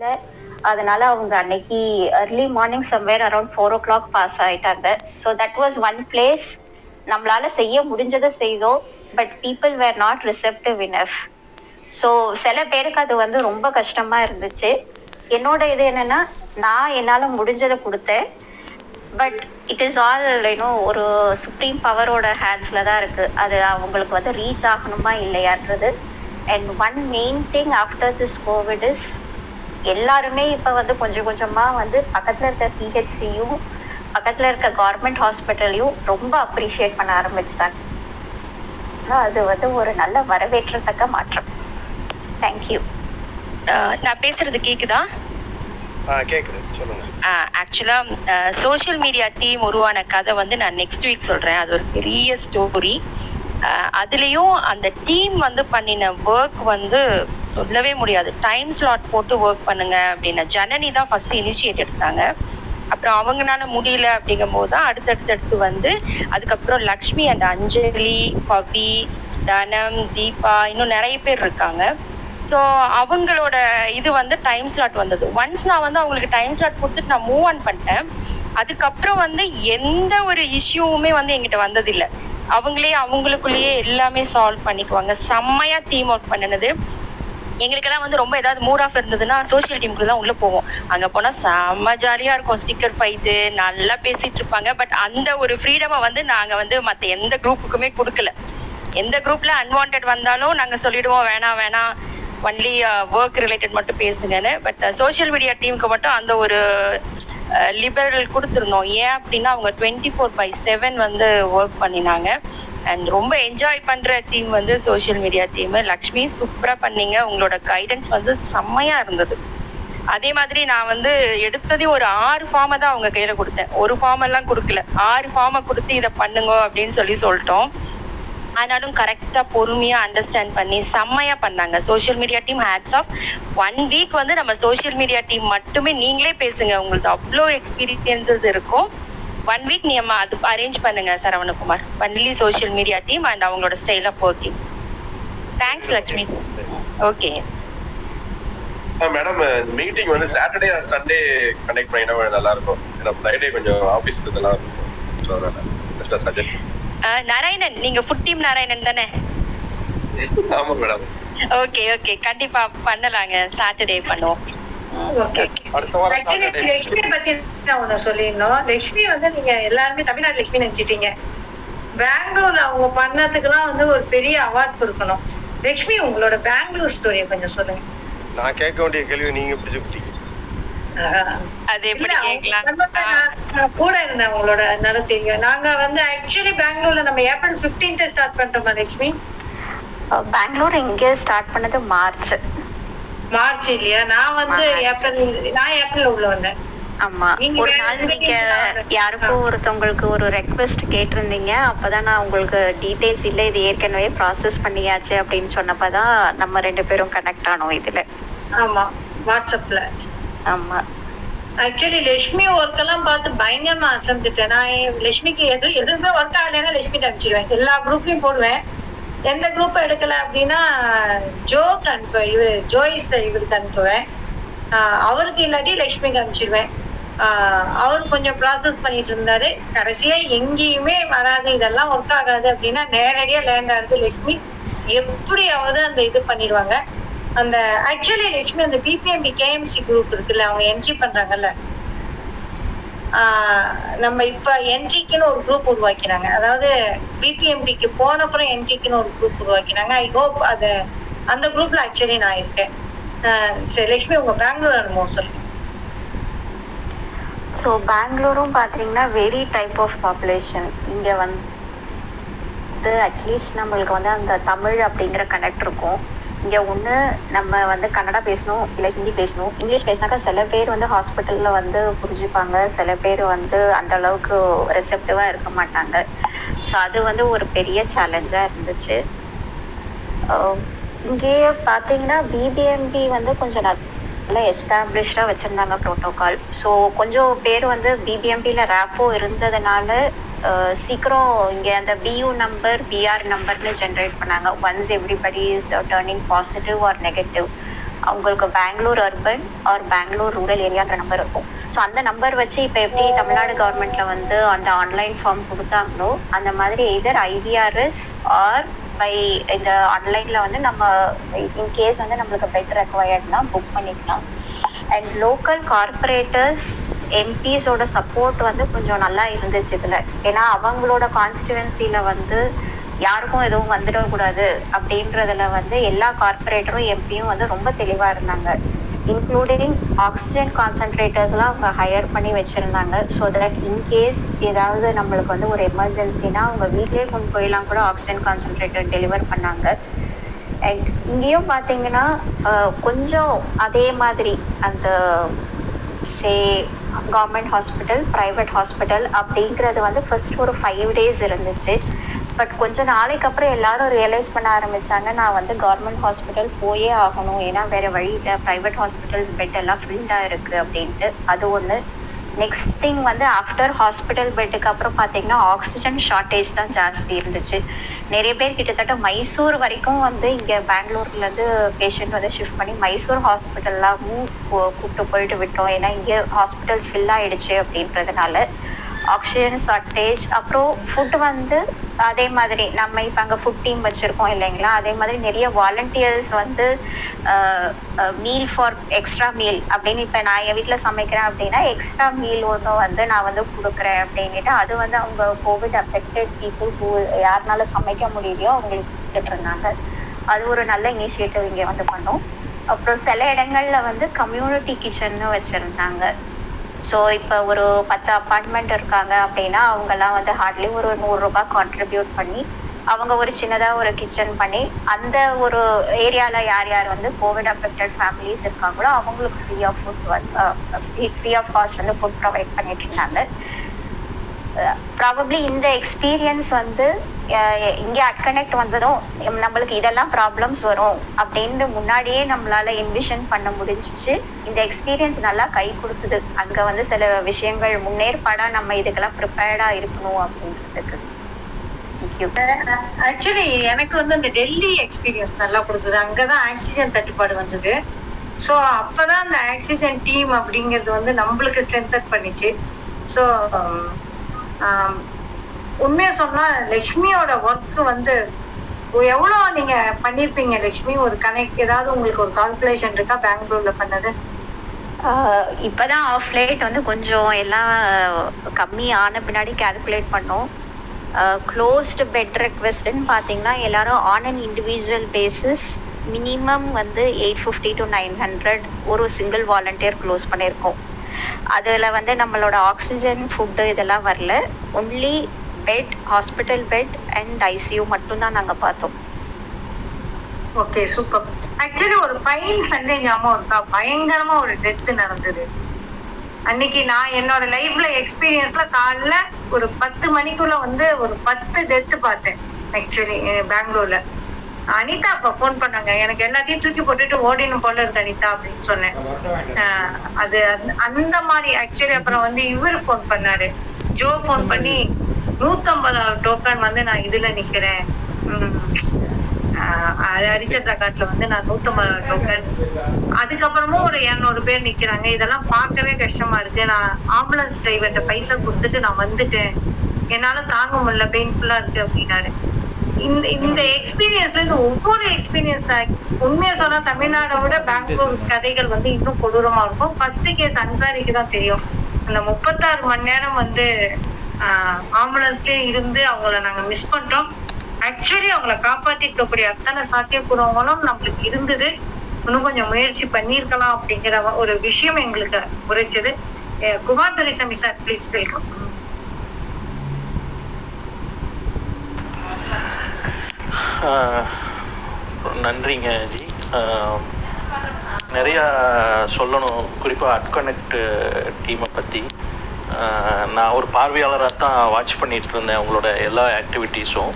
இல்ல அதனால அவங்க அன்னைக்கு early morning somewhere around four o'clock pass ஆயிட்டாங்க. So that was one place நம்மளால செய்ய முடிஞ்சதை செய்தோம் but people were not receptive enough so சில பேருக்கு அது வந்து ரொம்ப கஷ்டமா இருந்துச்சு. என்னோட இது என்னன்னா நான் என்னால முடிஞ்சதை கொடுத்தேன். But it is all you know ஒரு சுப்ரீம் பவரோட ஹேண்ட்ஸில் தான் இருக்கு. அது அவங்களுக்கு வந்து ரீச் ஆகணுமா இல்லையான்றது. And one main thing after this COVID is எல்லாருமே இப்போ வந்து கொஞ்சம் கொஞ்சமாக வந்து பக்கத்தில் இருக்க பிஹெச்சியும் பக்கத்தில் இருக்க கவர்மெண்ட் ஹாஸ்பிட்டலையும் ரொம்ப அப்ரிஷியேட் பண்ண ஆரம்பிச்சிட்டாங்க. அது வந்து ஒரு நல்ல வரவேற்றத்தக்க மாற்றம். தேங்க்யூ நான் பேசுறது கேக்குதா? ஆ கேக்குது. சொல்லுங்க. ஆக்சுவலா சோஷியல் மீடியா டீம் உருவான கதை வந்து நான் நெக்ஸ்ட் வீக் சொல்றேன். அது ஒரு பெரிய ஸ்டோரி அதுலேயும் அந்த டீம் வந்து பண்ணின ஒர்க் வந்து சொல்லவே முடியாது. டைம் ஸ்லாட் போட்டு ஒர்க் பண்ணுங்க அப்படின்னு ஜனனி தான் ஃபர்ஸ்ட் இனிஷியேட் எடுத்தாங்க. அப்புறம் அவங்களால முடியல அப்படிங்கும் போது தான் அடுத்தடுத்தடுத்து வந்து அதுக்கப்புறம் லக்ஷ்மி அண்ட் அஞ்சலி பவி தனம் தீபா இன்னும் நிறைய பேர் இருக்காங்க. ஸோ அவங்களோட இது வந்து டைம் ஸ்லாட் வந்தது. ஒன்ஸ் நான் வந்து அவங்களுக்கு டைம் ஸ்லாட் கொடுத்துட்டு நான் மூவ் ஆன் பண்ணிட்டேன். அதுக்கப்புறம் வந்து எந்த ஒரு இஷ்யூவுமே வந்து எங்கிட்ட வந்ததில்லை. அவங்களே அவங்களுக்குள்ளேயே எல்லாமே சால்வ் பண்ணிக்குவாங்க. செம்மையா டீம் ஒர்க் பண்ணினது. எங்களுக்கெல்லாம் வந்து ரொம்ப ஏதாவது மூட் ஆஃப் இருந்ததுன்னா சோஷியல் டீமுக்குள்ள தான் உள்ள போவோம். அங்க போனா செம்ம ஜாலியா இருக்கும். ஸ்டிக்கர் ஃபைட்டு நல்லா பேசிட்டு இருப்பாங்க. பட் அந்த ஒரு ஃப்ரீடமை வந்து நாங்க வந்து மத்த எந்த குரூப்புக்குமே கொடுக்கல. எந்த குரூப்ல அன்வான்ட் வந்தாலும் நாங்க சொல்லிடுவோம் வேணாம் வேணாம். ஒன்லி ஒர்க் ரிலேட்டட் மட்டும் பேசுங்கன்னு. பட் சோஷியல் மீடியா டீமுக்கு மட்டும் அந்த ஒரு லிபரல் கொடுத்துருந்தோம். ஏன் அப்படின்னா அவங்க டுவெண்ட்டி ஃபோர் பை செவன் வந்து ஒர்க் பண்ணினாங்க. அண்ட் ரொம்ப என்ஜாய் பண்ணுற டீம் வந்து சோஷியல் மீடியா டீம் லக்ஷ்மி சூப்பராக பண்ணீங்க. உங்களோட கைடன்ஸ் வந்து செம்மையாக இருந்தது. அதே மாதிரி நான் வந்து எடுத்ததே ஒரு ஆறு ஃபார்மை தான் அவங்க கையில் கொடுத்தேன். ஒரு ஃபார்ம் எல்லாம் கொடுக்கல. ஆறு ஃபார்மை கொடுத்து இதை பண்ணுங்க அப்படின்னு சொல்லி சொல்லிட்டோம். ஆனாலும் கரெக்டாக பொறுமையாக அண்டர்ஸ்டாண்ட் பண்ணி செம்மையாக பண்ணாங்க. Social media team hats off one week வந்து நம்ம சோஷியல் மீடியா டீம் மட்டுமே நீங்களே பேசுங்க. உங்களுக்கு அவ்வளோ எக்ஸ்பீரியன்சஸ் இருக்கும். ஒன் வீக் நம்ம அது அரேஞ்ச் பண்ணுங்க Saravanakumar. Only social media team and அவங்களோட style of working thanks Lakshmi okay madam meeting வந்து சாட்டர்டே ஆர் சண்டே கனெக்ட் பண்ணினா நல்லா இருக்கும். ஏன்னா ஃப்ரைடே கொஞ்சம் ஆஃபீஸ் இதெல்லாம் இருக்கும். ஸோ அதனால ஜஸ்ட் சஜெக்ட் நாராயணன் நீங்க ஃபுட் டீம் நாராயணன் தானே? ஆமா மேடம் ஓகே ஓகே கண்டிப்பா பண்ணலாங்க. சாட்டர்டே பண்ணுவோம். ஓகே அடுத்த வாரம் Actually, சாட்டர்டே லட்சுமி பத்தி நான் ஒண்ணு சொல்லிடணும் லட்சுமி வந்து நீங்க எல்லாருமே தமிழ்நாடு லட்சுமி நினைச்சிட்டீங்க. பெங்களூர்ல அவங்க பண்ணதுக்கெல்லாம் வந்து ஒரு பெரிய அவார்ட் கொடுக்கணும். லட்சுமி உங்களோட பெங்களூர் ஸ்டோரியை கொஞ்சம் சொல்லுங்க. நான் கேட்க வேண்டிய கேள்வி நீங்க பிடிச்சு அது எப்படி கேட்கலாம்? கூட இருந்தேன் உங்களோட தெரியும் நாங்க வந்து ஆக்சுவலி பெங்களூர்ல நம்ம ஏப்ரல் 15th ஸ்டார்ட் பண்ணிட்டோமா லட்சுமி பெங்களூர் இங்கே ஸ்டார்ட் பண்ணது? மார்ச். மார்ச் இல்லையா? நான் வந்து. ஏப்ரல் நான் ஏப்ரல் உள்ள வந்தேன். ஆமா. ஒரு நாள் நீங்க. யாருக்கும் ஒருத்தவங்களுக்கு ஒரு ரெக்வெஸ்ட் கேட்டிருந்தீங்க. அப்பதான் நான் உங்களுக்கு டீடைல்ஸ் இல்ல இது ஏற்கனவே ப்ராசஸ் பண்ணியாச்சு அப்படின்னு சொன்னப்பதான் நம்ம ரெண்டு பேரும் கனெக்ட் ஆனோம் இதுல. ஆமா வாட்ஸ்அப்ல. ஆமா. ஆக்சுவலி லட்சுமி ஒர்க் எல்லாம் பார்த்து பயங்கரமா அசம்பிட்டேன் நான் லட்சுமிக்கு எது எதுவுமே ஒர்க் ஆகலைன்னா லட்சுமி அனுப்பிச்சிடுவேன். எல்லா குரூப்லயும் போடுவேன். எந்த குரூப் எடுக்கல அப்படின்னா ஜோக்கு அனுப்புவேன் இவரு ஜோயிஸ் இவருக்கு அனுப்புவேன் அவருக்கு இல்லாட்டி லட்சுமிக்கு அனுப்பிச்சிடுவேன். அவர் கொஞ்சம் ப்ராசஸ் பண்ணிட்டு இருந்தாரு. கடைசியா எங்கேயுமே வராது. இதெல்லாம் ஒர்க் ஆகாது அப்படின்னா நேரடியா லேண்ட் ஆகுது லட்சுமி எப்படியாவது அந்த இது பண்ணிடுவாங்க. அந்த ஆக்சுவலி லட்சுமி அந்த பிபிஎம்பி கேஎம்சி குரூப் இருக்குல்ல அவங்க என்ட்ரி பண்றாங்கல்ல. நம்ம இப்ப என்ட்ரிக்குன்னு ஒரு குரூப் உருவாக்கினாங்க. அதாவது பிபிஎம்பிக்கு போன அப்புறம் என்ட்ரிக்குன்னு ஒரு குரூப் உருவாக்கினாங்க. ஐ ஹோப் அது அந்த குரூப்ல ஆக்சுவலி நான் இருக்கேன். சரி லட்சுமி உங்க பெங்களூர் அனுபவம் சொல்லுங்க. ஸோ பெங்களூரும் பார்த்தீங்கன்னா வெரி டைப் ஆஃப் பாப்புலேஷன் இங்கே வந்து அட்லீஸ்ட் நம்மளுக்கு வந்து அந்த தமிழ் அப்படிங்கிற கனெக்ட் இருக்கும். இங்கே ஒன்று நம்ம வந்து கன்னடா பேசணும் இல்லை ஹிந்தி பேசணும். இங்கிலீஷ் பேசினாக்கா சில பேர் வந்து ஹாஸ்பிட்டலில் வந்து புரிஞ்சுப்பாங்க. சில பேர் வந்து அந்த அளவுக்கு ரெசெப்டிவாக இருக்க மாட்டாங்க. ஸோ அது வந்து ஒரு பெரிய சேலஞ்சாக இருந்துச்சு. இங்கேயே பார்த்தீங்கன்னா பிபிஎம்பி வந்து கொஞ்சம் நல்லா எஸ்டாப்ளிஷ்டாக வச்சுருந்தாங்க ப்ரோட்டோகால் ஸோ கொஞ்சம் பேர் வந்து பிபிஎம்பியில் ரேப்போ இருந்ததுனால சீக்கிரம் இங்கே அந்த பியூ நம்பர் பிஆர் நம்பர்னு ஜென்ரேட் பண்ணாங்க. Once everybody is turning positive or negative அவங்களுக்கு Bangalore urban or Bangalore rural ஏரியான்ற number இருக்கும். ஸோ அந்த நம்பர் வச்சு இப்போ எப்படி தமிழ்நாடு கவர்மெண்ட்ல வந்து அந்த ஆன்லைன் ஃபார்ம் கொடுத்தாங்களோ அந்த மாதிரி எதர் ஐவிஆர்எஸ் ஆர் பை இந்த ஆன்லைன்ல வந்து நம்ம இன்கேஸ் வந்து நம்மளுக்கு பெட் ரெக்வயர்ட்னா புக் பண்ணிக்கலாம். அண்ட் லோக்கல் கார்பரேட்டர்ஸ் எம்பிஸோட சப்போர்ட் வந்து கொஞ்சம் நல்லா இருந்துச்சு இதுல. ஏன்னா அவங்களோட கான்ஸ்டிடுவன்சில வந்து யாருக்கும் எதுவும் வந்துடக்கூடாது அப்படின்றதுல வந்து எல்லா கார்பரேட்டரும் எம்பியும் வந்து ரொம்ப தெளிவா இருந்தாங்க. இன்க்ளூடிங் ஆக்சிஜன் கான்சன்ட்ரேட்டர்ஸ்லாம் அவங்க ஹையர் பண்ணி வச்சிருந்தாங்க. ஸோ தட் இன்கேஸ் ஏதாவது நம்மளுக்கு வந்து ஒரு எமர்ஜென்சினா அவங்க வீட்டிலே கொண்டு போயெல்லாம் கூட ஆக்சிஜன் கான்சன்ட்ரேட்டர் டெலிவர் பண்ணாங்க. அண்ட் இங்கேயும் பார்த்தீங்கன்னா கொஞ்சம் அதே மாதிரி அந்த say government hospital private hospital அப்படிங்கிறது வந்து ஃபர்ஸ்ட் ஒரு ஃபைவ் டேஸ் இருந்துச்சு. பட் கொஞ்ச நாளைக்கு அப்புறம் எல்லாரும் ரியலைஸ் பண்ண ஆரம்பிச்சாங்க நான் வந்து கவர்மெண்ட் ஹாஸ்பிட்டல் போயே ஆகணும். ஏன்னா வேற வழி இல்லை. ப்ரைவேட் ஹாஸ்பிட்டல்ஸ் பெட் எல்லாம் ஃபில்டாக இருக்கு அப்படின்ட்டு. அது ஒன்று நெக்ஸ்ட் திங் வந்து ஆஃப்டர் ஹாஸ்பிட்டல் பெட்டுக்கு அப்புறம் பார்த்தீங்கன்னா ஆக்சிஜன் ஷார்ட்டேஜ் தான் ஜாஸ்தி இருந்துச்சு. நிறைய பேர் கிட்டத்தட்ட மைசூர் வரைக்கும் வந்து இங்கே பெங்களூர்லேருந்து பேஷண்ட் வந்து ஷிஃப்ட் பண்ணி மைசூர் ஹாஸ்பிட்டல்லாம் கூப்பிட்டு போயிட்டு விட்டோம். ஏன்னா இங்கே ஹாஸ்பிட்டல்ஸ் ஃபில் ஆயிடுச்சு அப்படின்றதுனால. ஆக்சிஜன் ஷார்ட்டேஜ் அப்புறம் ஃபுட் வந்து அதே மாதிரி நம்ம இப்போ அங்கே ஃபுட் டீம் வச்சுருக்கோம் இல்லைங்களா? அதே மாதிரி நிறைய வாலண்டியர்ஸ் வந்து மீல் ஃபார் எக்ஸ்ட்ரா மீல் அப்படின்னு இப்போ நான் என் வீட்டில் சமைக்கிறேன் அப்படின்னா எக்ஸ்ட்ரா மீல் ஒன்று வந்து நான் வந்து கொடுக்குறேன் அப்படின்ட்டு அது வந்து அவங்க கோவிட் அஃபெக்டட் பீப்புள் ஹூ யாருனால சமைக்க முடியலையோ அவங்களுக்கு கொடுத்துட்டு இருந்தாங்க. அது ஒரு நல்ல இனிஷியேட்டிவ் இங்கே வந்து பண்ணோம். அப்புறம் சில இடங்கள்ல வந்து கம்யூனிட்டி கிச்சன்னு வச்சுருந்தாங்க. ஸோ இப்போ ஒரு பத்து அப்பார்ட்மெண்ட் இருக்காங்க அப்படின்னா அவங்கெல்லாம் வந்து ஹார்ட்லி ஒரு நூறுரூபா கான்ட்ரிபியூட் பண்ணி அவங்க ஒரு சின்னதாக ஒரு கிச்சன் பண்ணி அந்த ஒரு ஏரியாவில் யார் யார் வந்து கோவிட் அஃபெக்டட் ஃபேமிலிஸ் இருக்காங்களோ அவங்களுக்கு ஃப்ரீ ஆஃப் ஃபுட் வந்து ஃப்ரீ ஆஃப் காஸ்ட் வந்து ஃபுட் ப்ரொவைட் பண்ணிட்டு இருந்தாங்க. ப்ராபப்ளி இந்த எக்ஸ்பீரியன்ஸ் வந்து இங்கே அட்கனெக்ட் வந்ததும் நம்மளுக்கு இதெல்லாம் ப்ராப்ளம்ஸ் வரும் அப்படின்னு முன்னாடியே நம்மளால என்விஷன் பண்ண முடிஞ்சிச்சு. இந்த எக்ஸ்பீரியன்ஸ் நல்லா கை கொடுத்தது அங்க வந்து சில விஷயங்கள் முன்னேற்பாடா நம்ம இதுக்கெல்லாம் ப்ரிப்பேர்டா இருக்கணும் அப்படின்றதுக்கு. ஆக்சுவலி எனக்கு வந்து அந்த டெல்லி எக்ஸ்பீரியன்ஸ் நல்லா கொடுத்தது அங்கதான் ஆக்சிஜன் தட்டுப்பாடு வந்தது. ஸோ அப்பதான் அந்த ஆக்சிஜன் டீம் அப்படிங்கிறது வந்து நம்மளுக்கு ஸ்ட்ரென்தன் பண்ணிச்சு. ஸோ உண்மையா சொன்னா லக்ஷ்மியோட ஒர்க் வந்து எவ்வளோ நீங்க பண்ணிருப்பீங்க லக்ஷ்மி ஒரு கனெக்ட் ஏதாவது உங்களுக்கு ஒரு கால்குலேஷன் இருக்கா பெங்களூர்ல பண்ணது? இப்பதான் ஆஃப் லேட் வந்து கொஞ்சம் எல்லாம் கம்மி ஆன பின்னாடி கால்குலேட் பண்ணோம். க்ளோஸ்டு பெட் ரெக்வெஸ்ட்னு பார்த்தீங்கன்னா எல்லாரும் on and individual basis minimum வந்து eight fifty to nine hundred ஒரு சிங்கிள் வாலண்டியர் க்ளோஸ் பண்ணியிருக்கோம். அதில் வந்து நம்மளோட ஆக்சிஜன் ஃபுட்டு இதெல்லாம் வரல. Only bed hospital bed and ICU மட்டும்தான் நாங்கள் பார்த்தோம். ஓகே சூப்பர் ஆக்சுவலி ஒரு ஃபைன் சண்டே ஞாபகம் இருக்கா? பயங்கரமா ஒரு டெத் நடந்தது. அன்னைக்கு நான் என்னோட லைஃப்ல எக்ஸ்பீரியன்ஸ்ல காலைல ஒரு பத்து மணிக்குள்ள வந்து ஒரு பத்து டெத்து பார்த்தேன். ஆக்சுவலி பெங்களூர்ல. அனிதா அப்ப ஃபோன் பண்ணாங்க. எனக்கு எல்லாத்தையும் தூக்கி போட்டுட்டு ஓடினும் போல இருக்கு அனிதா அப்படின்னு சொன்னேன். அது அந்த- மாதிரி ஆக்சுவலி அப்புறம் வந்து இவர் ஃபோன் பண்ணாரு. ஜோ ஃபோன் பண்ணி நூத்தம்பதாவது டோக்கன் வந்து நான் இதுல நிக்கிறேன். ஹரிச்சந்திரா காட்டுல வந்து நான் நூத்தம்பது டோக்கன் அதுக்கப்புறமும் ஒரு இருநூறு பேர் நிக்கிறாங்க. இதெல்லாம் பார்க்கவே கஷ்டமா இருக்கு. நான் ஆம்புலன்ஸ் டிரைவர்கிட்ட பைசா கொடுத்துட்டு நான் வந்துட்டேன். என்னால தாங்க முடியல. பெயின்ஃபுல்லா இருக்கு அப்படின்னாரு. இந்த இந்த எக்ஸ்பீரியன்ஸ்ல இருந்து ஒவ்வொரு எக்ஸ்பீரியன்ஸ் உண்மையா சொன்னா தமிழ்நாடை விட பெங்களூர் கதைகள் வந்து இன்னும் கொடூரமா இருக்கும். ஃபர்ஸ்ட் கேஸ் அன்சாரிக்கு தான் தெரியும். அந்த முப்பத்தாறு மணி நேரம் வந்து ஆம்புலன்ஸ்லயே இருந்து அவங்கள நாங்க மிஸ் பண்ணிட்டோம். ஆக்சுவலி அவங்கள காப்பாத்திக்கக்கூடிய அத்தனை சாத்தியக்கூறவங்களும் நம்மளுக்கு இருந்தது. இன்னும் கொஞ்சம் முயற்சி பண்ணியிருக்கலாம் அப்படிங்கிற ஒரு விஷயம் எங்களுக்கு உரைச்சது Kumar Duraisamy sir please welcome நன்றிங்க ஜி. நிறையா சொல்லணும். குறிப்பாக அட்கனெக்ட் டீமை பற்றி நான் ஒரு பார்வையாளராக தான் வாட்ச் பண்ணிகிட்டு இருந்தேன் அவங்களோட எல்லா ஆக்டிவிட்டீஸும்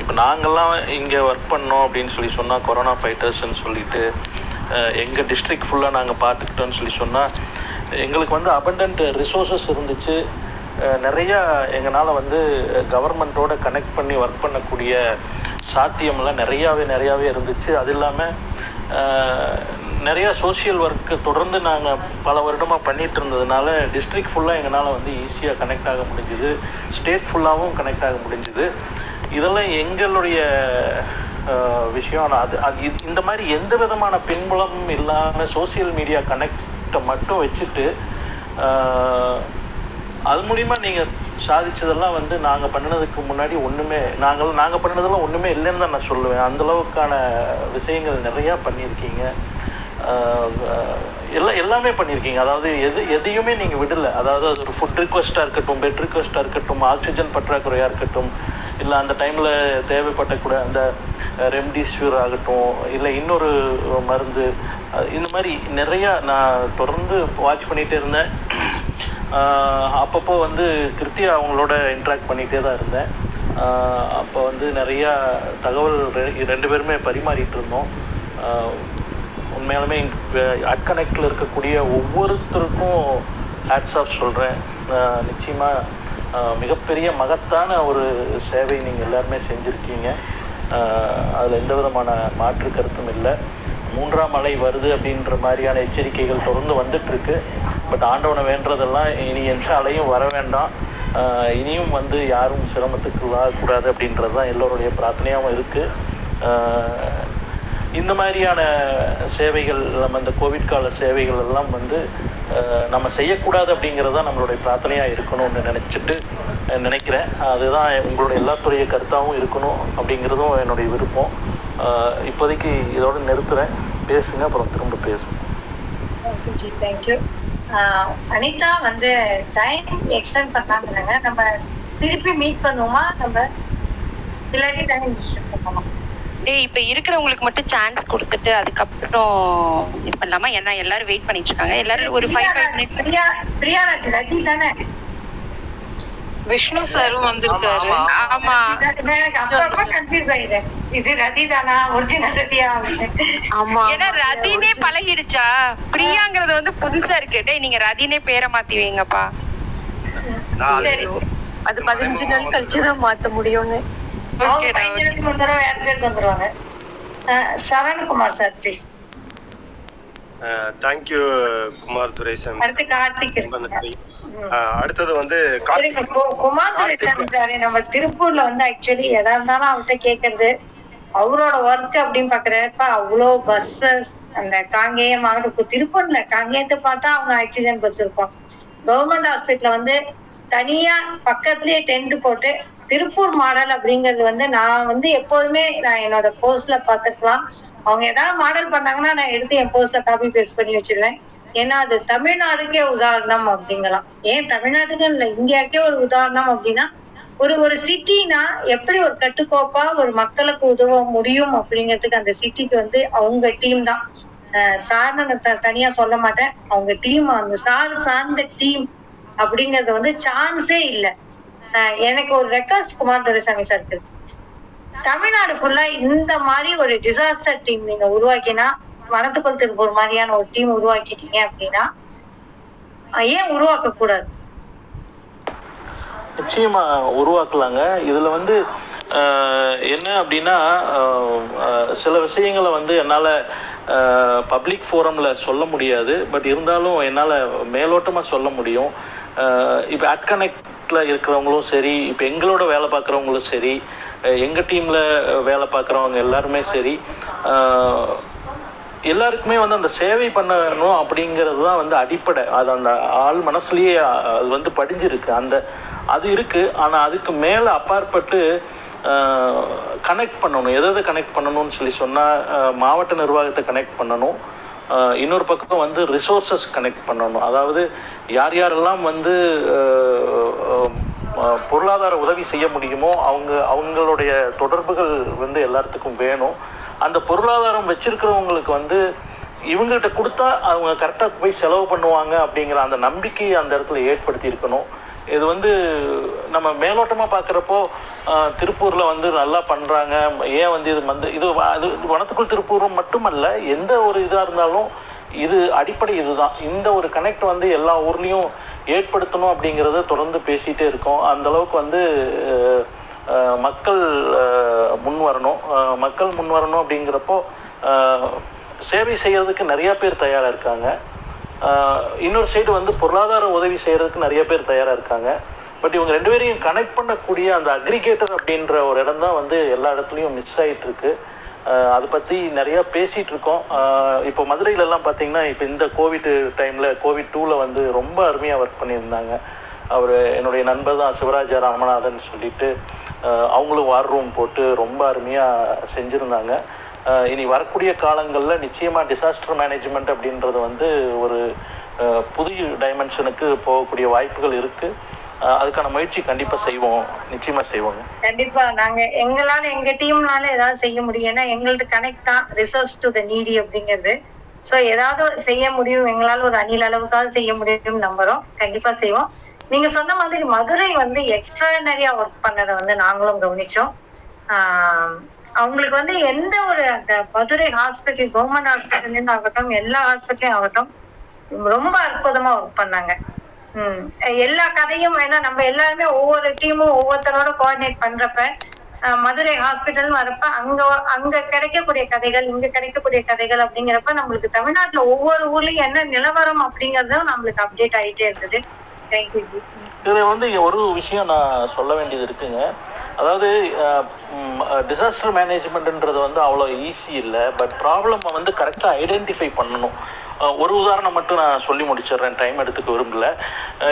இப்போ நாங்கள்லாம் இங்கே ஒர்க் பண்ணோம் அப்படின்னு சொல்லி சொன்னால் கொரோனா ஃபைட்டர்ஸ்ன்னு சொல்லிட்டு எங்கள் டிஸ்ட்ரிக்ட் ஃபுல்லாக நாங்கள் பார்த்துக்கிட்டோன்னு சொல்லி சொன்னால் எங்களுக்கு வந்து அபண்டன்ட் ரிசோர்ஸஸ் இருந்துச்சு. நிறையா எங்களால் வந்து கவர்மெண்ட்டோட கனெக்ட் பண்ணி ஒர்க் பண்ணக்கூடிய சாத்தியம்லாம் நிறையாவே நிறையாவே இருந்துச்சு. அது இல்லாமல் நிறையா சோசியல் சோஷியல் ஒர்க்கு தொடர்ந்து நாங்கள் பல வருடமாக பண்ணிட்டு இருந்ததுனால டிஸ்ட்ரிக்ட் ஃபுல்லாக எங்களால் வந்து ஈஸியாக கனெக்ட் ஆக முடிஞ்சுது. ஸ்டேட் ஃபுல்லாகவும் கனெக்ட் ஆக முடிஞ்சுது. இதெல்லாம் எங்களுடைய விஷயம். அது அது இந்த மாதிரி எந்த விதமான பின்புலமும் இல்லாமல் சோஷியல் மீடியா கனெக்டை மட்டும் வச்சுட்டு அது மூலிமா நீங்கள் சாதிச்சதெல்லாம் வந்து நாங்கள் பண்ணினதுக்கு முன்னாடி ஒன்றுமே நாங்கள் நாங்கள் பண்ணதெல்லாம் ஒன்றுமே இல்லைன்னு தான் நான் சொல்லுவேன். அந்த அளவுக்கான விஷயங்கள் நிறையா பண்ணியிருக்கீங்க. எல்லாம் எல்லாமே பண்ணியிருக்கீங்க. அதாவது எது எதையுமே நீங்கள் விடலை. அதாவது அது ஒரு ஃபுட் ரிக்வஸ்ட்டாக இருக்கட்டும் பெட் ரிக்வஸ்ட்டாக இருக்கட்டும் ஆக்சிஜன் பற்றாக்குறையாக இருக்கட்டும் இல்லை அந்த டைமில் தேவைப்பட்டக்கூட அந்த ரெம்டிசிவிர் ஆகட்டும் இல்லை இன்னொரு மருந்து இந்த மாதிரி நிறையா நான் தொடர்ந்து வாட்ச் பண்ணிகிட்டே இருந்தேன். அப்பப்போ வந்து கிருத்தியா அவங்களோட இன்ட்ராக்ட் பண்ணிகிட்டே தான் இருந்தேன். அப்போ வந்து நிறையா தகவல் ரெண்டு பேருமே பரிமாறிட்டு இருந்தோம். உண்மையாலுமே அட்கனெக்டில் இருக்கக்கூடிய ஒவ்வொருத்தருக்கும் ஹேட்ஸ் ஆஃப் சொல்கிறேன் நிச்சயமாக மிகப்பெரிய மகத்தான ஒரு சேவை நீங்கள் எல்லாருமே செஞ்சுருக்கீங்க. அதில் எந்த விதமான மாற்று கருத்தும் இல்லை. மூன்றாம் அலை வருது அப்படின்ற மாதிரியான எச்சரிக்கைகள் தொடர்ந்து வந்துட்டுருக்கு பட் ஆண்டவனை வேண்டதெல்லாம் இனி எந்த அலையும் வர வேண்டாம். இனியும் வந்து யாரும் சிரமத்துக்கு கூடாது அப்படின்றது தான் எல்லோருடைய பிரார்த்தனையாகவும் இருக்குது இந்த மாதிரியான சேவைகள் நம்ம இந்த கோவிட் கால சேவைகள் எல்லாம் வந்து நம்ம செய்யக்கூடாது அப்படிங்கிறது தான் நம்மளுடைய பிரார்த்தனையாக இருக்கணும்னு நினச்சிட்டு நினைக்கிறேன். அதுதான் உங்களுடைய எல்லாத்துடைய கருத்தாகவும் இருக்கணும் அப்படிங்கிறதும் என்னுடைய விருப்பம். இப்போதைக்கு இதோடு நிறுத்துகிறேன் பேசுங்க அப்புறம் திரும்ப பேசுங்க தேங்க்யூ அனிதா வந்து டைம் எக்ஸ்டெண்ட் பண்ணாங்க நம்ம திருப்பி மீட் பண்ணுவோமா? நம்ம இல்லாட்டி டைம் பண்ணுவோமா? டேய் இப்ப இருக்கிறவங்களுக்கு மட்டும் சான்ஸ் கொடுத்துட்டு அதுக்கப்புறம் இது பண்ணலாமா? ஏன்னா எல்லாரும் வெயிட் பண்ணிட்டு இருக்காங்க. எல்லாரும் ஒரு five five minutes Priya Raji தானே? விஷ்ணு சாரும் வந்திருக்காரு. ஆமா அப்பப்ப கன்ஃபியூஸ் ஆயிடுறேன் இது ரதி தானா ஒரிஜினல் ரதியா? ஆமா ஏன்னா ரதினே பழகிடுச்சா? பிரியாங்கிறது வந்து புதுசா இருக்கு. டேய் நீங்க ரதினே பேரை மாத்தி வைங்கப்பா. நான் சரி. அது பதினஞ்சு நாள் கழிச்சு தான் மாத்த முடியும்னு. பையனுக்கு ஒரு தடவை வேற பேருக்கு வந்துருவாங்க அஹ் Sarankumar sir please thank you Kumar Duraisan. அடுத்தது வந்து குமார் துரைசாமி நம்ம திருப்பூர்ல வந்து ஆக்சுவலி எதா இருந்தாலும் அவர்கிட்ட கேக்குறது. அவரோட ஒர்க் அப்படின்னு பாக்குறப்ப அவ்வளோ பஸ்ஸஸ் அந்த காங்கேயம் ஆகட்டும் திருப்பூர்ல காங்கேயத்தை பார்த்தா அவங்க ஆக்சிஜன் பஸ் இருக்கும். கவர்மெண்ட் ஹாஸ்பிட்டல்ல வந்து தனியா பக்கத்துலயே டென்ட் போட்டு திருப்பூர் மாடல் அப்படிங்கிறது வந்து நான் வந்து எப்போதுமே நான் என்னோட போஸ்ட்ல பாத்துக்கலாம் அவங்க ஏதாவது மாடல் பண்ணாங்கன்னா நான் எடுத்து என் போஸ்ட்ல காப்பி பேஸ்ட் பண்ணி வச்சிருவேன் ஏன்னா அது தமிழ்நாடுக்கே உதாரணம் அப்படிங்கலாம். ஏன் தமிழ்நாட்டுக்கு இல்ல இந்தியாக்கே ஒரு உதாரணம் அப்படின்னா ஒரு ஒரு சிட்டினா எப்படி ஒரு கட்டுக்கோப்பா ஒரு மக்களுக்கு உதவ முடியும் அப்படிங்கிறதுக்கு அந்த சிட்டிக்கு வந்து அவங்க டீம் தான். சார்னு நான் த- தனியா சொல்ல மாட்டேன். அவங்க டீம் அந்த சார் சார்ந்த டீம் அப்படிங்கறது வந்து சான்ஸே இல்ல. எனக்கு ஒரு ரெக்வஸ்ட் குமார் துரைசாமி சார் இருக்கு தமிழ்நாடு ஃபுல்லா இந்த மாதிரி ஒரு டிசாஸ்டர் டீம் நீங்க உருவாக்கினா வனத்துக்குள் திருப்பூர் மாதிரியான ஒரு டீம் உருவாக்கிட்டீங்க அப்படின்னா ஏன் உருவாக்க கூடாது நிச்சயமா உருவாக்கலாங்க. இதுல வந்து என்ன அப்படின்னா சில விஷயங்களை வந்து என்னால் பப்ளிக் ஃபோரமில் சொல்ல முடியாது. பட் இருந்தாலும் என்னால் மேலோட்டமாக சொல்ல முடியும். இப்போ அட்கனெக்டில் இருக்கிறவங்களும் சரி இப்போ எங்களோட வேலை பார்க்குறவங்களும் சரி எங்கள் டீமில் வேலை பார்க்குறவங்க எல்லாருமே சரி எல்லாருக்குமே வந்து அந்த சேவை பண்ணணும் அப்படிங்கிறது தான் வந்து அடிப்படை. அது அந்த ஆள் மனசுலயே அது வந்து படிஞ்சிருக்கு. அந்த அது இருக்கு. ஆனா அதுக்கு மேல அப்பாற்பட்டு கனெக்ட் பண்ணணும். எதை எதை கனெக்ட் பண்ணணும்னு சொல்லி சொன்னால் மாவட்ட நிர்வாகத்தை கனெக்ட் பண்ணணும். இன்னொரு பக்கம் வந்து ரிசோர்சஸ் கனெக்ட் பண்ணணும். அதாவது யார் யாரெல்லாம் வந்து பொருளாதார உதவி செய்ய முடியுமோ அவங்க அவங்களுடைய தொடர்புகள் வந்து எல்லாத்துக்கும் வேணும். அந்த பொருளாதாரம் வச்சிருக்கிறவங்களுக்கு வந்து இவங்ககிட்ட கொடுத்தா அவங்க கரெக்டாக போய் செலவு பண்ணுவாங்க அப்படிங்கிற அந்த நம்பிக்கையை அந்த இடத்துல ஏற்படுத்தி இருக்கணும் இது வந்து நம்ம மேலோட்டமாக பார்க்குறப்போ திருப்பூரில் வந்து நல்லா பண்ணுறாங்க ஏன் வந்து இது வந்து இது வ- அது வனத்துக்குள் திருப்பூரும் மட்டுமல்ல எந்த ஒரு இதாக இருந்தாலும் இது அடிப்படை இதுதான். இந்த ஒரு கனெக்ட் வந்து எல்லா ஊர்லேயும் ஏற்படுத்தணும் அப்படிங்கிறத தொடர்ந்து பேசிகிட்டே இருக்கோம். அந்த அளவுக்கு வந்து மக்கள் முன் வரணும். மக்கள் முன் வரணும் அப்படிங்கிறப்போ சேவை செய்கிறதுக்கு நிறைய பேர் தயாராக இருக்காங்க. இன்னொரு சைடு வந்து பொருளாதார உதவி செய்கிறதுக்கு நிறைய பேர் தயாராக இருக்காங்க. பட் இவங்க ரெண்டு பேரையும் கனெக்ட் பண்ணக்கூடிய அந்த அக்ரிகேட்டர் அப்படின்ற ஒரு இடம் தான் வந்து எல்லா இடத்துலையும் மிஸ் ஆகிட்டு இருக்கு அதை பற்றி நிறையா பேசிகிட்டு இருக்கோம் இப்போ மதுரையிலலாம் பார்த்தீங்கன்னா இப்போ இந்த கோவிட் டைமில் கோவிட் டூவில் வந்து ரொம்ப அருமையாக ஒர்க் பண்ணியிருந்தாங்க. அவர் என்னுடைய நண்பர் தான் சிவராஜ ராமநாதன் சொல்லிட்டு அவங்களும் வார் ரூம் போட்டு ரொம்ப அருமையாக செஞ்சுருந்தாங்க. இனி வரக்கூடிய காலங்களில் நிச்சயமாக டிசாஸ்டர் மேனேஜ்மெண்ட் அப்படின்றது வந்து ஒரு புதிய டைமென்ஷனுக்கு போகக்கூடிய வாய்ப்புகள் இருக்குது அதுக்கான முயற்சி கண்டிப்பாக செய்வோம். நிச்சயமாக செய்வோங்க. கண்டிப்பா. நாங்க எங்களால எங்க டீம்னால ஏதாவது செய்ய முடியும். ஏன்னா எங்களது கனெக்ட் தான் ரிசோர்ஸ் டு த நீடி அப்படிங்கிறது. ஸோ ஏதாவது செய்ய முடியும். எங்களால ஒரு அணில் அளவுக்காவது செய்ய முடியும் நம்புறோம். கண்டிப்பா செய்வோம். நீங்க சொன்ன மாதிரி மதுரை வந்து எக்ஸ்ட்ரானரியா ஒர்க் பண்ணதை வந்து நாங்களும் கவனிச்சோம். ஆஹ் அவங்களுக்கு வந்து எந்த ஒரு அந்த மதுரை ஹாஸ்பிட்டல் கவர்மெண்ட் ஹாஸ்பிட்டல் இருந்து ஆகட்டும் எல்லா ஹாஸ்பிட்டலையும் ஆகட்டும் ரொம்ப அற்புதமா ஒர்க் பண்ணாங்க. உம் எல்லா கதையும் ஏன்னா நம்ம எல்லாருமே ஒவ்வொரு டீமும் ஒவ்வொருத்தரோட கோஆர்டினேட் பண்றப்ப மதுரை ஹாஸ்பிட்டல் வரப்ப அங்க அங்க கிடைக்கக்கூடிய கதைகள் இங்க கிடைக்கக்கூடிய கதைகள் அப்படிங்கிறப்ப நம்மளுக்கு தமிழ்நாட்டுல ஒவ்வொரு ஊர்லயும் என்ன நிலவரம் அப்படிங்கறதும் நம்மளுக்கு அப்டேட் ஆயிட்டே இருந்தது. இதில் வந்து ஒரு விஷயம் நான் சொல்ல வேண்டியது இருக்குங்க. அதாவது டிசாஸ்டர் மேனேஜ்மெண்ட்ன்றது வந்து அவ்வளோ ஈஸி இல்லை பட் ப்ராப்ளம் வந்து கரெக்டாக ஐடென்டிஃபை பண்ணணும். ஒரு உதாரணம் மட்டும் நான் சொல்லி முடிச்சிடுறேன் டைம் எடுத்துக்க விரும்பல.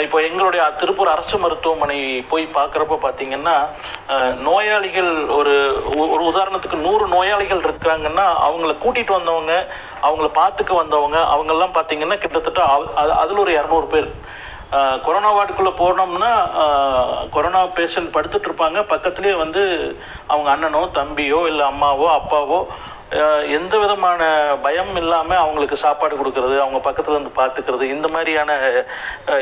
இப்போ எங்களுடைய திருப்பூர் அரசு மருத்துவமனை போய் பார்க்குறப்ப பார்த்தீங்கன்னா நோயாளிகள் ஒரு ஒரு உதாரணத்துக்கு நூறு நோயாளிகள் இருக்கிறாங்கன்னா அவங்கள கூட்டிகிட்டு வந்தவங்க அவங்கள பார்த்துக்க வந்தவங்க அவங்கெல்லாம் பார்த்தீங்கன்னா கிட்டத்தட்ட அது- அதில் ஒரு இரநூறு பேர். கொரோனா வார்டுக்குள்ளே போனோம்னா கொரோனா பேஷண்ட் படுத்துட்டு இருப்பாங்க பக்கத்துலேயே வந்து அவங்க அண்ணனோ தம்பியோ இல்லை அம்மாவோ அப்பாவோ எந்த விதமான பயம் இல்லாமல் அவங்களுக்கு சாப்பாடு கொடுக்கறது அவங்க பக்கத்துல இருந்து பார்த்துக்கிறது இந்த மாதிரியான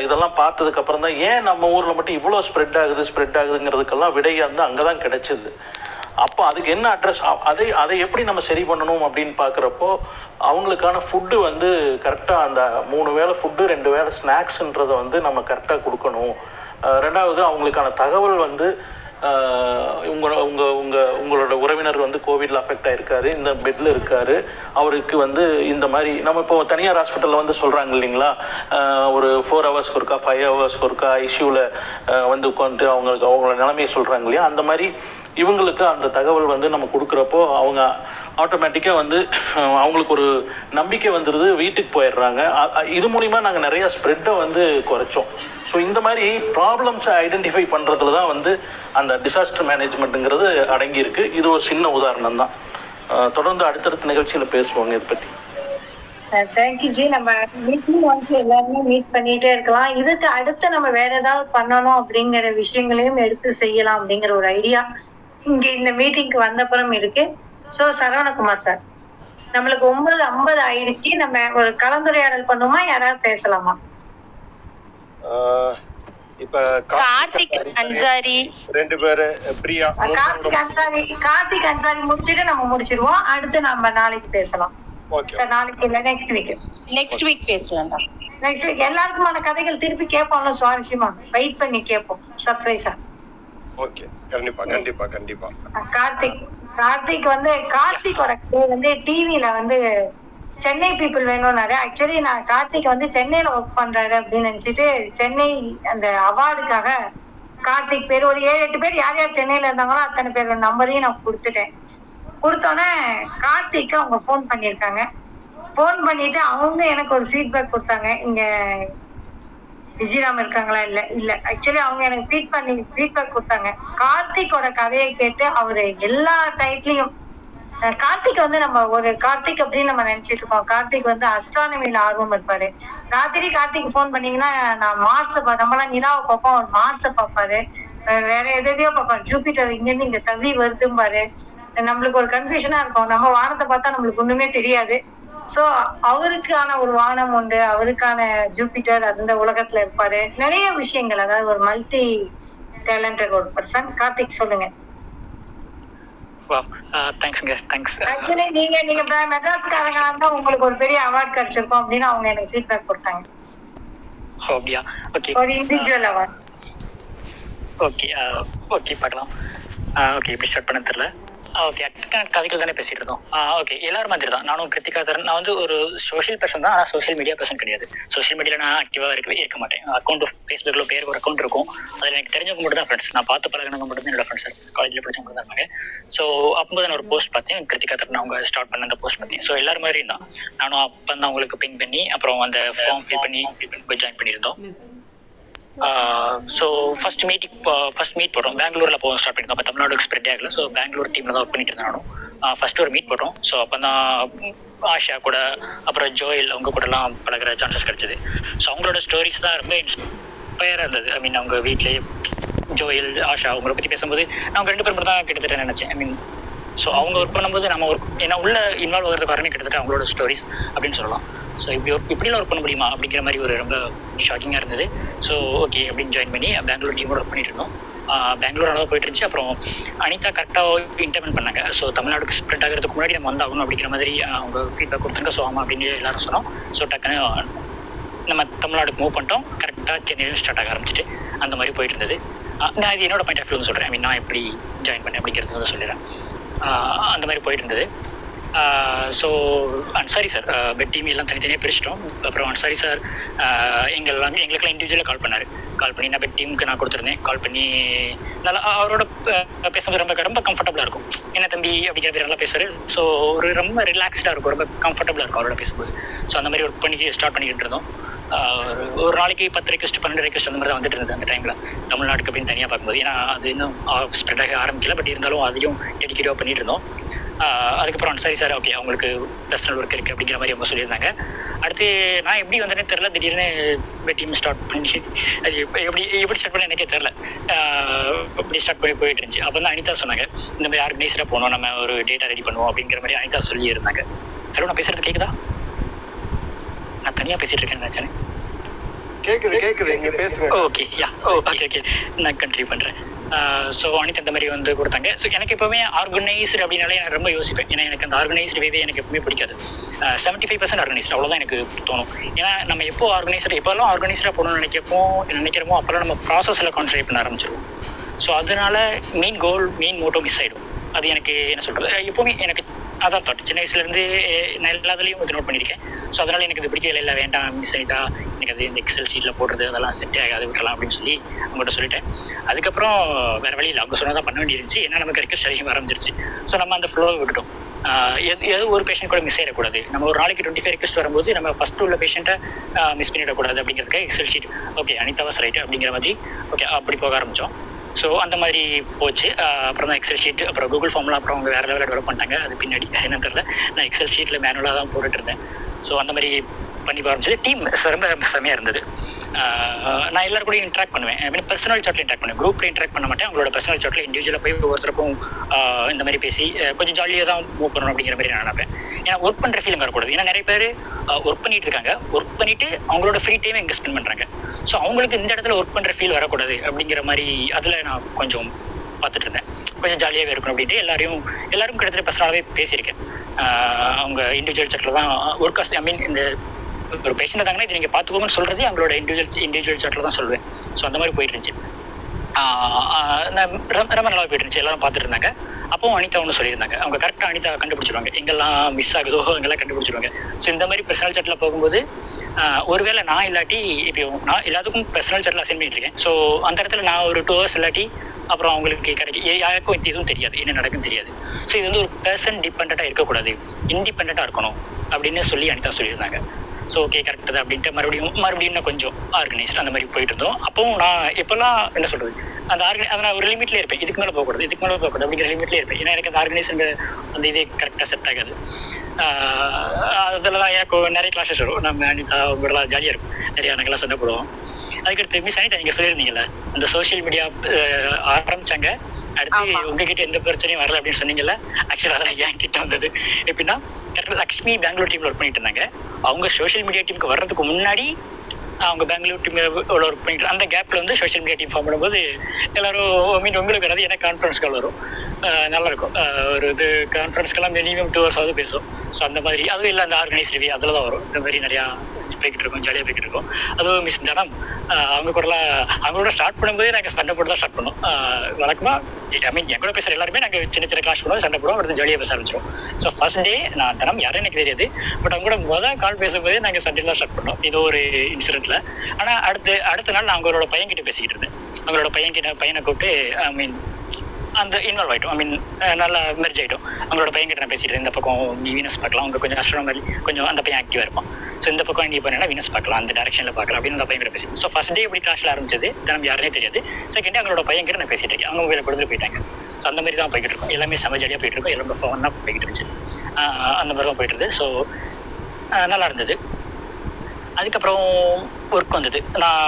இதெல்லாம் பார்த்ததுக்கு அப்புறம் தான் ஏன் நம்ம ஊரில் மட்டும் இவ்வளோ ஸ்ப்ரெட் ஆகுது ஸ்ப்ரெட் ஆகுதுங்கிறதுக்கெல்லாம் விடை வந்து அங்கே தான் கிடைச்சிது. அப்போ அதுக்கு என்ன அட்ரஸ் அதை அதை எப்படி நம்ம சரி பண்ணணும் அப்படின்னு பார்க்குறப்போ அவங்களுக்கான ஃபுட்டு வந்து கரெக்டாக அந்த மூணு வேளை ஃபுட்டு ரெண்டு வேளை ஸ்நாக்ஸுன்றதை வந்து நம்ம கரெக்டாக கொடுக்கணும். ரெண்டாவது அவங்களுக்கான தகவல் வந்து உங்களோட உங்கள் உங்கள் உங்களோட உறவினர் வந்து கோவிடில் அஃபெக்ட் ஆகிருக்காரு இந்த பெட்டில் இருக்காரு. அவருக்கு வந்து இந்த மாதிரி நம்ம இப்போ தனியார் ஹாஸ்பிட்டலில் வந்து சொல்கிறாங்க இல்லைங்களா? ஒரு ஃபோர் ஹவர்ஸ்க்கு ஒருக்கா ஃபைவ் ஹவர்ஸ்க்கு ஒருக்கா ஐசியூவில் வந்து உட்காந்துட்டு அவங்களுக்கு அவங்களோட நிலைமையை சொல்கிறாங்க இல்லையா? அந்த மாதிரி இவங்களுக்கு அந்த தகவல் வந்து நம்ம கொடுக்குறப்போ அவங்க ஆட்டோமேட்டிக்காக வந்து அவங்களுக்கு ஒரு நம்பிக்கை வந்துடுது வீட்டுக்கு போயிடுறாங்க. இது மூலிமா நாங்கள் நிறைய ஸ்ப்ரெட்டை வந்து குறைச்சோம். ஸோ இந்த மாதிரி ப்ராப்ளம்ஸை ஐடென்டிஃபை பண்ணுறதுல தான் வந்து அந்த டிசாஸ்டர் மேனேஜ்மெண்ட்டுங்கிறது அடங்கியிருக்கு. இது ஒரு சின்ன உதாரணம் தான். தொடர்ந்து அடுத்தடுத்த நிகழ்ச்சியில் பேசுவாங்க இதை பற்றி தேங்க்யூ ஜி நம்ம வீக்லி ஒன்ஸ் எல்லாருமே மீட் பண்ணிட்டே இருக்கலாம். இதுக்கு அடுத்து நம்ம வேற ஏதாவது பண்ணணும் அப்படிங்கிற விஷயங்களையும் எடுத்து செய்யலாம் அப்படிங்கிற ஒரு ஐடியா இங்க இந்த மீட்டிங்க்கு வந்தப்புறம் இருக்கு. சோ சரவணகுமார் சார் நம்மளுக்கு ஒன்பது ஐம்பது ஆயிடுச்சு. நம்ம ஒரு கலந்துரையாடல் பண்ணுமா? யாராவது பேசலாமா? இப்ப கார்த்திக் அன்சாரி ரெண்டு பேரு பிரியா கார்த்திக் அன்சாரி கார்த்திக் அன்சாரி முடிச்சுட்டு நம்ம முடிச்சிருவோம். அடுத்து நம்ம நாளைக்கு பேசலாம். ஓகே சார் நாளைக்கு இல்ல நெக்ஸ்ட் வீக் நெக்ஸ்ட் வீக் பேசலாம்டா நெக்ஸ்ட் வீக் எல்லாருக்குமான கதைகள் திருப்பி கேட்போம்ல சுவாரஸ்யமா? வெயிட் பண்ணி கேட்போம். சர்ப்ரைஸா ஓகே கண்டிப்பா கண்டிப்பா கண்டிப்பா. கார்த்திக் கார்த்திக் வந்து கார்த்திக்கோட கதை வந்து டிவில வந்து சென்னை பீப்புள் வேணும்னாரு. ஆக்சுவலி நான் கார்த்திக் வந்து சென்னையில ஒர்க் பண்றாரு அப்படின்னு நினைச்சிட்டு சென்னை அந்த அவார்டுக்காக கார்த்திக் பேர் ஒரு ஏழு எட்டு பேர் யார் யார் சென்னையில இருந்தாங்களோ அத்தனை பேரோட நம்பரையும் நான் கொடுத்துட்டேன். கொடுத்தோன்னே கார்த்திக்கு அவங்க ஃபோன் பண்ணியிருக்காங்க. ஃபோன் பண்ணிட்டு அவங்க எனக்கு ஒரு ஃபீட்பேக் கொடுத்தாங்க. இங்க விஜயராம் இருக்காங்களா? இல்ல இல்ல. ஆக்சுவலி அவங்க எனக்கு ஃபீட் பண்ணி ஃபீட்பேக் கொடுத்தாங்க. கார்த்திக்கோட கதையை கேட்டு அவரு எல்லா டைட்லயும் கார்த்திக் வந்து நம்ம ஒரு கார்த்திக் அப்படின்னு நம்ம நினைச்சிட்டு இருக்கோம். கார்த்திக் வந்து அஸ்ட்ரானமில ஆர்வம் இருப்பாரு. ராத்திரி கார்த்திக் ஃபோன் பண்ணீங்கன்னா நான் மார்ஸ் நம்மளாம் நிலாவை பார்ப்போம். அவர் மார்ஸ பார்ப்பாரு. வேற எதையோ பார்ப்பாரு. ஜூபிட்டர் இங்க இருந்து இங்க தவி வருதும்பாரு. நம்மளுக்கு ஒரு கன்ஃபியூஷனா இருக்கும். நம்ம வானத்தை பார்த்தா நம்மளுக்கு ஒண்ணுமே தெரியாது. சோ அவருக்கான ஒரு வானம் உண்டு அவருக்கான ஜூபிட்டர் அந்த உலகத்துல இருப்பாரு. நிறைய விஷயங்கள் அதாவது ஒரு மல்டி டேலண்டட் ஒரு பர்சன் கார்த்திக் சொல்லுங்க. தேங்க்ஸ்ங்க தேங்க்ஸ் ஆக்சுவலி நீங்க நீங்க மெட்ராஸ்காரங்களா இருந்தா உங்களுக்கு ஒரு பெரிய அவார்ட் கிடைச்சிருக்கும் அப்படின்னு அவங்க எனக்கு ஃபீட்பேக் கொடுத்தாங்க. அப்படியா ஓகே ஒரு இண்டிவிஜுவல் அவார்ட் ஓகே ஓகே பார்க்கலாம். ஓகே எப்படி ஸ்டார்ட் பண்ண தெரியல. ஓகே கதைகள் தானே பேசிட்டு இருந்தோம் ஓகே எல்லாரும் மாதிரி தான் நானும் கிருத்திகா தரன் நான் வந்து ஒரு சோஷியல் பர்சன் தான். ஆனால் சோஷியல் மீடியா பர்சன் கிடையாது. சோஷியல் மீடியாவில் நான் ஆக்டிவாக இருக்கவே இருக்க மாட்டேன். அக்கௌண்ட் ஃபேஸ்புக்கில் பேர் ஒரு அக்கௌண்ட் இருக்கும். அதில் எனக்கு தெரிஞ்சவங்க மட்டும் தான் ஃப்ரெண்ட்ஸ் நான் பார்த்து பழகினவங்க மட்டும் தான் என்னோட ஃப்ரெண்ட்ஸ் காலேஜில் படிச்சவங்க தான் இருப்பாங்க ஸோ அப்போ நான் ஒரு போஸ்ட் பார்த்தேன். கிருத்திகா தரன் அவங்க ஸ்டார்ட் பண்ண அந்த போஸ்ட் பார்த்தேன். ஸோ எல்லாரும் மாதிரி தான். நானும் அப்போ தான் அவங்களுக்கு பிங் பண்ணி அப்புறம் அந்த ஃபார்ம் ஃபில் பண்ணி போய் ஜாயின் பண்ணியிருந்தோம். So first meeting first meet போட்டோம் பெங்களூரில் போக ஸ்டார்ட் பண்ணிருக்கோம். அப்போ தமிழ்நாடு ஸ்ப்ரெட் ஆகல. ஸோ பெங்களூர் டீமில் தான் ஒர்க் பண்ணிட்டு இருந்தேன் நானும். ஃபர்ஸ்ட் ஒரு மீட் போட்டோம். ஸோ அப்போ தான் ஆஷா கூட அப்புறம் ஜோயல் அவங்க கூடலாம் பழகுற சான்சஸ் கிடைச்சது. ஸோ அவங்களோட ஸ்டோரிஸ் தான் ரொம்ப இன்ஸ்பயராக இருந்தது. ஐ மீன் அவங்க வீட்லேயே ஜோயல் ஆஷா அவங்கள பற்றி பேசும்போது நான் அவங்க ரெண்டு பேரும் மட்டும் தான் கிட்டத்தட்ட நினச்சேன். ஐ மீன் ஸோ அவங்க ஒர்க் பண்ணும்போது நம்ம ஒர்க் ஏன்னா உள்ள இன்வால்வ் ஆகிறது காரணமே கிட்டத்தட்ட அவங்களோட ஸ்டோரிஸ் அப்படின்னு சொல்லலாம். ஸோ இப்படி இப்படிலாம் ஒர்க் பண்ண முடியுமா அப்படிங்கிற மாதிரி ஒரு ரொம்ப ஷாக்கிங்காக இருந்தது. ஸோ ஓகே அப்படின்னு ஜாயின் பண்ணி பெங்களூர் டீமோட ஒர்க் பண்ணிட்டு இருந்தோம். பெங்களூர் அளவு போயிட்டு இருந்துச்சு. அப்புறம் அனிதா கரெக்டாக இன்டர்மெண்ட் பண்ணாங்க. ஸோ தமிழ்நாடுக்கு ஸ்ப்ரெட் ஆகிறதுக்கு முன்னாடி நம்ம வந்தாகணும் அப்படிங்கிற மாதிரி அவங்க ஃபீட்பேக் கொடுத்தாங்க ஸோ ஆமாம் அப்படின்னு எல்லாரும் சொன்னோம். ஸோ டக்குன்னு நம்ம தமிழ்நாடுக்கு மூவ் பண்ணிட்டோம். கரெக்டாக சென்னையிலும் ஸ்டார்ட் ஆக ஆரம்பிச்சிட்டு அந்த மாதிரி போயிட்டு இருந்தது. நான் இது என்னோட பாயிண்ட் ஆஃப் வியூன்னு சொல்கிறேன் ஐ மீன் நான் எப்படி ஜாயின் பண்ணேன் அப்படிங்கிறது வந்து சொல்லிடுறேன். அந்த மாதிரி போயிட்டு இருந்தது so Ansari sir bed team எல்லாம் தனித்தனியாக பிரிச்சிட்டோம். அப்புறம் அன்சாரி சார் எங்கள் வந்து எங்களுக்கெல்லாம் இண்டிவிஜுவலாக கால் பண்ணார். கால் பண்ணி நான் பெட் டீமுக்கு நான் கொடுத்துருந்தேன். கால் பண்ணி நல்லா அவரோட பேசும்போது ரொம்ப ரொம்ப கம்ஃபர்டபுளாக இருக்கும். என்ன தம்பி? அப்படிங்கிற பேர் நல்லா பேசுவார். ஸோ ஒரு ரொம்ப ரிலாக்ஸ்டாக இருக்கும். ரொம்ப கம்ஃபர்டபுளாக இருக்கும் அவரோட பேசும்போது. ஸோ அந்த மாதிரி ஒர்க் பண்ணி ஸ்டார்ட் பண்ணிக்கிட்டு இருந்தோம். ஒரு நாளைக்கு பத்து ரெக்வஸ்ட் பன்னெண்டு ரெக்வஸ்ட் அந்த மாதிரி தான் வந்துட்டு இருந்தது அந்த டைமில் தமிழ்நாட்டுக்கு அப்படின்னு தனியாக பார்க்கும்போது. ஏன்னா அது இன்னும் ஸ்ப்ரெட் ஆக ஆரம்பிக்கல. பட் இருந்தாலும் அதையும் டெடிக்கேட்டிவாக பண்ணிட்டு இருந்தோம். அதுக்கப்புறம் அன்சாரி சார் ஓகே அவங்களுக்கு பர்சனல் ஒர்க் இருக்குது அப்படிங்கிற மாதிரி அவங்க சொல்லியிருந்தாங்க. அடுத்து நான் எப்படி வந்தேனே தெரில திடீர்னு டீம் ஸ்டார்ட் பண்ணி அது எப்படி எப்படி ஸ்டார்ட் பண்ண எனக்கே தெரில அப்படி ஸ்டார்ட் பண்ணி போயிட்டு இருந்துச்சு. அப்போ தான் அனிதா சொன்னாங்க இந்த மாதிரி ஆர்கனைஸராக போகணும் நம்ம ஒரு டேட்டா ரெடி பண்ணுவோம் அப்படிங்கிற மாதிரி அனிதா சொல்லியிருந்தாங்க. ஹலோ நான் பேசுறது கேட்குதா நான் தனியாக பேசிட்டு இருக்கேன்னு நினச்சேன் கேக்குது கேக்குது. இங்க பேசுங்க. ஓகே யா ஓகே ஓகே நான் கண்டினியூ பண்ணுறேன் ஸோ அனைத்து அந்த மாதிரி வந்து கொடுத்தாங்க. ஸோ எனக்கு எப்பவுமே ஆர்கனைஸ்டு அப்படின்னாலே எனக்கு ரொம்ப யோசிப்பேன். ஏன்னா எனக்கு அந்த ஆர்கனைஸ்டு வேவே எனக்கு எப்பவுமே பிடிக்காது. செவன்ட்டி ஃபைவ் பர்சன்ட் ஆர்கனைஸ்டு அவ்வளோதான் எனக்கு தோணும். ஏன்னா நம்ம எப்போ ஆர்கனைஸ்டு எப்போல்லாம் ஆர்கனைஸ்டாக போகணும்னு நினைக்கப்போ நினைக்கிறோமோ அப்போல்லாம் நம்ம ப்ராசஸில் கான்சன்ட்ரேட் பண்ண ஆரம்பிச்சிருவோம். ஸோ அதனால main goal main motto miss ஆகிடும் அது எனக்கு என்ன சொல்கிறது எப்போவுமே எனக்கு அதான் தாட் சின்ன வயசுலேருந்து நான் எல்லாத்துலேயும் வந்து நோட் பண்ணியிருக்கேன் ஸோ அதனால் எனக்கு இது பிடிக்கவே இல்லை. வேண்டாம் மிஸ் ஆகிட்டா எனக்கு அது இந்த எக்ஸல் சீட்டில் போடுறது அதெல்லாம் செட் ஆகாது விட்டுலாம் அப்படின்னு சொல்லி அவங்கள்ட்ட சொல்லிட்டேன். அதுக்கப்புறம் வேறு வழியில் இல்லை. அவங்க சொன்னதான் பண்ண வேண்டியிருந்துச்சு. ஏன்னா நமக்கு இருக்க சரியும் ஆரம்பிச்சிருச்சு ஸோ நம்ம அந்த ஃப்ளோவை விட்டுட்டோம். எது எது ஒரு பேஷண்ட் கூட மிஸ் ஆகிடக்கூடாது நம்ம ஒரு நாளைக்கு டுவெண்ட்டி ஃபைவ் ரெக்வஸ்ட் வரும்போது நம்ம ஃபஸ்ட்டு உள்ள பேஷண்ட்டை மிஸ் பண்ணிடக்கூடாது அப்படிங்கிறதுக்கு எக்ஸல் ஷீட் ஓகே அனிதாவாஸ் ரைட்டு அப்படிங்கிற மாதிரி ஓகே அப்படி போக ஆரம்பித்தோம் ஸோ அந்த மாதிரி போச்சு. அப்புறம் தான் எக்ஸல் ஷீட் அப்புறம் கூகுள் ஃபார்ம்லாம் அப்புறம் அவங்க வேறு லெவலில் டெவலப் பண்ணிட்டாங்க. அது பின்னாடி என்ன தெரில நான் எக்ஸல் ஷீட்டில் மேனுவலாக தான் போட்டுட்டு இருந்தேன். ஸோ அந்த மாதிரி பண்ணி ஆரம்பிச்சது டீம் ரொம்ப செம்மையாக இருந்தது. நான் எல்லாரும் கூட இன்ட்ராக்ட் பண்ணுவேன். ஐ மீன் பர்சனல் சாட்டில் இன்ட்ராக்ட் பண்ணுவேன். குரூப்பில் இன்ட்ராக்ட் பண்ண மாட்டேன். அவங்களோட பர்சனல் சாட்டில் இண்டிவிஜுவலாக போய் ஒவ்வொருத்தருக்கும் இந்த மாதிரி பேசி கொஞ்சம் ஜாலியாக தான் மூவ் பண்ணணும் அப்படிங்கிற மாதிரி நான் நினைப்பேன். ஏன்னா ஒர்க் பண்ணுற ஃபீலிங் வரக்கூடாது. ஏன்னா நிறைய பேர் ஒர்க் பண்ணிட்டு இருக்காங்க. ஒர்க் பண்ணிட்டு அவங்களோட ஃப்ரீ டைம் எங்கே ஸ்பெண்ட் பண்ணுறாங்க ஸோ அவங்களுக்கு இந்த இடத்துல ஒர்க் பண்ணுற ஃபீல் வரக்கூடாது அப்படிங்கிற மாதிரி அதில் நான் கொஞ்சம் பார்த்துட்டு இருந்தேன். கொஞ்சம் ஜாலியாகவே இருக்கணும் அப்படின்ட்டு எல்லாரையும் எல்லாரும் கிட்டத்தட்ட பர்சனலாகவே பேசியிருக்கேன். அவங்க இண்டிவிஜுவல் சாட்டில் தான் ஒர்க் ஐ மீன் இந்த ஒரு பேஷண்ட் தாங்கன்னா இது நீங்கள் பார்த்துக்கோங்கன்னு சொல்கிறது அவங்களோட இண்டிவிஜுவல் இண்டிவிஜுவல் சாட்டில் தான் சொல்லுவேன். ஸோ அந்த மாதிரி போயிட்டு இருந்துச்சு. ரொம்ப ரொம்ப நல்லா போயிட்டு இருந்துச்சு. எல்லாரும் பார்த்துட்டு இருந்தாங்க. அப்போ அனிதா ஒன்று சொல்லியிருந்தாங்க. அவங்க கரெக்டாக அனிதா கண்டுபிடிச்சிருவாங்க. எங்கெல்லாம் மிஸ் ஆகுதோ எங்கெல்லாம் கண்டுபிடிச்சிருவாங்க. ஸோ இந்த மாதிரி பர்சனல் சாட்டில் போகும்போது ஒருவேளை நான் இல்லாட்டி இப்போ நான் எல்லாத்துக்கும் பர்சனல் சாட்டில் அசைன் பண்ணிட்டு இருக்கேன். ஸோ அந்த இடத்துல நான் ஒரு டூ ஹவர்ஸ் இல்லாட்டி அப்புறம் அவங்களுக்கு கிடைக்கும் யாருக்கும் எதுவும் தெரியாது. என்ன நடக்கும் தெரியாது. ஸோ இது வந்து ஒரு பர்சன் டிபெண்ட்டாக இருக்கக்கூடாது. இண்டிபெண்ட்டாக இருக்கணும் அப்படின்னு சொல்லி அனிதா சொல்லியிருந்தாங்க. ஸோ ஓகே கரெக்ட் தான் அப்படின்ட்டு மறுபடியும் மறுபடியும் இன்னும் கொஞ்சம் ஆர்கனைஸ்ட் அந்த மாதிரி போயிட்டு இருந்தோம். அப்பவும் நான் எப்போல்லாம் என்ன சொல்றது? அந்த ஆர்கனை அதை நான் ஒரு லிமிட்லேயே இருப்பேன். இதுக்கு மேலே போகக்கூடாது இதுக்கு மேலே போகக்கூடாது அப்படிங்கிற லிமிட்லேயே இருப்பேன். ஏன்னா எனக்கு அந்த ஆர்கனைசேஷன் அந்த இதே கரெக்டாக செட் ஆகாது. அதில் தான் எனக்கு நிறைய கிளாஸஸ் வரும். நம்ம அனிதா அவங்களெலாம் ஜாலியாக இருக்கும். நிறையா நாங்கள்லாம் சண்டை போடுவோம். அதுக்கடுத்து மிஸ் அனிதா நீங்கள் சொல்லியிருந்தீங்கல்ல அந்த சோஷியல் மீடியா ஆரம்பிச்சாங்க. அடுத்து உங்ககிட்ட எந்த பிரச்சனையும் வரல அப்படின்னு சொன்னீங்கல்ல ஆக்சுவலாக அதெல்லாம் என் கிட்ட வந்தது? எப்படின்னா லக்ஷ்மி பெங்களூர் டீம்ல ஒர்க் பண்ணிட்டு இருந்தாங்க. அவங்க சோஷியல் மீடியா டீமுக்கு வர்றதுக்கு முன்னாடி அவங்க பெங்களூர் டீம் ஒர்க் பண்ணிட்டு அந்த கேப்ல வந்து சோஷியல் மீடியா டீம் ஃபார்ம் பண்ணும்போது எல்லாரும் மீன் உங்களுக்கு வராது. ஏன்னா கான்ஃபரன்ஸ் கால் வரும். நல்லாயிருக்கும். ஒரு இது கான்ஃபரன்ஸ்க்கெல்லாம் மினிமம் டூ ஹவர்ஸ் ஆகுது பேசும். ஸோ அந்த மாதிரி. அதுவும் இல்லை அந்த ஆர்கனைஸ் ரிவ்யூ அதில் தான் வரும். இந்த மாதிரி நிறையா போய்கிட்டு இருக்கும் ஜாலியாக போய்கிட்டு இருக்கும். அதுவும் மிஸ் தனம். அவங்க கூடலாம் அவங்க கூட ஸ்டார்ட் பண்ணும்போதே நாங்கள் சண்டை போட்டு தான் ஸ்டார்ட் பண்ணோம். வழக்கமாக ஐ மீன் என் கூட பேசுகிற எல்லாருமே நாங்கள் சின்ன சின்ன கிளாஸ் பண்ணுவோம் சண்டை போடுவோம் அடுத்து ஜாலியாக பேச ஆரம்பிச்சிடும் ஸோ ஃபர்ஸ்ட் டே நான் தனம் யாரும் எனக்கு தெரியாது. பட் அவங்க கூட மொதல் கால் பேசும்போதே நாங்கள் சண்டே தான் ஸ்டார்ட் பண்ணோம். இது ஒரு இன்சிடென்ட்ல ஆனால் அடுத்து அடுத்த நாள் நான் அவங்களோட பையன்கிட்ட பேசிக்கிட்டு இருந்தேன். அவங்களோட பையன்கிட்ட பையனை கூப்பிட்டு ஐ மீன் அந்த இன்வால்வ் ஆகிட்டோம் ஐ மீன் நல்லா மெர்ஜ் ஆகிட்டோம் அவங்களோட பையன்கிட்ட நான் பேசிட்டு இந்த பக்கம் நீ வீனஸ் பார்க்கலாம். அவங்க கொஞ்சம் அஸ்ட்ரோனமரி கொஞ்சம் அந்த பையன் ஆக்டிவாக இருப்பான். ஸோ இந்த பக்கம் நீ பண்ணா வீனஸ் பார்க்கலாம். அந்த டேரக்ஷனில் பார்க்கலாம். அப்படின்னு அந்த பையன் கிட்ட பேசி ஸோ ஃபஸ்ட் டே இப்படி கிளாஸில் ஆரம்பிச்சது. தினம் யாருனே தெரியாது. செகண்ட் டே அவங்களோட பையன்கிட்ட நான் பேசிட்டு இருக்கேன். அவங்க மொபைல கொடுத்துட்டு போயிட்டாங்க. ஸோ அந்த மாதிரி தான் போய்கிட்டு இருக்கோம். எல்லாமே செம ஜாலியாக போயிட்டு இருக்கோம். எல்லாமே ஃபோனாக போய்கிட்டு இருந்துச்சு. ஆஹ் அந்த மாதிரி தான் போயிட்டு இருந்தது. ஸோ நல்லா இருந்தது. அதுக்கப்புறம் ஒர்க் வந்தது. நான்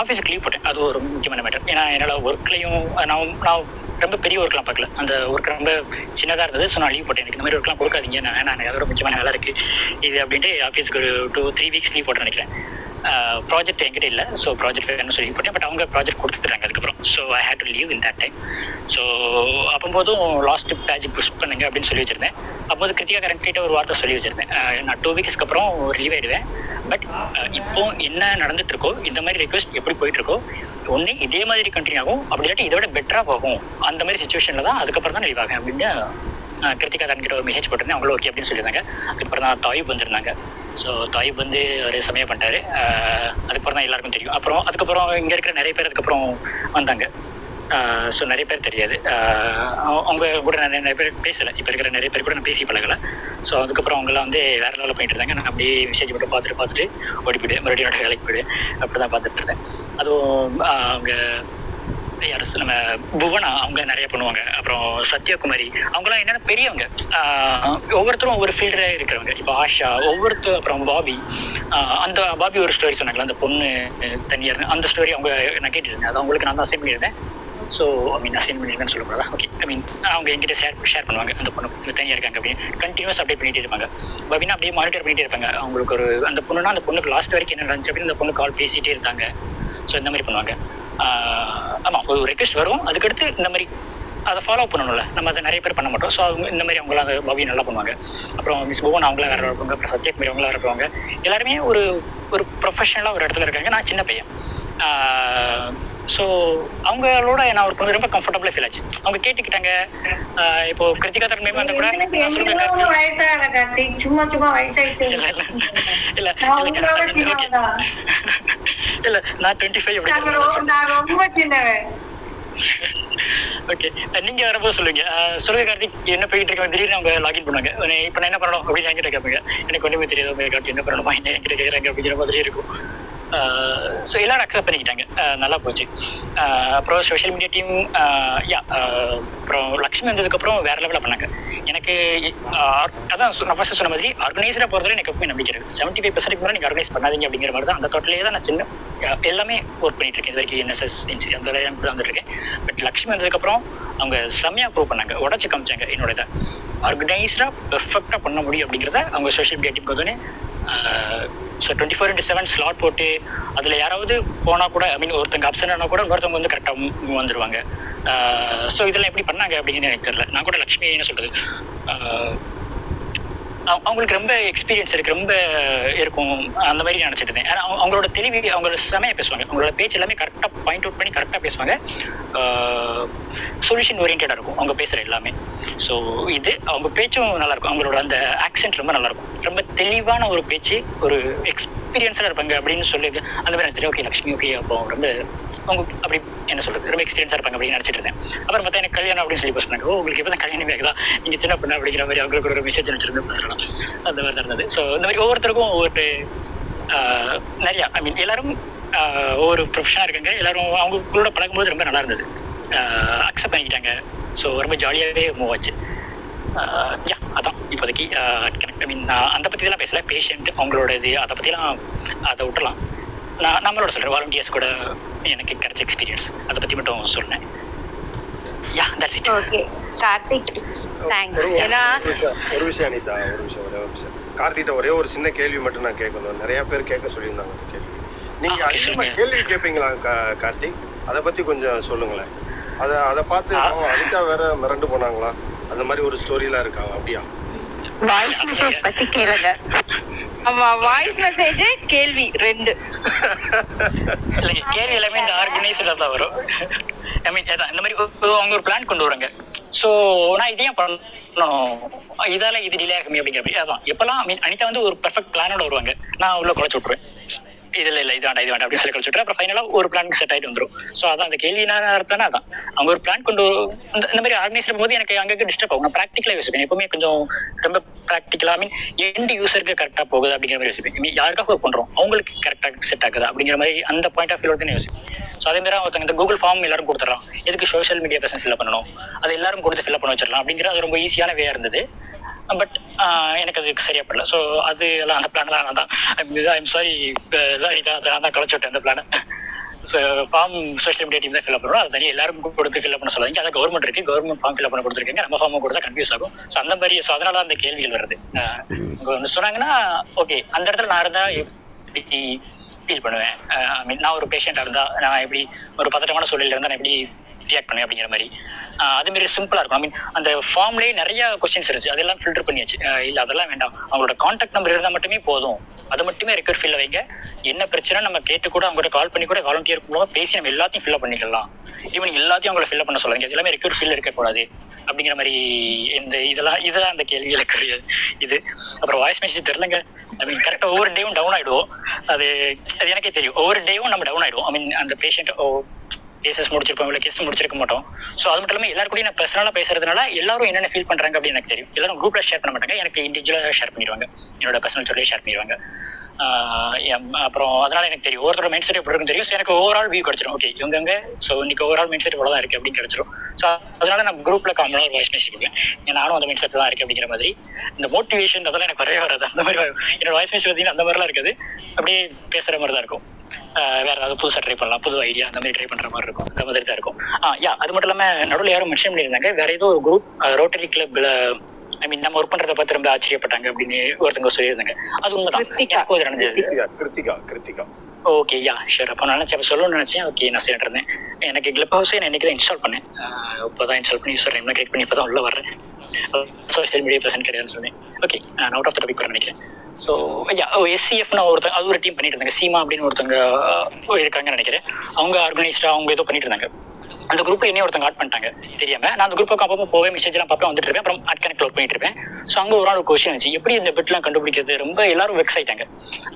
ஆஃபீஸுக்கு லீவ் போட்டேன். அது ஒரு முக்கியமான மேட்டர் ஏன்னா என்னால் ஒர்க்லையும் நான் நான் ரொம்ப பெரிய ஒர்க்லாம் பார்க்கல. அந்த ஒர்க் ரொம்ப சின்னதாக இருந்தது. ஸோ நான் லீவ் போட்டேன். எனக்கு இந்த மாதிரி ஒர்க்லாம் கொடுக்காதீங்க. நான் நான் எனக்கு அதோட முக்கியமான வேலை இருக்குது இது அப்படின்ட்டு ஆஃபீஸுக்கு ஒரு டூ த்ரீ வீக்ஸ் லீவ் போட்டேன் நினைக்கிறேன். ப்ராஜெக்ட் என்கிட்ட இல்லை. ஸோ ப்ராஜெக்ட் வேணும்னு சொல்லி போட்டேன். பட் அவங்க ப்ராஜெக்ட் கொடுத்துட்டாங்க அதுக்கப்புறம். So I had to leave in that time so அப்போதும் லாஸ்ட் பேஜ் புஷ் பண்ணுங்க அப்படின்னு சொல்லி வச்சிருந்தேன். அப்போது கிருத்திகா கரண்ட் ஒரு வார்த்தை சொல்லி வச்சிருந்தேன். நான் டூ வீக்ஸ்க்கு அப்புறம் லீவ் ஆயிடுவேன். பட் இப்போ என்ன நடந்துட்டு இருக்கோ இந்த மாதிரி ரிக்வெஸ்ட் எப்படி போயிட்டு இருக்கோ ஒன்று இதே மாதிரி கண்டினியூ ஆகும். அப்படி இல்லாட்டி இதை விட பெட்டராக போகும். அந்த மாதிரி சுச்சுவேஷனில் தான் அதுக்கப்புறம் தான் லீவ் ஆகும் அப்படின்னு கிருத்திகா தரன் கிட்ட ஒரு மெசேஜ் போட்டிருந்தேன். அவங்களும் ஓகே அப்படின்னு சொல்லியிருந்தாங்க. அதுக்கப்புறம் தான் தாயிப் வந்திருந்தாங்க. ஸோ தாயிப் வந்து ஒரு சமயம் பண்ணிட்டாரு. அதுக்கப்புறம் தான் எல்லாருக்கும் தெரியும். அப்புறம் அதுக்கப்புறம் இங்கே இருக்கிற நிறைய பேர் அதுக்கப்புறம் வந்தாங்க. ஸோ நிறைய பேர் தெரியாது. அவங்க அவங்க கூட நான் நிறைய பேர் பேசலை. இப்போ இருக்கிற நிறைய பேர் கூட நான் பேசி பழகலை. ஸோ அதுக்கப்புறம் அவங்களாம் வந்து வேற லெவலில் போயிட்டு இருந்தாங்க. நான் அப்படியே மெசேஜ் மட்டும் பார்த்துட்டு பார்த்துட்டு ஓடி போயிடு. மறுபடியும் வேலைக்கு போயிடு. அப்படி தான் பார்த்துட்டு இருந்தேன். அதுவும் அவங்க யார் நம்ம புவனா அவங்க நிறைய பண்ணுவாங்க. அப்புறம் சத்யகுமாரி அவங்களாம் என்னென்ன பெரியவங்க. ஒவ்வொருத்தரும் ஒவ்வொரு ஃபீல்டில் இருக்கிறவங்க. இப்போ ஆஷா ஒவ்வொருத்தர் அப்புறம் பாபி. அந்த பாபி ஒரு ஸ்டோரி சொன்னாங்களா அந்த பொண்ணு தனியாக அந்த ஸ்டோரி அவங்க நான் கேட்டுட்டு அது அவங்களுக்கு நான் தான் அசைன் பண்ணியிருந்தேன். ஸோ ஐ மீன் அசைன் பண்ணியிருந்தேன்னு சொல்லக்கூடாதா ஓகே ஐ மீன் அவங்க என்கிட்ட ஷேர் ஷேர் பண்ணுவாங்க. அந்த பொண்ணு தனியாக இருக்காங்க அப்படின்னு. கண்டினியூஸ் அப்டேட் பண்ணிட்டு இருப்பாங்க. பாபினா அப்படியே மானிட்டர் பண்ணிட்டே இருப்பாங்க. அவங்களுக்கு ஒரு அந்த பொண்ணுனா அந்த பொண்ணுக்கு லாஸ்ட் வரைக்கும் என்ன நடந்துச்சு அப்படின்னு அந்த பொண்ணு கால் பேசிகிட்டே இருந்தாங்க ஸோ இந்த மாதிரி பண்ணுவாங்க. ஆமாம் ஒரு ரெக்வெஸ்ட் வரும். அதுக்கடுத்து இந்த மாதிரி அதை ஃபாலோ பண்ணணும்ல. நம்ம அதை நிறைய பேர் பண்ண மாட்டோம். ஸோ அவங்க இந்த மாதிரி அவங்களாம் அதை பாபி நல்லா பண்ணுவாங்க. அப்புறம் மிஸ் புவன் அவங்களாம் வேற இருப்பாங்க அப்புறம் சத்யகுமாரி அவங்களாம் இருப்பாங்க எல்லாருமே ஒரு ஒரு ப்ரொஃபஷனலாக ஒரு இடத்துல இருக்காங்க. நான் சின்ன பையன். ஸோ அவங்களோட நான் ஒரு பொண்ணு ரொம்ப கம்ஃபர்டபுளாக ஃபீல் ஆச்சு. அவங்க கேட்டுக்கிட்டாங்க. இப்போ கிருத்திகா தரன் மேம் வந்து கூட சொல்லுங்க. வயசாகல கார்த்திக் சும்மா சும்மா வயசாயிடுச்சு. இல்ல இல்ல இல்ல. நான் டுவெண்ட்டி ஃபைவ் சின்னவன் ஓகே நீங்க வரும்போது சொல்லுங்க. சொல்லுங்க கார்த்திக் என்ன போயிட்டு இருக்க? திடீர்னு அவங்க லாகின் பண்ணுவாங்க இப்ப நான் என்ன பண்ணணும்? அப்படின்னு என்கிட்ட கேட்பாங்க. எனக்கு ஒண்ணுமே தெரியாது. உங்க கார்த்திக் என்ன பண்ணணுமா? என்ன என்கிட்ட கேட்கறாங்க அப்படிங்கிற மாதிரி இருக்கும். ஸோ எல்லாரும் அக்செப்ட் பண்ணிக்கிட்டாங்க. நல்லா போச்சு. அப்புறம் சோஷியல் மீடியா டீம் யா அப்புறம் லக்ஷ்மி வந்ததுக்கப்புறம் வேற லெவலில் பண்ணாங்க. எனக்கு அதான் நான் ஃபர்ஸ்ட் சொன்ன மாதிரி ஆர்கனைசராக பொறுத்தவரை எனக்கு எப்பவுமே நம்பிக்கை இருக்குது செவன்ட்டி ஃபைவ் பர்சன்ட் கூட நீங்கள் ஆர்கனைஸ் பண்ணாதீங்க அப்படிங்கிற மாதிரி தான் அந்த தோட்டலே தான் நான் சின்ன எல்லாமே ஒர்க் பண்ணிட்டு இருக்கேன். இது வரைக்கும் என்எஸ்எஸ் என்சிசி அந்த வேலையாக வந்துருக்கேன் பட் லக்ஷ்மி வந்ததுக்கப்புறம் அவங்க செம்மையாக ப்ரூவ் பண்ணாங்க. உடச்சி காமிச்சாங்க என்னோட இதை. ஆர்கனைஸ்டாக பெர்ஃபெக்டாக பண்ண முடியும் அப்படிங்கிறத அவங்க சோஷியல் மீடியா டீம் வந்தோடனே so twenty four into seven slot போட்டு அதில் யாராவது போனால் கூட ஐ மீன் ஒருத்தங்க அப்சன் ஆனால் கூட இன்னொருத்தவங்க வந்து கரெக்டாக வந்துருவாங்க. ஸோ இதெல்லாம் எப்படி பண்ணாங்க அப்படின்னு எனக்கு தெரியல. நான் கூட லக்ஷ்மி என்ன சொல்கிறது அவங்களுக்கு ரொம்ப எக்ஸ்பீரியன்ஸ் இருக்கு ரொம்ப இருக்கும் அந்த மாதிரி நினைச்சிட்டு இருந்தேன் அவங்க- அவங்களோட தெளிவு அவங்களோட செமையா பேசுவாங்க. அவங்களோட பேச்சு எல்லாமே கரெக்டாக பாயிண்ட் அவுட் பண்ணி கரெக்டாக பேசுவாங்க. சொல்யூஷன் ஓரியன்டாக இருக்கும் அவங்க பேசுற எல்லாமே. ஸோ இது அவங்க பேச்சும் நல்லா இருக்கும். அவங்களோட அந்த ஆக்சென்ட் ரொம்ப நல்லா இருக்கும். ரொம்ப தெளிவான ஒரு பேச்சு ஒரு எக்ஸ்பீரியன்ஸாக இருப்பாங்க அப்படின்னு சொல்லி அந்த மாதிரி நினச்சிட்டு ஓகே லக்ஷ்மி ஓகே அப்போ ரொம்ப அவங்க அப்படி என்ன சொல்றது ரொம்ப எக்ஸ்பீரியன்ஸாக இருப்பாங்க அப்படின்னு நினச்சிட்டு இருந்தேன் அப்புறம் பார்த்தா எனக்கு கல்யாணம் அப்படின்னு சொல்லி போஸ்ட் ஓ உங்களுக்கு இப்போ தான் கல்யாணம் ஆகுதா? நீங்கள் சின்ன பண்ண அப்படிங்கிற மாதிரி அவங்களுக்கு ஒரு மெசேஜ் அனுப்பிச்சிருந்து பேசுகிறோம் அந்த மாதிரி தான் இருந்தது ஸோ இந்த மாதிரி ஒவ்வொருத்தருக்கும் ஒவ்வொரு நிறையா ஐ மீன் எல்லாரும் ஒவ்வொரு ப்ரொஃபஷனாக இருக்காங்க. எல்லாரும் அவங்களோட பழகும்போது ரொம்ப நல்லா இருந்தது. அக்செப்ட் பண்ணிக்கிட்டாங்க. ஸோ ரொம்ப ஜாலியாகவே மூவ் ஆச்சு. யா அதான். இப்போதைக்கு ஐ மீன் நான் அந்த பற்றிலாம் பேசல. பேஷண்ட் அவங்களோட இது அதை பற்றிலாம் அதை விட்டுலாம் நான் நம்மளோட சொல்கிறேன் வாலண்டியர்ஸ் கூட எனக்கு கிடைச்ச எக்ஸ்பீரியன்ஸ் அதை பற்றி மட்டும் சொன்னேன் yeah that's it okay Karthik thanks ஒரு ஏன்னா விஷயம், ஒரு விஷயம் அனிதா ஒரு விஷயம் ஒரே ஒரு விஷயம் கார்த்திகிட்ட ஒரே ஒரு சின்ன கேள்வி மட்டும் நான் கேட்கணும். நிறைய பேர் கேட்க சொல்லியிருந்தாங்க அந்த கேள்வி. நீங்க அதிகமா. கேள்வி கேட்பீங்களா கா- கார்த்திக்? அதை பத்தி கொஞ்சம் சொல்லுங்களேன். அத அத பார்த்து அவங்க அனிதா வேற மிரண்டு போனாங்களா? அந்த மாதிரி ஒரு ஸ்டோரிலாம் இருக்காங்க அப்படியா? வாய்ஸ் மெசேஜ் பத்தி கேளுங்க. ஆமா வாய்ஸ் மெசேஜ் கேள்வி ரெண்டு. இல்லைங்க கேள்வி எல்லாமே இந்த ஆர்கனைசர்ல தான் வரும். ஐ மீன் இந்த மாதிரி ஒரு- அவங்க ஒரு பிளான் கொண்டு வராங்க. ஸோ நான் இதையும் பண்ணணும். இதால இது டிலே ஆகுமே அப்படிங்கிற மாதிரி. அதான். எப்பெல்லாம் mean, அனிதா வந்து ஒரு பெர்ஃபெக்ட் பிளானோட வருவாங்க. நான் உள்ள குறைச்சு விட்டுருவேன். இது இல்ல இது வேண்டாம் இது வேண்டாம் அப்படின்னு சொல்லி கழிச்சு அப்புறம் ஃபைனலா ஒரு பிளான் செட் ஆயிட்டு வந்துடும் ஸோ அதான் அந்த கேள்வி என்ன அர்த்தம்னா அதான். அவங்க ஒரு பிளான் கொண்டு இந்த- மாதிரி ஆர்கனைஸ் போது எனக்கு அங்கே டிஸ்டர்ப் ஆகும். நான் ப்ராக்டிக்கலா யோசிப்பேன். எப்பவுமே கொஞ்சம் ரொம்ப ப்ராக்டிக்கலா மீன் எண்ட் யூசருக்கு கரெக்டா போகுது அப்படிங்கிற மாதிரி யோசிப்பேன். I யாருக்காக ஒர்க் பண்றோம். அவங்களுக்கு கரெக்டா செட் ஆகுது அப்படிங்கிற மாதிரி அந்த பாயிண்ட் ஆஃப் வியூல தான் யோசிப்பேன். ஸோ அதே மாதிரி ஒருத்தங்க இந்த கூகுள் ஃபார்ம் எல்லாரும் கொடுத்துட்றான். எதுக்கு சோஷியல் மீடியா பர்சன் ஃபில் பண்ணணும்? அது எல்லாரும் கொடுத்து ஃபில் பண்ண வச்சிடலாம் அப்படிங்கிற அது ரொம்ப ஈஸியான வே இருந்தது. பட் uh, எனக்கு அது சரியா படல. ஸோ அது எல்லாம் அந்த பிளான்லாம் நான் தான் ஐம் சாரி இதான் நான் தான் களைச்சு விட்டேன் அந்த பிளானை so form social media team தான் ஃபில் பண்ணுறோம் அது தனியாக எல்லாரும் கொடுத்து ஃபில் பண்ண சொல்லாங்க அதான் கவர்மெண்ட் இருக்கு. கவர்மெண்ட் ஃபார்ம் ஃபில் பண்ண கொடுத்துருக்காங்க. நம்ம ஃபார்ம் கொடுத்தா கன்ஃபியூஸ் ஆகும். ஸோ அந்த மாதிரி ஸோ அதனால அந்த கேள்விகள் வருது. சொன்னாங்கன்னா ஓகே அந்த இடத்துல நான் இருந்தா எப்படி ஃபீல் பண்ணுவேன்? ஐ மீன் நான் ஒரு பேஷண்டாக இருந்தா நான் எப்படி ஒரு பதட்டமான சூழலில் இருந்தா நான் எப்படி ரியாக்ட் பண்ணு அப்படிங்கிற மாதிரி. அது மாதிரி சிம்பிளா இருக்கும். ஐ மீன் அந்த ஃபார்ம்லேயே நிறைய கொஸ்டின்ஸ் இருந்துச்சு. அதெல்லாம் ஃபில்டர் பண்ணியாச்சு. இல்லை இல்ல அதெல்லாம் வேண்டாம். அவங்களோட காண்டாக்ட் நம்பர் இருந்தால் மட்டுமே போதும். அது மட்டுமே ரெக்கர் ஃபில் வைங்க. என்ன பிரச்சனை நம்ம கேட்டு கூட அவங்ககிட்ட கால் பண்ணி கூட வாலண்டியர் மூலமா பேசி நம்ம எல்லாத்தையும் ஃபில்அப் பண்ணிக்கலாம். ஈவன் எல்லாத்தையும் அவங்கள ஃபில்அப் பண்ண சொல்லுங்க எல்லாமே ரெக்கர் ஃபில் இருக்கக்கூடாது அப்படிங்கிற மாதிரி இந்த இதெல்லாம் இதெல்லாம் அந்த கேள்விகளுக்கு இது. அப்புறம் வாய்ஸ் மெசேஜ் தெரிலங்க ஐ மீன் கரெக்டாக ஒவ்வொரு டேவும் டவுன் ஆயிடுவோம். அது அது எனக்கே தெரியும். ஒவ்வொரு டேவும் நம்ம டவுன் ஆயிடுவோம். ஐ மீன் அந்த பேஷண்ட் கேசஸ் முடிச்சிருப்போம் இல்லை கேஸ் முடிச்சிருக்க மாட்டோம். ஸோ அது மட்டும் இல்லாமல் எல்லாரும் நான் பர்சனலாக பேசுறதுனால எல்லாரும் என்னென்ன ஃபீல் பண்ணுறாங்க அப்படின்னு எனக்கு தெரியும். எல்லாரும் குரூப்ல ஷேர் பண்ண மாட்டாங்க. எனக்கு இண்டிவிஜுவலாக ஷேர் பண்ணிடுவாங்க. என்னோட பர்சனல் சொல்லி ஷேர் பண்ணிடுவாங்க. அப்புறம் அதனால எனக்கு தெரியும். ஒருத்தரோட மைண்ட் செட் எப்படி தெரியும். ஸோ எனக்கு ஓவரால் வியூ கிடைச்சிரும். ஓகே இவங்க ஸோ இன்னைக்கு ஓவரால் மைண்ட் செட் இவ்வளோ இருக்கு அப்படின்னு கிடைச்சிரும். ஸோ அதனால நான் குரூப்ல காமனாக ஒரு வாய்ஸ் மெசேஜ் கொடுப்பேன். நானும் அந்த மைண்ட் செட் தான் இருக்கு அப்படிங்கிற மாதிரி. இந்த மோட்டிவேஷன் அதெல்லாம் எனக்கு வரவே வராது. அந்த மாதிரி என்னோட வாய்ஸ் மெசேஜ் பார்த்தீங்கன்னா அந்த மாதிரிலாம் இருக்காது. அப்படியே பேசுற மாதிரி தான் இருக்கும். வேற ஏதாவது புதுசா ட்ரை பண்ணலாம் புது ஐடியா அந்த மாதிரி ட்ரை பண்ற மாதிரி இருக்கும். அந்த மாதிரி தான் இருக்கும். ஆ யா அது மட்டும் இல்லாம நடுவில் யாரும் மென்ஷன் பண்ணியிருந்தாங்க. வேற ஏதோ ஒரு குரூப் ரோட்டரி கிளப்ல ஐ மீன் நம்ம ஒர்க் பண்றத பார்த்து ரொம்ப ஆச்சரியப்பட்டாங்க அப்படின்னு ஒருத்தவங்க சொல்லியிருந்தாங்க. அது உண்மைதான். நடந்தது. Krithika Krithika okay yeah sure அப்போ நான் நினச்சேன் சொல்லணும்னு நினச்சேன். ஓகே நான் சொல்லிட்டு இருந்தேன். எனக்கு கிளப் ஹவுஸே நான் இன்னைக்கு தான் இன்ஸ்டால் பண்ணேன். இப்போ தான் இன்ஸ்டால் பண்ணி நேம்லாம் கிரியேட் பண்ணி இப்போ தான் உள்ள வரேன் சோஷியல் மீடியா பர்சன் கிடையாதுன்னு சொன்னேன். ஓகே நான் அவுட் ஆஃப் த டாபிக் நினைக்கிறேன். ஸோ யா எஸ்சிஎஃப்னு ஒருத்தங்க அது ஒரு டீம் பண்ணிட்டு இருந்தாங்க. சீமா அப்படின்னு ஒருத்தவங்க இருக்காங்கன்னு நினைக்கிறேன். அவங்க ஆர்கனைஸ்டாக அவங்க ஏதோ பண்ணிட்டு இருந்தாங்க. அந்த குரூப்ல என்னைய ஒருத்தங்க ஆட் பண்ணிட்டாங்க. தெரியாம? நான் அந்த குரூப்புக்கு அப்பப்போ போவே மெசேஜ் எல்லாம் பார்ப்பேன் வந்துட்டு இருப்பேன். அப்புறம் ஆட் கனெக்ட் ஒர்க் பண்ணிட்டு இருப்பேன். ஸோ அங்கே ஒரு நாள் ஒரு கொஸ்டின் இருந்துச்சு எப்படி இந்த பெட்லாம் கண்டுபிடிக்கிறது? ரொம்ப எல்லாரும் வெக்ஸ் ஆயிட்டாங்க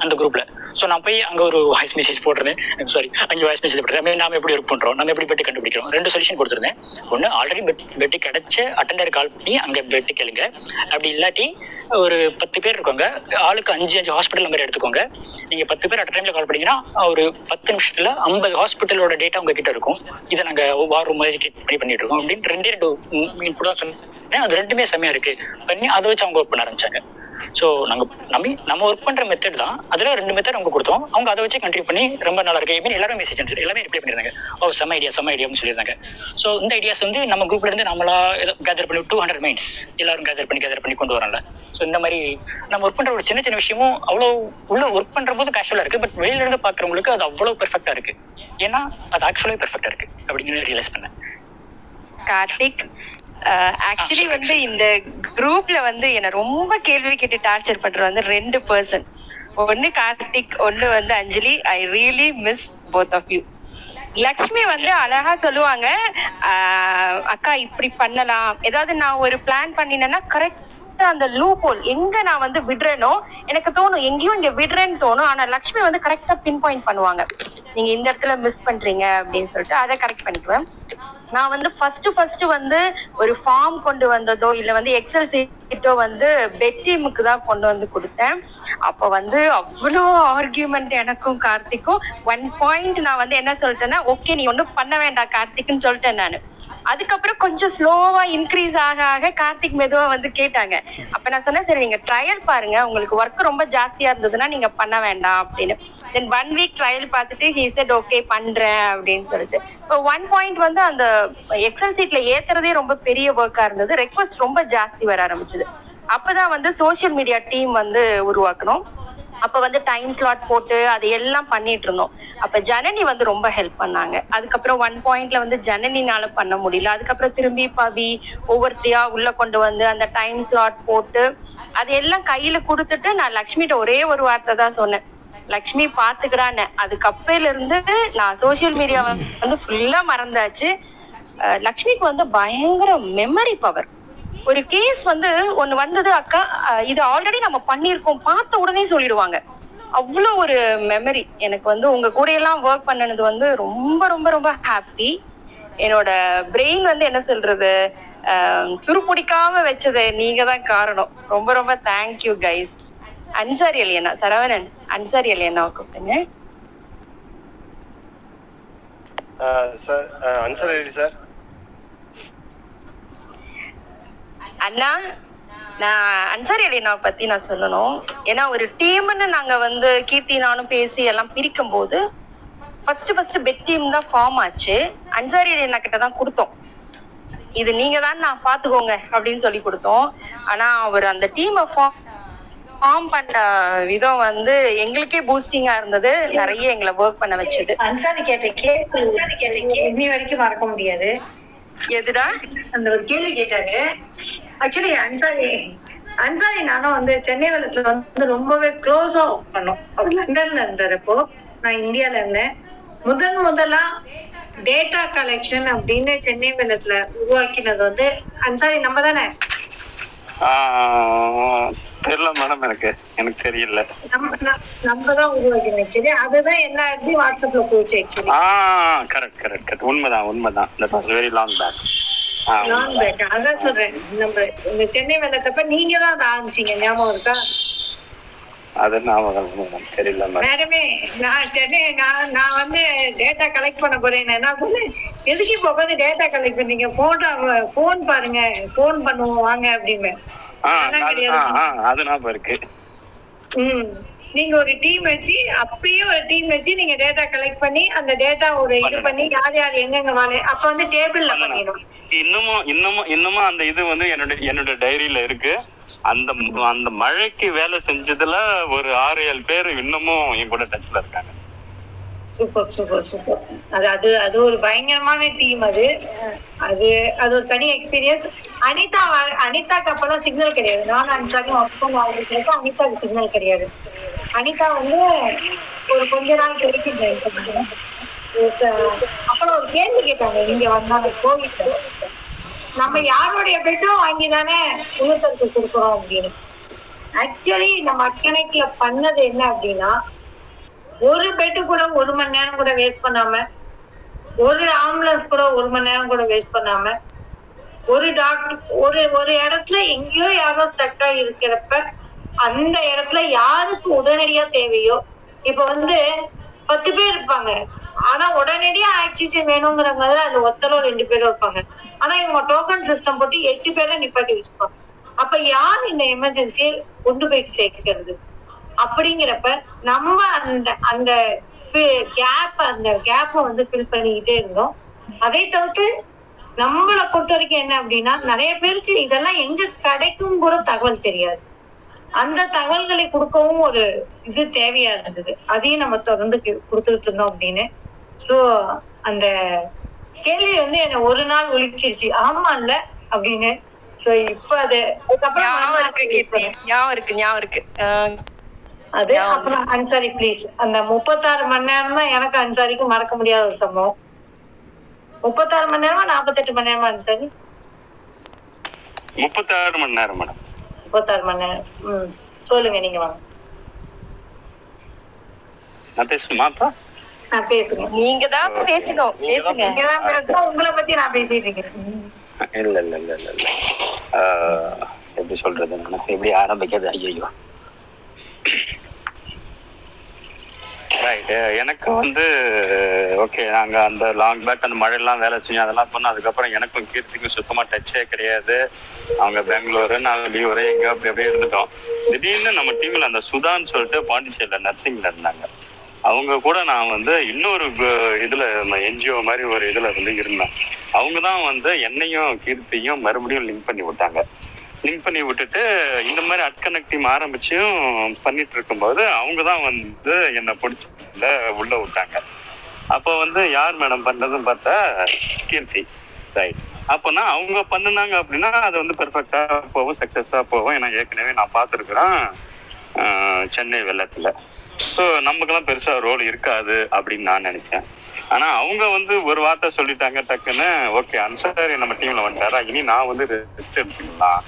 அந்த குரூப்ல ஸோ நான் போய் அங்கே ஒரு வாய்ஸ் மெசேஜ் போடுறேன் சாரி அங்கே வாய்ஸ் மெசேஜ் போடுறேன் நாம எப்படி ஒர்க் பண்றோம்? நம்ம எப்படி பெட்டு கண்டுபிடிக்கிறோம்? ரெண்டு சொல்யூஷன் கொடுத்துருந்தேன். ஒன்று ஆல்ரெடி பெட் பெட்டு கிடைச்ச அட்டண்டர் கால் பண்ணி அங்கே பெட்டு கேளுங்க. அப்படி இல்லாட்டி ஒரு பத்து பேர் இருக்கோங்க. ஆளுக்கு அஞ்சு அஞ்சு ஹாஸ்பிட்டல் நம்பர் எடுத்துக்கோங்க. நீங்க பத்து பேர் அட் டைம்ல கால் பண்ணீங்கன்னா ஒரு பத்து நிமிஷத்துல ஐம்பது ஹாஸ்பிட்டலோட டேட்டா உங்க கிட்ட இருக்கும். இதை நாங்க வார் ரூம் மாதிரி பண்ணி பண்ணிட்டு இருக்கோம். அப்படின்னு ரெண்டே ரெண்டு இன்புட் தான் சொன்னேன். அது ரெண்டுமே செம்மையா இருக்கு. பண்ணி அதை வச்சு அவங்க ஒர்க் பண்ண ஆரம்பிச்சாங்க. ஸோ நாங்க நம்ம நம்ம ஒர்க் பண்ற மெத்தட் தான். அதில் ரெண்டு மெத்தட் அவங்க கொடுத்தோம். அவங்க அதை வச்சு கண்டினியூ பண்ணி ரொம்ப நல்லா இருக்கு. மீன் எல்லாரும் மெசேஜ் அனுப்பிச்சு எல்லாமே ரிப்ளை பண்ணிருந்தாங்க ஓ செம்ம ஐடியா செம்ம ஐடியான்னு சொல்லியிருந்தாங்க ஸோ இந்த ஐடியாஸ் வந்து நம்ம குரூப்ல இருந்து நம்மளா கேதர் பண்ணி டூ ஹண்ட்ரட் மைண்ட்ஸ் எல்லாரும் கேதர் பண்ணி கேதர் பண்ணி கொண்டு வரல ஸோ இந்த மாதிரி நம்ம ஒர்க் பண்ற ஒரு சின்ன சின்ன விஷயமும் அவ்வளோ உள்ள ஒர்க் பண்ணுற போது கேஷுவலாக இருக்கு. பட் வெளியில இருந்து பார்க்குறவங்களுக்கு அது அவ்வளோ பெர்ஃபெக்டாக இருக்கு. ஏன்னா அது ஆக்சுவலாக பெர்ஃபெக்டாக இருக்கு. அப்படின்னு ரியலைஸ் பண்ணேன். கார்த்திக் ஆக்சுவலி வந்து இந்த குரூப்ல வந்து என்ன ரொம்ப கேள்வி கேட்டு டார்ச்சர் பண்ற வந்து ரெண்டு பர்சன் ஒன்னு கார்த்திக் ஒன்னு வந்து Anjali. I really miss both of you Lakshmi வந்து அழகா சொல்லுவாங்க அக்கா இப்படி பண்ணலாம். ஏதாவது நான் ஒரு பிளான் பண்ணினேன்னா கரெக்ட் அந்த லூப் ஹோல் எங்க நான் வந்து விடுறேனோ எனக்கு தோணும் எங்கேயும் இங்க விடுறேன்னு தோணும். ஆனா லக்ஷ்மி வந்து கரெக்டா பின் பாயிண்ட் பண்ணுவாங்க. நீங்க இந்த இடத்துல மிஸ் பண்றீங்க அப்படின்னு சொல்லிட்டு அதை கரெக்ட் பண்ணிக்குவேன். நான் வந்து ஃபர்ஸ்ட் ஃபர்ஸ்ட் வந்து ஒரு ஃபார்ம் கொண்டு வந்ததோ இல்ல வந்து எக்ஸல் சீட்டோ வந்து பெட் டீமுக்கு தான் கொண்டு வந்து கொடுத்தேன். அப்ப வந்து அவ்வளோ ஆர்கியூமெண்ட் எனக்கும் கார்த்திக்கும். ஒன் பாயிண்ட் நான் வந்து என்ன சொல்லிட்டேன்னா ஓகே நீ ஒன்றும் பண்ண வேண்டாம் கார்த்திக்னு சொல்லிட்டேன் நான். அதுக்கப்புறம் கொஞ்சம் ஸ்லோவா இன்க்ரீஸ் ஆக ஆக கார்த்திக் மெதுவா வந்து கேட்டாங்க. அப்ப நான் சொன்னேன் சரி நீங்க ட்ரையல் பாருங்க. உங்களுக்கு ஒர்க் ரொம்ப ஜாஸ்தியா இருந்ததுன்னா நீங்க பண்ண வேண்டாம் அப்படின்னு. தென் ஒன் வீக் ட்ரையல் பார்த்துட்டு ஹி செட் ஓகே பண்றேன் அப்படின்னு சொல்லிட்டு. இப்போ ஒன் பாயிண்ட் வந்து அந்த எக்ஸல் சீட்ல ஏத்துறதே ரொம்ப பெரிய ஒர்க்கா இருந்தது. ரெக்வஸ்ட் ரொம்ப ஜாஸ்தி வர ஆரம்பிச்சது. அப்பதான் வந்து சோஷியல் மீடியா டீம் வந்து உருவாக்கணும் அப்ப வந்து டைம் ஸ்லாட் போட்டு அது எல்லாம் பண்ணிட்டு இருந்தோம் அப்ப ஜனனி வந்து ரொம்ப ஹெல்ப் பண்ணாங்க. அதுக்கப்புறம் ஒன் பாயிண்ட்ல வந்து ஜனனினால பண்ண முடியல. அதுக்கப்புறம் திரும்பி பவி ஒவ்வொருத்தையா உள்ள கொண்டு வந்து அந்த டைம் ஸ்லாட் போட்டு அது எல்லாம் கையில கொடுத்துட்டு நான் லக்ஷ்மிகிட்ட ஒரே ஒரு வார்த்தை தான் சொன்னேன். லக்ஷ்மி பாத்துக்கிறான்னு அதுக்கப்பையில இருந்து நான் சோசியல் மீடியா வந்து ஃபுல்லா மறந்தாச்சு. லக்ஷ்மிக்கு வந்து பயங்கர மெமரி பவர் ஒரு கேஸ் வந்து ஒன்னு வந்தது அக்கா இது ஆல்ரெடி நம்ம பண்ணியிருக்கோம். பார்த்த உடனே சொல்லிடுவாங்க. அவ்வளோ ஒரு மெமரி எனக்கு வந்து உங்க கூட எல்லாம் ஒர்க் பண்ணனது வந்து ரொம்ப ரொம்ப ரொம்ப ஹாப்பி என்னோட பிரெயின் வந்து என்ன சொல்றது துருப்பிடிக்காம வச்சது. நீங்க தான் காரணம். ரொம்ப ரொம்ப தேங்க்யூ கைஸ் அன்சாரி அலியனா சரவணன் அன்சாரி அலியண்ணாவை கூப்பிட்டுங்க அன்சாரி சார். அண்ணா நான் அன்சாரி அலியண்ணாவை பத்தி நான் சொல்லணும். ஏன்னா ஒரு டீம்னு நாங்க வந்து கீர்த்தி நானும் பேசி எல்லாம் பிரிக்கும் போது ஃபர்ஸ்ட் ஃபர்ஸ்ட் பெட் டீம் தான் ஃபார்ம் ஆச்சு. அன்சாரி அலியண்ணா கிட்ட தான் கொடுத்தோம். இது நீங்க தான் நான் பாத்துக்கோங்க அப்படின்னு சொல்லி கொடுத்தோம். ஆனா அவர் அந்த டீமை ஃபார்ம் ஃபார்ம் பண்ண விதம் வந்து எங்களுக்கே பூஸ்டிங்கா இருந்தது. நிறைய எங்களை ஒர்க் பண்ண வச்சது. அன்சாரி கேட்ட கேள்வி அன்சாரி கேட்ட கேள்வி வரைக்கும் மறக்க முடியாது. எதுடா? அந்த ஒரு கேள்வி கேட்டாரு. ஆக்சுவலி அன்சாரி அன்சாரி நானும் வந்து சென்னை வெள்ளத்துல வந்து ரொம்பவே க்ளோஸா ஒர்க் பண்ணோம். அவர் லண்டன்ல இருந்தாரப்போ நான் இந்தியால இருந்தேன். முதன் முதலா டேட்டா கலெக்ஷன் அப்படின்னு சென்னை வெள்ளத்துல உருவாக்கினது வந்து அன்சாரி நம்ம தானே? தெரியல மேடம் எனக்கு எனக்கு தெரியல. நம்ம தான் உருவாக்கினோம் ஆக்சுவலி அதுதான் எல்லா இடத்தையும் வாட்ஸ்அப்ல போச்சு ஆக்சுவலி கரெக்ட் கரெக்ட் கரெக்ட் உண்மைதான் உண்மைதான். That was very long back back அதான் சொல்றேன். நம்ம இந்த சென்னை வெள்ளத்தப்ப நீங்க தான் அதை ஆரம்பிச்சீங்க ஞாபகம் இருக்கா? அது ஞாபகம். தெரியல மேடம். நான் சென்னை நான் நான் வந்து டேட்டா கலெக்ட் பண்ண போறேன். நான் சொன்னேன்? எதுக்கு இப்போ உட்காந்து டேட்டா கலெக்ட் பண்ணீங்க? போட்டோ போன் பாருங்க. போன் பண்ணுவோம் வாங்க அப்படின்னு. அது கிடையாது. ஆ ஆ அது ஞாபகம் இருக்கு. ம். நீங்க ஒரு டீம் வச்சு அப்பயே ஒரு டீம் வச்சு நீங்க டேட்டா கலெக்ட் பண்ணி அந்த டேட்டா ஒரு இது பண்ணி யார் யார் எங்கெங்க வாழ அப்ப வந்து டேபிள்ல பண்ணிடும் இன்னமும் இன்னமும் இன்னமும் அந்த இது வந்து என்னோட என்னோட டைரியில இருக்கு. அந்த அந்த மழைக்கு வேலை செஞ்சதுல ஒரு ஆறு ஏழு பேர் இன்னமும் என் கூட டச்ல இருக்காங்க. சூப்பர் சூப்பர் சூப்பர் அது அது அது ஒரு பயங்கரமான டீம் அது. அது அது ஒரு தனி எக்ஸ்பீரியன்ஸ் அனிதா அனிதாக்கு அப்பெல்லாம் சிக்னல் கிடையாது. நான் அனிதாக்கும் ஒர்க் பண்ண அனிதாக்கு சிக்னல் கிடையாது. அனிதா வந்து ஒரு கொஞ்ச நாள் கிடைக்கும் அப்புறம் ஒரு கேள்வி கேட்டாங்க இங்க வந்தாங்க கோவிட்ல நம்ம யாருடைய பெட்டும் வாங்கி தானே உள்ளத்தருக்கு கொடுக்குறோம்? அப்படின்னு. ஆக்சுவலி நம்ம அக்கனைக்குல பண்ணது என்ன அப்படின்னா ஒரு பெட்டு கூட ஒரு மணி நேரம் கூட வேஸ்ட் பண்ணாம ஒரு ஆம்புலன்ஸ் கூட ஒரு மணி நேரம் கூட வேஸ்ட் பண்ணாம ஒரு டாக்டர் ஒரு ஒரு இடத்துல எங்கேயோ யாரோ ஸ்டக்கா இருக்கிறப்ப அந்த இடத்துல யாருக்கு உடனடியா தேவையோ இப்ப வந்து பத்து பேர் இருப்பாங்க. ஆனா உடனடியா ஆக்சிஜன் வேணுங்கிறவங்க தான் அதுல ஒத்தரோ ரெண்டு பேரும் இருப்பாங்க. ஆனா இவங்க டோக்கன் சிஸ்டம் போட்டு எட்டு பேரை நிப்பாட்டி வச்சிருப்பாங்க. அப்ப யார் இந்த எமர்ஜென்சியை கொண்டு போயிட்டு சேர்க்கிறது? அப்படிங்கிறப்ப நம்ம அந்த அந்த கேப் அந்த கேப்பை வந்து ஃபில் பண்ணிக்கிட்டே இருந்தோம். அதை தவிர்த்து நம்மளை பொறுத்த வரைக்கும் என்ன அப்படின்னா நிறைய பேருக்கு இதெல்லாம் எங்க கிடைக்கும் கூட தகவல் தெரியாது. அந்த தகவல்களை கொடுக்கவும் ஒரு இது தேவையா இருந்தது. அதையும் நம்ம தொடர்ந்து கி- கொடுத்துட்டு இருந்தோம் அப்படின்னு. சோ அந்த கேள்வி வந்து என்ன ஒரு நாள் ஒழிக்கிருச்சு ஆமா இல்ல அப்படின்னு. சோ இப்ப அது ஞாபகம் இருக்கு ஞாபகம் இருக்கு ஞாபகம் இருக்கு. அது அப்புறம் அன்சாரி ப்ளீஸ் அந்த முப்பத்தாறு மணி நேரம் தான் எனக்கு அன்சாரிக்கு மறக்க முடியாத ஒரு சம்பவம். முப்பத்தாறு மணி நேரமா நாற்பத்தெட்டு மணி நேரமா அன்சாரி? முப்பத்தாறு மணி நேரம் மேடம். முப்பத்தாறு மணி நேரம். ம். சொல்லுங்க நீங்க வாங்க. நான் பேசணுமாப்பா நான் பேசுறேன். நீங்க தான் பேசணும் பேசுங்க. நீங்க தான் பேசணும் உங்களை பத்தி நான் பேசிட்டு இருக்கேன் இல்ல இல்ல இல்ல இல்ல இல்ல. ஆஹ், எப்படி சொல்றது? எப்படி ஆரம்பிக்கிறது? ஐயோ ரைட் எனக்கு வந்து ஓகே நாங்க அந்த லாங் பேக் அந்த மழையெல்லாம் வேலை செஞ்சோம் அதெல்லாம் பண்ணோம். அதுக்கப்புறம் எனக்கும் கீர்த்திக்கும் சுத்தமா டச்சே கிடையாது. அவங்க பெங்களூரு நாங்க லீவரு எங்க அப்படி அப்படியே இருந்துட்டோம். திடீர்னு நம்ம டீம்ல அந்த சுதான்னு சொல்லிட்டு பாண்டிச்சேரியில நர்சிங்ல இருந்தாங்க. அவங்க கூட நான் வந்து இன்னொரு இதுல என்ஜிஓ மாதிரி ஒரு இதுல வந்து இருந்தேன். அவங்க தான் வந்து என்னையும் கீர்த்தியும் மறுபடியும் லிங்க் பண்ணி விட்டாங்க. லிங்க் பண்ணி விட்டுட்டு இந்த மாதிரி அட்கனெக்ட் டீம் ஆரம்பிச்சும் பண்ணிட்டு இருக்கும்போது அவங்க தான் வந்து என்னை பிடிச்ச உள்ள விட்டாங்க. அப்போ வந்து யார் மேடம் பண்ணதுன்னு பார்த்தா கீர்த்தி. ரைட் அப்போனா அவங்க பண்ணுனாங்க அப்படின்னா அது வந்து பெர்ஃபெக்டா போகும் சக்சஸா போகும். ஏன்னா ஏற்கனவே நான் பார்த்துருக்குறேன் சென்னை வெள்ளத்துல. ஸோ நமக்கெல்லாம் பெருசா ரோல் இருக்காது அப்படின்னு நான் நினைச்சேன். ஆனா அவங்க வந்து ஒரு வார்த்தை சொல்லிட்டாங்க டக்குன்னு ஓகே அன்சாரி நம்ம டீம்ல வந்துட்டாரா? இனி நான் வந்து ரெஸ்ட் எடுத்துக்கலாம்.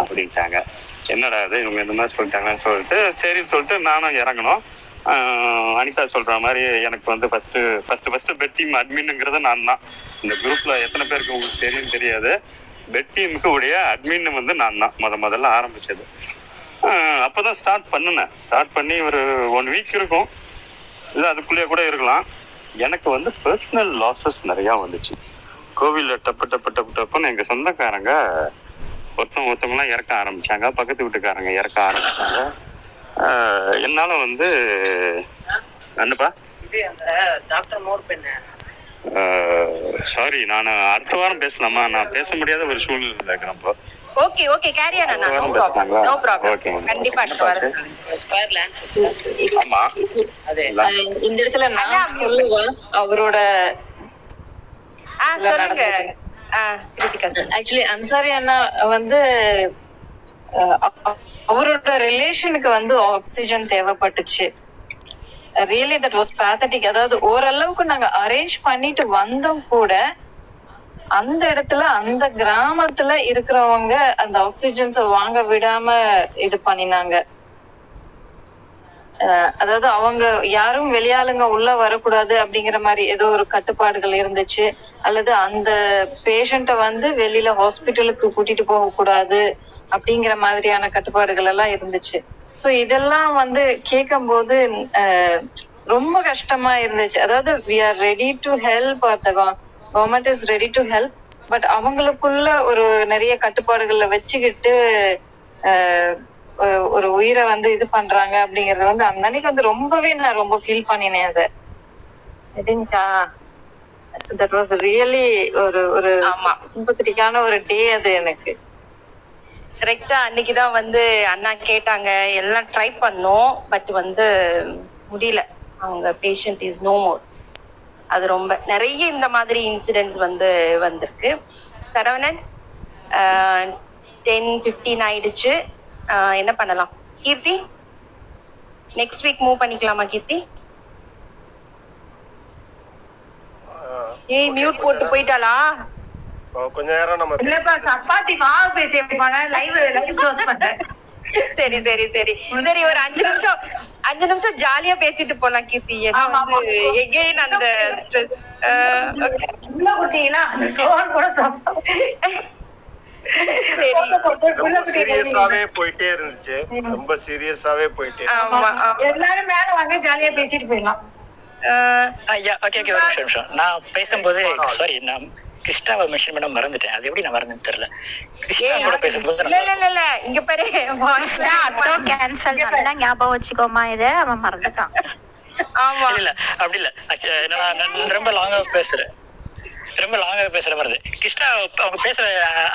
அப்படின்ட்டாங்க. என்னடா இது? இவங்க இந்த மாதிரி சொல்லிட்டாங்கன்னு சொல்லிட்டு சரின்னு சொல்லிட்டு நானும் இறங்கணும் அனிதா சொல்ற மாதிரி எனக்கு வந்து first first first bed team அட்மின்ங்கிறது நான் தான் இந்த குரூப்ல எத்தனை பேருக்கு உங்களுக்கு தெரியும் தெரியாது. பெட் டீமுக்கு உடைய அட்மின் வந்து நான் தான் முத முதல்ல ஆரம்பிச்சது. அப்போதான் ஸ்டார்ட் பண்ணினேன். ஸ்டார்ட் பண்ணி ஒரு ஒன் வீக் இருக்கும். இல்லை அதுக்குள்ளேயே கூட இருக்கலாம். எனக்கு வந்து பர்சனல் லாசஸ் நிறையா வந்துச்சு. கோவிலில் டப்பு டப்பு டப்பு டப்புன்னு எங்கள் சொந்தக்காரங்க ஒருத்தவங்க ஒருத்தவங்களாம் இறக்க ஆரம்பிச்சாங்க. பக்கத்து வீட்டுக்காரங்க இறக்க ஆரம்பிச்சாங்க. என்னால வந்து என்னப்பா? இது அந்த டாக்டர் மோர் பெண்ணு. சாரி நான் அடுத்த வாரம் பேசலாமா? நான் பேச முடியாத ஒரு சூழ்நிலை இருக்கிறேன் இப்போ. ஓகே ஓகே கேரி ஆனா அடுத்த no problem no problem okay கண்டிப்பா அடுத்த ஸ்கொயர் லேண்ட்ஸ் ஆமா. அதே இந்த இடத்துல நான் சொல்லுவேன். அவரோட ஆ சொல்லுங்க. ஆக்சுவலி அன்சாரி அண்ணா வந்து அவரோட ரிலேஷனுக்கு வந்து ஆக்சிஜன் தேவைப்பட்டுச்சு. ரியலி தட் வாஸ் பேத்தட்டிக் அதாவது ஓரளவுக்கு நாங்க அரேஞ்ச் பண்ணிட்டு வந்தோம் கூட அந்த இடத்துல அந்த கிராமத்துல இருக்கிறவங்க அந்த ஆக்சிஜன்ஸ வாங்க விடாம இது பண்ணினாங்க. அதாவது அவங்க யாரும் வெளியாளுங்க உள்ள வரக்கூடாது அப்படிங்கிற மாதிரி ஏதோ ஒரு கட்டுப்பாடுகள் இருந்துச்சு. அல்லது அந்த பேஷண்ட்டை வந்து வெளியில ஹாஸ்பிட்டலுக்கு கூட்டிட்டு போக கூடாது அப்படிங்கிற மாதிரியான கட்டுப்பாடுகள் எல்லாம் இருந்துச்சு. சோ இதெல்லாம் வந்து கேட்கும் போது ரொம்ப கஷ்டமா இருந்துச்சு. அதாவது we are ready to help the government is ready to help but அவங்களுக்குள்ள ஒரு நிறைய கட்டுப்பாடுகளை வச்சுக்கிட்டு அஹ், ஒரு உயிரை வந்து இது பண்றாங்க அப்படிங்கறது வந்து அந்த அன்னைக்கு வந்து ரொம்பவே நான் ரொம்ப ஃபீல் பண்ணினேன் அதை. தட் வாஸ் ரியலி ஒரு ஒரு ஆமா. சிம்பத்திரிக்கான ஒரு டே அது எனக்கு. கரெக்டா அன்னைக்கு தான் வந்து அண்ணா கேட்டாங்க. எல்லாம் ட்ரை பண்ணோம் பட் வந்து முடியல. அவங்க பேஷண்ட் இஸ் நோ மோர் அது ரொம்ப நிறைய இந்த மாதிரி இன்சிடென்ட்ஸ் வந்து வந்திருக்கு. சரவணன் டென் ஃபிஃப்டீன் ஆயிடுச்சு. என்ன பண்ணலாம்? கீர்த்தி நெக்ஸ்ட் வீக் மூவ் பண்ணிக்கலாமா கீர்த்தி? ஏய் மியூட் போட்டு போயிட்டாளா? கொஞ்ச நேரம் நம்ம இல்லப்பா சப்பாத்தி மாவு பேசி லைவ் லைவ் க்ளோஸ் பண்றேன் சரி சரி சரி. சரி ஒரு அஞ்சு நிமிஷம் அஞ்சு நிமிஷம் ஜாலியா பேசிட்டு போலாம் கீர்த்தி. எகெயின் அந்த ஸ்ட்ரெஸ் உள்ள குட்டிங்களா அந்த சோறு கூட சீரியஸாவே போயிட்டே இருந்துச்சு. ரொம்ப சீரியஸாவே போயிட்டே. எல்லாரும் மேல வாங்க ஜாலியா பேசிட்டு போயிடலாம். ஐயா ஓகே ஓகே ஒரு நிமிஷம் ஒரு நிமிஷம். நான் பேசும்போது சாரி நான் கிருஷ்ணாவை மென்ஷன் பண்ண மறந்துட்டேன். அது எப்படி நான் மறந்தேன்னு தெரியல. கிருஷ்ணா கூட பேசும்போது இல்ல இல்ல இல்ல இல்ல. இங்க பாரு. ஆட்டோ கேன்சல் நல்லா ஞாபகம் வச்சுக்கோமா இத. அவன் மறந்துட்டான். ஆமா. இல்ல அப்படி இல்ல. நான் ரொம்ப லாங்கா பேசுறேன். ரொம்ப லாங்காக பேசுற மாதிரி கிருஷ்ணா அவங்க பேசுற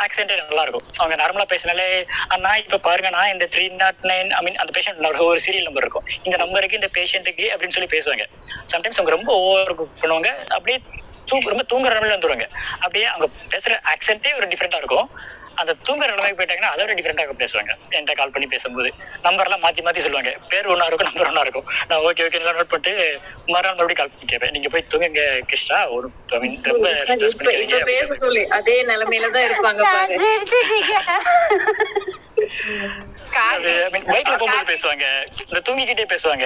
ஆக்சென்டே நல்லா இருக்கும் அவங்க நார்மலா பேசினாலே அண்ணா இப்ப பாருங்க நான் இந்த three nought nine I mean அந்த பேஷண்ட் ஒரு சீரியல் நம்பர் இருக்கும். இந்த நம்பருக்கு இந்த பேஷண்ட்டுக்கு அப்படின்னு சொல்லி பேசுவாங்க. சம்டைம்ஸ் அவங்க ரொம்ப ஓவர் பண்ணுவாங்க. அப்படியே தூங்க ரொம்ப தூங்குற நிலையில வந்துருவாங்க. அப்படியே அவங்க பேசுற ஆக்சென்ட்டே ஒரு டிஃப்ரெண்டா இருக்கும். அந்த தூங்குற நிலைமைக்கு போயிட்டாங்கன்னா அதோட டிஃப்ரெண்டாக பேசுவாங்க. என்கிட்ட கால் பண்ணி பேசும்போது. நம்பர் எல்லாம் மாத்தி மாத்தி சொல்லுவாங்க. பேர் ஒண்ணா இருக்கும் நம்பர் ஒண்ணா இருக்கும். நான் ஓகே ஓகே எல்லாம் நோட் பண்ணிட்டு மறுநாள் மறுபடியும் கால் பண்ணி கேட்பேன். நீங்க போய் தூங்குங்க கிருஷ்ணா. ஒரு mean, ரொம்ப ஸ்ட்ரெஸ் சொல்லி. அதே நிலைமையில தான் இருப்பாங்க பைக்ல போகும்போது பேசுவாங்க. இந்த தூங்கிக்கிட்டே பேசுவாங்க.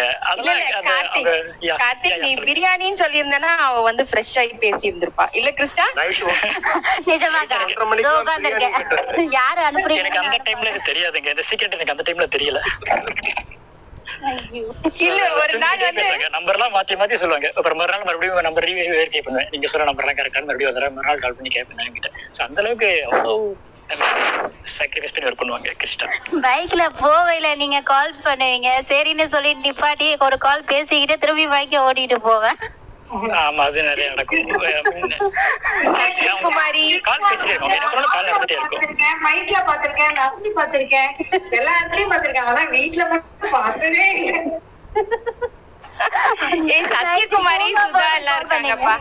கார்த்திக். நீ. பிரியாணின்னு சொல்லியிருந்தேன்னா அவ வந்து ஃப்ரெஷ் ஆகி பேசி இருந்திருப்பா இல்ல கிறிஸ்டா? யாரு எனக்கு அந்த அனுப்புறீங்க டைம்ல தெரியாதுங்க. இந்த சீக்கிரட் எனக்கு அந்த டைம்ல தெரியல. இல்ல ஒரு நாள் வந்து நம்பர் எல்லாம் மாத்தி மாத்தி சொல்லுவாங்க. அப்புறம் மறுநாள் மறுபடியும் நம்பர் வெரிஃபை பண்ணுவேன். நீங்க சொல்ற நம்பர் எல்லாம் கரெக்டான மறுபடியும் ஒரு மறுநாள் கால் பண்ணி கேட்பேன் என்கிட்ட சோ அந்த அளவுக்கு அவ்வளவு சாக்ரிஃபைஸ் பண்ணி ஒர்க் பண்ணுவாங்க கிருஷ்ணா பைக்ல போவையில நீங்க கால் பண்ணுவீங்க. சரின்னு சொல்லி நிப்பாட்டி ஒரு கால் பேசிக்கிட்டு திரும்பி பைக்க ஓட்டிட்டு போவேன். ஆமா அது நிறைய நடக்கும். குமாரி. கால் என்ன பண்ணாலும் கால் நடந்துட்டே இருக்கும். மைக்ல பாத்திருக்கேன் நடந்து பாத்திருக்கேன் எல்லா இடத்துலயும் பாத்திருக்கேன் ஆனா வீட்டுல மட்டும் பார்த்ததே இல்லை. ஏய் சத்யகுமாரி சுதா எல்லாம் இருக்காங்கப்பா.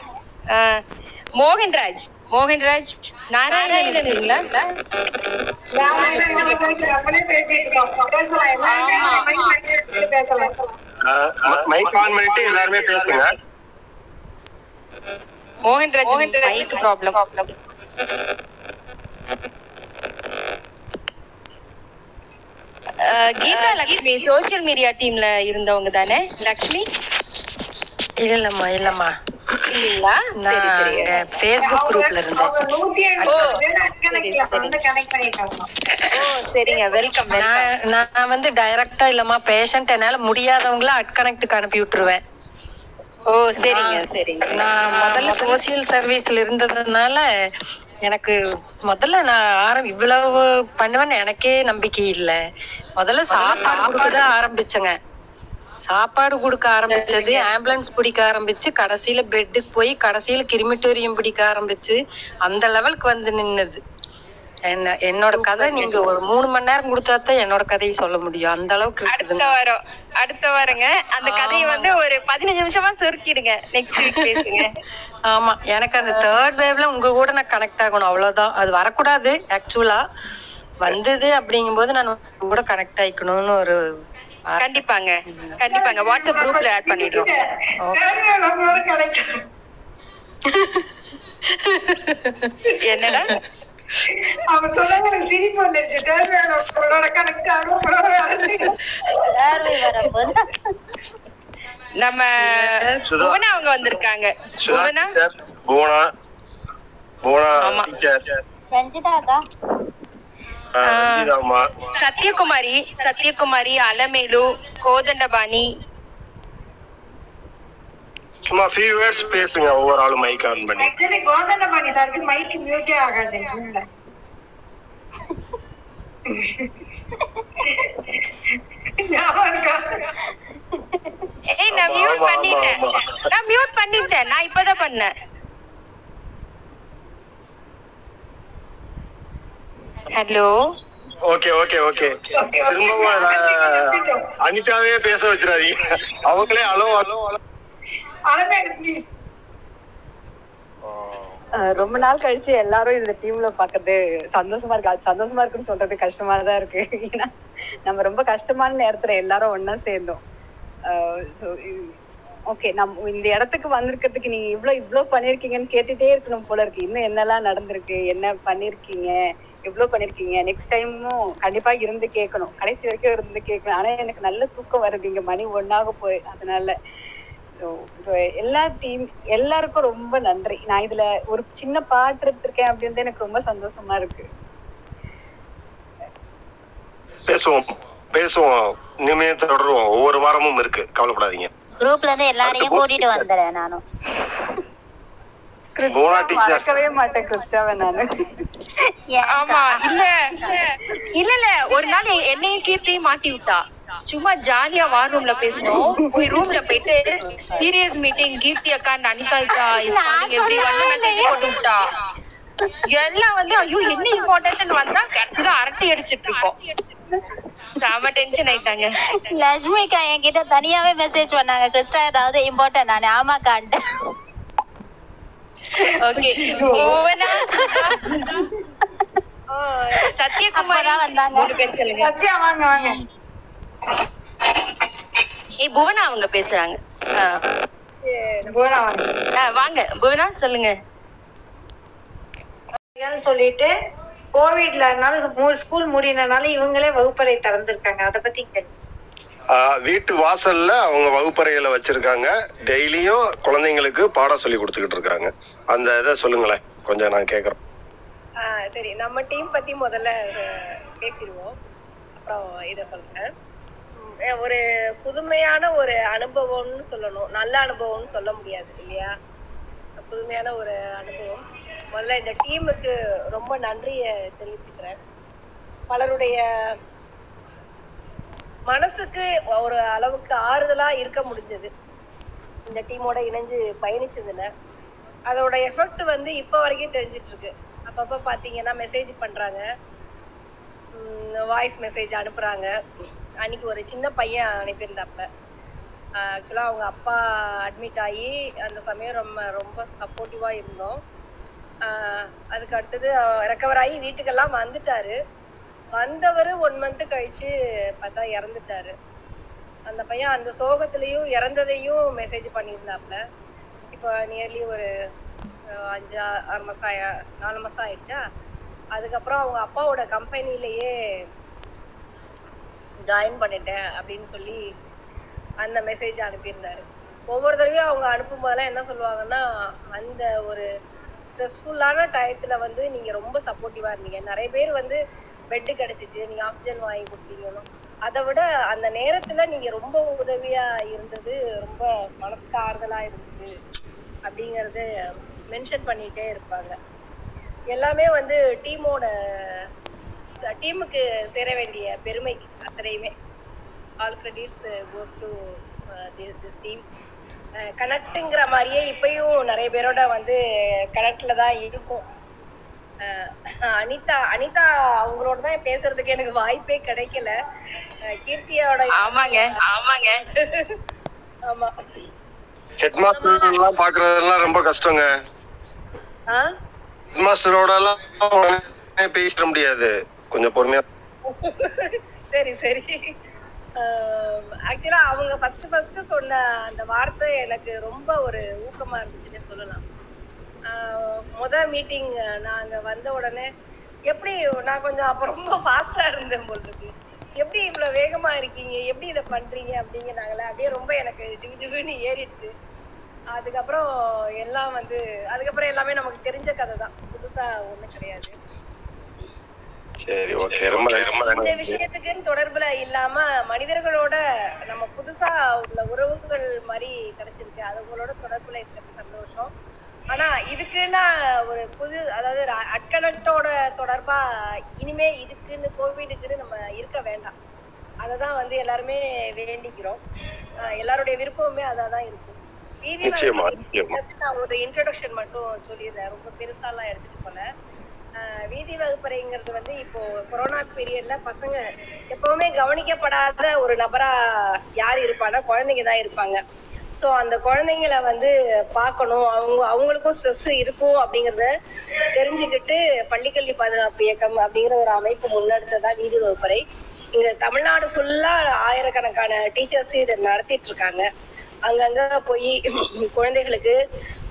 மோகன்ராஜ். மோகன்ராஜ் நாராயணன் இல்லைங்களா? நம்மளே பேசிட்டு இருக்கோம் பேசலாம் எல்லாருமே ஆமா. mic வாங்கி எடுத்துட்டு பேசலாம் மைக் ஆன் பண்ணிட்டு எல்லாருமே பேசுங்க Mohanraj mic problem Geetha Lakshmi social media டீம்ல இருந்தவங்க தானே? லக்ஷ்மி? இல்லம்மா இல்லம்மா. இல்லீங்களா? சரி சரி. ஃபேஸ்புக் குரூப்ல இருந்தேன். சரிங்க. வெல்கம் நான் நான் வந்து டைரக்டா இல்லம்மா பேஷண்ட் என்னால முடியாதவங்கள அட்கனெக்டுக்கு அனுப்பி விட்டுருவேன். ஓ சரிங்க சரிங்க. நான் முதல்ல சோசியல் சர்வீஸ்ல இருந்ததுனால எனக்கு முதல்ல நான் ஆரம் இவ்வளவு பண்ணுவேன்னு எனக்கே நம்பிக்கை இல்ல. முதல்ல சாப்பாடு கொடுக்க தான் ஆரம்பிச்சேங்க. சாப்பாடு கொடுக்க ஆரம்பிச்சது ஆம்புலன்ஸ் பிடிக்க ஆரம்பிச்சு கடைசியில பெட்டுக்கு போய் கடைசியில கிரிமிட்டோரியம் பிடிக்க ஆரம்பிச்சு அந்த லெவலுக்கு வந்து நின்னது. என்ன என்னோட கதை நீங்க ஒரு மூணு மணி நேரம் கொடுத்தா தான் என்னோட கதையை சொல்ல முடியும். அந்த அளவுக்கு அடுத்த வாரம் அடுத்த வாரங்க. அந்த கதையை வந்து ஒரு பதினஞ்சு நிமிஷமா சுருக்கிடுங்க. நெக்ஸ்ட் வீக் பேசுங்க. ஆமா எனக்கு அந்த தேர்ட் வேவ்ல உங்க கூட நான் கனெக்ட் ஆகணும் அவ்வளவுதான். அது வரக்கூடாது ஆக்சுவலா வந்தது அப்படிங்கும்போது நான் உங்க கூட கனெக்ட் ஆயிக்கணும்னு ஒரு. கண்டிப்பாங்க. கண்டிப்பாங்க. வாட்ஸ்அப் குரூப்ல ஆட் பண்ணிடுறோம். என்னடா? சொல்ல சிரிப்பு வந்துருச்சு. உங்களோட கனெக்ட் ஆகும் நம்ம. புவனா அவங்க வந்திருக்காங்க. புவனா? டீச்சர் புவனா. புவனா ஆமா. ரஞ்சிதா அக்கா சத்யகுமாரி சத்யகுமாரி அலமேலு கோதண்டபாணி. சும்மா ஃபியூ வேர்ட்ஸ் பேசுங்க ஒவ்வொரு ஆளும் மைக் ஆன் பண்ணி. Actually, கோதண்டபாணி சாருக்கு மைக் மியூட்டே ஆகாது? ஏய் நான் மியூட் பண்ணிட்டேன். நான் மியூட் பண்ணிட்டேன். நான் இப்பதான் பண்ணேன். ஹலோ ஓகே ஓகே ஓகே திரும்பவும் அனிதாவே பேச வச்சிடாதீங்க. அவங்களே அலோ அலோ ரொம்ப நாள் கழிச்சு எல்லாரும் இந்த டீம்ல பாக்குறது சந்தோஷமா இருக்கு? அது சந்தோஷமா இருக்குன்னு சொல்றது கஷ்டமா தான் இருக்கு. ஏன்னா நம்ம ரொம்ப கஷ்டமான நேரத்துல எல்லாரும் ஒண்ணா சேர்ந்தோம். ஓகே நம்ம இந்த இடத்துக்கு வந்திருக்கிறதுக்கு நீங்க இவ்வளவு இவ்வளவு பண்ணிருக்கீங்கன்னு கேட்டுட்டே இருக்கணும் போல இருக்கு. இன்னும் என்னெல்லாம் நடந்திருக்கு? என்ன பண்ணிருக்கீங்க? எவ்வளவு பண்ணிருக்கீங்க. நெக்ஸ்ட் டைமும் கண்டிப்பா இருந்து கேட்கணும். கடைசி வரைக்கும் இருந்து கேட்கணும். ஆனா எனக்கு நல்ல தூக்கம் வருது. இங்க மணி ஒன்னாக போய் அதனால. எல்லா டீம் எல்லாருக்கும் ரொம்ப நன்றி. நான் இதுல ஒரு சின்ன பாட்டு எடுத்திருக்கேன் அப்படின்றது எனக்கு ரொம்ப சந்தோஷமா இருக்கு. பேசுவோம். பேசுவோம். இனிமே தொடருவோம். ஒவ்வொரு வாரமும் இருக்கு. கவலைப்படாதீங்க. குரூப்ல இருந்து எல்லாரையும் கூட்டிட்டு வந்துடுறேன் நானும். மறக்கவே மாட்டேன் கிறிஸ்டாவை நானு. ஆமா இல்ல இல்ல இல்ல. ஒரு நாள் என்னையும் கீர்த்தியும் மாட்டி விட்டா. சும்மா ஜாலியா வார் ரூம்ல பேசணும் போய் ரூம்ல போயிட்டு சீரியஸ் மீட்டிங் கீர்த்தி அக்கா அனிதா அக்கா போட்டு விட்டா. எல்லாம் வந்து ஐயோ என்ன இம்பார்ட்டன்ட் வந்தா கடைசியில அரட்டை அடிச்சிட்டு இருக்கோம். செம டென்ஷன் ஆயிட்டாங்க. லட்சுமிக்கா என்கிட்ட தனியாவே மெசேஜ் பண்ணாங்க. கிறிஸ்டா ஏதாவது இம்பார்ட்டன்ட் நானே. ஆமாக்கான்ட்டு ஓகே புவனா ஓ, சத்யகுமாரி. வந்தாங்க. மூணு பேர் சொல்லுங்க. சத்யா வாங்க வாங்க. ஏய் புவனா அவங்க பேசுறாங்க. வாங்க. புவனா சொல்லுங்க. சொல்லிட்டு கோவிட்ல அதனால ஸ்கூல் முடியினனால இவங்களே வகுப்பறை திறந்திருக்காங்க. அத பத்தி கேளு. ஆஹ் வீட்டு வாசல்ல அவங்க வகுப்பறைகளை வச்சிருக்காங்க. டெய்லியும் குழந்தைங்களுக்கு பாடம் சொல்லி கொடுத்துக்கிட்டு இருக்காங்க. அந்த இதை சொல்லுங்களேன். கொஞ்சம் நான் கேக்குறேன். சரி. நம்ம டீம் பத்தி முதல்ல பேசிடுவோம். அப்புறம் இதை சொல்றேன். ஒரு புதுமையான ஒரு அனுபவம்னு சொல்லணும். நல்ல அனுபவம்னு சொல்ல முடியாது இல்லையா? புதுமையான ஒரு அனுபவம். முதல்ல இந்த டீமுக்கு ரொம்ப நன்றியை தெரிவிச்சுக்கிறேன். பலருடைய மனசுக்கு ஒரு அளவுக்கு ஆறுதலா இருக்க முடிஞ்சது. இந்த டீமோட இணைஞ்சு பயணிச்சதுல. அதோட எஃபெக்ட் வந்து இப்போ வரைக்கும் தெரிஞ்சிட்டு இருக்கு அப்பப்போ பார்த்தீங்கன்னா மெசேஜ் பண்றாங்க. வாய்ஸ் மெசேஜ் அனுப்புறாங்க. அன்னைக்கு ஒரு சின்ன பையன் அனுப்பியிருந்தாப்ப ஆக்சுவலாக அவங்க அப்பா அட்மிட் ஆகி அந்த சமயம் ரொம்ப ரொம்ப சப்போர்ட்டிவாக இருந்தோம். அதுக்கு அடுத்தது ரெக்கவர் ஆகி வீட்டுக்கெல்லாம் வந்துட்டாரு. வந்தவர் ஒன் மந்த் கழிச்சு பார்த்தா இறந்துட்டாரு. அந்த பையன் அந்த சோகத்திலையும் இறந்ததையும் மெசேஜ் பண்ணியிருந்தாப்புல. இப்போ நியர்லி ஒரு அஞ்சு ஆறு மாதம் ஆயா- நாலு மாதம் ஆயிடுச்சா? அதுக்கப்புறம் அவங்க அப்பாவோட கம்பெனிலேயே ஜாயின் பண்ணிட்டேன் அப்படின்னு சொல்லி அந்த மெசேஜ் அனுப்பியிருந்தாரு. ஒவ்வொரு தடவையும் அவங்க அனுப்பும் போதெல்லாம் என்ன சொல்லுவாங்கன்னா அந்த ஒரு ஸ்ட்ரெஸ்ஃபுல்லான டயத்தில் வந்து நீங்க ரொம்ப சப்போர்ட்டிவாக இருந்தீங்க. நிறைய பேர் வந்து பெட்டு கிடைச்சிச்சு நீங்கள் ஆக்சிஜன் வாங்கி கொடுத்தீங்கன்னு. அதை விட அந்த நேரத்தில் நீங்க ரொம்ப உதவியா இருந்தது ரொம்ப மனசுக்கு ஆறுதலாக இருந்தது. அப்படிங்கறது மென்ஷன் பண்ணிட்டே இருப்பாங்க. எல்லாமே வந்து டீமோட டீமுக்கு சேர வேண்டிய பெருமை அத்தனையுமே. All credits goes to this team கனெக்ட்டுங்கிற மாதிரியே இப்பயும் நிறைய பேரோட வந்து கனெக்ட்ல தான் இருக்கும். அனிதா அனிதா அவங்களோட தான் பேசுறதுக்கு எனக்கு வாய்ப்பே கிடைக்கல. கீர்த்தியோட ஆமாங்க ஆமாங்க. ஆமா. ஹெட் மாஸ்டர் எல்லாம் பாக்குறதெல்லாம் ரொம்ப கஷ்டங்க. ஹெட் மாஸ்டரோட எல்லாம் பேசிட முடியாது. கொஞ்சம் பொறுமையா. சரி சரி. ஆக்சுவலா அவங்க ஃபர்ஸ்ட் ஃபர்ஸ்ட் சொன்ன அந்த வார்த்தை எனக்கு ரொம்ப ஒரு ஊக்கமா இருந்துச்சுன்னே சொல்லலாம். முத மீட்டிங் நாங்க வந்த உடனே எப்படி நான் கொஞ்சம் அப்ப ரொம்ப ஃபாஸ்டா இருந்தேன் போல் இருக்கு. எப்படி இவ்வளவு வேகமா இருக்கீங்க? எப்படி இதை பண்றீங்க? அப்படிங்கிறாங்களே அப்படியே ரொம்ப எனக்கு ஜிகு ஜிகுன்னு ஏறிடுச்சு. அதுக்கப்புறம் எல்லாம் வந்து அதுக்கப்புறம் எல்லாமே நமக்கு தெரிஞ்ச கதை தான். புதுசா ஒண்ணும் கிடையாது. இந்த விஷயத்துக்குன்னு தொடர்புல இல்லாம மனிதர்களோட நம்ம புதுசா உள்ள உறவுகள் மாதிரி கிடைச்சிருக்கு. அது உங்களோட தொடர்புல இருக்கிறது சந்தோஷம். ஆனா இதுக்குன்னா ஒரு புது அதாவது அட்கனெக்டோட தொடர்பா இனிமே இதுக்குன்னு கோவிடுக்குன்னு நம்ம இருக்க வேண்டாம். அததான் வந்து எல்லாருமே வேண்டிக்கிறோம். எல்லாருடைய விருப்பமுமே அதான் இருக்கும். வீதி நிச்சயமா நிச்சயமா. ஜஸ்ட் நான் ஒரு இன்ட்ரடக்ஷன் மட்டும் சொல்லிடுறேன். ரொம்ப பெருசாலாம் எடுத்துட்டு போல. ஆஹ் வீதி வகுப்பறைங்கிறது வந்து இப்போ கொரோனா பீரியட்ல பசங்க எப்பவுமே கவனிக்கப்படாத ஒரு நபரா யார் இருப்பான்னா குழந்தைங்க தான் இருப்பாங்க. சோ அந்த குழந்தைங்கள வந்து பார்க்கணும். அவங்க அவங்களுக்கும் ஸ்ட்ரெஸ் இருக்கும் அப்படிங்கறத தெரிஞ்சுக்கிட்டு பள்ளிக்கல்வி பாதுகாப்பு இயக்கம் அப்படிங்கிற ஒரு அமைப்பு முன்னெடுத்ததா வீதி வகுப்பறை. இங்க தமிழ்நாடு ஃபுல்லா ஆயிரக்கணக்கான டீச்சர்ஸ் இதை நடத்திட்டு இருக்காங்க. அங்கங்க போய் குழந்தைகளுக்கு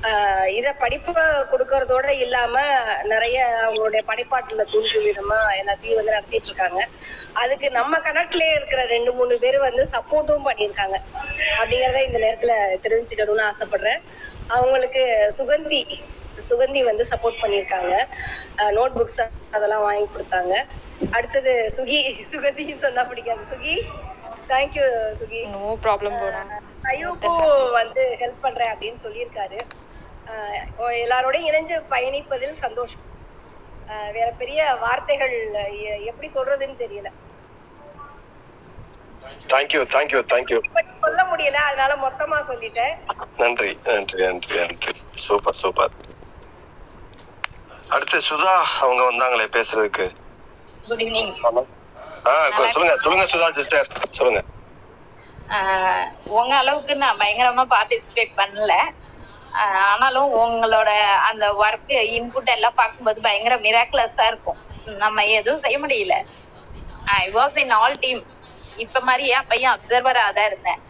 ஆஹ் இத படிப்பை கொடுக்கறதோட இல்லாம நிறைய அவங்களுடைய படைப்பாட்டுல தூண்டும் விதமா எல்லாத்தையும் வந்து நடத்திட்டு இருக்காங்க அதுக்கு நம்ம கணக்குலயே இருக்கிற ரெண்டு மூணு பேர் வந்து சப்போர்ட்டும் பண்ணியிருக்காங்க. அப்படிங்கறத இந்த நேரத்துல தெரிவிச்சுக்கணும்னு ஆசைப்படுறேன். அவங்களுக்கு சுகந்தி சுகந்தி வந்து சப்போர்ட் பண்ணியிருக்காங்க. நோட் புக்ஸ் அதெல்லாம் வாங்கி கொடுத்தாங்க. அடுத்தது சுகி சுகந்தி சொன்னா பிடிக்காது. Suki? Thank you Suki no problem போடா ஐயோக்கும் வந்து ஹெல்ப் பண்றேன் அப்படின்னு சொல்லியிருக்காரு. ஆஹ் எல்லாரோடையும் இணைஞ்சு பயணிப்பதில் சந்தோஷம். ஆஹ் வேற பெரிய வார்த்தைகள் எப்படி சொல்றதுன்னு தெரியல. தேங்க்யூ தேங்க்யூ தேங்க்யூ பட் சொல்ல முடியல அதனால மொத்தமா சொல்லிட்டேன். நன்றி நன்றி நன்றி நன்றி. Super super. அடுத்து சுதா அவங்க வந்தாங்களே பேசுறதுக்கு. குட் ஈவினிங் சொல்லுங்க சொல்லுங்க சுதா சிஸ்டர் சொல்லுங்க. உங்க அளவுக்கு நான் பயங்கரமா பார்ட்டிசிபேட் பண்ணல. ஆனாலும் உங்களோட அந்த ஒர்க் இன்புட் எல்லாம் பார்க்கும்போது பயங்கர மிராக்குலஸா இருக்கும். நம்ம எதுவும் செய்ய முடியல. I was in all team இப்ப மாதிரி என் பையன் அப்சர்வரா தான் இருந்தேன்.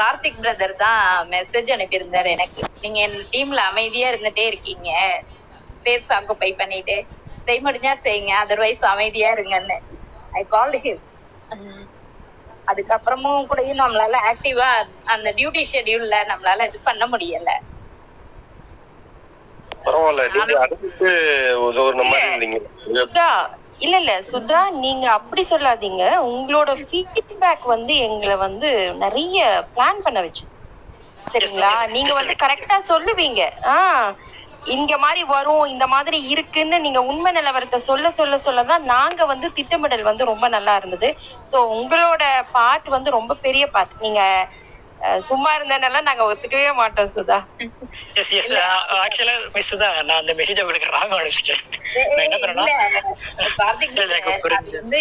கார்த்திக் பிரதர் தான் மெசேஜ் அனுப்பியிருந்தாரு எனக்கு. நீங்க என் டீம்ல அமைதியா இருந்துட்டே இருக்கீங்க. ஸ்பேஸ் ஆக்குப்பை பண்ணிட்டு. செய்ய முடிஞ்சா செய்யுங்க அதர்வைஸ் அமைதியா இருங்கன்னு. ஐ கால் ஹிம் அதுக்கப்புறமும் கூடயும் நம்மளால ஆக்டிவா அந்த டியூட்டி ஷெட்யூல்ல நம்மளால இது பண்ண முடியல. இல்ல இல்ல சுதா நீங்க அப்படி சொல்லாதீங்க. உங்களோட ஃபீட்பேக் வந்து எங்களை வந்து நிறைய பிளான் பண்ண வச்சு. சரிங்களா? நீங்க வந்து கரெக்டா சொல்லுவீங்க. ஆஹ் இங்க மாதிரி வரும் இந்த மாதிரி இருக்குன்னு நீங்க உண்மை நிலவரத்தை சொல்ல சொல்ல சொல்லதான் நாங்க வந்து திட்டமிடல் வந்து ரொம்ப நல்லா இருந்தது. சோ உங்களோட பார்ட் வந்து ரொம்ப பெரிய பார்ட் நீங்க சும்மா இருந்தனால நாங்க ஒத்துக்கவே மாட்டோம் சுதா. எஸ் எஸ் ஆக்சுவலா மிஸ் தான் நான் அந்த மெசேஜ் உங்களுக்கு ராங் அனுப்பிச்சிட்டேன். என்ன பண்ணேன்னா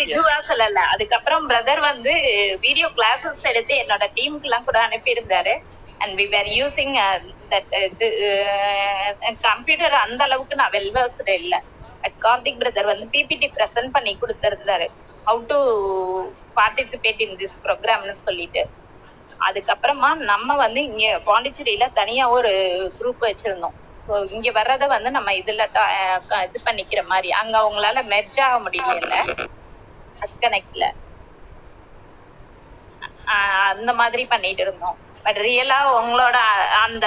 இதுவா சொல்லல. அதுக்கப்புறம் பிரதர் வந்து வீடியோ கிளாஸஸ் எடுத்து என்னோட டீமுக்கு எல்லாம் கூட அனுப்பி இருந்தாரு and we were using that இது கம்ப்யூட்டர் அந்த அளவுக்கு நான் வெல்வர்ஸ்டு இல்லை. பட் கார்த்திக் பிரதர் வந்து பிபிடி ப்ரெசென்ட் பண்ணி கொடுத்துருந்தாரு. How to participate in this ப்ரோக்ராம்னு சொல்லிட்டு. அதுக்கப்புறமா நம்ம வந்து இங்க பாண்டிச்சேரியில தனியா ஒரு குரூப் வச்சிருந்தோம். ஸோ இங்க வர்றத வந்து நம்ம இதுல இது பண்ணிக்கிற மாதிரி. அங்க அவங்களால மெர்ஜ் ஆக முடியல கனெக்ட்ல அந்த மாதிரி பண்ணிட்டு இருந்தோம். பட் ரியலா உங்களோட அந்த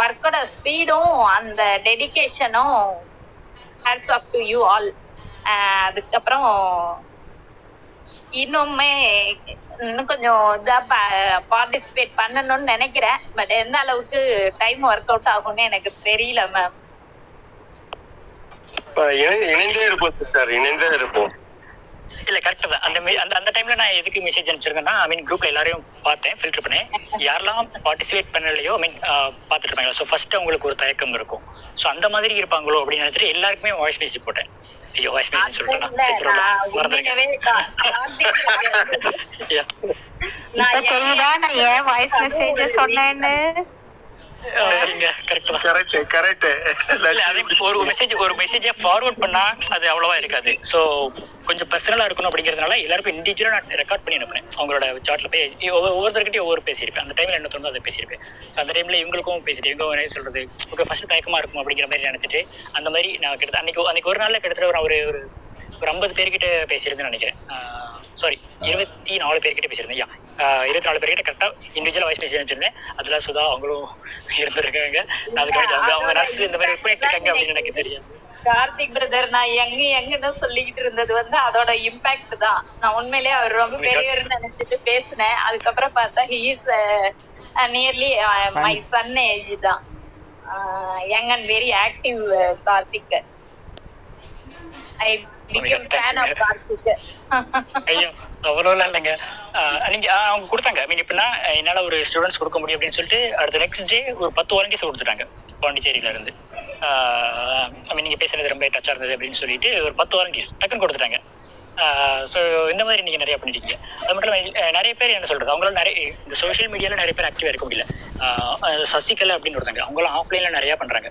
ஒர்க்கோட ஸ்பீடும் அந்த டெடிகேஷனும் hats off to you all அதுக்கப்புறம் இன்னுமே இன்னும் கொஞ்சம் இதா பார்ட்டிசிபேட் பண்ணணும்னு நினைக்கிறேன். பட் எந்த அளவுக்கு டைம் ஒர்க் அவுட் ஆகும்னு எனக்கு தெரியல மேம் இணைந்தே இருப்போம் சார் இணைந்தே இருப்போம். இல்ல கரெக்ட் தான். அந்த அந்த டைம்ல நான் எதுக்கு மெசேஜ் அனுப்பிச்சிருந்தேன்னா ஐ மீன் குரூப்ல எல்லாரையும் பார்த்தேன் ஃபில்டர் பண்ணேன். யாரெல்லாம் பார்ட்டிசிபேட் பண்ணலையோ ஐ மீன் பார்த்துட்டு இருப்பாங்க ஸோ ஃபர்ஸ்ட் அவங்களுக்கு ஒரு தயக்கம் இருக்கும். ஸோ அந்த மாதிரி இருப்பாங்களோ அப்படின்னு நினைச்சிட்டு எல்லாருக்குமே வாய்ஸ் மெசேஜ் போட்டேன். ஐயோ வாய்ஸ் மெசேஜ் தெரியுதா நான் ஏன் வாய்ஸ் மெசேஜ் சொன்னேன்னு? ஒரு மெசேஜ் ஒரு மெசேஜை ஃபார்வர்ட் பண்ணா அது அவ்வளவா இருக்காது. ஸோ கொஞ்சம் பர்சனலா இருக்கணும் அப்படிங்கிறதுனால எல்லாருக்கும் இண்டிவிஜுவலா நான் ரெக்கார்ட் பண்ணி அனுப்புனேன். அவங்களோட சார்ட்ல போய் ஒவ்வொரு- ஒவ்வொருத்தர்கிட்டயும் ஒவ்வொரு பேசியிருப்பேன். அந்த டைம்ல என்ன தோணுதோ அதை பேசியிருப்பேன். ஸோ அந்த டைம்ல இவங்களுக்கும் பேசிட்டு இவங்க சொல்றது? ஓகே ஃபர்ஸ்ட் தயக்கமா இருக்கும் அப்படிங்கிற மாதிரி நினைச்சிட்டு அந்த மாதிரி நான் கிட்ட அன்னைக்கு அன்னைக்கு ஒரு நாள்ல கிட்டத்தட்ட ஒரு ஒரு ஒரு ஒரு ஐம்பது பேர்கிட்ட பேசியிருந்தேன்னு நினைக்கிறேன். சாரி இருபத்தி நாலு பேர்கிட்ட பேசியிருந்தேன். யா இருபத்தி நாலு பேர்கிட்ட கரெக்டா இண்டிவிஜுவல் வாய்ஸ் மெசேஜ் அனுப்பிச்சிருந்தேன். அதுல சுதா அவங்களும் இருந்திருக்காங்க. அதுக்காக அவங்க அவங்க நர்ஸ் இந்த மாதிரி பண்ணிட்டு இருக்காங்க அப்படின்னு எனக்கு தெரியும் கார்த்திக் பிரதர் நான் எங்க எங்கன்னு சொல்லிக்கிட்டு இருந்தது வந்து அதோட இம்பாக்ட் தான். நான் உண்மையிலேயே அவர் ரொம்ப பெரியவர்னு நினைச்சிட்டு பேசினேன். அதுக்கப்புறம் பார்த்தா he is nearly my son age தான். Young and very active Karthik. I become fan of Karthik. ஐயோ அவ்வளோலாம் இல்லைங்க. ஆஹ் நீங்க அவங்க கொடுத்தாங்க. மீன் எப்படின்னா என்னால ஒரு ஸ்டூடெண்ட்ஸ் கொடுக்க முடியும் அப்படின்னு சொல்லிட்டு அடுத்த நெக்ஸ்ட் டே ஒரு பத்து வாலண்டியர்ஸ் கொடுத்துட்டாங்க பாண்டிச்சேரியில இருந்து ஐ மீன் நீங்க பேசுறது ரொம்ப டச்சா இருந்தது அப்படின்னு சொல்லிட்டு ஒரு பத்து வாலண்டியர்ஸ் டக்குன்னு கொடுத்துட்டாங்க. ஸோ இந்த மாதிரி நீங்க நிறைய பண்ணிருக்கீங்க அது மட்டும் நிறைய பேர் என்ன சொல்றது அவங்களால நிறைய இந்த சோஷியல் மீடியால நிறைய பேர் ஆக்டிவாக இருக்க முடியல. ஆஹ் சசிகலா அப்படின்னு ஒருத்தங்க அவங்களாம் ஆஃப்லைன்ல நிறைய பண்றாங்க.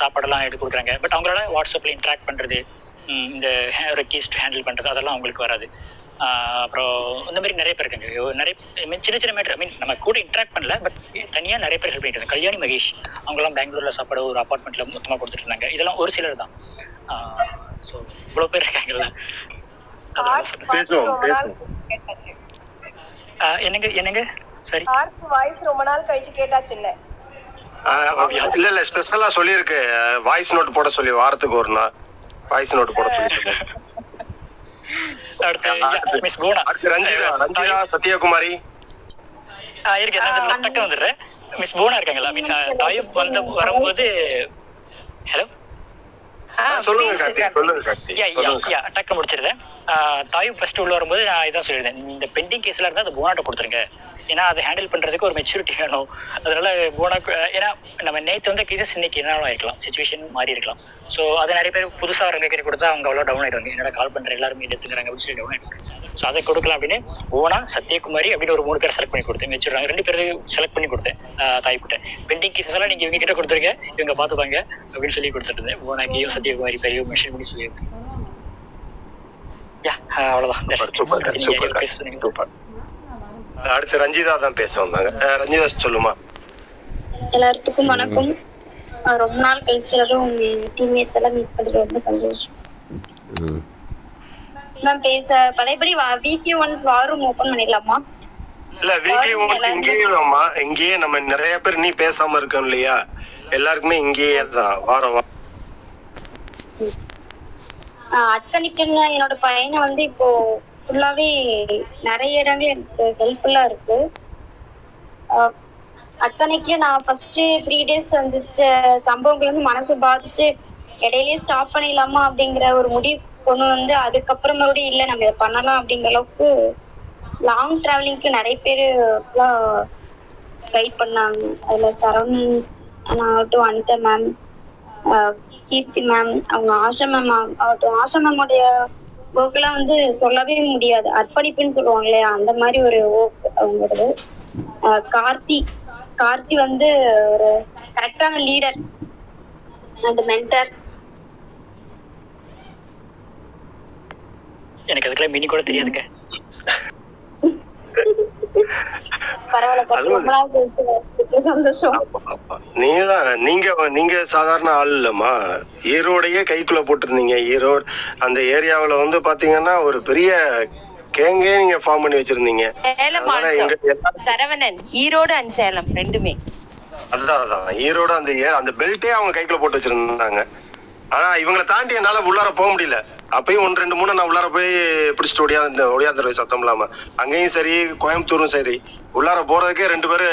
சாப்பாடெல்லாம் எடுத்து கொடுக்குறாங்க. பட் அவங்களால வாட்ஸ்அப்ல இன்ட்ராக்ட் பண்றது இந்த ரெக்வஸ்ட் ஹேண்டில் பண்றது அதெல்லாம் அவங்களுக்கு வராது. ஆஹ் அப்புறம் இந்த மாதிரி நிறைய பேர் இருக்காங்க. நிறைய I mean, சின்ன சின்ன மேட்டர் ஐ மீன் நம்ம கூட இன்ட்ராக்ட் பண்ணல பட் தனியா நிறைய பேர் ஹெல்ப் பண்ணிட்டு கல்யாணி மகேஷ் அவங்கலாம் பெங்களூர்ல சாப்பாடு ஒரு அப்பார்ட்மெண்ட்ல மொத்தமா கொடுத்துட்டு இருந்தாங்க. இதெல்லாம் ஒரு சிலர் தான். ஸோ இவ்வளவு பேர் இருக்காங்கல்ல. என்னங்க என்னங்க? சரி ஆர்க் வாய்ஸ் ரொம்ப நாள் கழிச்சு கேட்டாச்சு இல்ல ஆஹ் இல்ல இல்ல ஸ்பெஷலா சொல்லியிருக்கு. வாய்ஸ் நோட் போட சொல்லி வாரத்துக்கு ஒரு நாள். வாய்ஸ் நோட் போட சொல்லி அடுத்து மிஸ் போனா அடுத்து ரஞ்சிதா ரஞ்சிதா சத்யகுமாரி. ஆஹ் இருக்கு. நான் டக்கு வந்துடுறேன். மிஸ் போனா இருக்காங்களா மீன் தாயப் வந்து வரும்போது ஹலோ டக்கு முடிச்சிருந்தேன் தாயும் ஃபர்ஸ்ட் உள்ள வரும்போது நான் இதான் சொல்லியிருந்தேன். இந்த பெண்டிங் கேஸ்ல இருந்தா அது போனாட்ட கொடுத்துருங்க. ஏன்னா அதை ஹேண்டில் பண்றதுக்கு ஒரு மெச்சூரிட்டி வேணும். அதனால போனா ஏன்னா நம்ம நேத்து வந்த கேசஸ் இன்னைக்கு என்னாலும் இருக்கலாம் சுச்சுவேஷன் மாறி இருக்கலாம். ஸோ அது நிறைய பேர் புதுசா வரவங்க கிட்ட கொடுத்தா அவங்க அவ்வளோ டவுன் ஆயிடுவாங்க. என்னோட கால் பண்ற? எல்லாருமே எடுத்துக்கிறாங்க அப்படின்னு சொல்லி டவுன் ஆயிடுவாங்க. ஸோ அதை கொடுக்கலாம் அப்படின்னு ஓனா சத்யகுமாரி அப்படின்னு ஒரு மூணு பேர் செலக்ட் பண்ணி கொடுத்தேன். மெச்சூர் ரெண்டு பேர் செலக்ட் பண்ணி கொடுத்தேன். தாய் கிட்ட பெண்டிங் கேசஸ் எல்லாம் நீங்க இவங்க கிட்ட கொடுத்துருங்க. இவங்க பாத்துப்பாங்க அப்படின்னு சொல்லி கொடுத்துட்டு இருந்தேன் ஓனாக்கியும் சத்யகுமாரி பெரிய மிஷின் பண்ணி சொல்லியிருக்கேன் யா அவ்வளவுதான். சூப்பர் சூப்பர் சூப்பர் அடுத்து ரஞ்சிதா தான் பேச வந்தாங்க. ரஞ்சிதா சொல்லுமா? எல்லாத்துக்கும் வணக்கம். ரொம்ப நாள் கழிச்சு எல்லாரும் டீம்மேட்ஸ் எல்லாம் மீட் பண்றது ரொம்ப சந்தோஷம். மேம் பேச பழையபடி வீக்லி ஒன்ஸ் வாரும் ஓபன் பண்ணிடலாமா? இல்ல வீக்லி ஒன்ஸ் இங்கேயே ஆமா இங்கேயே நம்ம நிறைய பேர் நீ பேசாம இருக்கோம் இல்லையா? எல்லாருக்குமே இங்கேயே தான். வாரம் வாரம். அட்கனிக்கன்னு என்னோட பையனை வந்து இப்போ ஃபுல்லாவே நிறைய இடங்கள் எனக்கு ஹெல்ப்ஃபுல்லா இருக்கு. அத்தனைக்கு நான் ஃபர்ஸ்ட் த்ரீ டேஸ் வந்துச்ச சம்பவங்கள் வந்து மனசு பாதிச்சு இடையிலேயே ஸ்டாப் பண்ணிடலாமா அப்படிங்கிற ஒரு முடிவு கொண்டு வந்து அதுக்கப்புறம் மறுபடியும் இல்லை நம்ம இதை பண்ணலாம் அப்படிங்கிற அளவுக்கு லாங் டிராவலிங்க்கு நிறைய பேர் கைட் பண்ணாங்க. அதுல சரவணன் ஆகட்டும் அனிதா மேம் கீர்த்தி மேம் அவங்க ஆஷா மேம் ஆகட்டும் ஆஷா மேமுடைய ஒர்க்லாம் வந்து சொல்லவே முடியாது. அர்ப்பணிப்புன்னு சொல்லுவாங்க இல்லையா அந்த மாதிரி ஒரு ஒர்க் அவங்களோடது. கார்த்தி. கார்த்தி வந்து ஒரு கரெக்டான லீடர் அண்ட் மென்டர் எனக்கு அதுக்கெல்லாம் மினி கூட தெரியாதுங்க. நீங்க நீங்க நீங்க சாதாரண ஆள் இல்லம்மா. ஈரோடையே கைக்குள்ள போட்டிருந்தீங்க. ஈரோடு அந்த ஏரியாவுல வந்து பாத்தீங்கன்னா ஒரு பெரிய கேங்கே நீங்க ஃபார்ம் பண்ணி வச்சிருந்தீங்க. சரவணன் ஈரோடு அண்ட் சேலம் ரெண்டுமே. அதான் அதான். ஈரோடு அந்த ஏ அந்த பெல்ட்டே அவங்க கைக்குள்ள போட்டு வச்சிருந்தாங்க. ஆனா இவங்களை தாண்டி என்னால உள்ளார போக முடியல. அப்பயும் ஒன்று ரெண்டு மூணு நான் உள்ளார போய் பிடிச்சிட்டு ஒடியா இந்த ஒடியாந்துருவேன் சத்தம் இல்லாம. அங்கேயும் சரி கோயம்புத்தூரும் சரி. உள்ளார போறதுக்கே ரெண்டு பேரு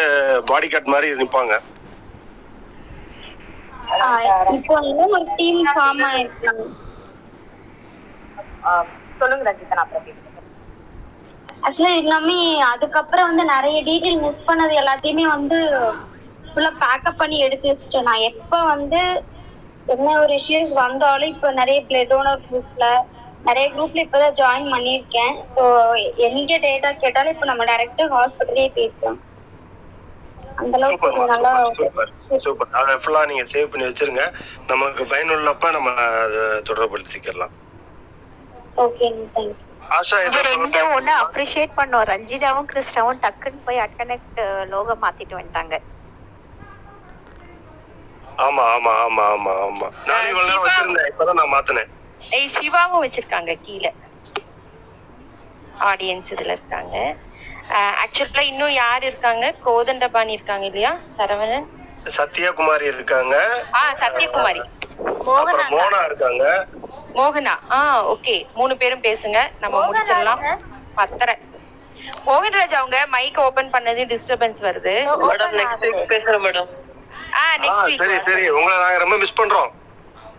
பாடி கார்டு மாதிரி நிப்பாங்க. ஆஹ் இப்போ வந்து ஒரு டீம் ஃபார்ம் ஆயிருக்காங்க சொல்லுங்க ரஞ்சிதா நான் அப்புறம் ஆக்சுவலா எல்லாமே அதுக்கப்புறம் வந்து நிறைய டீட்டெயில் மிஸ் பண்ணது எல்லாத்தையுமே வந்து ஃபுல்லா பேக்கப் பண்ணி எடுத்து வச்சுட்டேன். நான் எப்ப வந்து என்ன ஒரு இஷ்யூஸ் வந்தாலும் இப்போ நிறைய பிளட் டோனர் குரூப்ல நிறைய குரூப்ல இப்பதான் ஜாயின் பண்ணியிருக்கேன். ஸோ எங்க டேட்டா கேட்டாலும் இப்போ நம்ம டைரக்டா ஹாஸ்பிட்டலே பேசலாம் அந்த அளவுக்கு நல்லா சூப்பர் அதை சேவ் பண்ணி வச்சிருங்க. நமக்கு பயனுள்ளப்ப நம்ம அதை தொடர்படுத்திக்கலாம் ஓகே தேங்க்யூ அப்ரிஷியேட் பண்ணோம். ரஞ்சிதாவும் கிறிஸ்டாவும் டக்குன்னு போய் அட்கனெக்ட் லோகோ மாத்திட்டு வந்துட்டாங்க. ஆமா ஆமா ஆமா ஆமா ஆமா. நான் இவ்வளவு நேரம் வச்சிருந்தேன். இப்பதான் நான் மாத்தினேன். ஏய் சிவாவும் வச்சிருக்காங்க கீழே. ஆடியன்ஸ் இதுல இருக்காங்க. ஆக்சுவலா இன்னும் யார் இருக்காங்க? கோதண்டபாணி இருக்காங்க இல்லையா? சரவணன். சத்யகுமாரி இருக்காங்க. ஆ சத்யகுமாரி. மோனா இருக்காங்க. மோகனா. ஆ ஓகே. மூணு பேரும் பேசுங்க. நம்ம முடிச்சிடலாம். பத்தரை. மோகன்ராஜ் அவங்க மைக் ஓபன் பண்ணது டிஸ்டர்பன்ஸ் வருது. மேடம் நெக்ஸ்ட் வீக் பேசுறேன் மேடம் சரி சரி. உங்களை நாங்க ரொம்ப மிஸ் பண்றோம்.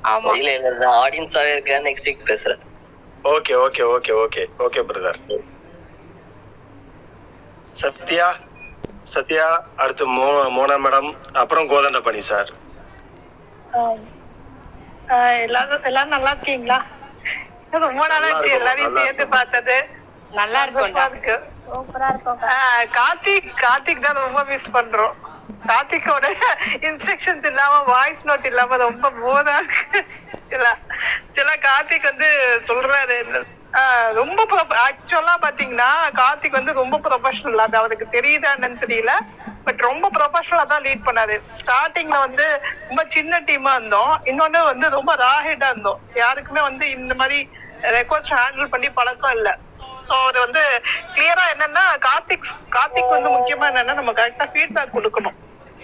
ஆமா. இல்ல இல்ல நான் ஆடியன்ஸாவே இருக்கேன். நெக்ஸ்ட் வீக் பேசுறேன். Okay okay okay okay okay brother Sathya Sathya அடுத்து மோ மோனா மேடம் அப்புறம் கோதண்டபாணி சார் எல்லாரும் எல்லாரும் நல்லா இருக்கீங்களா? ரொம்ப நாளா இருக்கு எல்லாரையும் பார்த்தது. நல்லா சூப்பரா இருக்கும் ஆஹ் கார்த்திக் கார்த்திக் தான் ரொம்ப மிஸ் பண்றோம். கார்த்திகோட இன்ஸ்ட்ரக்ஷன்ஸ் இல்லாம வாய்ஸ் நோட் இல்லாம ரொம்ப போதா இருக்கு. சில கார்த்திக் வந்து சொல்றாரு. ஆஹ் ரொம்ப ஆக்சுவலா பாத்தீங்கன்னா கார்த்திக் வந்து ரொம்ப ப்ரொஃபஷனல் அது அவருக்கு தெரியுதா என்னன்னு தெரியல. பட் ரொம்ப ப்ரொஃபஷனலா தான் லீட் பண்ணாரு. ஸ்டார்டிங்ல வந்து ரொம்ப சின்ன டீமா இருந்தோம். இன்னொன்னு வந்து ரொம்ப ராஹெட்டா இருந்தோம். யாருக்குமே வந்து இந்த மாதிரி ரெக்வஸ்ட் ஹேண்டில் பண்ணி பழக்கம் இல்ல. ஸோ அது வந்து கிளியரா என்னன்னா கார்த்திக் கார்த்திக் வந்து முக்கியமா என்னன்னா நம்ம கரெக்டா ஃபீட்பேக் கொடுக்கணும்.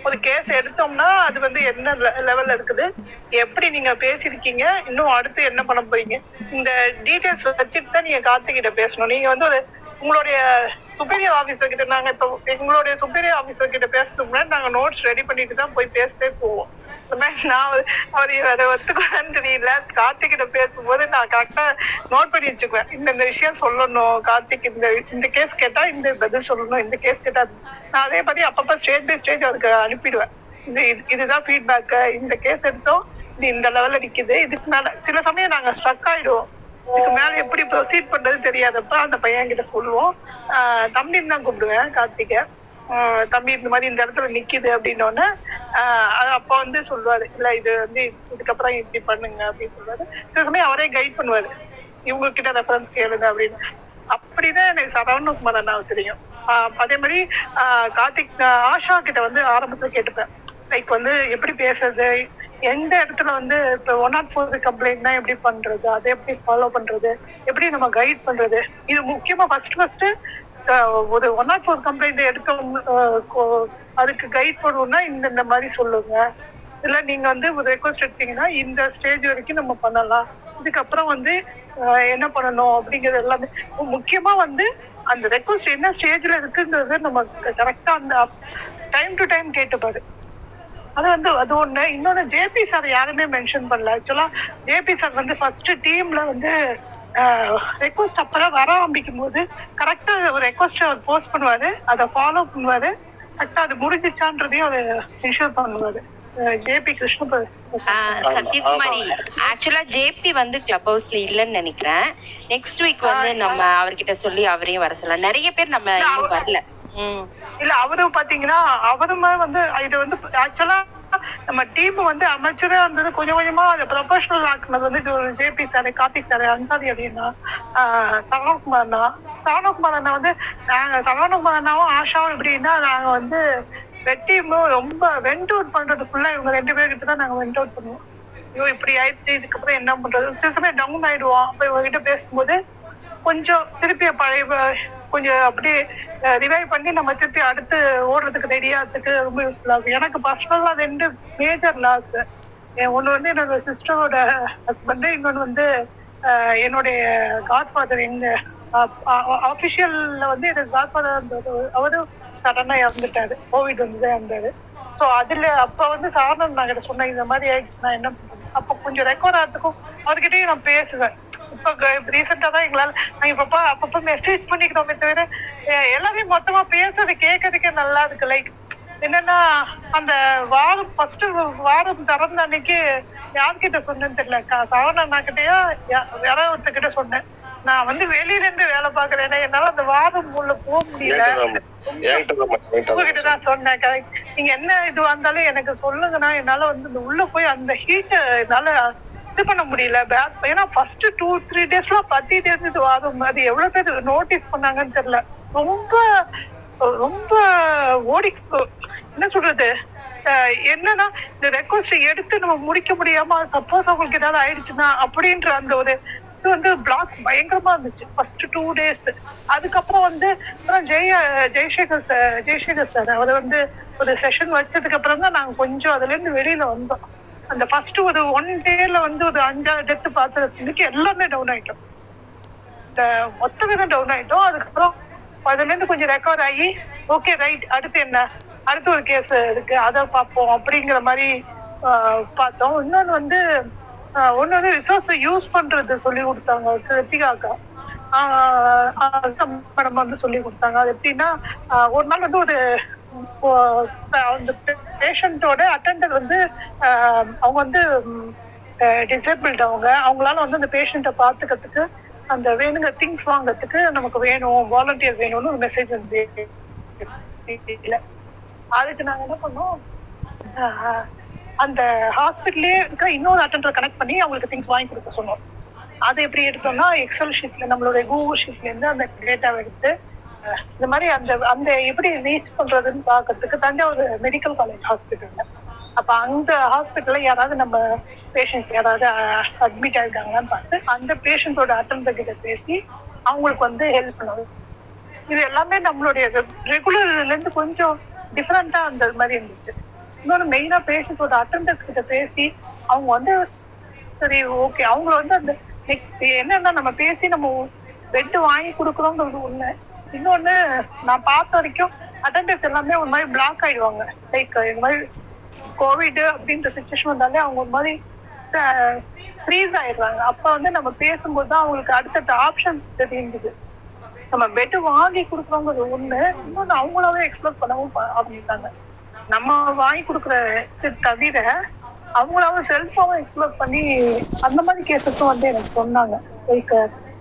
ஒரு கேஸ் எடுத்தோம்னா அது வந்து என்ன லெவல்ல இருக்குது எப்படி நீங்க பேசியிருக்கீங்க இன்னும் அடுத்து என்ன பண்ண போறீங்க? இந்த டீடைல்ஸ் வச்சுட்டு தான் நீங்க கார்த்திகிட்ட பேசணும். நீங்க வந்து ஒரு உங்களுடைய சுப்பீரியர் ஆபீசர் கிட்ட நாங்க இப்போ எங்களுடைய சுப்பீரியர் ஆபீசர் கிட்ட பேசுறதுக்கு முன்னாடி நாங்க நோட்ஸ் ரெடி பண்ணிட்டு தான் போய் பேசவே போவோம். சொன்னேன் நான் அவர் அதை ஒத்துக்கலான்னு தெரியல. கார்த்திகிட்ட பேசும்போது நான் கரெக்டா நோட் பண்ணி வச்சுக்குவேன். இந்த இந்த விஷயம் சொல்லணும் கார்த்திக் இந்த இந்த கேஸ் கேட்டா இந்த பதில் சொல்லணும் இந்த கேஸ் கேட்டா நான் அதே மாதிரி அப்பப்ப ஸ்டேஜ் பை ஸ்டேஜ் அவருக்கு அனுப்பிடுவேன். இது இது- இதுதான் ஃபீட்பேக் இந்த கேஸ் எடுத்தோம் இது இந்த லெவல்ல நிக்குது. இதுக்கு மேல சில சமயம் நாங்க ஸ்ட்ரக் ஆயிடுவோம். இதுக்கு மேல எப்படி ப்ரொசீட் பண்றது தெரியாதப்ப அந்த பையன் கிட்ட சொல்லுவோம். ஆஹ் தம்பின்னு தான் கூப்பிடுவேன் கார்த்திகை தம்பி இந்த மாதிரி இந்த இடத்துல நிக்குது அப்படின்னோடனே அப்ப வந்து சொல்லுவாரு இல்ல இது வந்து இதுக்கப்புறம் இப்படி பண்ணுங்க அப்படின்னு சொல்லுவாரு. சில சமயம் அவரே கைட் பண்ணுவாரு. இவங்க கிட்ட ரெஃபரன்ஸ் கேளுங்க அப்படின்னு. அப்படிதான் எனக்கு சரவணகுமார் அண்ணாவை தெரியும். ஆஹ் அதே மாதிரி ஆஹ் கார்த்திக் ஆஷா கிட்ட வந்து ஆரம்பத்துல கேட்டுப்பேன். லைக் வந்து எப்படி பேசுறது? எந்த இடத்துல வந்து இப்போ ஒன் நாட் ஃபோர் கம்ப்ளைண்ட்னா எப்படி பண்றது? அதை எப்படி ஃபாலோ பண்றது? எப்படி நம்ம கைட் பண்றது? இது முக்கியமா ஃபர்ஸ்ட் ஃபர்ஸ்ட் ஒரு ஒன் நாட் ஃபோர் கம்ப்ளைண்ட் எடுக்க அதுக்கு கைட் பண்ணணும்னா இந்த இந்த மாதிரி சொல்லுங்க. இல்ல நீங்க வந்து ஒரு ரெக்வஸ்ட் எடுத்தீங்கன்னா இந்த ஸ்டேஜ் வரைக்கும் நம்ம பண்ணலாம். இதுக்கப்புறம் வந்து என்ன பண்ணணும் அப்படிங்கிறது எல்லாமே. முக்கியமா வந்து அந்த ரெக்வஸ்ட் என்ன ஸ்டேஜ்ல இருக்குங்கிறது நம்ம கரெக்டா அந்த டைம் டு டைம் கேட்டுப்பாரு அது வந்து அது ஒண்ணு. இன்னொன்னு ஜேபி சார் யாருமே மென்ஷன் பண்ணல. ஆக்சுவலா ஜேபி சார் வந்து ஃபர்ஸ்ட் டீம்ல வந்து ரெக்வஸ்ட் அப்பதான் வர ஆரம்பிக்கும் போது கரெக்டா ஒரு ரெக்வஸ்ட் அவர் போஸ்ட் பண்ணுவாரு. அதை ஃபாலோ பண்ணுவாரு. கரெக்டா அது முடிஞ்சிச்சான்றதையும் அது இன்ஷூர் பண்ணுவாரு. சத்யகுமாரி ஆக்சுவலா ஜேபி வந்து கிளப் ஹவுஸ்ல இல்லன்னு நினைக்கிறேன். நெக்ஸ்ட் வீக் வந்து நம்ம அவர்கிட்ட சொல்லி அவரையும் வர சொல்லலாம். நிறைய பேர் நம்ம வரல. இல்ல அவரும் பாத்தீங்கன்னா அவருமே வந்து இது வந்து ஆக்சுவலா நம்ம டீம் வந்து அமைச்சரா இருந்தது கொஞ்சம் கொஞ்சமா அதை ப்ரொஃபஷனல் ஆக்குனது வந்து இது JP sir Karthik sir Ansari அப்படின்னா சரவணகுமார் அண்ணா. சரவணகுமார் அண்ணா வந்து நாங்க சரவணகுமார் அண்ணாவும் ஆஷாவும் எப்படின்னா நாங்க வந்து வெட்டியும் ரொம்ப வெண்ட் அவுட் பண்றதுக்குள்ள இவங்க ரெண்டு பேர்கிட்ட தான் நாங்க வெண்ட் அவுட் பண்ணுவோம். ஐயோ இப்படி ஆயிடுச்சு இதுக்கப்புறம் என்ன பண்றது? சில சமயம் டவுன் ஆயிடுவோம். அப்ப இவங்க கிட்ட பேசும்போது கொஞ்சம் திருப்பி பழைய கொஞ்சம் அப்படியே ரிவைவ் பண்ணி நம்ம திருப்பி அடுத்து ஓடுறதுக்கு ரெடியாகிறதுக்கு ரொம்ப யூஸ்ஃபுல்லா இருக்கும். எனக்கு பர்சனலா ரெண்டு மேஜர் லாஸ் ஒன்று வந்து என்னோட சிஸ்டரோட ஹஸ்பண்டு இன்னொன்று வந்து என்னுடைய காட்ஃபாதர் எங்க ஆஃபிஷியல்ல வந்து எனக்கு காட்ஃபாதர் இருந்தது. அவரும் சடனா இறந்துட்டாரு. கோவிட் வந்து இருந்தாரு ஸோ அதுல அப்ப வந்து சாரணம் நான் கிட்ட சொன்னேன் இந்த மாதிரி ஆயிடுச்சு நான் என்ன அப்போ கொஞ்சம் ரெக்கார்ட் ஆகிறதுக்கும் அவர்கிட்டயும் நான் பேசுவேன். இப்ப ரீசெண்டா தான் எங்களால நாங்க இப்ப அப்பப்ப மெசேஜ் பண்ணிக்கிறோமே தவிர எல்லாமே மொத்தமா பேசுறது கேட்கறதுக்கே நல்லா இருக்கு. லைக் என்னன்னா அந்த வாரம் ஃபர்ஸ்ட் வாரம் திறந்த அன்னைக்கு யார்கிட்ட சொன்னேன்னு தெரியல. சரவண அண்ணா கிட்டயா வேற ஒருத்தகிட்ட சொன்னேன். நான் வந்து வெளியில இருந்து வேலை பாக்குறேன் என்னால அந்த வாரம் உள்ள போக முடியல. உங்ககிட்ட தான் சொன்னேன். நீங்க என்ன இது வந்தாலும் எனக்கு சொல்லுங்கண்ணா. என்னால வந்து இந்த உள்ள போய் அந்த ஹீட் என்னால இது பண்ண முடியல. பேக் ஏன்னா ஃபர்ஸ்ட் டூ த்ரீ டேஸ்லாம் பத்திட்டே இருந்தது வாதம் அது எவ்வளவு பேர் நோட்டீஸ் பண்ணாங்கன்னு தெரியல. ரொம்ப ரொம்ப ஓடி என்ன சொல்றது? அஹ் என்னன்னா இந்த ரெக்வஸ்ட் எடுத்து நம்ம முடிக்க முடியாம சப்போஸ் அவங்களுக்கு ஏதாவது ஆயிடுச்சுன்னா அப்படின்ற அந்த ஒரு இது வந்து பிளாக் பயங்கரமா இருந்துச்சு. ஃபர்ஸ்ட் டூ டேஸ் அதுக்கப்புறம் வந்து அப்புறம் ஜெய ஜெய்சேகர் சார் ஜெய்சேகர் சார் அவர் வந்து ஒரு செஷன் வச்சதுக்கு அப்புறம் தான் நாங்க கொஞ்சம் அதுல இருந்து வெளியில வந்தோம். அந்த ஃபர்ஸ்ட் ஒரு ஒன் டேல வந்து ஒரு அஞ்சாறு டெத்து பார்த்ததுக்கு எல்லாமே டவுன் ஆயிட்டோம். இந்த மொத்த விதம் டவுன் ஆயிட்டோம். அதுக்கப்புறம் அதுல இருந்து கொஞ்சம் ரெக்கவர் ஆகி ஓகே ரைட் அடுத்து என்ன? அடுத்து ஒரு கேஸ் இருக்கு. அதை பார்ப்போம் அப்படிங்கிற மாதிரி ஆஹ், பார்த்தோம். இன்னொன்னு வந்து ஒன்று வந்து ரிசோர்ஸ் யூஸ் பண்றது சொல்லி கொடுத்தாங்க. கிருத்திகாக்கா மேடம் வந்து சொல்லி கொடுத்தாங்க. அது எப்படின்னா ஒரு நாள் வந்து ஒரு அந்த பேஷண்ட்டோட அட்டெண்டர் வந்து ஆஹ், அவங்க வந்து டிசேபிள்ட் அவங்க. அவங்களால வந்து அந்த பேஷண்ட்டை பார்த்துக்கிறதுக்கு அந்த வேணுங்க திங்ஸ் வாங்குறதுக்கு நமக்கு வேணும். வாலண்டியர் வேணும்னு ஒரு மெசேஜ் வந்து அதுக்கு நாங்கள் என்ன பண்ணோம்? ஆஹ், அந்த ஹாஸ்பிட்டலே இருக்கிற இன்னொரு அட்டண்டரை கனெக்ட் பண்ணி அவங்களுக்கு திங்ஸ் வாங்கி கொடுக்க சொன்னோம். அது எப்படி எடுத்தோம்னா எக்ஸல் ஷீட்ல நம்மளுடைய கூகுள் ஷீட்ல இருந்து அந்த டேட்டாவை எடுத்து இந்த மாதிரி அந்த அந்த எப்படி ரீச் பண்றதுன்னு பாக்குறதுக்கு தஞ்சாவூர் மெடிக்கல் காலேஜ் ஹாஸ்பிட்டல்ல அப்ப அந்த ஹாஸ்பிட்டல்ல யாராவது நம்ம பேஷண்ட் யாராவது அட்மிட் ஆயிருக்காங்களான்னு பார்த்து அந்த பேஷண்டோட அட்டன் கிட்ட பேசி அவங்களுக்கு வந்து ஹெல்ப் பண்ணணும். இது எல்லாமே நம்மளுடைய ரெகுலர்ல இருந்து கொஞ்சம் டிஃப்ரெண்டா அந்த மாதிரி இருந்துச்சு. இன்னொன்று மெயினா பேஷண்டோட அட்டெண்டர்ஸ் கிட்ட பேசி அவங்க வந்து சரி ஓகே அவங்கள வந்து அந்த நெக்ஸ்ட் என்னன்னா நம்ம பேசி நம்ம பெட் வாங்கி கொடுக்குறோங்கிறது ஒண்ணு இன்னொன்னு நான் பார்த்த வரைக்கும் அட்டெண்டர்ஸ் எல்லாமே ஒரு மாதிரி பிளாக் ஆயிடுவாங்க. லைக் இந்த மாதிரி கோவிட் அப்படின்ற சுச்சுவேஷன் வந்தாலே அவங்க ஒரு மாதிரி ஃப்ரீஸ் ஆயிடுறாங்க. அப்ப வந்து நம்ம பேசும்போது தான் அவங்களுக்கு அடுத்தடுத்த ஆப்ஷன்ஸ் தெரியுது நம்ம பெட் வாங்கி கொடுக்குறோங்கிறது ஒண்ணு இன்னொன்னு அவங்களாவே எக்ஸ்ப்ளோர் பண்ணவும் அப்படின்றாங்க ஆரம்பித்தாங்க நம்ம வாங்கி கொடுக்குற தவிர அவங்களாவும் செல்ஃபாவும் எக்ஸ்ப்ளோர் பண்ணி அந்த மாதிரி கேசஸும் வந்து எனக்கு சொன்னாங்க. லைக்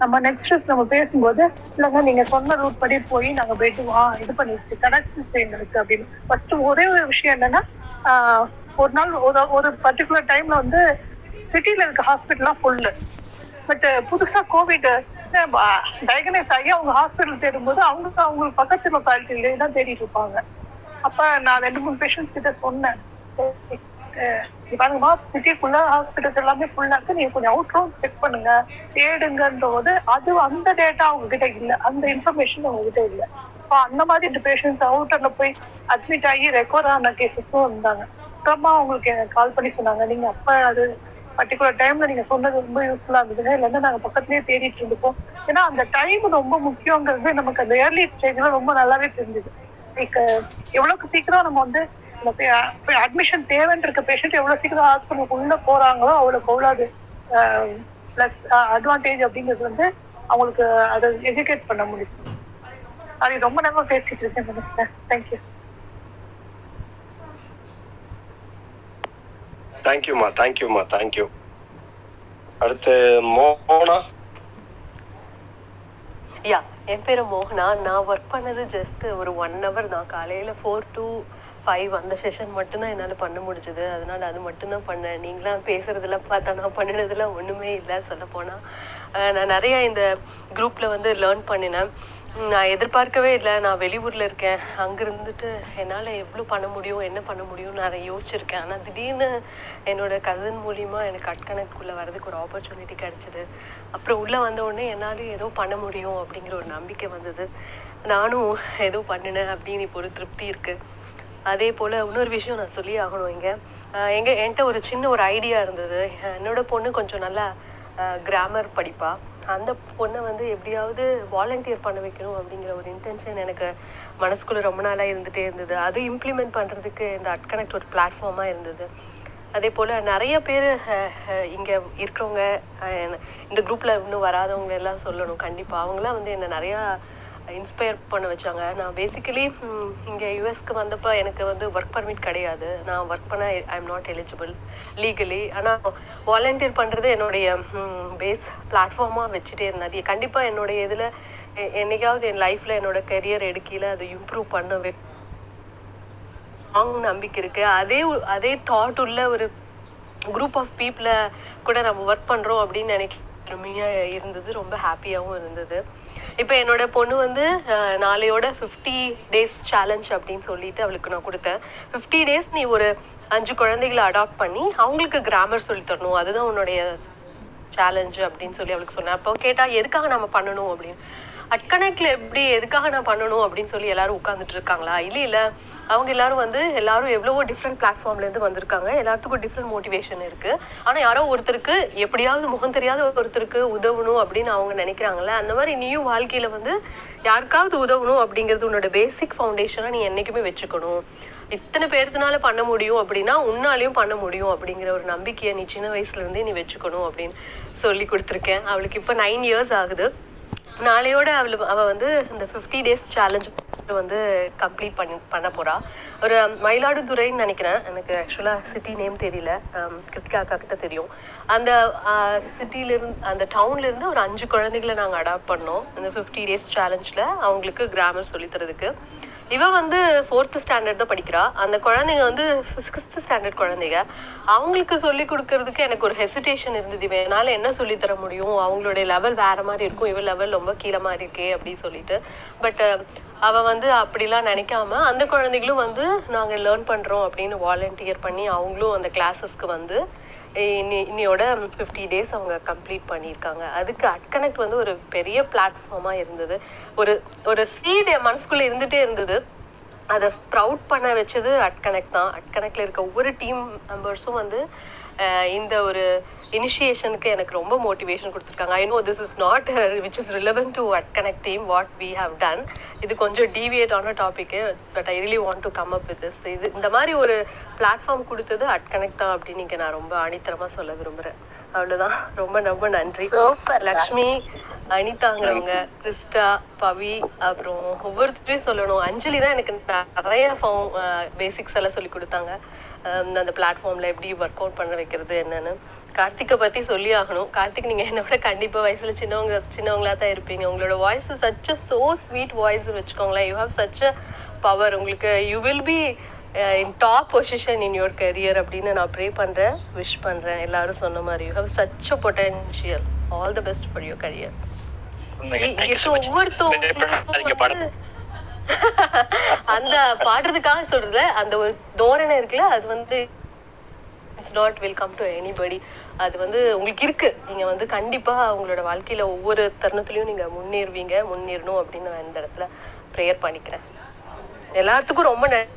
நம்ம நெக்ஸ்ட் நம்ம பேசும்போது இல்லைங்க நீங்க சொன்ன ரூட் படி போய் நாங்க போயிட்டு வா இது பண்ணிடுச்சு கிடைச்சிச்சு எங்களுக்கு அப்படின்னு. ஃபர்ஸ்ட் ஒரே ஒரு விஷயம் என்னன்னா ஒரு நாள் ஒரு ஒரு பர்டிகுலர் டைம்ல வந்து சிட்டியில இருக்க ஹாஸ்பிட்டல்லாம் ஃபுல்லு பட் புதுசா கோவிட் டயக்னைஸ் ஆகி அவங்க ஹாஸ்பிட்டல் தேடும்போது அவங்களுக்கு அவங்களுக்கு பக்கத்து லொக்காலிட்டியிலே தான் தேடிட்டு இருப்பாங்க. அப்ப நான் ரெண்டு மூணு பேஷண்ட்ஸ் கிட்ட சொன்னேன். பாருங்கம்மா சிட்டிக்குள்ள ஹாஸ்பிட்டல்ஸ் எல்லாமே ஃபுல்லா இருக்கு. நீங்க கொஞ்சம் அவுட் ரவுண்ட் செக் பண்ணுங்க. தேடுங்கன்ற போது அது அந்த டேட்டா அவங்க கிட்ட இல்ல. அந்த இன்ஃபர்மேஷன் அவங்க கிட்ட இல்ல. இப்போ அந்த மாதிரி இந்த பேஷண்ட்ஸ் அவுட்டர்ல போய் அட்மிட் ஆகி ரெக்கவர் ஆன கேசஸும் இருந்தாங்க அப்புறமா அவங்களுக்கு கால் பண்ணி சொன்னாங்க. நீங்க அப்ப அது பர்டிகுலர் டைம்ல நீங்க சொன்னது ரொம்ப யூஸ்ஃபுல்லா இருந்ததுங்க. இல்லைன்னா நாங்க பக்கத்துலயே தேடிட்டு இருந்துப்போம் ஏன்னா அந்த டைம் ரொம்ப முக்கியங்கிறது நமக்கு அந்த ஏர்லி ஸ்டேஜ்ல ரொம்ப நல்லாவே தெரிஞ்சுது. லைக் எவ்வளவுக்கு சீக்கிரம் நம்ம வந்து போய் அட்மிஷன் தேவைன்னு பேஷண்ட் எவ்வளோ சீக்கிரம் ஹாஸ்பிட்டலுக்கு உள்ளே போகிறாங்களோ அவ்வளோ அது ப்ளஸ் அட்வான்டேஜ் அப்படிங்கிறது வந்து அவங்களுக்கு அதை எஜுகேட் பண்ண முடியும். அது ரொம்ப நேரமாக பேசிட்டு இருக்கேன் மினிஸ்டர் தேங்க்யூ தேங்க்யூம்மா தேங்க்யூம்மா தேங்க்யூ அடுத்து மோனா யா என் பேர் மோகனா. நான் ஒர்க் பண்ணது ஜஸ்ட் ஒரு ஒன் ஹவர் தான். காலையில் ஃபோர் டூ ஃபைவ் அந்த செஷன் மட்டும்தான் என்னால் பண்ண முடிஞ்சது. அதனால் அது மட்டும்தான் பண்ணேன். நீங்களாம் பேசுகிறதெல்லாம் பார்த்தா நான் பண்ணினதுலாம் ஒன்றுமே இல்லை சொல்லப்போனால் நான் நிறையா இந்த குரூப்பில் வந்து லேர்ன் பண்ணினேன். நான் எதிர்பார்க்கவே இல்லை. நான் வெளியூரில் இருக்கேன். அங்கே இருந்துட்டு என்னால் எவ்வளோ பண்ண முடியும் என்ன பண்ண முடியும் நான் யோசிச்சிருக்கேன். ஆனால் திடீர்னு என்னோட கசின் மூலிமா எனக்கு கட்கணக்குள்ளே வரதுக்கு ஒரு ஆப்பர்ச்சுனிட்டி கிடச்சிது. அப்புறம் உள்ளே வந்த உடனே என்னாலும் ஏதோ பண்ண முடியும் அப்படிங்கிற ஒரு நம்பிக்கை வந்தது. நானும் ஏதோ பண்ணினேன் அப்படின்னு இப்போ ஒரு திருப்தி இருக்குது அதே போல் இன்னொரு விஷயம் நான் சொல்லி ஆகணும் இங்கே. எங்கள் என்கிட்ட ஒரு சின்ன ஒரு ஐடியா இருந்தது. என்னோட பொண்ணு கொஞ்சம் நல்லா கிராமர் படிப்பா. அந்த பொண்ணை வந்து எப்படியாவது வாலண்டியர் பண்ண வைக்கணும் அப்படிங்கிற ஒரு இன்டென்ஷன் எனக்கு மனசுக்குள்ளே ரொம்ப நாளாக இருந்துகிட்டே இருந்தது. அது இம்ப்ளிமெண்ட் பண்ணுறதுக்கு இந்த அட்கனெக்ட் ஒரு பிளாட்ஃபார்மாக இருந்தது. அதே போல் நிறைய பேர் இங்கே இருக்கிறவங்க இந்த குரூப்பில் இன்னும் வராதவங்க எல்லாம் சொல்லணும். கண்டிப்பாக அவங்களாம் வந்து என்னை நிறையா இன்ஸ்பயர் பண்ண வச்சாங்க. நான் பேசிக்கலி இங்கே யூஎஸ்க்கு வந்தப்போ எனக்கு வந்து ஒர்க் பர்மிட் கிடையாது. நான் ஒர்க் பண்ண I am not eligible legally ஆனால் வாலண்டியர் பண்ணுறது என்னுடைய பேஸ் பிளாட்ஃபார்மாக வச்சுட்டே இருந்தேன் கண்டிப்பாக என்னுடைய இதில் என்னைக்காவது என் லைஃப்பில் என்னோட கெரியர் எடுக்கையில் அதை இம்ப்ரூவ் பண்ண வை ஸ்ட்ராங் நம்பிக்கை இருக்குது அதே அதே தாட் உள்ள ஒரு குரூப் ஆஃப் பீப்புளை கூட நம்ம ஒர்க் பண்ணுறோம் அப்படின்னு நினைக்க பெருமையா இருந்தது. ரொம்ப ஹாப்பியாகவும் இருந்தது. இப்போ என்னோட பொண்ணு வந்து நாளையோட ஃபிஃப்டி டேஸ் சேலஞ்ச் அப்படின்னு சொல்லிட்டு அவளுக்கு நான் கொடுத்தேன். ஃபிஃப்டி டேஸ் நீ ஒரு அஞ்சு குழந்தைகளை அடாப்ட் பண்ணி அவங்களுக்கு கிராமர் சொல்லி தரணும். அதுதான் உன்னுடைய சேலஞ்சு அப்படின்னு சொல்லி அவளுக்கு சொன்னேன். அப்போ கேட்டா எதுக்காக நம்ம பண்ணணும்? அப்படின்னு. அட்கனெக்ட்ல எப்படி எதுக்காக நான் பண்ணணும்? அப்படின்னு சொல்லி எல்லாரும் உட்கார்ந்துட்டு இருக்காங்களா? இல்ல இல்ல. அவங்க எல்லாரும் வந்து எல்லாரும் எவ்வளவோ டிஃப்ரெண்ட் பிளாட்ஃபார்ம்லேருந்து வந்திருக்காங்க. எல்லாத்துக்கும் டிஃப்ரெண்ட் மோட்டிவேஷன் இருக்கு. ஆனா யாரோ ஒருத்தருக்கு எப்படியாவது முகம் தெரியாத ஒருத்தருக்கு உதவணும் அப்படின்னு அவங்க நினைக்கிறாங்கல்ல அந்த மாதிரி நீயும் வாழ்க்கையில வந்து யாருக்காவது உதவணும் அப்படிங்கிறது உன்னோட பேசிக் ஃபவுண்டேஷனா நீ என்னைக்குமே வச்சுக்கணும். இத்தனை பேர்த்துனால பண்ண முடியும் அப்படின்னா உன்னாலையும் பண்ண முடியும் அப்படிங்கிற ஒரு நம்பிக்கையை நீ சின்ன வயசுல இருந்தே நீ வச்சுக்கணும் அப்படின்னு சொல்லி கொடுத்துருக்கேன். அவளுக்கு இப்போ நைன் இயர்ஸ் ஆகுது. நாளையோட அவள் அவள் வந்து இந்த ஃபிஃப்டி டேஸ் சேலஞ்ச் வந்து கம்ப்ளீட் பண்ணி பண்ண போறா. ஒரு um, மயிலாடுதுறைன்னு நினைக்கிறேன். எனக்கு ஆக்சுவலா சிட்டி நேம் தெரியல. Um, கிருத்திகா அக்கா கிட்ட தெரியும். அந்த சிட்டில இருந்து அந்த டவுன்ல இருந்து ஒரு அஞ்சு குழந்தைகளை நாங்கள் அடாப்ட் பண்ணோம். இந்த ஃபிஃப்டி டேஸ் சேலஞ்சில் அவங்களுக்கு கிராமர் சொல்லித்தரதுக்கு இவ வந்து ஃபோர்த்து ஸ்டாண்டர்ட் தான் படிக்கிறா. அந்த குழந்தைங்க வந்து சிக்ஸ்த்து ஸ்டாண்டர்ட் குழந்தைங்க. அவங்களுக்கு சொல்லி கொடுக்கறதுக்கு எனக்கு ஒரு ஹெசிடேஷன் இருந்தது. இவன் என்னால் என்ன சொல்லி தர முடியும்? அவங்களுடைய லெவல் வேற மாதிரி இருக்கும். இவ லெவல் ரொம்ப கீழே மாதிரி இருக்கே அப்படின்னு சொல்லிட்டு. பட் அவ வந்து அப்படிலாம் நினைக்காம அந்த குழந்தைகளும் வந்து நாங்கள் லேர்ன் பண்றோம் அப்படின்னு வாலண்டியர் பண்ணி அவங்களும் அந்த கிளாஸஸ்க்கு வந்து இன்னி இன்னியோட ஃபிஃப்டி டேஸ் அவங்க கம்ப்ளீட் பண்ணியிருக்காங்க. அதுக்கு அட்கனெக்ட் வந்து ஒரு பெரிய பிளாட்ஃபார்மாக இருந்தது. ஒரு ஒரு சீட் என் மனசுக்குள்ளே இருந்துகிட்டே இருந்தது. அதை ஸ்ப்ரவுட் பண்ண வச்சது அட்கனெக்ட் தான். அட்கனெக்டில் இருக்க ஒவ்வொரு டீம் மெம்பர்ஸும் வந்து இந்த ஒரு இனிஷியேஷனுக்கு எனக்கு ரொம்ப மோட்டிவேஷன் கொடுத்துருக்காங்க. I know this is not which is relevant to at connect team what we have done இது கொஞ்சம் டீவியேட் ஆன topic but I really want to come up with this இது இந்த மாதிரி ஒரு பிளாட்ஃபார்ம் கொடுத்தது அட் கனெக்ட் தான் அப்படின்னு நான் ரொம்ப ஆணித்தரமா சொல்ல விரும்புறேன். அவ்வளவுதான். ரொம்ப ரொம்ப நன்றி. லக்ஷ்மி அனிதாங்கிறவங்க கிறிஸ்டா பவி அப்புறம் ஒவ்வொருத்தரையும் சொல்லணும். அஞ்சலி தான் எனக்கு நிறைய பேசிக்ஸ் எல்லாம் சொல்லி கொடுத்தாங்க. அந்த பிளாட்ஃபார்ம்ல எப்படி ஒர்க் அவுட் பண்ண வைக்கிறது என்னன்னு. கார்த்திகை பத்தி சொல்லி ஆகணும் கார்த்திக் நீங்க என்னோட கண்டிப்பா வயசுல சின்னவங்க சின்னவங்களா தான் இருப்பீங்க. உங்களோட voice such a so sweet voice வச்சுக்கோங்களேன். You have such a power உங்களுக்கு you will be in top position in your career அப்படின்னு நான் ப்ரே பண்றேன் விஷ் பண்றேன். எல்லாரும் சொன்ன மாதிரி. You have such a potential all the best for your career ஒவ்வொருத்தவங்க அந்த பாடுறதுக்காக சொல்றதுல அந்த ஒரு தோரணை இருக்குல்ல அது வந்து it's not welcome to anybody அது வந்து உங்களுக்கு இருக்கு. நீங்க வந்து கண்டிப்பா உங்களோட வாழ்க்கையில ஒவ்வொரு தருணத்துலயும் நீங்க முன்னேறுவீங்க முன்னேறணும் அப்படின்னு நான் இந்த இடத்துல ப்ரேயர் பண்ணிக்கிறேன். எல்லாத்துக்கும் ரொம்ப நன்றி.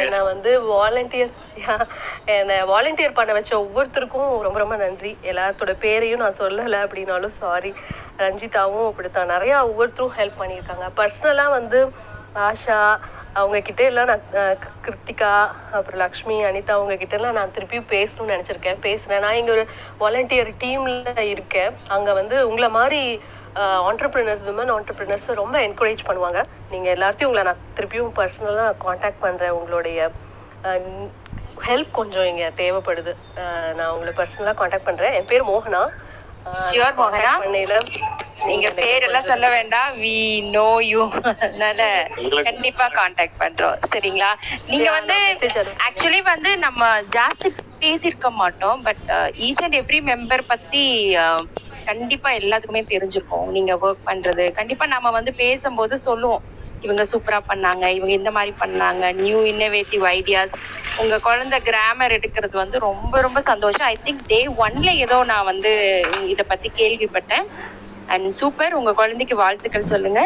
என்னை வந்து வாலண்டியர் என்னை வாலண்டியர் பண்ண வச்ச ஒவ்வொருத்தருக்கும் ரொம்ப ரொம்ப நன்றி. எல்லாத்தோட பேரையும் நான் சொல்லலை அப்படின்னாலும் சாரி ரஞ்சிதாவும் அப்படித்தான். நிறைய ஒவ்வொருத்தரும் ஹெல்ப் பண்ணியிருக்காங்க. பர்சனலா வந்து ஆஷா அவங்க கிட்ட எல்லாம் நான் அஹ், கிருத்திகா அப்புறம் லக்ஷ்மி அனிதா அவங்க கிட்ட எல்லாம் நான் திருப்பியும் பேசணும்னு நினைச்சிருக்கேன். பேசுறேன் நான் இங்க ஒரு வாலண்டியர் டீம்ல இருக்கேன். அங்க வந்து உங்களை மாதிரி ஆண்டர்பிரினர்ஸ் விமன் ஆண்டர்பிரினர்ஸ் ரொம்ப என்கரேஜ் பண்ணுவாங்க. நீங்க எல்லாத்தையும் உங்களை நான் திருப்பியும் பர்சனலா காண்டாக்ட் பண்றேன். உங்களுடைய ஹெல்ப் கொஞ்சம் இங்க தேவைப்படுது. நான் உங்களை பர்சனலா காண்டாக்ட் பண்றேன். என் பேர் மோகனா. Sure, மோகனா. நீங்க பேரெல்லாம் சொல்ல வேண்டாம். வி நோ யூ அதனால கண்டிப்பா காண்டாக்ட் பண்றோம். சரிங்களா? நீங்க வந்து ஆக்சுவலி வந்து நம்ம ஜாஸ்தி பேசியிருக்க மாட்டோம். But each and every member பத்தி அஹ், கண்டிப்பா எல்லாத்துக்குமே தெரிஞ்சிருக்கும் நீங்க ஒர்க் பண்றது. கண்டிப்பா நம்ம வந்து பேசும்போது சொல்லுவோம். இவங்க சூப்பரா பண்ணாங்க. இவங்க இந்த மாதிரி பண்ணாங்க. நியூ இன்னோவேட்டிவ் ஐடியாஸ் உங்க குழந்தை கிராமர் எடுக்கிறது வந்து ரொம்ப ரொம்ப சந்தோஷம். ஐ திங்க் டே ஒன்ல ஏதோ நான் வந்து இத பத்தி கேள்விப்பட்டேன். அண்ட் சூப்பர் உங்க குழந்தைக்கு வாழ்த்துக்கள் சொல்லுங்க.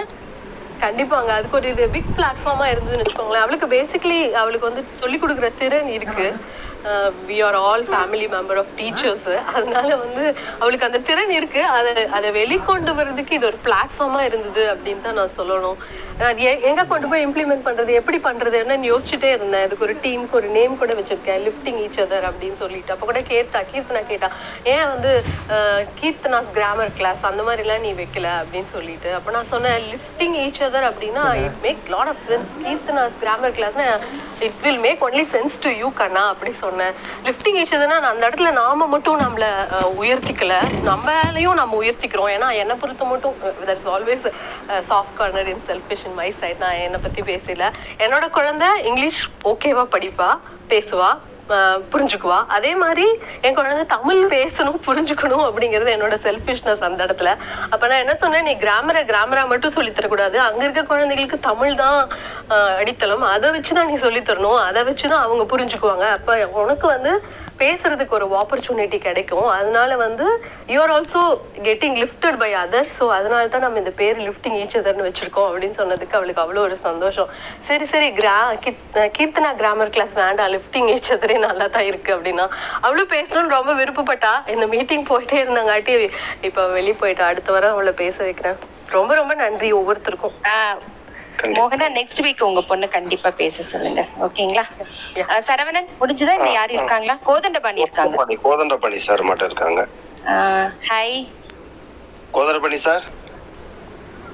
கண்டிப்பாங்க. அதுக்கு ஒரு இது பிக் பிளாட்ஃபார்மா இருந்ததுன்னு வச்சுக்கோங்களேன். அவளுக்கு பேசிக்கலி அவளுக்கு வந்து சொல்லி கொடுக்குற திறன் இருக்கு. We are all family member of teachers அதனால வந்து அவளுக்கு அந்த திறன் இருக்கு. அதை அதை வெளிக்கொண்டு வர்றதுக்கு இது ஒரு பிளாட்ஃபார்மா இருந்தது அப்படின்னு தான் நான் சொல்லணும். எங்க கொண்டு போய் இம்ப்ளிமெண்ட் பண்றது? எப்படி பண்றது? என்னன்னு யோசிச்சுட்டே இருந்தேன். அதுக்கு ஒரு டீமுக்கு ஒரு நேம் கூட வச்சிருக்கேன். லிஃப்டிங் ஈச் அதர் அப்படின்னு சொல்லிட்டு. அப்ப கூட கேட்டா கீர்த்தனா கேட்டா ஏன் வந்து கீர்த்தனாஸ் கிராமர் கிளாஸ் அந்த மாதிரிலாம் நீ வைக்கல? அப்படின்னு சொல்லிட்டு. அப்ப நான் சொன்னேன் லிஃப்டிங் ஈச் அதர் அப்படின்னா it make lot of sense Keerthana's grammar கிளாஸ்னா it will make only sense to you கண்ணா அப்படி சொன்னேன். லிஃப்டிங் ஈச் அதர்னா அந்த இடத்துல நாம மட்டும் நம்மள உயர்த்திக்கல. நம்மளையும் நம்ம உயர்த்திக்கிறோம். ஏன்னா என்னை பொறுத்த மட்டும் that's always soft corner in selfish in my side நான் என்னை பத்தி பேசல. என்னோட குழந்தை இங்கிலீஷ் ஓகேவா படிப்பா பேசுவா. புரிஞ்சுக்குவா. அதே மாதிரி என் குழந்தை தமிழ் பேசணும் புரிஞ்சுக்கணும் அப்படிங்கிறது என்னோட செல்ஃபிஷ்னஸ் அந்த இடத்துல. அப்ப நான் என்ன சொன்னேன்? நீ கிராமரை கிராமரா மட்டும் சொல்லித் தரக்கூடாது. அங்க இருக்க குழந்தைகளுக்கு தமிழ் தான் அடித்தளம். அதை வச்சுதான் நீ சொல்லித்தரணும் அதை அதை வச்சுதான் அவங்க புரிஞ்சுக்குவாங்க. அப்ப உனக்கு வந்து பேசுறதுக்கு ஒரு ஆப்பர்ச்சுனிட்டி கிடைக்கும். அதனால வந்து you're also getting lifted by other so அதனால தான் நம்ம இந்த பேர் லிஃப்டிங் ஈச் அதர்னு வச்சிருக்கோம் அப்படின்னு சொன்னதுக்கு அவளுக்கு அவ்வளோ ஒரு சந்தோஷம். சரி சரி கிரா கீர்த்தனா கிராமர் கிளாஸ் வேண்டாம். லிஃப்டிங் ஈச் அதர் நல்லா தான் இருக்கு அப்படின்னா. அவளும் பேசணும்னு ரொம்ப விருப்பப்பட்டா. இந்த மீட்டிங் போயிட்டே இருந்தாங்காட்டி இப்போ வெளியே போயிட்டா அடுத்த வாரம் அவளை பேச வைக்கிறேன். ரொம்ப ரொம்ப நன்றி ஒவ்வொருத்தருக்கும். மோகனா நெக்ஸ்ட் வீக் உங்க பொண்ணு கண்டிப்பா பேச சொல்லுங்க. ஓகேங்களா? சரவணன் முடிஞ்சதா? இல்ல யாரும் இருக்காங்களா? கோதண்டபாணி இருக்காங்க. கோதண்டபாணி சார் மட்டும் இருக்காங்க. Hi Kothandapani sir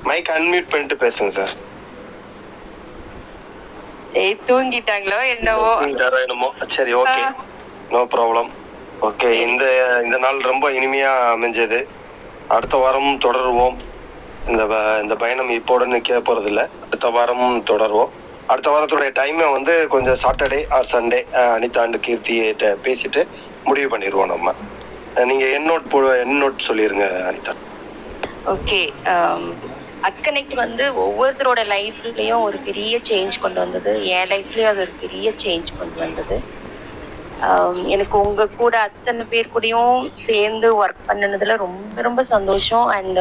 mic unmute பண்ணிட்டு பேசுங்க சார் ஏய் தூங்கிட்டாங்களோ என்னவோ. என்னமோ. சரி ஓகே நோ ப்ராப்ளம் ஓகே இந்த இந்த நாள் ரொம்ப இனிமையா அமைஞ்சது. அடுத்த வாரமும் தொடருவோம். இந்த இந்த பயணம் இப்போட நிக்க போறது இல்ல அடுத்த வாரமும் தொடருவோம். அடுத்த வாரத்துடைய டைமை வந்து கொஞ்சம் Saturday or Sunday Anitha and கீர்த்தியிட்ட பேசிட்டு முடிவு பண்ணிடுவோம் நம்ம. நீங்க என் நோட் போ என் நோட் சொல்லிருங்க அனிதா. ஓகே அட்கனெக்ட் வந்து ஒவ்வொருத்தரோட லைஃப்லயும் ஒரு பெரிய சேஞ்ச் கொண்டு வந்தது. என் லைஃப்லயும் அது ஒரு பெரிய சேஞ்ச் கொண்டு வந்தது. எனக்கு உங்க கூட அத்தனை பேர் கூடயும் சேர்ந்து ஒர்க் பண்ணனதுல ரொம்ப ரொம்ப சந்தோஷம். அண்ட்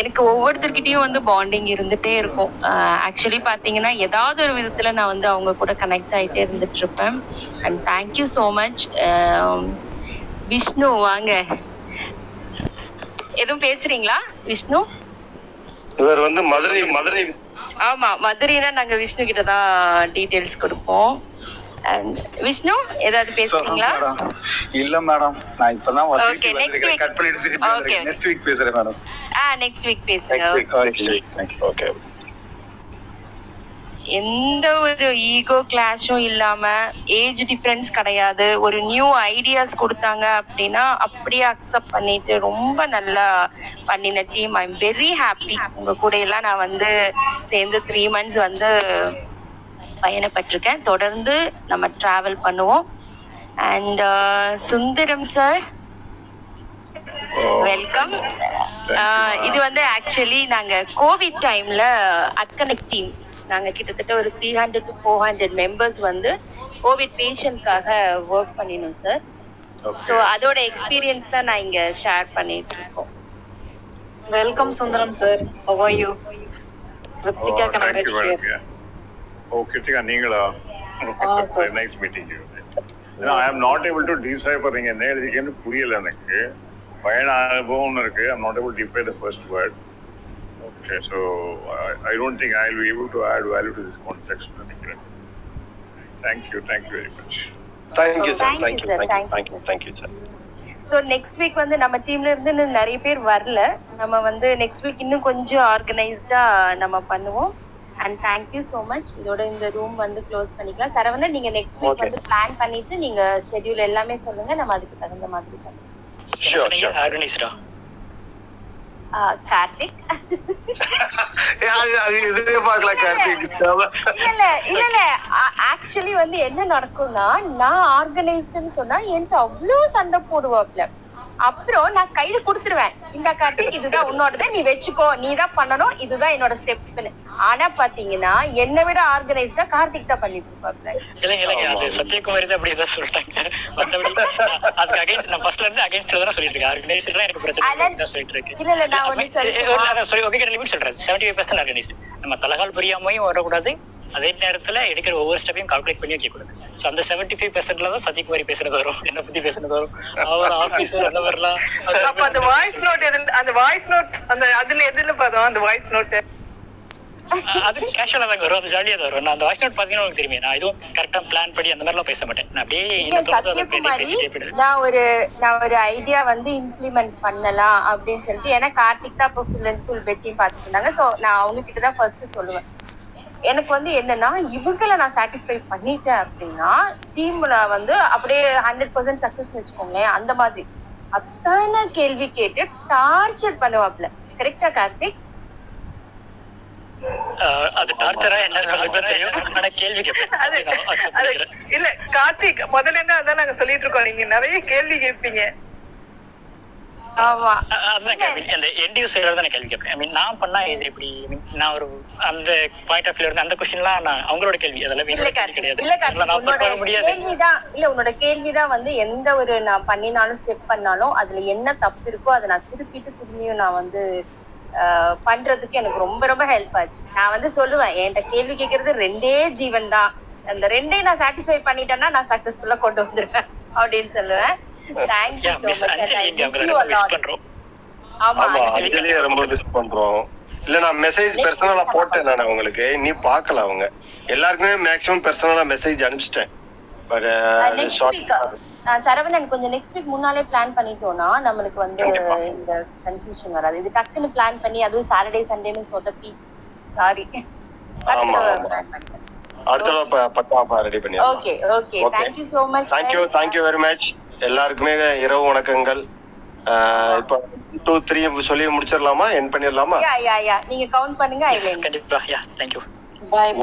எனக்கு ஒவ்வொருத்தர்கிட்டயும் வந்து பாண்டிங் இருந்துட்டே இருக்கும். ஆக்சுவலி பாத்தீங்கன்னா ஏதாவது ஒரு விதத்துல நான் வந்து அவங்க கூட கனெக்ட் ஆயிட்டே இருந்துட்டு இருப்பேன். And thank you so much Vishnu வாங்க. எதுவும் பேசுறீங்களா? விஷ்ணு? இவர் வந்து மதுரை மதுரை ஆமா மதுரைனா நாங்க விஷ்ணு கிட்ட தான் டீடைல்ஸ் கொடுப்போம். And விஷ்ணு ஏதாவது பேசுறீங்களா? இல்ல மேடம். நான் இப்பதான் next வந்திருக்கேன். week. கட் பண்ணிட்டு நெக்ஸ்ட் வீக் பேசுறேன் மேடம். ஆ நெக்ஸ்ட் வீக் பேசுங்க. ஓகே எந்த ஒரு ஈகோ கிளாஷும் இல்லாம ஏஜ் டிஃபரன்ஸ் கிடையாது. ஒரு நியூ ஐடியாஸ் கொடுத்தாங்க அப்படின்னா அப்படியே அக்செப்ட் பண்ணிட்டு ரொம்ப நல்லா பண்ணின team I am very happy உங்க கூட எல்லாம் நான் வந்து சேர்ந்து த்ரீ மந்த்ஸ் வந்து பயணப்பட்டிருக்கேன். தொடர்ந்து நம்ம டிராவல் பண்ணுவோம். அண்ட் சுந்தரம் சார் வெல்கம் இது வந்து ஆக்சுவலி நாங்க கோவிட் டைம்ல அட்கனெக்ட் டீம் நாங்க கிட்டத்தட்ட ஒரு three hundred to four hundred members வந்து கோவிட் பேஷண்ட்காக ஒர்க் பண்ணினோம் சார் ஸோ அதோட எக்ஸ்பீரியன்ஸ் தான் நான் இங்க ஷேர் பண்ணிட்டு இருக்கோம். Welcome Sundaram sir how are you Rithika Kanagaraj oh Krithika நீங்களா? Nice meeting you I am not able to டீசைபர் நீங்க என்ன எழுதிக்கன்னு புரியல எனக்கு. பயண அனுபவம்னு இருக்கு I'm not able define the first word okay so I don't think I will able to add value to this context நினைக்கிறேன் thank you thank you very much thank you sir Thank you, sir. Thank you Thank you, thank you thank you sir so next week வந்து நம்ம டீம்ல இருந்து இன்னும் நிறைய பேர் வரல. நம்ம வந்து நெக்ஸ்ட் வீக் இன்னும் கொஞ்சம் ஆர்கனைஸ்டா நம்ம பண்ணுவோம். அண்ட் தேங்க்யூ ஸோ மச் இதோட இந்த ரூம் வந்து க்ளோஸ் பண்ணிக்கலாம். சரவணன் நீங்க நெக்ஸ்ட் வீக் Okay. வந்து பிளான் பண்ணிட்டு நீங்க ஷெட்யூல் எல்லாமே சொல்லுங்க. நம்ம அதுக்கு தகுந்த மாதிரி பண்ணுவோம். இல்ல ஆக்சுவலி வந்து என்ன நடக்கும்னா நான் ஆர்கனைஸ்டுன்னு சொன்னா என்கிட்ட அவ்வளவு சண்டை போடுவாப்ல. அப்புறம் நான் கையில கொடுத்துருவேன். இந்த கார்த்திக் இதுதான் உன்னோடது. நீ வச்சுக்கோ. நீ தான் பண்ணணும். இதுதான் என்னோட ஸ்டெப்னு ஆனா பாத்தீங்கன்னா என்னை விட ஆர்கனைஸ்டா கார்த்திக் தான் பண்ணிட்டு இருப்பாப்ல இல்லைங்க இல்லைங்க அது சத்யகுமாரி தான் அப்படி தான் சொல்லிட்டாங்க. மத்தபடி அதுக்கு அகைன்ஸ்ட் நான் ஃபர்ஸ்ட்ல இருந்து அகைன்ஸ்ட்ல தான் சொல்லிட்டு இருக்கேன் ஆர்கனைஸ்டா எனக்கு பிரச்சனை தான் சொல்லிட்டு இருக்கேன் இல்ல இல்ல நான் ஒண்ணு சொல்றேன். சொல்லி ஓகே லிமிட் சொல்றேன். செவன்டி ஃபைவ் பர்சன்ட் ஆர்கனைஸ் நம்ம தலகால் புரியாமையும் வரக்கூடாது. அதே நேரத்துல எடுக்கிற ஒவ்வொரு ஸ்டெப்பையும் கால்குலேட் பண்ணி வைக்கக்கூடாது ஸோ அந்த செவன்டி ஃபைவ் பர்சன்ட்ல தான் சத்யகுமாரி பேசுறது வரும். என்ன பத்தி பேசுறது வரும்? அவர் ஆபீஸர் அந்த மாதிரிலாம் அப்ப அந்த வாய்ஸ் நோட் எதுல அந்த வாய்ஸ் நோட் அந்த அதுல எதுல பார்த்தோம்? அந்த வாய்ஸ் நோட் அது கேஷுவலா தான் வரும். அது ஜாலியா தான் வரும். நான் அந்த வாய்ஸ் நோட் பாத்தீங்கன்னா உங்களுக்கு தெரியுமே. நான் எதுவும் கரெக்டா பிளான் பண்ணி அந்த மாதிரிலாம் பேச மாட்டேன். நான் அப்படியே நான் ஒரு நான் ஒரு ஐடியா வந்து இம்ப்ளிமெண்ட் பண்ணலாம் அப்படின்னு சொல்லிட்டு ஏன்னா கார்த்திக் தான் இப்போ ஃபுல் அண்ட் ஃபுல் பெட்டியும் பார்த்துட்டு இருந்தாங்க. ஸோ நான் அவங்க கிட்ட தான் ஃபர்ஸ்ட் சொல்லுவேன். எனக்கு வந்து என்னன்னா இவங்கள நான் சாட்டிஸ்ஃபை பண்ணிட்டேன் அப்படின்னா டீம்ல வந்து அப்படியே ஹண்ட்ரட் பர்சன்ட் சக்சஸ் வச்சுக்கோங்களேன் அந்த மாதிரி. அத்தனை கேள்வி கேட்டு டார்ச்சர் பண்ணுவாப்ல கரெக்டா கார்த்திக்? அது டார்ச்சரா என்ன கேள்வி. இல்ல கார்த்திக் முதல்ல இருந்து அதான் நாங்க சொல்லிட்டு இருக்கோம். நீங்க நிறைய கேள்வி கேட்பீங்க. அதுதான் கேள்வி. அந்த எண்ட் யூசர் தான் நான் கேள்வி கேட்பேன். ஐ மீன் நான் பண்ணா இது எப்படி? நான் ஒரு அந்த பாயிண்ட் ஆஃப் வியூல இருந்து அந்த கொஸ்டின்லாம் நான் அவங்களோட கேள்வி. அதெல்லாம் இல்ல கிடையாது. கேள்விதான். இல்ல உன்னோட கேள்விதான் வந்து எந்த ஒரு நான் பண்ணினாலும் ஸ்டெப் பண்ணாலும் அதுல என்ன தப்பு இருக்கோ அதை நான் திருப்பிட்டு திரும்பியும் நான் வந்து பண்றதுக்கு எனக்கு ரொம்ப ரொம்ப ஹெல்ப் ஆச்சு. நான் வந்து சொல்லுவேன் என்கிட்ட கேள்வி கேட்கறது ரெண்டே ஜீவன் தான் அந்த ரெண்டையும் நான் சாட்டிஸ்ஃபை பண்ணிட்டேன்னா நான் சக்சஸ்ஃபுல்லா கொண்டு வந்துருவேன். அப்படின்னு சொல்லுவேன். சோ மச் அஞ்சலி இங்க ரொம்ப மிஸ் பண்றோம். ஆமா அஞ்சலி. ரொம்ப மிஸ் பண்றோம். இல்ல நான் மெசேஜ் பெர்சனலா போட்டேன் நான் அவங்களுக்கு நீ பார்க்கல அவங்க. எல்லாருக்குமே மேக்ஸிமம் பெர்சனலா மெசேஜ் அனுப்பிச்சிட்டேன். பட் நெக்ஸ்ட் வீக் சரவணன் கொஞ்சம் நெக்ஸ்ட் வீக் முன்னாலே பிளான் பண்ணிட்டோம்னா நம்மளுக்கு வந்து இந்த கன்ஃபியூஷன் வராது. இது டக்குன்னு பிளான் பண்ணி அதுவும் சாட்டர்டே சண்டேன்னு சொதப்பி. சாரி அடுத்த பக்கா ரெடி பண்ணி okay okay thank you so much thank you thank you very much எல்லாருக்குமே இரவு வணக்கங்கள். ஆஹ் இப்ப டூ த்ரீ சொல்லி முடிச்சிடலாமா? என் பண்ணிடலாமா? யா யா யா நீங்க கவுண்ட் பண்ணுங்க கண்டிப்பா யா தேங்க்யூ பாய்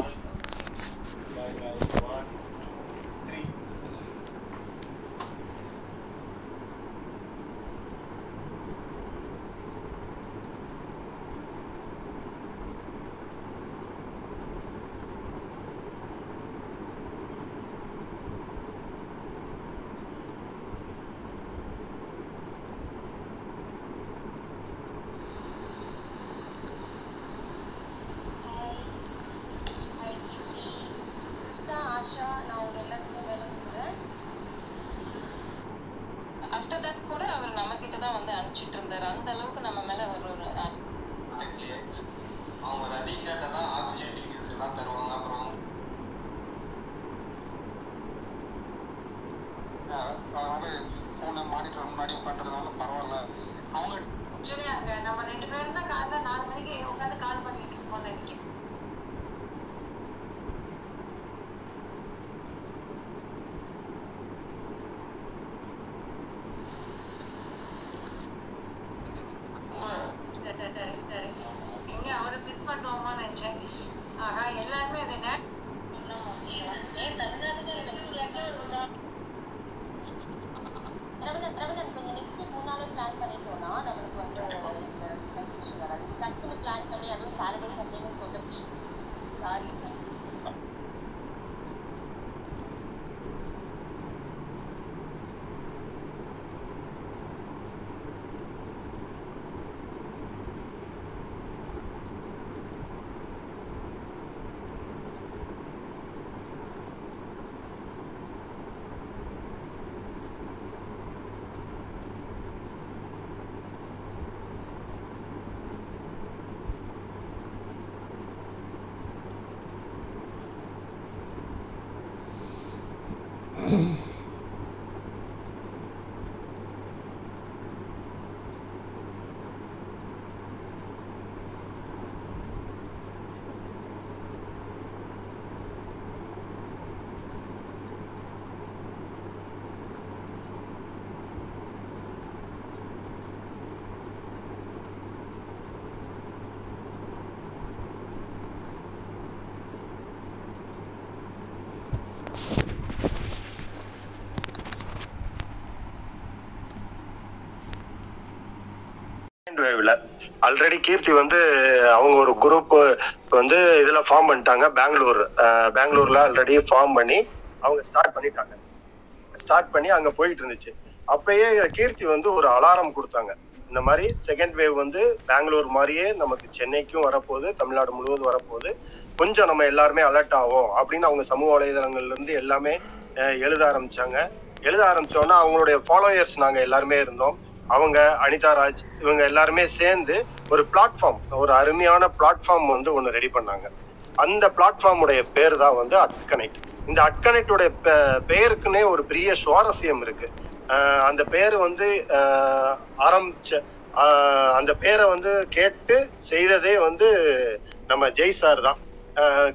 ஆல்ரெடி கீர்த்தி வந்து அவங்க ஒரு குரூப் வந்து இதுல ஃபார்ம் பண்ணிட்டாங்க பெங்களூர் பெங்களூர்ல ஆல்ரெடி ஃபார்ம் பண்ணி அவங்க ஸ்டார்ட் பண்ணிட்டாங்க. ஸ்டார்ட் பண்ணி அங்க போயிட்டு இருந்துச்சு. அப்பயே கீர்த்தி வந்து ஒரு அலாரம் கொடுத்தாங்க. இந்த மாதிரி செகண்ட் வேவ் வந்து பெங்களூர் மாதிரியே நமக்கு சென்னைக்கும் வரப்போகுது தமிழ்நாடு முழுவதும் வரப்போகுது. கொஞ்சம் நம்ம எல்லாருமே அலர்ட் ஆகும் அப்படின்னு அவங்க சமூக வலைதளங்கள்ல இருந்து எல்லாமே எழுத ஆரம்பிச்சாங்க. எழுத ஆரம்பிச்சோன்னா அவங்களுடைய ஃபாலோயர்ஸ் நாங்க எல்லாருமே இருந்தோம். அவங்க அனிதா ராஜ் இவங்க எல்லாருமே சேர்ந்து ஒரு பிளாட்ஃபார்ம் ஒரு அருமையான பிளாட்ஃபார்ம் வந்து ஒன்று ரெடி பண்ணாங்க. அந்த பிளாட்ஃபார்முடைய பேர் தான் வந்து அட்கனெக்ட் இந்த அட்கனெக்டுடைய பெயருக்குன்னே ஒரு பெரிய சுவாரஸ்யம் இருக்கு. அந்த பேர் வந்து ஆரம்பிச்ச அந்த பேரை வந்து கேட்டு செய்ததே வந்து நம்ம ஜெய் சார் தான்.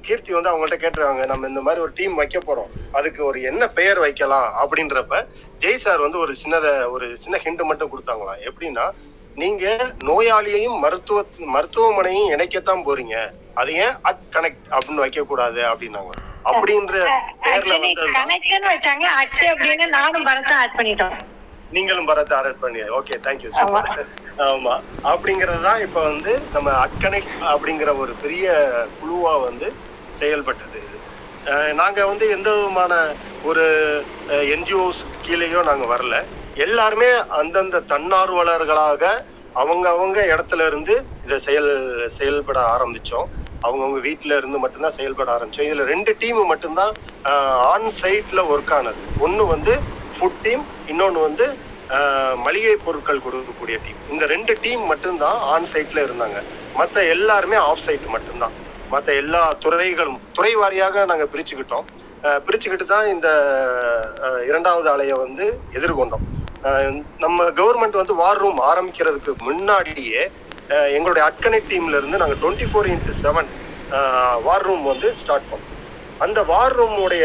கீர்த்தி வந்து அவங்கள்ட்ட கேட்டுருக்காங்க நம்ம இந்த மாதிரி ஒரு டீம் வைக்க போறோம். அதுக்கு ஒரு என்ன பெயர் வைக்கலாம் அப்படின்றப்ப ஜெய் சார் வந்து ஒரு சின்னத ஒரு சின்ன ஹிண்ட் மட்டும் கொடுத்தாங்களாம் எப்படின்னா நீங்க நோயாளியையும் மருத்துவ மருத்துவமனையும் இணைக்கத்தான் போறீங்க. அது ஏன் அட் கனெக்ட் அப்படின்னு வைக்க கூடாது அப்படின்னாங்க. அப்படின்ற பேர்ல வந்து வச்சாங்க அச்சு அப்படின்னு நானும் பரத்தை ஆட் பண்ணிட்டோம். நீங்களும் பரத் ஆர்டர் பண்ணி ஓகே தேங்க்யூ ஆமா. அப்படிங்கிறது தான் இப்போ வந்து நம்ம அட்கனெக்ட் அப்படிங்கிற ஒரு பெரிய குழுவா வந்து செயல்பட்டது. நாங்க வந்து எந்த விதமான ஒரு என்ஜிஓஸ் கீழேயோ நாங்க வரல. எல்லாருமே அந்தந்த தன்னார்வலர்களாக அவங்க அவங்க இடத்துல இருந்து இதை செயல் செயல்பட ஆரம்பிச்சோம். அவங்கவுங்க வீட்ல இருந்து மட்டும்தான் செயல்பட ஆரம்பிச்சோம். இதுல ரெண்டு டீம் மட்டும்தான் ஆன் சைட்ல ஒர்க் ஆனது. ஒன்னு வந்து ஃபுட் டீம் இன்னொன்று வந்து மளிகை பொருட்கள் கொடுக்கக்கூடிய டீம் இந்த ரெண்டு டீம் மட்டும்தான் ஆன் சைட்ல இருந்தாங்க. மற்ற எல்லாருமே ஆஃப் சைட் மட்டும்தான். மற்ற எல்லா துறைகளும் துறை வாரியாக நாங்கள் பிரிச்சுக்கிட்டோம். பிரிச்சுக்கிட்டு தான் இந்த இரண்டாவது அலையை வந்து எதிர்கொண்டோம். நம்ம கவர்மெண்ட் வந்து வார் ரூம் ஆரம்பிக்கிறதுக்கு முன்னாடியே எங்களுடைய அட்கனை டீம்ல இருந்து நாங்கள் twenty four into seven war room வந்து ஸ்டார்ட் பண்ணோம். அந்த வார் ரூமுடைய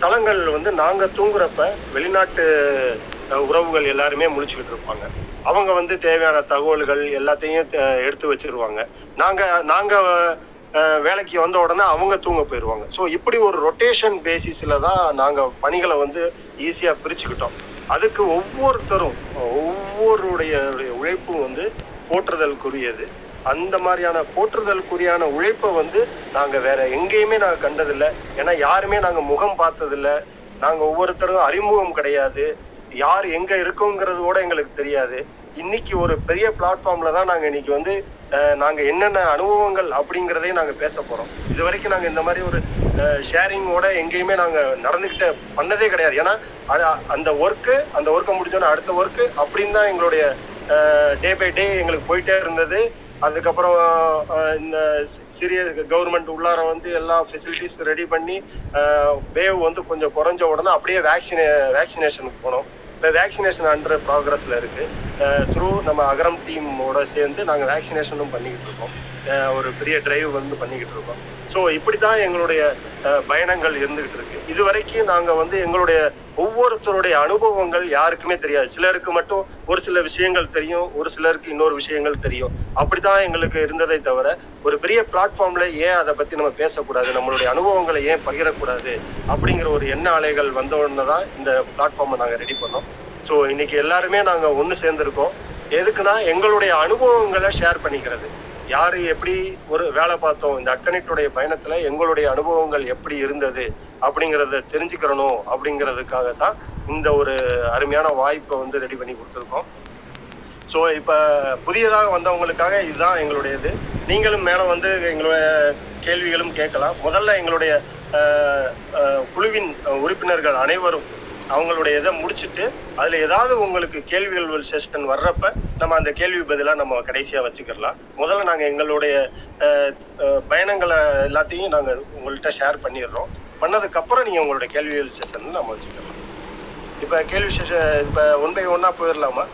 தளங்கள் வந்து நாங்க தூங்குறப்ப வெளிநாட்டு உறவுகள் எல்லாருமே முடிச்சுக்கிட்டு இருப்பாங்க. அவங்க வந்து தேவையான தகவல்கள் எல்லாத்தையும் எடுத்து வச்சிருவாங்க. நாங்க நாங்க வேலைக்கு வந்த உடனே அவங்க தூங்க போயிடுவாங்க ஸோ இப்படி ஒரு ரொட்டேஷன் பேசிஸில் தான் நாங்கள் பணிகளை வந்து ஈஸியாக பிரிச்சுக்கிட்டோம். அதுக்கு ஒவ்வொருத்தரும் ஒவ்வொருடைய உழைப்பும் வந்து போற்றுதலுக்குரியது. அந்த மாதிரியான போற்றுதலுக்குரியான உழைப்பை வந்து நாங்கள் வேற எங்கேயுமே நாங்கள் கண்டதில்லை. ஏன்னா யாருமே நாங்கள் முகம் பார்த்ததில்ல. நாங்கள் ஒவ்வொருத்தரும் அறிமுகம் கிடையாது. யார் எங்க இருக்கோங்கிறது கூட எங்களுக்கு தெரியாது. இன்னைக்கு ஒரு பெரிய பிளாட்ஃபார்ம்ல தான் நாங்க இன்னைக்கு வந்து நாங்கள் நாங்க என்னென்ன அனுபவங்கள் அப்படிங்கிறதையும் நாங்க பேச போறோம். இது வரைக்கும் நாங்க இந்த மாதிரி ஒரு ஷேரிங்கோட எங்கேயுமே நாங்க நடந்துகிட்ட பண்ணதே கிடையாது. ஏன்னா அந்த ஒர்க்கு அந்த ஒர்க்கை முடிஞ்சோன்னா அடுத்த ஒர்க்கு அப்படின்னு தான் எங்களுடைய டே பை டே எங்களுக்கு போயிட்டே இருந்தது. அதுக்கப்புறம் இந்த சிறிய கவர்மெண்ட் உள்ளார வந்து எல்லா ஃபெசிலிட்டிஸ் ரெடி பண்ணி வேவ் வந்து கொஞ்சம் குறைஞ்ச உடனே அப்படியே வேக்சினே வேக்சினேஷனுக்கு போனோம். இப்போ வேக்சினேஷன் அண்டர் ப்ராக்ரஸில் இருக்கு. த்ரூ நம்ம அகரம் டீமோட சேர்ந்து நாங்கள் வேக்சினேஷனும் பண்ணிக்கிட்டு இருக்கோம். ஒரு பெரிய டிரைவ் வந்து பண்ணிக்கிட்டு இருக்கோம். ஸோ இப்படி தான் எங்களுடைய பயணங்கள் இருந்துகிட்டு இருக்கு. இது வரைக்கும் நாங்கள் வந்து எங்களுடைய ஒவ்வொருத்தருடைய அனுபவங்கள் யாருக்குமே தெரியாது. சிலருக்கு மட்டும் ஒரு சில விஷயங்கள் தெரியும் ஒரு சிலருக்கு இன்னொரு விஷயங்கள் தெரியும். அப்படிதான் எங்களுக்கு இருந்ததை தவிர ஒரு பெரிய பிளாட்ஃபார்ம்ல ஏன் அதை பத்தி நம்ம பேசக்கூடாது நம்மளுடைய அனுபவங்களை ஏன் பகிரக்கூடாது அப்படிங்கிற ஒரு எண்ண அலைகள் வந்த உடனே தான் இந்த பிளாட்ஃபார்மை நாங்கள் ரெடி பண்ணோம். ஸோ இன்னைக்கு எல்லாருமே நாங்கள் ஒன்று சேர்ந்துருக்கோம். எதுக்குன்னா எங்களுடைய அனுபவங்களை ஷேர் பண்ணிக்கிறது. யாரு எப்படி ஒரு வேலை பார்த்தோம்? இந்த அட்கனெக்டுடைய பயணத்துல எங்களுடைய அனுபவங்கள் எப்படி இருந்தது? அப்படிங்கறத தெரிஞ்சுக்கிறணும் அப்படிங்கிறதுக்காக தான் இந்த ஒரு அருமையான வாய்ப்பை வந்து ரெடி பண்ணி கொடுத்துருக்கோம். ஸோ இப்போ புதியதாக வந்தவங்களுக்காக இதுதான் எங்களுடைய இது நீங்களும் மேலே வந்து எங்களுடைய கேள்விகளும் கேட்கலாம். முதல்ல எங்களுடைய குழுவின் உறுப்பினர்கள் அனைவரும் அவங்களுடைய இதை முடிச்சுட்டு அதில் ஏதாவது உங்களுக்கு கேள்விகள் செஷன் வர்றப்ப நம்ம அந்த கேள்வி பதிலாக நம்ம கடைசியாக வச்சுக்கலாம் முதல்ல நாங்கள் எங்களுடைய பயணங்களை எல்லாத்தையும் நாங்கள் உங்கள்கிட்ட ஷேர் பண்ணிடுறோம். பண்ணதுக்கப்புறம் நீங்கள் உங்களுடைய கேள்விகள் செஷன் நம்ம வச்சுக்கலாம். இப்போ கேள்வி செஷன் இப்போ ஒன் பை ஒன்னாக போயிடலாமா?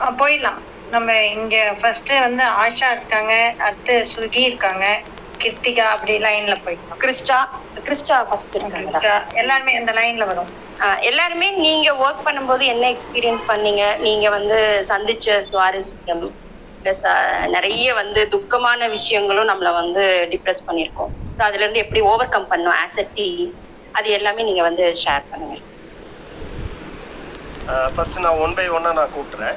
ஆ, போயிடலாம். நம்ம இங்க ஃபர்ஸ்ட் வந்து ஆஷா இருக்காங்க அடுத்து சுகி இருக்காங்க. கிருத்திகா அப்படி லைன்ல போயிடலாம் கிறிஸ்டா? கிறிஸ்டா ஃபர்ஸ்ட் எல்லாருமே இந்த லைன்ல வரும். எல்லாருமே நீங்க ஒர்க் பண்ணும்போது என்ன எக்ஸ்பீரியன்ஸ் பண்ணீங்க? நீங்க வந்து சந்திச்ச சுவாரஸ்யம் ப்ளஸ் நிறைய வந்து துக்கமான விஷயங்களும் நம்மள வந்து டிப்ரெஸ் பண்ணியிருக்கோம். ஸோ அதுல இருந்து எப்படி ஓவர் கம் பண்ணோம் ஆஸ் அ டீம் அது எல்லாமே நீங்க வந்து ஷேர் பண்ணுங்க. ஃபர்ஸ்ட் நான் ஒன் பை ஒன்னா நான் கூப்பிட்டுறேன்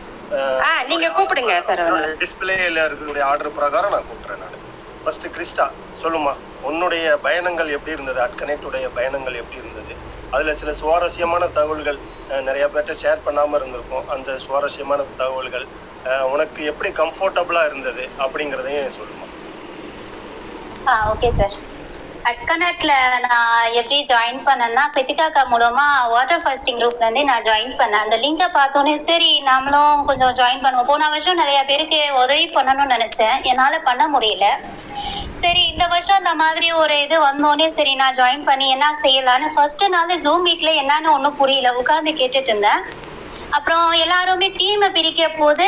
ஆ நீங்க கூப்பிடுங்க சார் டிஸ்பிளேல இருக்கக்கூடிய ஆர்டர் பிரகாரம் நான் கூப்பிடுறேன் நான். ஃபர்ஸ்ட் கிறிஸ்டா சொல்லுமா உன்னுடைய பயணங்கள் எப்படி இருந்தது? அட்கனெக்டுடைய பயணங்கள் எப்படி இருந்தது? அதுல சில சுவாரஸ்யமான தகவல்கள் நிறைய பேர்ட்ட ஷேர் பண்ணாம இருந்திருக்கும். அந்த சுவாரஸ்யமான தகவல்கள் உனக்கு எப்படி கம்ஃபர்டபுளா இருந்தது அப்படிங்கிறதையும் சொல்லுமா? ஓகே சார் அட்கனட்ல நான் எப்படி ஜாயின் பண்ணேன்னா கிருத்திகாக்கா மூலமா வாட்டர் ஃபாஸ்டிங் குரூப்ல இருந்து நான் ஜாயின் பண்ணேன். அந்த லிங்கை பார்த்தோன்னே சரி நாமளும் கொஞ்சம் ஜாயின் பண்ணுவோம். போன வருஷம் நிறைய பேருக்கு உதவி பண்ணணும்னு நினைச்சேன். என்னால பண்ண முடியல. சரி இந்த வருஷம் அந்த மாதிரி ஒரு இது வந்தோடனே சரி நான் ஜாயின் பண்ணி என்ன செய்யலான்னு ஃபர்ஸ்ட் நாள் ஜூம் மீட்ல என்னன்னு ஒன்றும் புரியல. உட்காந்து கேட்டுட்டு இருந்தேன். அப்புறம் எல்லாருமே டீமை பிரிக்க போது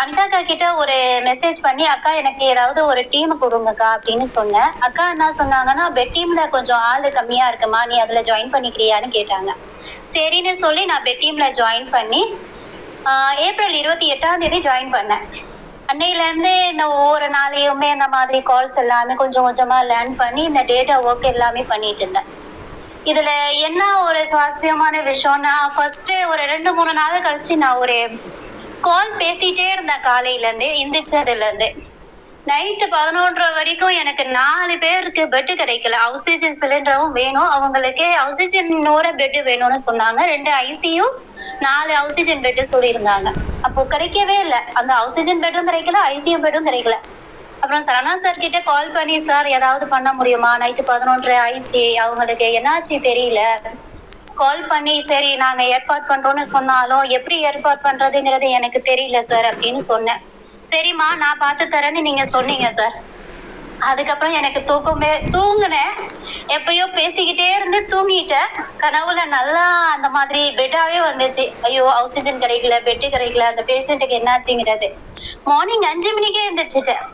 அனிதாக்கா கிட்ட ஒரு மெசேஜ் பண்ணி அக்கா எனக்கு ஏதாவது ஒரு டீம் கொடுங்கக்கா அப்படின்னு சொன்னேன். அக்கா என்ன சொன்னாங்கன்னா பெட் டீம்ல கொஞ்சம் ஆள் கம்மியா இருக்குமா? நீ அதுல ஜாயின் பண்ணிக்கிறியான்னு கேட்டாங்க. சரின்னு சொல்லி நான் பெட் டீம்ல ஜாயின் பண்ணி ஏப்ரல் இருபத்தி எட்டாம் தேதி ஜாயின் பண்ணேன். அன்னையிலேருந்து இந்த ஒவ்வொரு நாளையுமே இந்த மாதிரி கால்ஸ் எல்லாமே கொஞ்சம் கொஞ்சமாக லேர்ன் பண்ணி இந்த டேட்டா ஒர்க் எல்லாமே பண்ணிட்டு இருந்தேன். இதுல என்ன ஒரு சுவாரஸ்யமான விஷயம்னா ஃபர்ஸ்ட் ஒரு ரெண்டு மூணு நாள் கழிச்சு நான் ஒரு கால் பேசிட்டே இருந்தேன் காலையில இருந்து எந்திரிச்சதுல இருந்து நைட்டு பதினொன்றரை வரைக்கும் எனக்கு நாலு பேருக்கு பெட்டு கிடைக்கல. ஆக்சிஜன் சிலிண்டரும் வேணும். அவங்களுக்கு ஆக்சிஜனோட பெட்டு வேணும்னு சொன்னாங்க. ரெண்டு ஐசியும் நாலு ஆக்சிஜன் பெட்டு சொல்லியிருந்தாங்க. அப்போ கிடைக்கவே இல்லை. அந்த ஆக்சிஜன் பெட்டும் கிடைக்கல ஐசியும் பெட்டும் கிடைக்கல. அப்புறம் சரணா சார் கிட்ட கால் பண்ணி சார் ஏதாவது பண்ண முடியுமா? நைட்டு பதினொன்று ஆயிடுச்சு. அவங்களுக்கு என்னாச்சு தெரியல. கால் பண்ணி சரி நாங்க ஏற்பாடு பண்றோம்னு சொன்னாலும் எப்படி ஏற்பாடு பண்றதுங்கிறது எனக்கு தெரியல சார் அப்படின்னு சொன்னேன். சரிம்மா நான் பார்த்து தரேன்னு நீங்க சொன்னீங்க சார் அதுக்கப்புறம் எனக்கு தூக்கமே தூங்கினேன். எப்பயோ பேசிக்கிட்டே இருந்து தூங்கிட்டேன். கனவுல நல்லா அந்த மாதிரி பெட்டாவே வந்துச்சு. ஐயோ ஆக்சிஜன் கிடைக்கல பெட்டு கிடைக்கல அந்த பேஷண்ட்டுக்கு என்னாச்சுங்கிறது. மார்னிங் அஞ்சு மணிக்கே எந்திரிச்சிட்டேன்.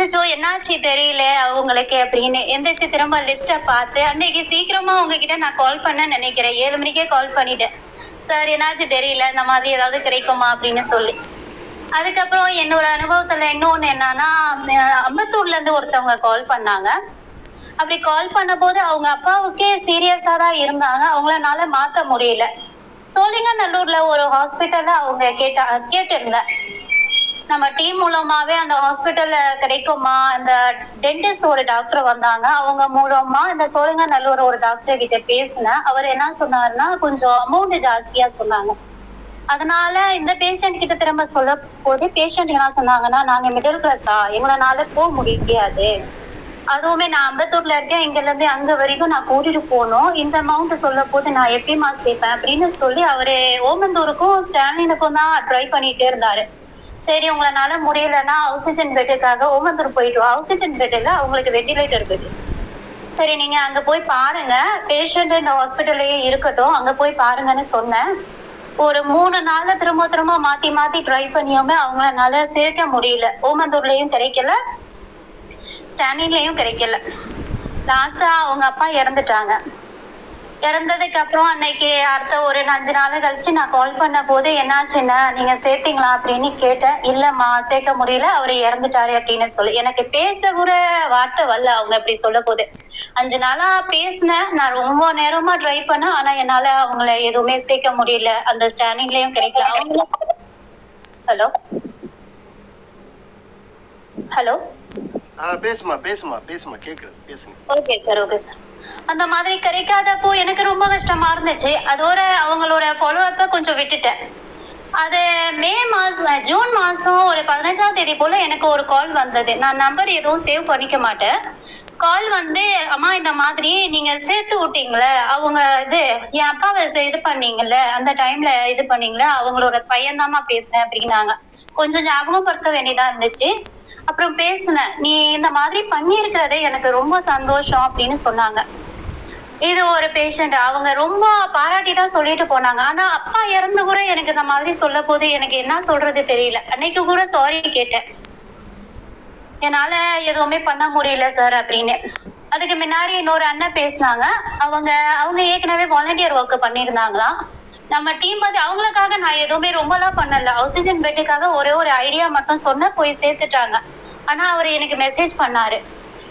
அச்சோ என்னாச்சு தெரியல அவங்களுக்கு அப்படின்னு எந்திரிச்சு திரும்ப லிஸ்ட்டை பார்த்து அன்னைக்கு சீக்கிரமா உங்ககிட்ட நான் கால் பண்ண நினைக்கிறேன். ஏழு மணிக்கே கால் பண்ணிட்டேன். சார் என்னாச்சு தெரியல இந்த மாதிரி ஏதாவது கிடைக்குமா அப்படின்னு சொல்லி. அதுக்கப்புறம் என்னோட அனுபவத்துல இன்னொன்னு என்னன்னா அம்பத்தூர்ல இருந்து ஒருத்தவங்க கால் பண்ணாங்க. அப்படி கால் பண்ண போது அவங்க அப்பாவுக்கே சீரியஸா தான் இருந்தாங்க. அவங்களால மாத்த முடியல. சோழிங்கநல்லூர்ல ஒரு ஹாஸ்பிட்டல்ல அவங்க கேட்டா கேட்டிருந்தேன். நம்ம டீம் மூலமாவே அந்த ஹாஸ்பிட்டல்ல கிடைக்குமா? அந்த டென்டிஸ்ட் ஒரு டாக்டர் வந்தாங்க. அவங்க மூலமா இந்த சோழங்கநல்லூர் ஒரு டாக்டர் கிட்ட பேசினேன். அவர் என்ன சொன்னாருன்னா கொஞ்சம் அமௌண்ட் ஜாஸ்தியா சொன்னாங்க. அதனால இந்த பேஷண்ட் கிட்ட திரும்ப சொல்ல போது பேஷண்ட் என்ன சொன்னாங்கன்னா நாங்க மிடில் கிளாஸ் தான் எங்களால போக முடியாது. அதுவுமே நான் அம்பத்தூர்ல இருக்கேன். இங்க இருந்து அங்க வரைக்கும் நான் கூட்டிட்டு போகணும். இந்த அமௌண்ட் சொல்ல போது நான் எப்படிமா சேர்ப்பேன்? அப்படின்னு சொல்லி அவரு ஓமந்தூருக்கும் ஸ்டாலினுக்கும் தான் ட்ரை பண்ணிட்டே இருந்தாரு. சரி உங்களால முடியலன்னா ஆக்சிஜன் பெட்டுக்காக ஓமந்தூர் போயிட்டு ஆக்சிஜன் பெட்டுல அவங்களுக்கு வெண்டிலேட்டர் பெட் சரி நீங்க அங்க போய் பாருங்க. பேஷண்ட் இந்த ஹாஸ்பிட்டல்லயே இருக்கட்டும். அங்க போய் பாருங்கன்னு சொன்னேன். ஒரு மூணு நாள்ல திரும்ப திரும்ப மாத்தி மாத்தி ட்ரை பண்ணியுமே அவங்களால சேர்க்க முடியல. ஓமந்தூர்லயும் கிடைக்கல. ஸ்டாண்டிங்லயும் கிடைக்கல. லாஸ்டா அவங்க அப்பா இறந்துட்டாங்க. இறந்ததுக்கு அப்புறம் அன்னைக்கு அடுத்த ஒரு அஞ்சு நாள் கழிச்சு நான் கால் பண்ண போது என்னாச்சுன்னா நீங்க சேர்த்தீங்களா அப்படின்னு கேட்டேன். இல்லம்மா சேர்க்க முடியல. அவரு இறந்துட்டாரு அப்படின்னு சொல்லி. எனக்கு பேச கூட வார்த்தை வரல அவங்க அப்படி சொல்ல போது அஞ்சு நாளா பேசினேன். நான் ரொம்ப நேரமா ட்ரை பண்ணேன். ஆனா என்னால அவங்கள எதுவுமே சேர்க்க முடியல. அந்த ஸ்டாண்டிங்லயும் கிடைக்கல. அவங்களும் ஹலோ ஹலோ பேசுமா பேசுமா பேசுமா கேக்குது பேசுங்க. ஓகே சார் ஓகே சார் அந்த மாதிரி கிடைக்காதப்போ எனக்கு ரொம்ப கஷ்டமா இருந்துச்சு. அதோட அவங்களோட ஃபாலோ அப்ப கொஞ்சம் விட்டுட்டேன். அது மே மாசம் ஜூன் மாசம் ஒரு பதினஞ்சாம் தேதி போல எனக்கு ஒரு கால் வந்தது. நான் நம்பர் எதுவும் சேவ் பண்ணிக்க மாட்டேன். கால் வந்து அம்மா இந்த மாதிரி நீங்க சேர்த்து விட்டீங்களே அவங்க இது என் அப்பாவை இது பண்ணீங்கல்ல அந்த டைம்ல இது பண்ணீங்களே அவங்களோட பையன்தாம்மா பேசுறேன் அப்படின்னாங்க. கொஞ்சம் ஞாபகப்படுத்த வேண்டியதா இருந்துச்சு. அப்புறம் பேசினேன். நீ இந்த மாதிரி பண்ணியிருக்கிறதே எனக்கு ரொம்ப சந்தோஷம் அப்படின்னு சொன்னாங்க. இது ஒரு பேஷண்ட் அவங்க ரொம்ப பாராட்டி தான் சொல்லிட்டு போனாங்க. ஆனா அப்பா இறந்து கூட எனக்கு இந்த மாதிரி சொல்ல போது எனக்கு என்ன சொல்றது தெரியல. அன்னைக்கு கூட சாரி கேட்டேன். என்னால எதுவுமே பண்ண முடியல சார் அப்படின்னு. அதுக்கு முன்னாடி இன்னொரு அண்ணன் பேசினாங்க. அவங்க அவங்க ஏற்கனவே வாலண்டியர் ஒர்க் பண்ணியிருந்தாங்களாம். நம்ம டீம் வந்து அவங்களுக்காக நான் எதுவுமே ரொம்பலாம் பண்ணல. ஆக்சிஜன் பெட்டுக்காக ஒரே ஒரு ஐடியா மட்டும் சொன்ன போய் சேர்த்துட்டாங்க. ஆனா அவர் எனக்கு மெசேஜ் பண்ணாரு.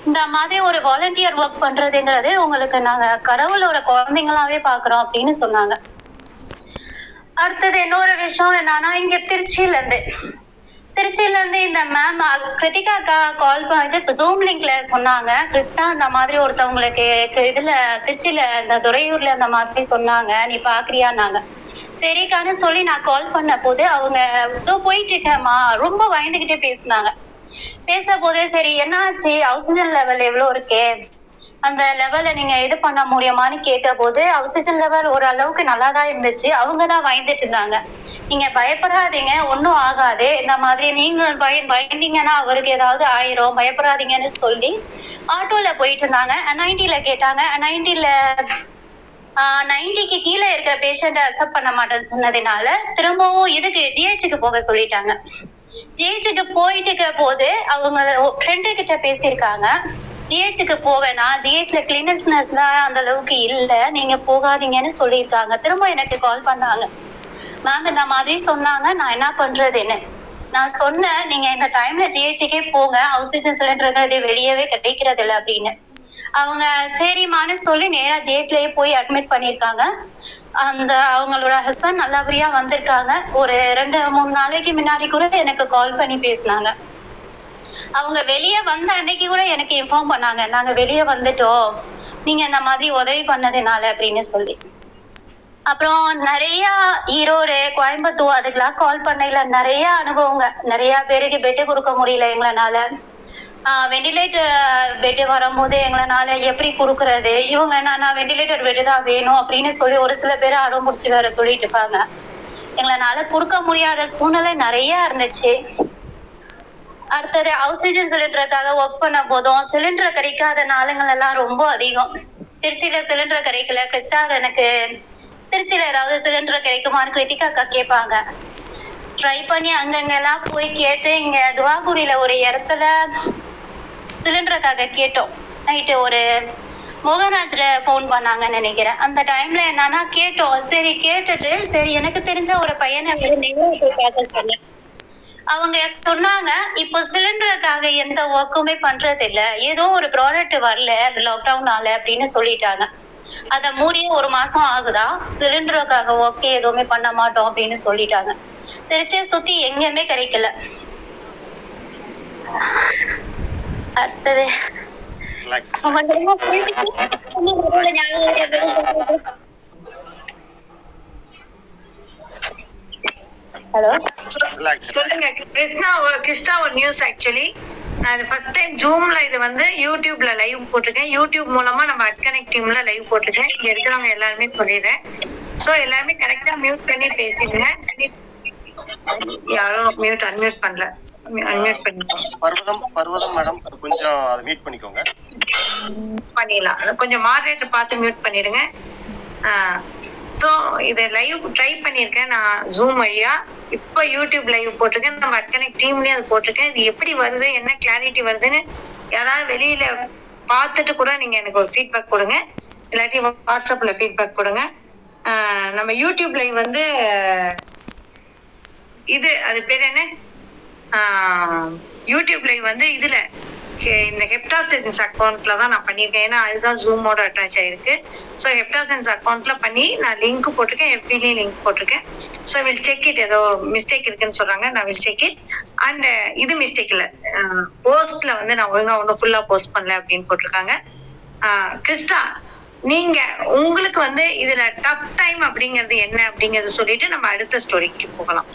இந்த மாதிரி ஒரு வாலண்டியர் ஒர்க் பண்றதுங்கிறது உங்களுக்கு நாங்க கடவுளோட குழந்தைங்களாவே பாக்குறோம் அப்படின்னு சொன்னாங்க. அடுத்தது இன்னொரு விஷயம் என்னன்னா இங்க திருச்சியில இருந்து திருச்சியில இருந்து இந்த மேம் கிருத்திகா அக்கா கால் பண்ணி இப்போ ஜூம் லிங்க்ல சொன்னாங்க. கிருஷ்ணா அந்த மாதிரி ஒருத்தவங்களுக்கு இதுல திருச்சியில இந்த துறையூர்ல அந்த மாதிரி சொன்னாங்க. நீ பாக்குறியான்னாங்க. சரிக்கான்னு சொல்லி நான் கால் பண்ண போது அவங்க இதோ போயிட்டு இருக்கேம்மா ரொம்ப பயந்துகிட்டே பேசினாங்க. பேச போதே சரி என்னாச்சு? ஆக்சிஜன் லெவல் எவ்வளவு இருக்கு? அந்த லெவலை நீங்க இது பண்ண முடியுமான்னு கேட்ட போது ஆக்சிஜன் லெவல் ஓரளவுக்கு நல்லா தான் இருந்துச்சு. அவங்க தான் பயந்துட்டு இருந்தாங்க. நீங்க பயப்படாதீங்க ஒன்றும் ஆகாது. இந்த மாதிரி நீங்க பய பயந்தீங்கன்னா அவருக்கு ஏதாவது ஆயிரும். பயப்படாதீங்கன்னு சொல்லி ஆட்டோல போயிட்டு இருந்தாங்க. நைன்டில கேட்டாங்க. நைன்டில நைன்டிக்கு கீழே இருக்கிற பேஷண்ட்டை அக்செப்ட் பண்ண மாட்டேன்னு சொன்னதுனால திரும்பவும் இதுக்கு ஜிஹெச்சுக்கு போக சொல்லிட்டாங்க. ஜிஹெச்சுக்கு போயிட்டு இருக்க போது அவங்க ஃப்ரெண்டு கிட்ட பேசியிருக்காங்க. ஜிஹெச்சுக்கு போவேனா? ஜிஹெச்ல கிளீனஸ்னஸ்லாம் அந்த அளவுக்கு இல்ல. நீங்க போகாதீங்கன்னு சொல்லியிருக்காங்க. திரும்ப எனக்கு கால் பண்ணாங்க. மேம் இந்த மாதிரி சொன்னாங்க. நான் என்ன பண்றதுன்னு? நான் சொன்னேன். நீங்க இந்த டைம்ல ஜிஹெச்சுக்கே போங்க. ஆக்சிஜன் சிலிண்டருங்கிறது வெளியவே கிடைக்கிறது இல்லை அப்படின்னு. அவங்க சரிம்மான்னு சொல்லி நேரா ஜிஹெச்லயே போய் அட்மிட் பண்ணியிருக்காங்க. அந்த அவங்களோட ஹஸ்பண்ட் நல்லபடியா வந்திருக்காங்க. ஒரு ரெண்டு மூணு நாளைக்கு முன்னாடி கூட எனக்கு கால் பண்ணி பேசினாங்க. அவங்க வெளியே வந்த அன்னைக்கு கூட எனக்கு இன்ஃபார்ம் பண்ணாங்க. நாங்க வெளியே வந்துட்டோம். நீங்க இந்த மாதிரி உதவி பண்ணதுனால அப்படின்னு சொல்லி. அப்புறம் நிறைய ஈரோடு கோயம்புத்தூர் அதுக்கெல்லாம் கால் பண்ணையில நிறைய அனுபவங்க. நிறைய பேருக்கு பெட்டு கொடுக்க முடியல எங்களால. வெண்டிலேட்டர் பெட்டு வரும்போது எங்களால எப்படி கொடுக்கறது இவங்க நான் வெண்டிலேட்டர் பெட்டு தான் வேணும் அப்படின்னு சொல்லி ஒரு சில பேர் அடம் முடிச்சு வேற சொல்லிட்டு இருப்பாங்க எங்களால கொடுக்க முடியாத சூழ்நிலை நிறைய இருந்துச்சு. அடுத்தது ஆக்சிஜன் சிலிண்டருக்காக ஒர்க் பண்ண போதும் சிலிண்டர் கிடைக்காத நாளுங்கள் எல்லாம் ரொம்ப அதிகம். திருச்சியில சிலிண்டர் கிடைக்கல. கிறிஸ்டா எனக்கு திருச்சியில ஏதாவது சிலிண்டர் கிடைக்குமான்னு கிருத்திகா அக்கா கேட்பாங்க. ட்ரை பண்ணி அங்கங்கெல்லாம் போய் கேட்டு இங்க துவாகுடியில ஒரு இடத்துல சிலிண்டருக்காக கேட்டோம். நைட்டு ஒரு மோகன்ராஜ்ல ஃபோன் பண்ணாங்கன்னு நினைக்கிறேன். அந்த டைம்ல என்னன்னா கேட்டோம். சரி கேட்டுட்டு சரி எனக்கு தெரிஞ்ச ஒரு பையனை போய் பார்க்க சொன்னேன் அவங்க சொன்னாங்க இப்போ சிலிண்டருக்காக எந்த ஒர்க்குமே பண்றது இல்ல ஏதோ ஒரு ப்ராடக்ட் வரல லாக்டவுனால அப்படின்னு சொல்லிட்டாங்க. அத மூடிய ஒரு மாசம் ஆகுதா? சிலிண்டருக்காக ஒர்க் எதுவுமே பண்ண மாட்டோம் அப்படின்னு சொல்லிட்டாங்க. திருச்சியை சுத்தி எங்கேயுமே கிடைக்கல. அடுத்தது. ஹலோ சொல்லுங்க கிருஷ்ணா ஒரு கிருஷ்ணா ஒரு நியூஸ் ஆக்சுவலி நான் ஃபர்ஸ்ட் டைம் ஜூம்ல இது வந்து யூடியூப்ல லைவ் போட்டிருக்கேன். யூடியூப் மூலமா நம்ம அட்கனெக்ட் டீம்ல லைவ் போட்டிருக்கேன். இங்க இருக்கிறவங்க எல்லாருமே சொல்லிடுறேன். சோ எல்லாருமே கரெக்டா மியூட் பண்ணி பேசிடுங்க யாரும் மியூட் அன்மியூட் பண்ணல. பண்ணிக்கோங்க பர்வதம் பர்வதம் மேடம் கொஞ்சம் அதை மீட் பண்ணிக்கோங்க. பண்ணிடலாம். கொஞ்சம் மாடரேட்டர் பார்த்து மியூட் பண்ணிடுங்க. ஸோ இதை லைவ் ட்ரை பண்ணியிருக்கேன். நான் ஜூம் வழியா. இப்போ யூடியூப் லைவ் போட்டிருக்கேன். நம்ம அட்கனெக்ட் டீம்லயும் அது போட்டிருக்கேன். இது எப்படி வருது? என்ன கிளாரிட்டி வருதுன்னு யாராவது வெளியில பார்த்துட்டு கூட நீங்க எனக்கு ஒரு ஃபீட்பேக் கொடுங்க. இல்லாட்டி வாட்ஸ்அப்ல ஃபீட்பேக் கொடுங்க. நம்ம யூடியூப் லைவ் வந்து இது அது பேர் என்ன? ஆஹ் யூடியூப் லைவ் வந்து இதுல. இந்த ஹெப்டாசென்ஸ் அக்கௌண்ட்ல தான் நான் பண்ணியிருக்கேன். ஏன்னா அதுதான் ஜூமோட அட்டாச் ஆயிருக்கு. ஸோ ஹெப்டாசென்ஸ் அக்கௌண்ட்ல பண்ணி நான் லிங்க் போட்டிருக்கேன். எஃபிலையும் லிங்க் போட்டிருக்கேன். ஸோ வில் செக் இட் ஏதோ மிஸ்டேக் இருக்குன்னு சொல்றாங்க. நான் வில் செக் இட் அண்ட் இது மிஸ்டேக் இல்லை. போஸ்ட்ல வந்து நான் ஒழுங்கா ஒன்றும் ஃபுல்லா போஸ்ட் பண்ணல அப்படின்னு போட்டிருக்காங்க. கிறிஸ்டா நீங்க உங்களுக்கு வந்து இதுல டப் டைம் அப்படிங்கிறது என்ன அப்படிங்கறத சொல்லிட்டு நம்ம அடுத்த ஸ்டோரிக்கு போகலாம்.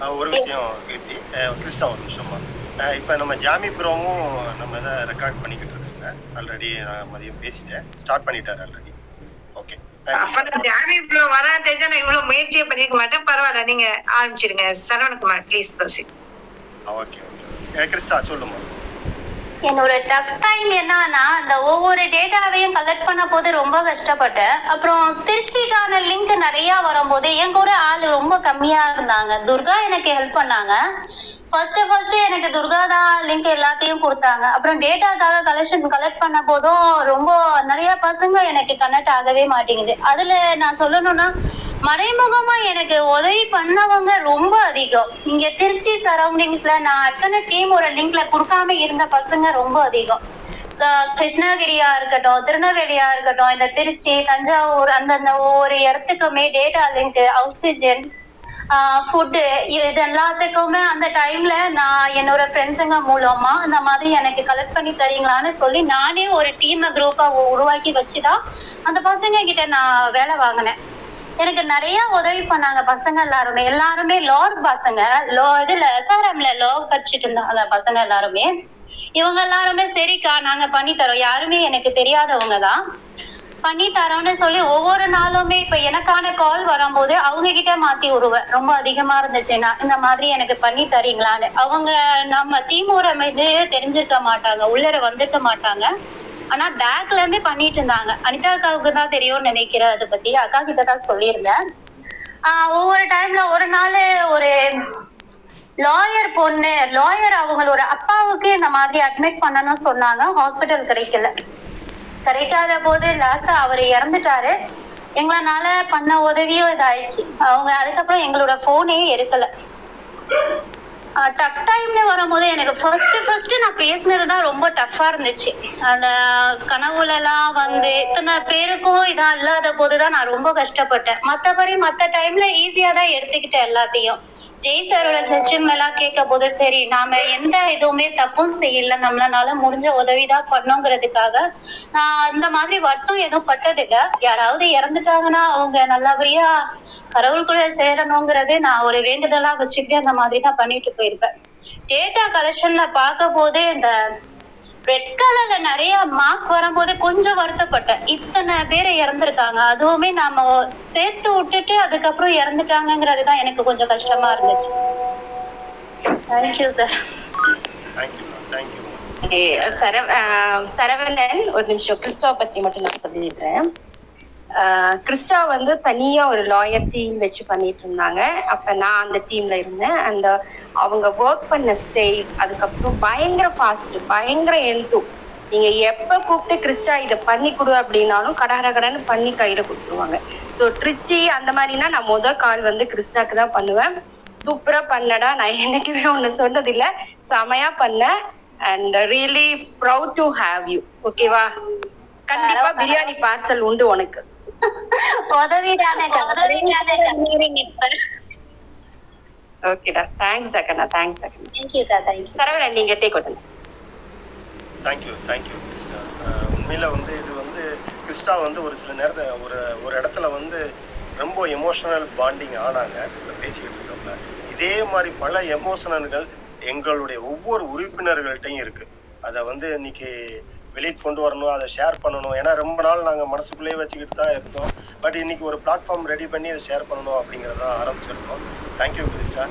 ஒரு விஷயம் கீர்த்தி. கிருஷ்ணா ஒரு ஆஹ் இப்ப நம்ம ஜாமி ப்ரோவும் நம்ம இதை ரெக்கார்ட் பண்ணிக்கிட்டு இருக்காங்க. ஆல்ரெடி நான் மதியம் பேசிட்டேன். ஸ்டார்ட் பண்ணிட்டாரு ஆல்ரெடி ஓகே ஜாமி இவ்வளவு வரா தெரிஞ்சா நான் இவ்வளவு முயற்சியே பண்ணிருக்க மாட்டேன். பரவாயில்ல நீங்க ஆரம்பிச்சிருங்க. Saravanakumar please okay okay Christa சொல்லுமா? என்னோட டஃப் டைம் என்னன்னா அந்த ஒவ்வொரு டேட்டாவையும் கலெக்ட் பண்ண போது ரொம்ப கஷ்டப்பட்டேன். அப்புறம் திருச்சிக்கான லிங்க் நிறைய வரும்போது என் கூட ஆள் ரொம்ப கம்மியா இருந்தாங்க. துர்கா எனக்கு ஹெல்ப் பண்ணாங்க. ஃபர்ஸ்ட் ஃபர்ஸ்ட் எனக்கு துர்காதா லிங்க் எல்லாத்தையும் கொடுத்தாங்க. அப்புறம் டேட்டாக்காக கலெக்ஷன் கலெக்ட் பண்ண போதும் ரொம்ப நிறைய பசங்க எனக்கு கனெக்ட் ஆகவே மாட்டேங்குது. அதுல நான் சொல்லணும்னா மறைமுகமா எனக்கு உதவி பண்ணவங்க ரொம்ப அதிகம். இங்க திருச்சி சரௌண்டிங்ஸ்ல நான் அத்தனை டீம் ஒரு லிங்க்ல கொடுக்காம இருந்த பசங்க ரொம்ப அதிகம். கிருஷ்ணகிரியா இருக்கட்டும் திருநெல்வேலியா இருக்கட்டும் இந்த திருச்சி தஞ்சாவூர் அந்தந்த ஒவ்வொரு இடத்துக்குமே டேட்டா லிங்க் ஆக்சிஜன் ஃபுட்டு இது எல்லாத்துக்குமே அந்த டைம்ல நான் என்னோட ஃப்ரெண்ட்ஸுங்க மூலமா அந்த மாதிரி எனக்கு கலெக்ட் பண்ணி தரீங்களான்னு சொல்லி நானே ஒரு டீமை குரூப்பா உருவாக்கி வச்சுதான் அந்த பசங்க கிட்ட நான் வேலை வாங்கினேன். எனக்கு நிறைய உதவி பண்ணாங்க பசங்க எல்லாருமே. எல்லாருமே லோர் பசங்க. லோ இதுல எஸ்ஆர்எம்ல லோ படிச்சுட்டு இருந்தாங்க பசங்க எல்லாருமே. இவங்க எல்லாருமே சரிக்கா நாங்க பண்ணி தரோம். யாருமே எனக்கு தெரியாதவங்க தான் பண்ணி தரோம்னு சொல்லி ஒவ்வொரு நாளுமே இப்ப எனக்கான கால் வரும்போது அவங்க கிட்ட மாத்தி விடுவேன் ரொம்ப அதிகமா இருந்துச்சுன்னா இந்த மாதிரி எனக்கு பண்ணி தரீங்களான்னு. அவங்க நம்ம தீமூர மீது தெரிஞ்சிருக்க மாட்டாங்க. உள்ளர வந்திருக்க மாட்டாங்க. ஆனா பேக்ல இருந்து பண்ணிட்டு இருந்தாங்க. அனிதா அக்காவுக்கு தான் தெரியும்னு நினைக்கிறேன் அதை பத்தி. அக்கா கிட்ட தான் சொல்லியிருந்தேன். ஆஹ் ஒவ்வொரு டைம்ல ஒரு நாள் ஒரு லாயர் பொண்ணு லாயர் அவங்களோட அப்பாவுக்கு இந்த மாதிரி அட்மிட் பண்ணணும்னு சொன்னாங்க. ஹாஸ்பிட்டல் கிடைக்கல. கிடைக்காத போது லாஸ்டா அவர் இறந்துட்டாரு. எங்களனால பண்ண உதவியும் இதாயிடுச்சு. அவங்க அதுக்கப்புறம் எங்களோட போனே எடுக்கல. டஃப் டைம்னு வரும்போது எனக்கு ஃபர்ஸ்ட் ஃபர்ஸ்ட் நான் பேசினது தான் ரொம்ப டஃப்பா இருந்துச்சு. அந்த கனவுலலாம் வந்து இத்தனை பேருக்கும் இதா இல்லாத போது தான் நான் ரொம்ப கஷ்டப்பட்டேன். மற்றபடி மற்ற டைம்ல ஈஸியா தான் எடுத்துக்கிட்டேன் எல்லாத்தையும். ஜெய் சாரோட செஷன் எல்லாம் கேட்க போது சரி நாம எந்த இதுவுமே தப்பும் செய்யல. நம்மளால முடிஞ்ச உதவிதான் பண்ணோங்கிறதுக்காக நான் அந்த மாதிரி வருத்தம் எதுவும் பட்டதில்ல. யாராவது இறந்துட்டாங்கன்னா அவங்க நல்லபடியா கடவுளுக்குள்ள சேரணுங்கிறது நான் ஒரு வேண்டுதலா வச்சுக்கிட்டு அந்த மாதிரி தான் பண்ணிட்டு போயிருப்பேன் டேட்டா கலெக்ஷன்ல பார்க்க போது இந்த ரெட் கலர்ல நிறைய மார்க் வரும்போது கொஞ்சம் வருத்தப்பட்டேன். இத்தனை பேர் இறந்துருக்காங்க. அதுவுமே நாம சேர்த்து விட்டுட்டு அதுக்கப்புறம் இறந்துட்டாங்கங்கிறது தான் எனக்கு கொஞ்சம் கஷ்டமா இருந்துச்சு. தேங்க்யூ சார் சரவணன் ஒரு நிமிஷம். கிறிஸ்டாவை பத்தி மட்டும் நான் சொல்லிடுறேன். கிறிஸ்டா வந்து தனியா ஒரு லாயர் டீம் வச்சு பண்ணிட்டு இருந்தாங்க. அப்ப நான் அந்த டீம்ல இருந்தேன். அந்த அவங்க ஒர்க் பண்ண ஸ்டைல் அதுக்கப்புறம் பயங்கர ஃபாஸ்ட் பயங்கர எல்தும் நீங்க எப்ப கூப்பிட்டு கிறிஸ்டா இதை பண்ணி கொடு அப்படின்னாலும் கடகட கடன்னு பண்ணி கையில கொடுத்துருவாங்க. ஸோ ட்ரிச்சி அந்த மாதிரினா நான் முத கால் வந்து கிறிஸ்டாக்கு தான் பண்ணுவேன். சூப்பரா பண்ணடா நான் என்னைக்குமே ஒண்ணு சொன்னது இல்ல செமையா பண்ண and really proud to have you ஓகேவா கண்டிப்பா பிரியாணி பார்சல் உண்டு உனக்கு. உதவி தானே உதவி தானே ஓகேடா தேங்க்ஸ் டக்கண்ணா தேங்க்ஸ் தேங்க்யூக்கா தேங்க்யூ சரவணன் நீங்க டேக் விட்டுங்க தேங்க்யூ தேங்க்யூ கிறிஸ்டா உண்மையில வந்து இது வந்து கிறிஸ்டா வந்து ஒரு சில நேரத்தை ஒரு ஒரு இடத்துல வந்து ரொம்ப எமோஷனல் பாண்டிங் ஆனாங்க. இப்ப பேசிக்கிட்டு இருக்கோம்ல. இதே மாதிரி பல எமோஷனல்கள் எங்களுடைய ஒவ்வொரு உறுப்பினர்கள்ட்டையும் இருக்கு. அதை வந்து இன்னைக்கு வெளியே கொண்டு வரணும் அதை ஷேர் பண்ணணும். ஏன்னா ரொம்ப நாள் நாங்கள் மனசுக்குள்ளேயே வச்சுக்கிட்டு தான் இருந்தோம். பட் இன்னைக்கு ஒரு பிளாட்ஃபார்ம் ரெடி பண்ணி அதை ஷேர் பண்ணணும் அப்படிங்கிறத ஆரம்பிச்சிருக்கோம். தேங்க்யூ கிறிஸ்டா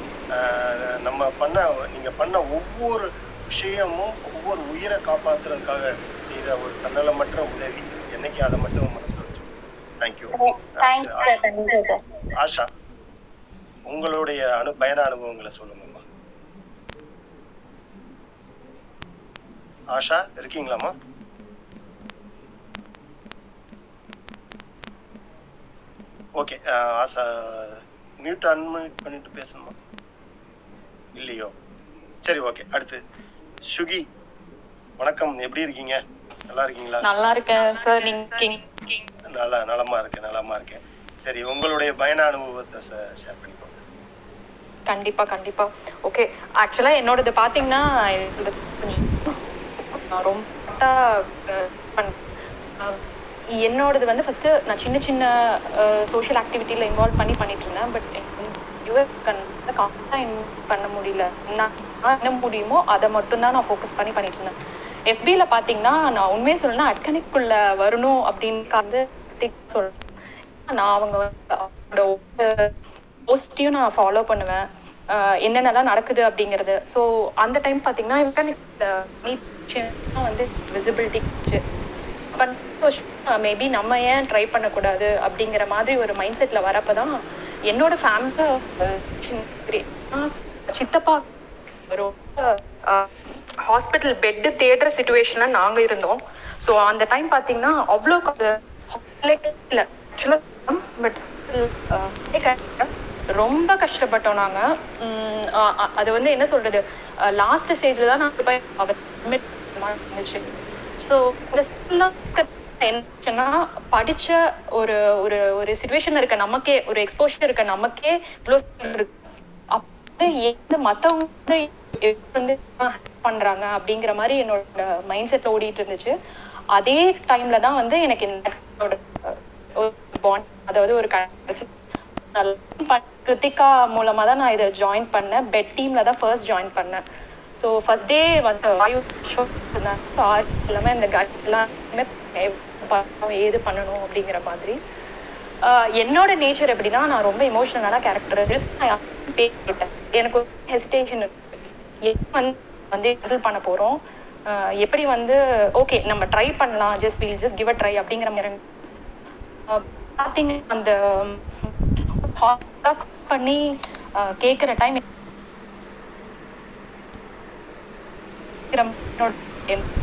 நம்ம பண்ண நீங்கள் பண்ண ஒவ்வொரு விஷயமும் ஒவ்வொரு உயிரை காப்பாத்துறதுக்காக செய்த ஒரு தன்னலமற்ற உதவி. என்னைக்கு அதை மட்டும் மனசுல வச்சு தேங்க்யூ ஆஷா உங்களுடைய அனு பயண அனுபவங்களை சொல்லுங்கம்மா. ஆஷா இருக்கீங்களாம்மா? ஓகே மியூட் அன்மியூட் பண்ணிட்டு பேசணுமா? இல்லையோ? சரி ஓகே அடுத்து. சுகி வணக்கம். எப்படி இருக்கீங்க? நல்லா இருக்கீங்களா? நல்லா இருக்கேன் சார் நீங்க நல்லா நலமா இருக்கேன் நலமா இருக்கேன். சரி உங்களுடைய பயண அனுபவத்தை ஷேர் பண்ணிக்கோங்க. கண்டிப்பா கண்டிப்பா. ஓகே ஆக்சுவலா என்னோடது பாத்தீங்கன்னா ரொம்ப என்னோடது வந்து ஃபஸ்ட்டு நான் சின்ன சின்ன சோஷியல் ஆக்டிவிட்டியில் இன்வால்வ் பண்ணி பண்ணிட்டு இருந்தேன் பட் பண்ண முடியல. நான் என்ன முடியுமோ அதை மட்டும்தான் நான் ஃபோக்கஸ் பண்ணி பண்ணிட்டு இருந்தேன் எஃபியில் பார்த்தீங்கன்னா நான் உண்மையை சொல்லணும்னா அட்கனிக்குள்ள வரணும் அப்படின்னு வந்து சொல்றேன் நான் அவங்க அவங்களோட போஸ்டையும் நான் ஃபாலோ பண்ணுவேன். என்னென்னலாம் நடக்குது அப்படிங்கிறது. ஸோ அந்த டைம் பார்த்தீங்கன்னா வந்து விசிபிலிட்டி மேபி uh, நம்ம ஏன் ட்ரை பண்ணக்கூடாது அப்படிங்கிற மாதிரி ஒரு மைண்ட் செட்டில் வரப்போ தான் என்னோட ஃபேமிலி சித்தப்பா ரொம்ப ஹாஸ்பிட்டல் பெட்டு தேடுற சுச்சுவேஷனில் நாங்கள் இருந்தோம். ஸோ அந்த டைம் பார்த்தீங்கன்னா அவ்வளோ இல்லை ஆக்சுவலாக பட் uh, ரொம்ப கஷ்டப்பட்டோம் நாங்க. அது வந்து என்ன சொல்றது? லாஸ்ட் ஸ்டேஜ்ல தான் நாங்கள் போய் அவர் ஸோ இந்த ஸ்கில்லாம் என்னன்னா படிச்ச ஒரு ஒரு ஒரு சுச்சுவேஷன் இருக்க நமக்கே ஒரு எக்ஸ்போஷர் இருக்க நமக்கே இவ்வளோ அப்போ எந்த மத்தவங்க வந்து வந்து பண்றாங்க அப்படிங்கிற மாதிரி என்னோட மைண்ட் செட்ல ஓடிட்டு இருந்துச்சு. அதே டைம்ல தான் வந்து எனக்கு இந்த பாண்ட் அதாவது ஒரு கிருத்திகா மூலமா தான் நான் இதை ஜாயின் பண்ணேன். பெட் டீம்ல தான் ஃபர்ஸ்ட் ஜாயின் பண்ணேன். ஸோ ஃபர்ஸ்ட் டே வந்து வாயு ஷோ எல்லாமே இந்த கைட் எல்லாமே ஏது பண்ணணும் அப்படிங்கிற மாதிரி. என்னோட நேச்சர் எப்படின்னா நான் ரொம்ப இமோஷனலான கேரக்டர் நான் பேசிட்டேன் எனக்கு ஒரு ஹெசிடேஷன் வந்து ஹேண்டில் பண்ண போகிறோம் எப்படி வந்து ஓகே நம்ம ட்ரை பண்ணலாம். Just will just give a try அப்படிங்கிற மாதிரி. பார்த்தீங்க அந்த பண்ணி கேட்குற டைம்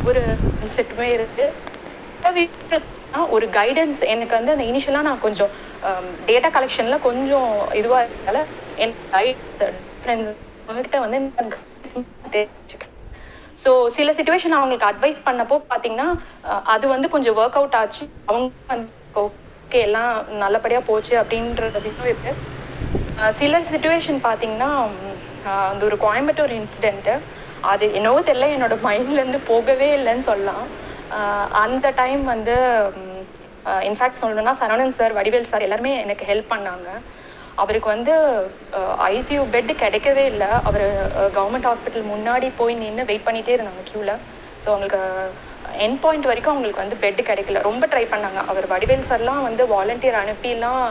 ஒரு செட்டுமே இருக்கு. ஒரு கைடன்ஸ் எனக்கு வந்து அந்த இனிஷியலா நான் கொஞ்சம் um, டேட்டா கலெக்ஷன்ல கொஞ்சம் இதுவா இருந்தால என் ஃப்ரெண்ட்ஸ் அவங்ககிட்ட வந்து தெரிஞ்சுக்கிறேன் ஸோ சில சுச்சுவேஷன் அவங்களுக்கு அட்வைஸ் பண்ணப்போ பார்த்தீங்கன்னா அது வந்து கொஞ்சம் ஒர்க் அவுட் ஆச்சு. அவங்க வந்து ஓகே எல்லாம் நல்லபடியா போச்சு அப்படின்ற விஷயம் இருக்கு. சில சுச்சுவேஷன் பார்த்தீங்கன்னா அந்த ஒரு கோயம்புத்தூர் இன்சிடென்ட்டு அது என்னவோ தெரியல என்னோட மைண்ட்லேருந்து போகவே இல்லைன்னு சொல்லலாம். அந்த டைம் வந்து இன்ஃபேக்ட் சொல்லணும்னா சரவணன் சார் வடிவேல் சார் எல்லாருமே எனக்கு ஹெல்ப் பண்ணாங்க. அவருக்கு வந்து ஐசியூ பெட் கிடைக்கவே இல்லை. அவர் கவர்மெண்ட் ஹாஸ்பிட்டல் முன்னாடி போய் நின்று வெயிட் பண்ணிட்டே இருந்தாங்க க்யூவில் ஸோ அவங்களுக்கு என் பாயிண்ட் வரைக்கும் அவங்களுக்கு வந்து பெட் கிடைக்கல. ரொம்ப ட்ரை பண்ணாங்க. அவர் வடிவேல் சார்லாம் வந்து வாலண்டியர் அனுப்பிலாம்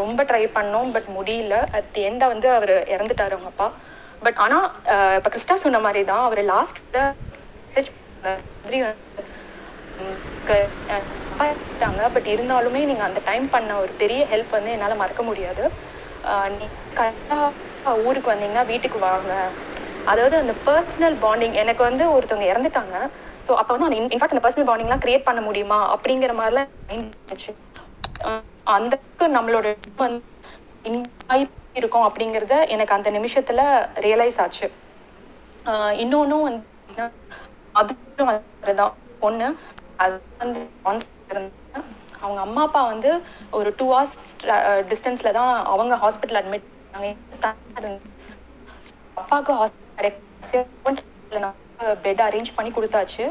ரொம்ப ட்ரை பண்ணோம் பட் முடியல. அட் தி எண்டை வந்து அவர் இறந்துட்டாரு அவங்க அப்பா. பட் ஆனால் இப்போ கிறிஸ்டா சொன்ன மாதிரி தான் அவர் லாஸ்ட் மாதிரி பண்ணிட்டாங்க பட் இருந்தாலுமே நீங்க அந்த டைம் பண்ண ஒரு பெரிய ஹெல்ப் வந்து என்னால மறக்க முடியாது. நீ கரெக்டா ஊருக்கு வந்தீங்கன்னா வீட்டுக்கு வாங்க. அதாவது அந்த பர்சனல் பாண்டிங் எனக்கு வந்து ஒருத்தவங்க இறந்துட்டாங்க. ஸோ அப்போ வந்து அந்த இன்ஃபேக்ட் அந்த பர்சனல் பாண்டிங்லாம் கிரியேட் பண்ண முடியுமா? அப்படிங்கிற மாதிரிலாம் அந்த அளவுக்கு நம்மளோட வந்து இன்வாய்ப் இருக்கும் அப்படிங்கிறத எனக்கு அந்த நிமிஷத்துல ரியலைஸ் ஆச்சு. ஆஹ் இன்னொன்னும் வந்து அதுவும் அதுதான் ஒண்ணு அது வந்து அவங்க அம்மா அப்பா வந்து ஒரு டூ ஹவர்ஸ் டிஸ்டன்ஸ்ல தான் அவங்க ஹாஸ்பிட்டல் அட்மிட் பண்ணாங்க. அப்பாவுக்கு ஹாஸ்பிட்டல் பெட் அரேஞ்ச் பண்ணி கொடுத்தாச்சு.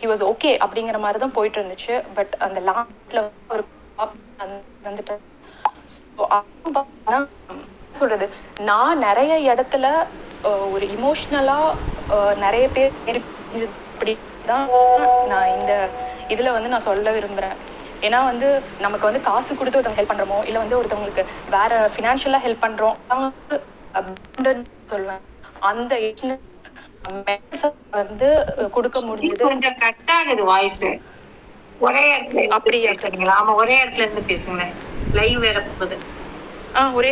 ஹி வாஸ் ஓகே அப்படிங்கிற மாதிரி தான் போயிட்டு இருந்துச்சு. பட் அந்த லாஸ்ட்ல ஒரு வந்துட்டு சொல்றது? நான் நிறைய இடத்துல ஒரு இமோஷ்னலா நிறைய பேர் இருக்கு நான் இந்த இதுல வந்து நான் சொல்ல விரும்புறேன். ஏன்னா வந்து நமக்கு வந்து காசு கொடுத்து ஒருத்தவங்க ஹெல்ப் பண்றோமோ இல்ல வந்து ஒருத்தவங்களுக்கு வேற ஃபினான்ஷியலா ஹெல்ப் பண்றோம் அவங்க சொல்லுவேன். அந்த வந்து கொடுக்க முடிஞ்சது கொஞ்சம் கட் ஆகுது வாய்ஸ் ஒரே இடத்துல அப்படியா? சரிங்களா ஆமா ஒரே இடத்துல இருந்து பேசுங்க. லைவ் வேற போகுது. ஆ ஒரே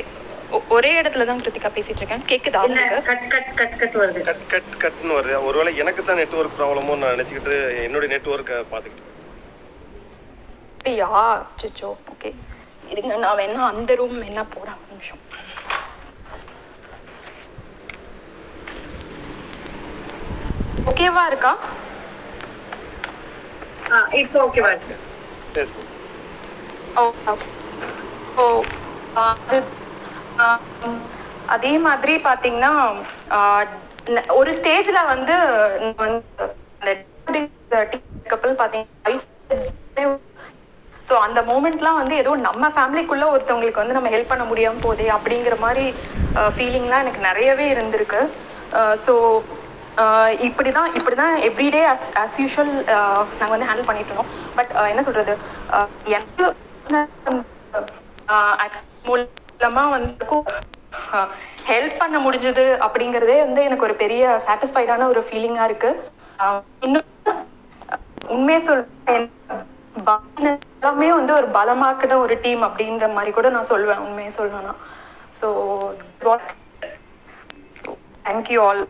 ஒ- ஒரே இடத்துல தான் கிருத்திகா பேசிட்டு இருக்கேன். கேக்குதா உங்களுக்கு? கட் கட் கட் கட் வருது. கட் கட் கட்னு வருது. ஒருவேளை எனக்கு தான் நெட்வொர்க் ப்ராப்ளமோ நான் நினைச்சுக்கிட்டு என்னுடைய நெட்வொர்க்கை பார்த்துக்கிட்டு அப்படியா? அச்சோ ஓகே இருங்க நான் வேணா அந்த ரூம் வேணா போறேன். ஒரு நிமிஷம். ஓகேவா இருக்கா? ஓகேவா இருக்கு ஓ அது மாதிரி பாத்தீங்கன்னா ஒரு ஸ்டேஜ்ல வந்து கப்பல் பாத்தீங்கன்னா ஸோ அந்த மூமெண்ட்லாம் வந்து ஏதோ நம்ம ஃபேமிலிக்குள்ள ஒருத்தவங்களுக்கு வந்து நம்ம ஹெல்ப் பண்ண முடியாம போதே அப்படிங்கிற மாதிரி ஃபீலிங்லாம் எனக்கு நிறையவே இருந்திருக்கு. ஸோ இப்படி தான் இப்படி தான் எவ்ரிடே அஸ் அஸ் யூஷுவல் நாங்கள் வந்து ஹேண்டில் பண்ணிட்டு இருந்தோம். பட் என்ன சொல்றது? எனக்கு மூலமா வந்து ஹெல்ப் பண்ண முடிஞ்சது அப்படிங்கிறதே வந்து எனக்கு ஒரு பெரிய சாட்டிஸ்ஃபைடான ஒரு ஃபீலிங்கா இருக்கு. இன்னும் உண்மையை சொல்றேன் எல்லாமே வந்து ஒரு பலமாக்கின ஒரு டீம் அப்படின்ற மாதிரி கூட நான் சொல்லுவேன் உண்மையை சொல்லணும்னா so thank you all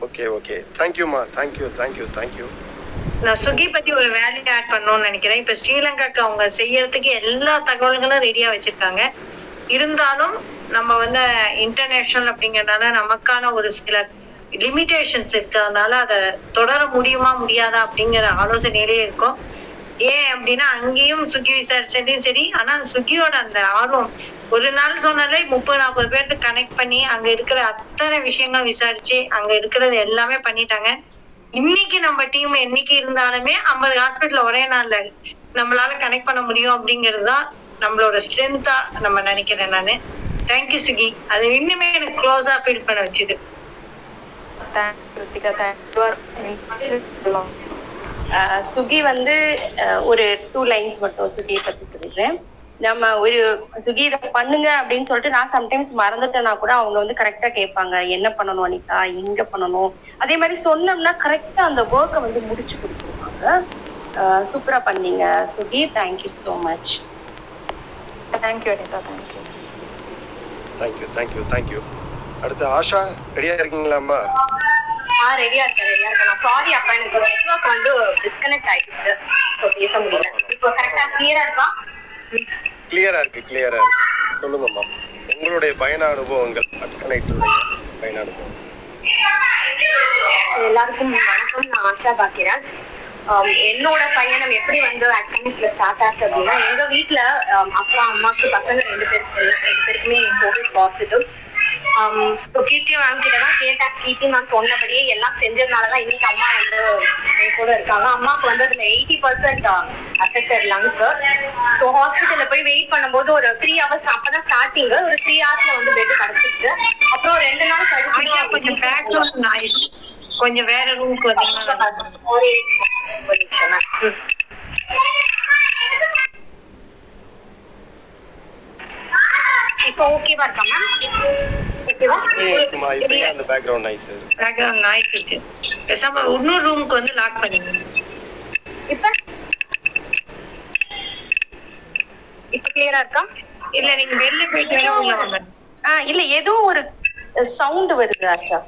okay okay தேங்க்யூம்மா thank you thank you thank you நான் சுகி பத்தி ஒரு வேல்யூ ஆட் பண்ணணும்னு நினைக்கிறேன். இப்ப ஸ்ரீலங்காக்கு அவங்க செய்யறதுக்கு எல்லா தகவல்களும் ரெடியா வச்சிருக்காங்க. இருந்தாலும் நம்ம வந்து இன்டர்நேஷனல் அப்படிங்கறதுனால நமக்கான ஒரு சில லிமிடேஷன்ஸ் இருக்கிறதுனால அதை தொடர முடியுமா முடியாதா அப்படிங்கிற ஆலோசனையிலே இருக்கும். ஏன் அப்படின்னா அங்கேயும் சுகி விசாரிச்சதையும் சரி ஆனா சுகியோட அந்த ஆர்வம் ஒரு நாள் சொன்னாலே முப்பது நாற்பது பேர்த்து கனெக்ட் பண்ணி அங்க இருக்கிற அத்தனை விஷயங்கள் விசாரிச்சு அங்க இருக்கிறது எல்லாமே பண்ணிட்டாங்க. இன்னைக்கு நம்ம டீம் என்னைக்கு இருந்தாலுமே ஐம்பது ஹாஸ்பிட்டல் ஒரே நாள்ல நம்மளால கனெக்ட் பண்ண முடியும் அப்படிங்கிறது தான் நம்மளோட ஸ்ட்ரென்த்தா நம்ம நினைக்கிறேன் நானு. Thank you Suki. அது இன்னுமே எனக்கு க்ளோஸா ஃபீல் பண்ண வச்சுது. கிருத்திகா தேங்க்யூ சுகி வந்து ஒரு டூ லைன்ஸ் மட்டும் சுகியை பத்தி சொல்லிடுறேன். நம்ம ஒரு சுகி இதை பண்ணுங்க அப்படின்னு சொல்லிட்டு நான் சம்டைம்ஸ் மறந்துட்டேன்னா கூட அவங்க வந்து கரெக்டா கேட்பாங்க. என்ன பண்ணணும் அனிதா? எங்க பண்ணணும்? அதே மாதிரி சொன்னோம்னா கரெக்டா அந்த ஒர்க்கை வந்து முடிச்சு கொடுத்துருவாங்க. சூப்பரா பண்ணீங்க. Suki thank you so much thank you Anitha. Thank you thank you thank you thank you அடுத்து ஆஷா ரெடியா இருக்கீங்களாம்மா ஆ ரெடியா இருக்கேன் ரெடியா இருக்கேன். நான் சாரி அப்பா எனக்கு நெட்வொர்க் வந்து டிஸ்கனெக்ட் ஆயிடுச்சு. ஸோ பேச முடியல. இப்போ கரெக்டா கிளியரா இருக்கா? கிளியரா இருக்கு கிளியரா இருக்கு. சொல்லுங்கம்மா உங்களுடைய பயண அனுபவங்கள் அட்கனைட்டுடைய பயண அனுபவம் எல்லாருக்கும் வணக்கம். நான் ஆஷா பாக்கியராஜ். ஆம், என்னோட பயணம் எப்படி வந்து அகாடமிக்ல ஸ்டார்ட் ஆச்சு அப்படின்னா எங்க வீட்ல ஆம், அப்பா அம்மாக்கு பசங்க ரெண்டு பேருக்கு ரெண்டு பேருக்குமே கோவிட் பாசிட்டிவ் கீர்த்தி மேம் கிட்ட தான் கேட்டேன். கீர்த்தி மேம் சொன்னபடியே எல்லாம் செஞ்சதுனாலதான் இன்னைக்கு அம்மா வந்து என் கூட இருக்காங்க. அம்மாவுக்கு வந்து அதுல eighty percent affected lungs so ஹாஸ்பிட்டல்ல போய் வெயிட் பண்ணும்போது ஒரு த்ரீ ஹவர்ஸ் அப்பதான் ஸ்டார்டிங் ஒரு த்ரீ ஹவர்ஸ்ல வந்து பெட் கிடைச்சிச்சு அப்புறம் ரெண்டு நாள் கழிச்சு கொஞ்சம் பேக்ரவுண்ட் நாய்ஸ் கொஞ்சம் வேற ரூமுக்கு வந்தீங்கன்னா ஒரே நிமிஷம். இப்போ ஓகேவா இருக்கா மேம் ஓகேவா இருக்குமா இப்போ ஏன் அந்த பேக்ரவுண்ட் நைஸ் பேக்ரவுண்ட் நாய்ஸ் இருக்கு. பேசாம இன்னொரு ரூமுக்கு வந்து லாக் பண்ணிடுங்க இப்ப? இப்ப கிளியரா இருக்கா? இல்ல நீங்க வெளில போயிட்டு வேணா உள்ள வாங்க. ஆஹ் இல்ல ஏதோ ஒரு சவுண்ட் வருது ஆஷா.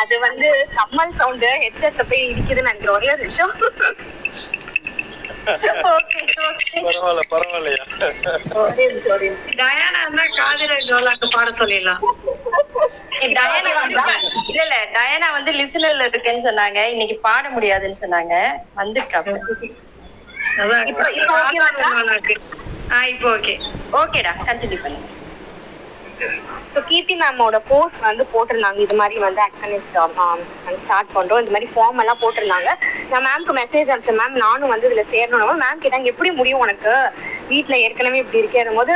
அது வந்து கம்மல் சவுண்ட் ஹெட்செட்ல போய் இடிக்குதுன்னு நினைக்கிறேன் ஒரே நிமிஷம் பரவாயில்ல பரவாயில்லையா? டயானா இருந்தா காதல ஜோலாக்கு பாட சொல்லிடலாம். டயானா வந்து? இல்ல இல்ல டயானா வந்து லிசனர்ல இருக்குன்னு சொன்னாங்க. இன்னைக்கு பாட முடியாதுன்னு சொன்னாங்க. வந்திருக்காங்க அதான். இப்போ ஓகேடா கண்டினியூ பண்ணுங்க. ஸோ கீர்த்தி மேமோட போஸ்ட் வந்து போட்டிருந்தாங்க. இது மாதிரி வந்து அக்கனிஸ்ட் ஸ்டார்ட் பண்ணுறோம் இந்த மாதிரி ஃபார்ம் எல்லாம் போட்டிருந்தாங்க. நான் மேம்க்கு மெசேஜ் அனுப்பிச்சேன். மேம் நானும் வந்து இதில் சேரணும் மேம் கேட்டாங்க எப்படி முடியும் உனக்கு? வீட்ல ஏற்கனவே இப்படி இருக்கேன் போது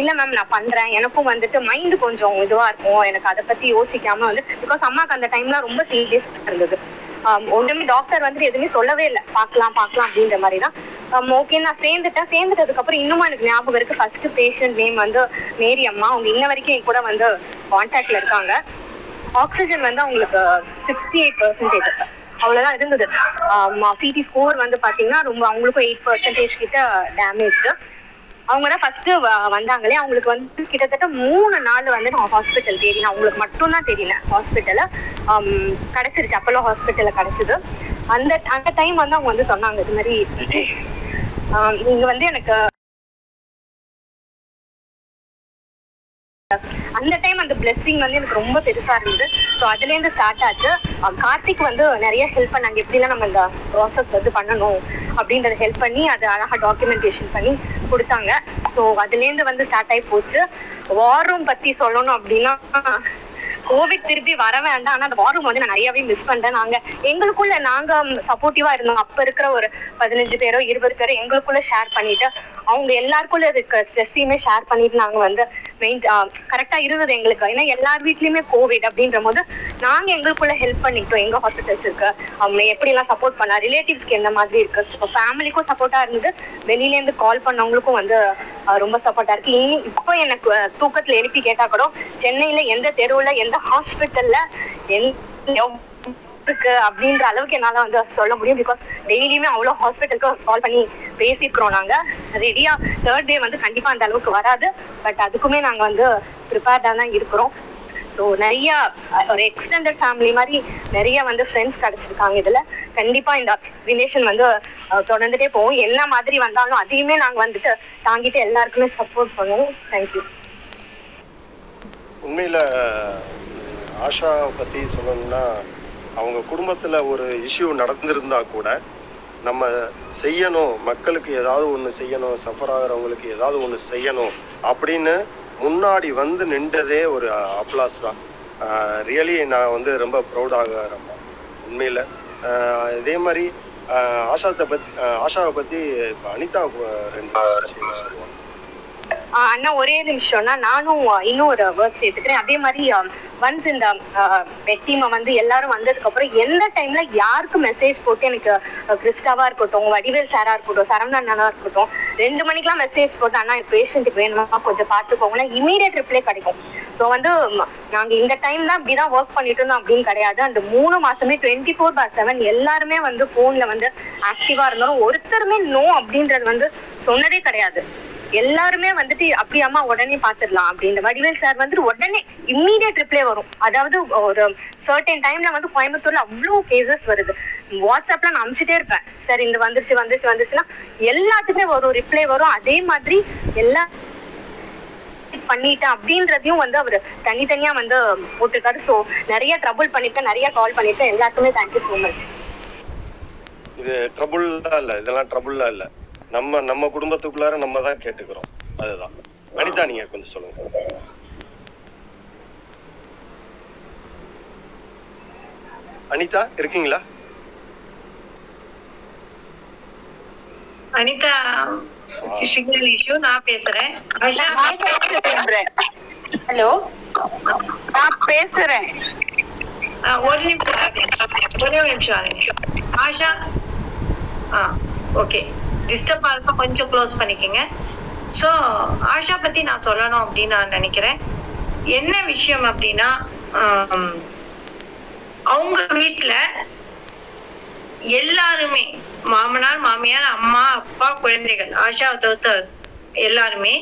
இல்லை மேம் நான் பண்றேன். எனக்கும் வந்துட்டு மைண்ட் கொஞ்சம் இதுவாக இருக்கும். எனக்கு அதை பத்தி யோசிக்காம வந்து பிகாஸ் அம்மாக்கு அந்த டைம்லாம் ரொம்ப சீரியஸ் இருந்தது. ஒன்றுமே ஒண்ணுமே டாக்டர் வந்து எதுவுமே சொல்லவே இல்லை. பார்க்கலாம் பார்க்கலாம் அப்படின்ற மாதிரி தான் ஓகே நான் சேர்ந்துட்டேன். சேர்ந்துட்டதுக்கு அப்புறம் இன்னுமா எனக்கு ஞாபகம் இருக்கு. ஃபர்ஸ்ட் பேஷண்ட் நேம் வந்து மேரி அம்மா. அவங்க இன்ன வரைக்கும் என் கூட வந்து கான்டாக்ட்ல இருக்காங்க. ஆக்சிஜன் வந்து அவங்களுக்கு சிக்ஸ்டி எயிட் பர்சன்டேஜ் அவ்வளவுதான் இருந்தது. சிடி ஸ்கோர் வந்து பாத்தீங்கன்னா ரொம்ப அவங்களுக்கும் எயிட் பர்சன்டேஜ் கிட்ட டேமேஜ் அவங்க தான் ஃபர்ஸ்ட் வந்தாங்களே. அவங்களுக்கு வந்து கிட்டத்தட்ட மூணு நாள் வந்து நான் ஹாஸ்பிட்டல் தேடினேன் அவங்களுக்கு மட்டும்தான் தெரியல. ஹாஸ்பிட்டல் கிடைச்சிருச்சு. அப்போலோ ஹாஸ்பிட்டல்ல கிடைச்சது. அந்த அந்த டைம் வந்து அவங்க வந்து சொன்னாங்க இது மாதிரி ஆம், நீங்க வந்து எனக்கு அந்த டைம் அந்த பிளெஸ்ஸிங் வந்து எனக்கு ரொம்ப பெருசா இருந்தது. ஸோ அதுல இருந்து ஸ்டார்ட் ஆச்சு. கார்த்திக் வந்து நிறைய ஹெல்ப் பண்ணாங்க. எப்படிலாம் நம்ம இந்த ப்ராசஸ் வந்து பண்ணணும் அப்படின்றத ஹெல்ப் பண்ணி அதை அழகா டாக்குமெண்டேஷன் பண்ணி கொடுத்தாங்க. ஸோ அதுல இருந்து வந்து ஸ்டார்ட் ஆகி போச்சு. வார் ரூம் பத்தி சொல்லணும் அப்படின்னா கோவிட் திருப்பி வர வேண்டாம். ஆனா அந்த வார் ரூம் வந்து நான் நிறையவே மிஸ் பண்றேன். நாங்க எங்களுக்குள்ள நாங்க சப்போர்ட்டிவா இருந்தோம். அப்ப இருக்கிற ஒரு பதினஞ்சு பேரோ இருபது பேரோ எங்களுக்குள்ள ஷேர் பண்ணிட்டு அவங்க எல்லாருக்குள்ள இருக்க ஸ்ட்ரெஸ்ஸையுமே ஷேர் பண்ணிட்டு நாங்க வந்து மெயின் கரெக்டா இருந்தது எங்களுக்கு. ஏன்னா எல்லார் வீட்லயுமே கோவிட் அப்படின்ற போது நாங்க எங்களுக்குள்ள ஹெல்ப் பண்ணிட்டோம் எங்க ஹாஸ்பிட்டல்ஸ் இருக்கு. அவங்க எப்படி எல்லாம் சப்போர்ட் பண்ணா ரிலேட்டிவ்ஸ்க்கு எந்த மாதிரி இருக்கு? ஃபேமிலிக்கும் சப்போர்ட்டா இருந்தது. வெளியில இருந்து கால் பண்ணவங்களுக்கும் வந்து ரொம்ப சப்போர்ட்டா இருக்கு. இனி இப்போ எனக்கு தூக்கத்துல எழுப்பி கேட்டா கூட சென்னையில எந்த தெருவுல எந்த ஹாஸ்பிட்டல்ல இருக்கு அப்படின்ற அளவுக்கு என்னால வந்து சொல்ல முடியும். பிகாஸ் டெய்லியுமே அவ்வளவு ஹாஸ்பிட்டலுக்கு கால் பண்ணி பேசியிருக்கிறோம் நாங்க. ரெடியா தேர்ட் டே வந்து கண்டிப்பா அந்த அளவுக்கு வராது. பட் அதுக்குமே நாங்க வந்து ப்ரிப்பேர்டா தான் இருக்கிறோம். ஸோ நிறைய ஒரு எக்ஸ்டெண்டட் ஃபேமிலி மாதிரி நிறைய வந்து ஃப்ரெண்ட்ஸ் கிடைச்சிருக்காங்க இதுல. கண்டிப்பா இந்த ரிலேஷன் வந்து தொடர்ந்துட்டே போவோம் என்ன மாதிரி வந்தாலும் அதையுமே நாங்க வந்துட்டு தாங்கிட்டு எல்லாருக்குமே சப்போர்ட் பண்ணுவோம். தேங்க்யூ உண்மையில் ஆஷாவை பற்றி சொல்லணும்னா அவங்க குடும்பத்தில் ஒரு இஷ்யூ நடந்திருந்தா கூட நம்ம செய்யணும் மக்களுக்கு ஏதாவது ஒன்று செய்யணும் சஃபர் ஆகிறவங்களுக்கு ஏதாவது ஒன்று செய்யணும் அப்படின்னு முன்னாடி வந்து நின்றதே ஒரு அப்ளாஸ் தான். ரியலி நான் வந்து ரொம்ப ப்ரௌடாக உண்மையில் இதே மாதிரி ஆஷாத்தை பற்றி ஆஷாவை பற்றி இப்போ அனிதா ரெண்டு அண்ணா ஒரே நிமிஷம்னா நானும் இன்னும் ஒரு வேர்ட் சேர்த்துக்கிறேன். அதே மாதிரி ஒன்ஸ் இந்த பெட் டீமை வந்து எல்லாரும் வந்ததுக்கு அப்புறம் எந்த டைம்ல யாருக்கு மெசேஜ் போட்டு எனக்கு கிறிஸ்டாவா இருக்கட்டும் வடிவேல் சாரா இருக்கட்டும் சரவணா அண்ணனா இருக்கட்டும் ரெண்டு மணிக்கெல்லாம் மெசேஜ் போட்டு அண்ணா பேஷண்ட்டுக்கு வேணுமா கொஞ்சம் பார்த்துக்கோங்களேன் இமீடியட் ரிப்ளை கிடைக்கும். ஸோ வந்து நாங்க இந்த டைம் தான் இப்படிதான் ஒர்க் பண்ணிட்டு இருந்தோம் அப்படின்னு கிடையாது. அந்த மூணு மாசமே டுவெண்ட்டி ஃபோர் பார் செவன் எல்லாருமே வந்து போன்ல வந்து ஆக்டிவா இருந்தாலும் ஒருத்தருமே நோ அப்படின்றது வந்து சொன்னதே கிடையாது. எல்லாருமே வந்துட்டு அப்படியாமா உடனே பாத்துடலாம். அப்படின்ற வடிவேல் சார் வந்துட்டு உடனே இம்மீடியட் ரிப்ளை வரும். அதாவது ஒரு சர்டன் டைம்ல வந்து கோயம்புத்தூர்ல அவ்வளவு கேசஸ் வருது. வாட்ஸ்அப்ல நான் அமிச்சுட்டே இருப்பேன். சார் இந்த வந்துச்சு வந்துச்சு வந்துச்சுன்னா எல்லாத்துக்குமே வரும் ரிப்ளை வரும். அதே மாதிரி எல்லா பண்ணிட்டேன் அப்படின்றதையும் வந்து அவர் தனித்தனியா வந்து போட்டிருக்காரு. ஸோ நிறைய ட்ரபுள் பண்ணிருக்கேன் நிறைய கால் பண்ணிருக்கேன். எல்லாருக்குமே தேங்க்யூ ஸோ மச் இது ட்ரபுள்லாம் இல்ல இதெல்லாம் ட்ரபுள்லாம் இல்ல. நம்ம நம்ம குடும்பத்துக்குள்ளார நம்ம தான் கேட்டுக்கிறோம். அதுதான். அனிதா நீங்க கொஞ்சம் சொல்லுங்க. அனிதா இருக்கீங்களா? அனிதா சிக்னல் இஷ்யூ நான் பேசுறேன். ஆஷா ஹலோ? நான் பேசுறேன். ஒரு நிமிஷம் ஒரே ஒரு நிமிஷம் ஒரு நிமிஷம் ஆஷா. ஆ ஓகே. டிஸ்டர்ப் ஆகிறப்ப கொஞ்சம் க்ளோஸ் பண்ணிக்கங்க. ஸோ ஆஷா பத்தி நான் சொல்லணும் அப்படின்னு நான் நினைக்கிறேன். என்ன விஷயம் அப்படின்னா அவங்க வீட்டுல எல்லாருமே மாமனார் மாமியார் அம்மா அப்பா குழந்தைகள் ஆஷாவை தவிர்த்து எல்லாருமே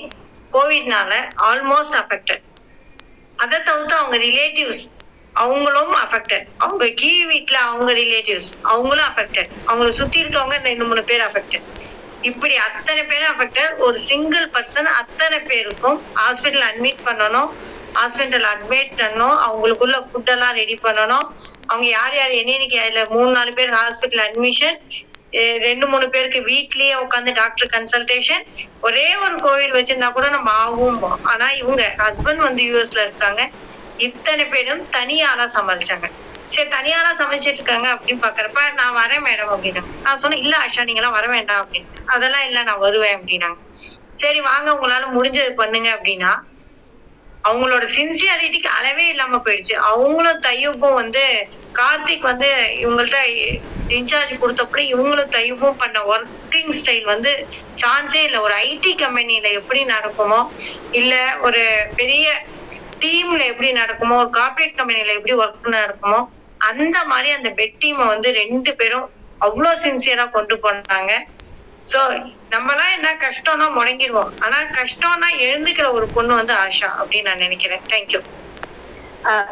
கோவிட்னால ஆல்மோஸ்ட் அஃபெக்டட் அதை தவிர்த்து அவங்க ரிலேட்டிவ்ஸ் அவங்களும் அஃபெக்டட் அவங்க கீழ் வீட்ல அவங்க ரிலேட்டிவ்ஸ் அவங்களும் அஃபெக்டட் அவங்களை சுத்தி இருக்கவங்க ரெண்டு மூணு பேர் அஃபெக்டட் இப்படி அத்தனை பேரும் அஃபெக்டட் ஒரு சிங்கிள் பர்சன் அத்தனை பேருக்கும் ஹாஸ்பிட்டல் அட்மிட் பண்ணணும் ஹாஸ்பிட்டல் அட்மிட் பண்ணணும் அவங்களுக்குள்ள ஃபுட் எல்லாம் ரெடி பண்ணணும். அவங்க யார் யார் என்னென்னைக்கு அதுல மூணு நாலு பேர் ஹாஸ்பிட்டல் அட்மிஷன் ரெண்டு மூணு பேருக்கு வீட்லயே உட்காந்து டாக்டர் கன்சல்டேஷன் ஒரே ஒரு கோவிட் வச்சிருந்தா கூட நம்ம ஆகும் ஆனா இவங்க ஹஸ்பண்ட் வந்து யூஎஸ்ல இருக்காங்க. இத்தனை பேரும் தனியாலாம் சமாளிச்சாங்க. சரி தனியாலாம் சமைச்சிட்டு இருக்காங்க அப்படின்னு பாக்குறப்ப நான் வரேன் மேடம் அப்படின்னா. நான் சொன்னேன் இல்ல ஆஷா நீங்க எல்லாம் வர வேண்டாம் அப்படின்னு அதெல்லாம் இல்ல நான் வருவேன் அப்படின்னாங்க. சரி வாங்க உங்களால முடிஞ்சது பண்ணுங்க அப்படின்னா அவங்களோட சின்சியாரிட்டிக்கு அளவே இல்லாம போயிடுச்சு. அவங்களும் தையப்பும் வந்து கார்த்திக் வந்து இவங்கள்ட்ட இன்சார்ஜ் கொடுத்தப்படி இவங்களும் தையப்பும் பண்ண ஒர்க்கிங் ஸ்டைல் வந்து சான்ஸே இல்லை. ஒரு ஐடி கம்பெனில எப்படி நடக்குமோ இல்ல ஒரு பெரிய டீம்ல எப்படி நடக்குமோ ஒரு கார்பரேட் கம்பெனில எப்படி ஒர்க் நடக்குமோ அந்த மாதிரி அந்த பெட் டீமை வந்து ரெண்டு பேரும் அவ்வளோ சின்சியரா கொண்டு போனாங்க. சோ நம்மலாம் என்ன கஷ்டம்னா முடங்கிடுவோம் ஆனா கஷ்டம்னா எழுந்துக்கிற ஒரு பொண்ணு வந்து ஆஷா அப்படின்னு நான் நினைக்கிறேன். தேங்க்யூ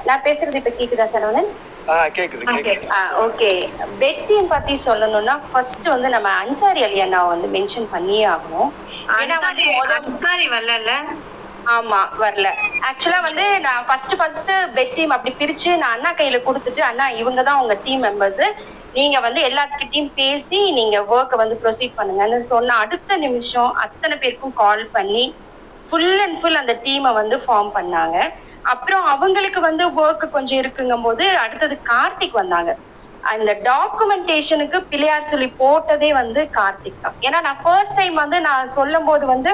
நான் பேசுறது இப்ப கேக்குதா சரவணன்? ஆ கேக்குது கேக்குது. ஓகே. பெட் டீம் பத்தி சொல்லணும்னா ஃபர்ஸ்ட் வந்து நம்ம அன்சாரி அலி அண்ணா வந்து மென்ஷன் பண்ணியே ஆகணும். ஏன்னா வந்து முத- அன்சாரி வரல ஆமா வரல. ஆக்சுவலா வந்து நான் ஃபர்ஸ்ட் ஃபர்ஸ்ட் பெட் டீம் அப்படி பிரிச்சு நான் அண்ணா கையில கொடுத்துட்டு அண்ணா இவங்க தான் உங்க டீம் மெம்பர்ஸ் நீங்க வந்து எல்லாத்துக்கிட்டையும் பேசி நீங்க ஒர்க்கை வந்து ப்ரொசீட் பண்ணுங்கன்னு சொன்ன அடுத்த நிமிஷம் அத்தனை பேருக்கும் கால் பண்ணி ஃபுல் அண்ட் ஃபுல் அந்த டீமை வந்து ஃபார்ம் பண்ணாங்க. அப்புறம் அவங்களுக்கு வந்து ஒர்க் கொஞ்சம் இருக்குங்கும் போது அடுத்தது கார்த்திக் வந்தாங்க. அந்த டாக்குமெண்டேஷனுக்கு பிள்ளையார் சொல்லி போட்டதே வந்து கார்த்திக் தான். ஏன்னா நான் ஃபர்ஸ்ட் டைம் வந்து நான் சொல்லும் போது வந்து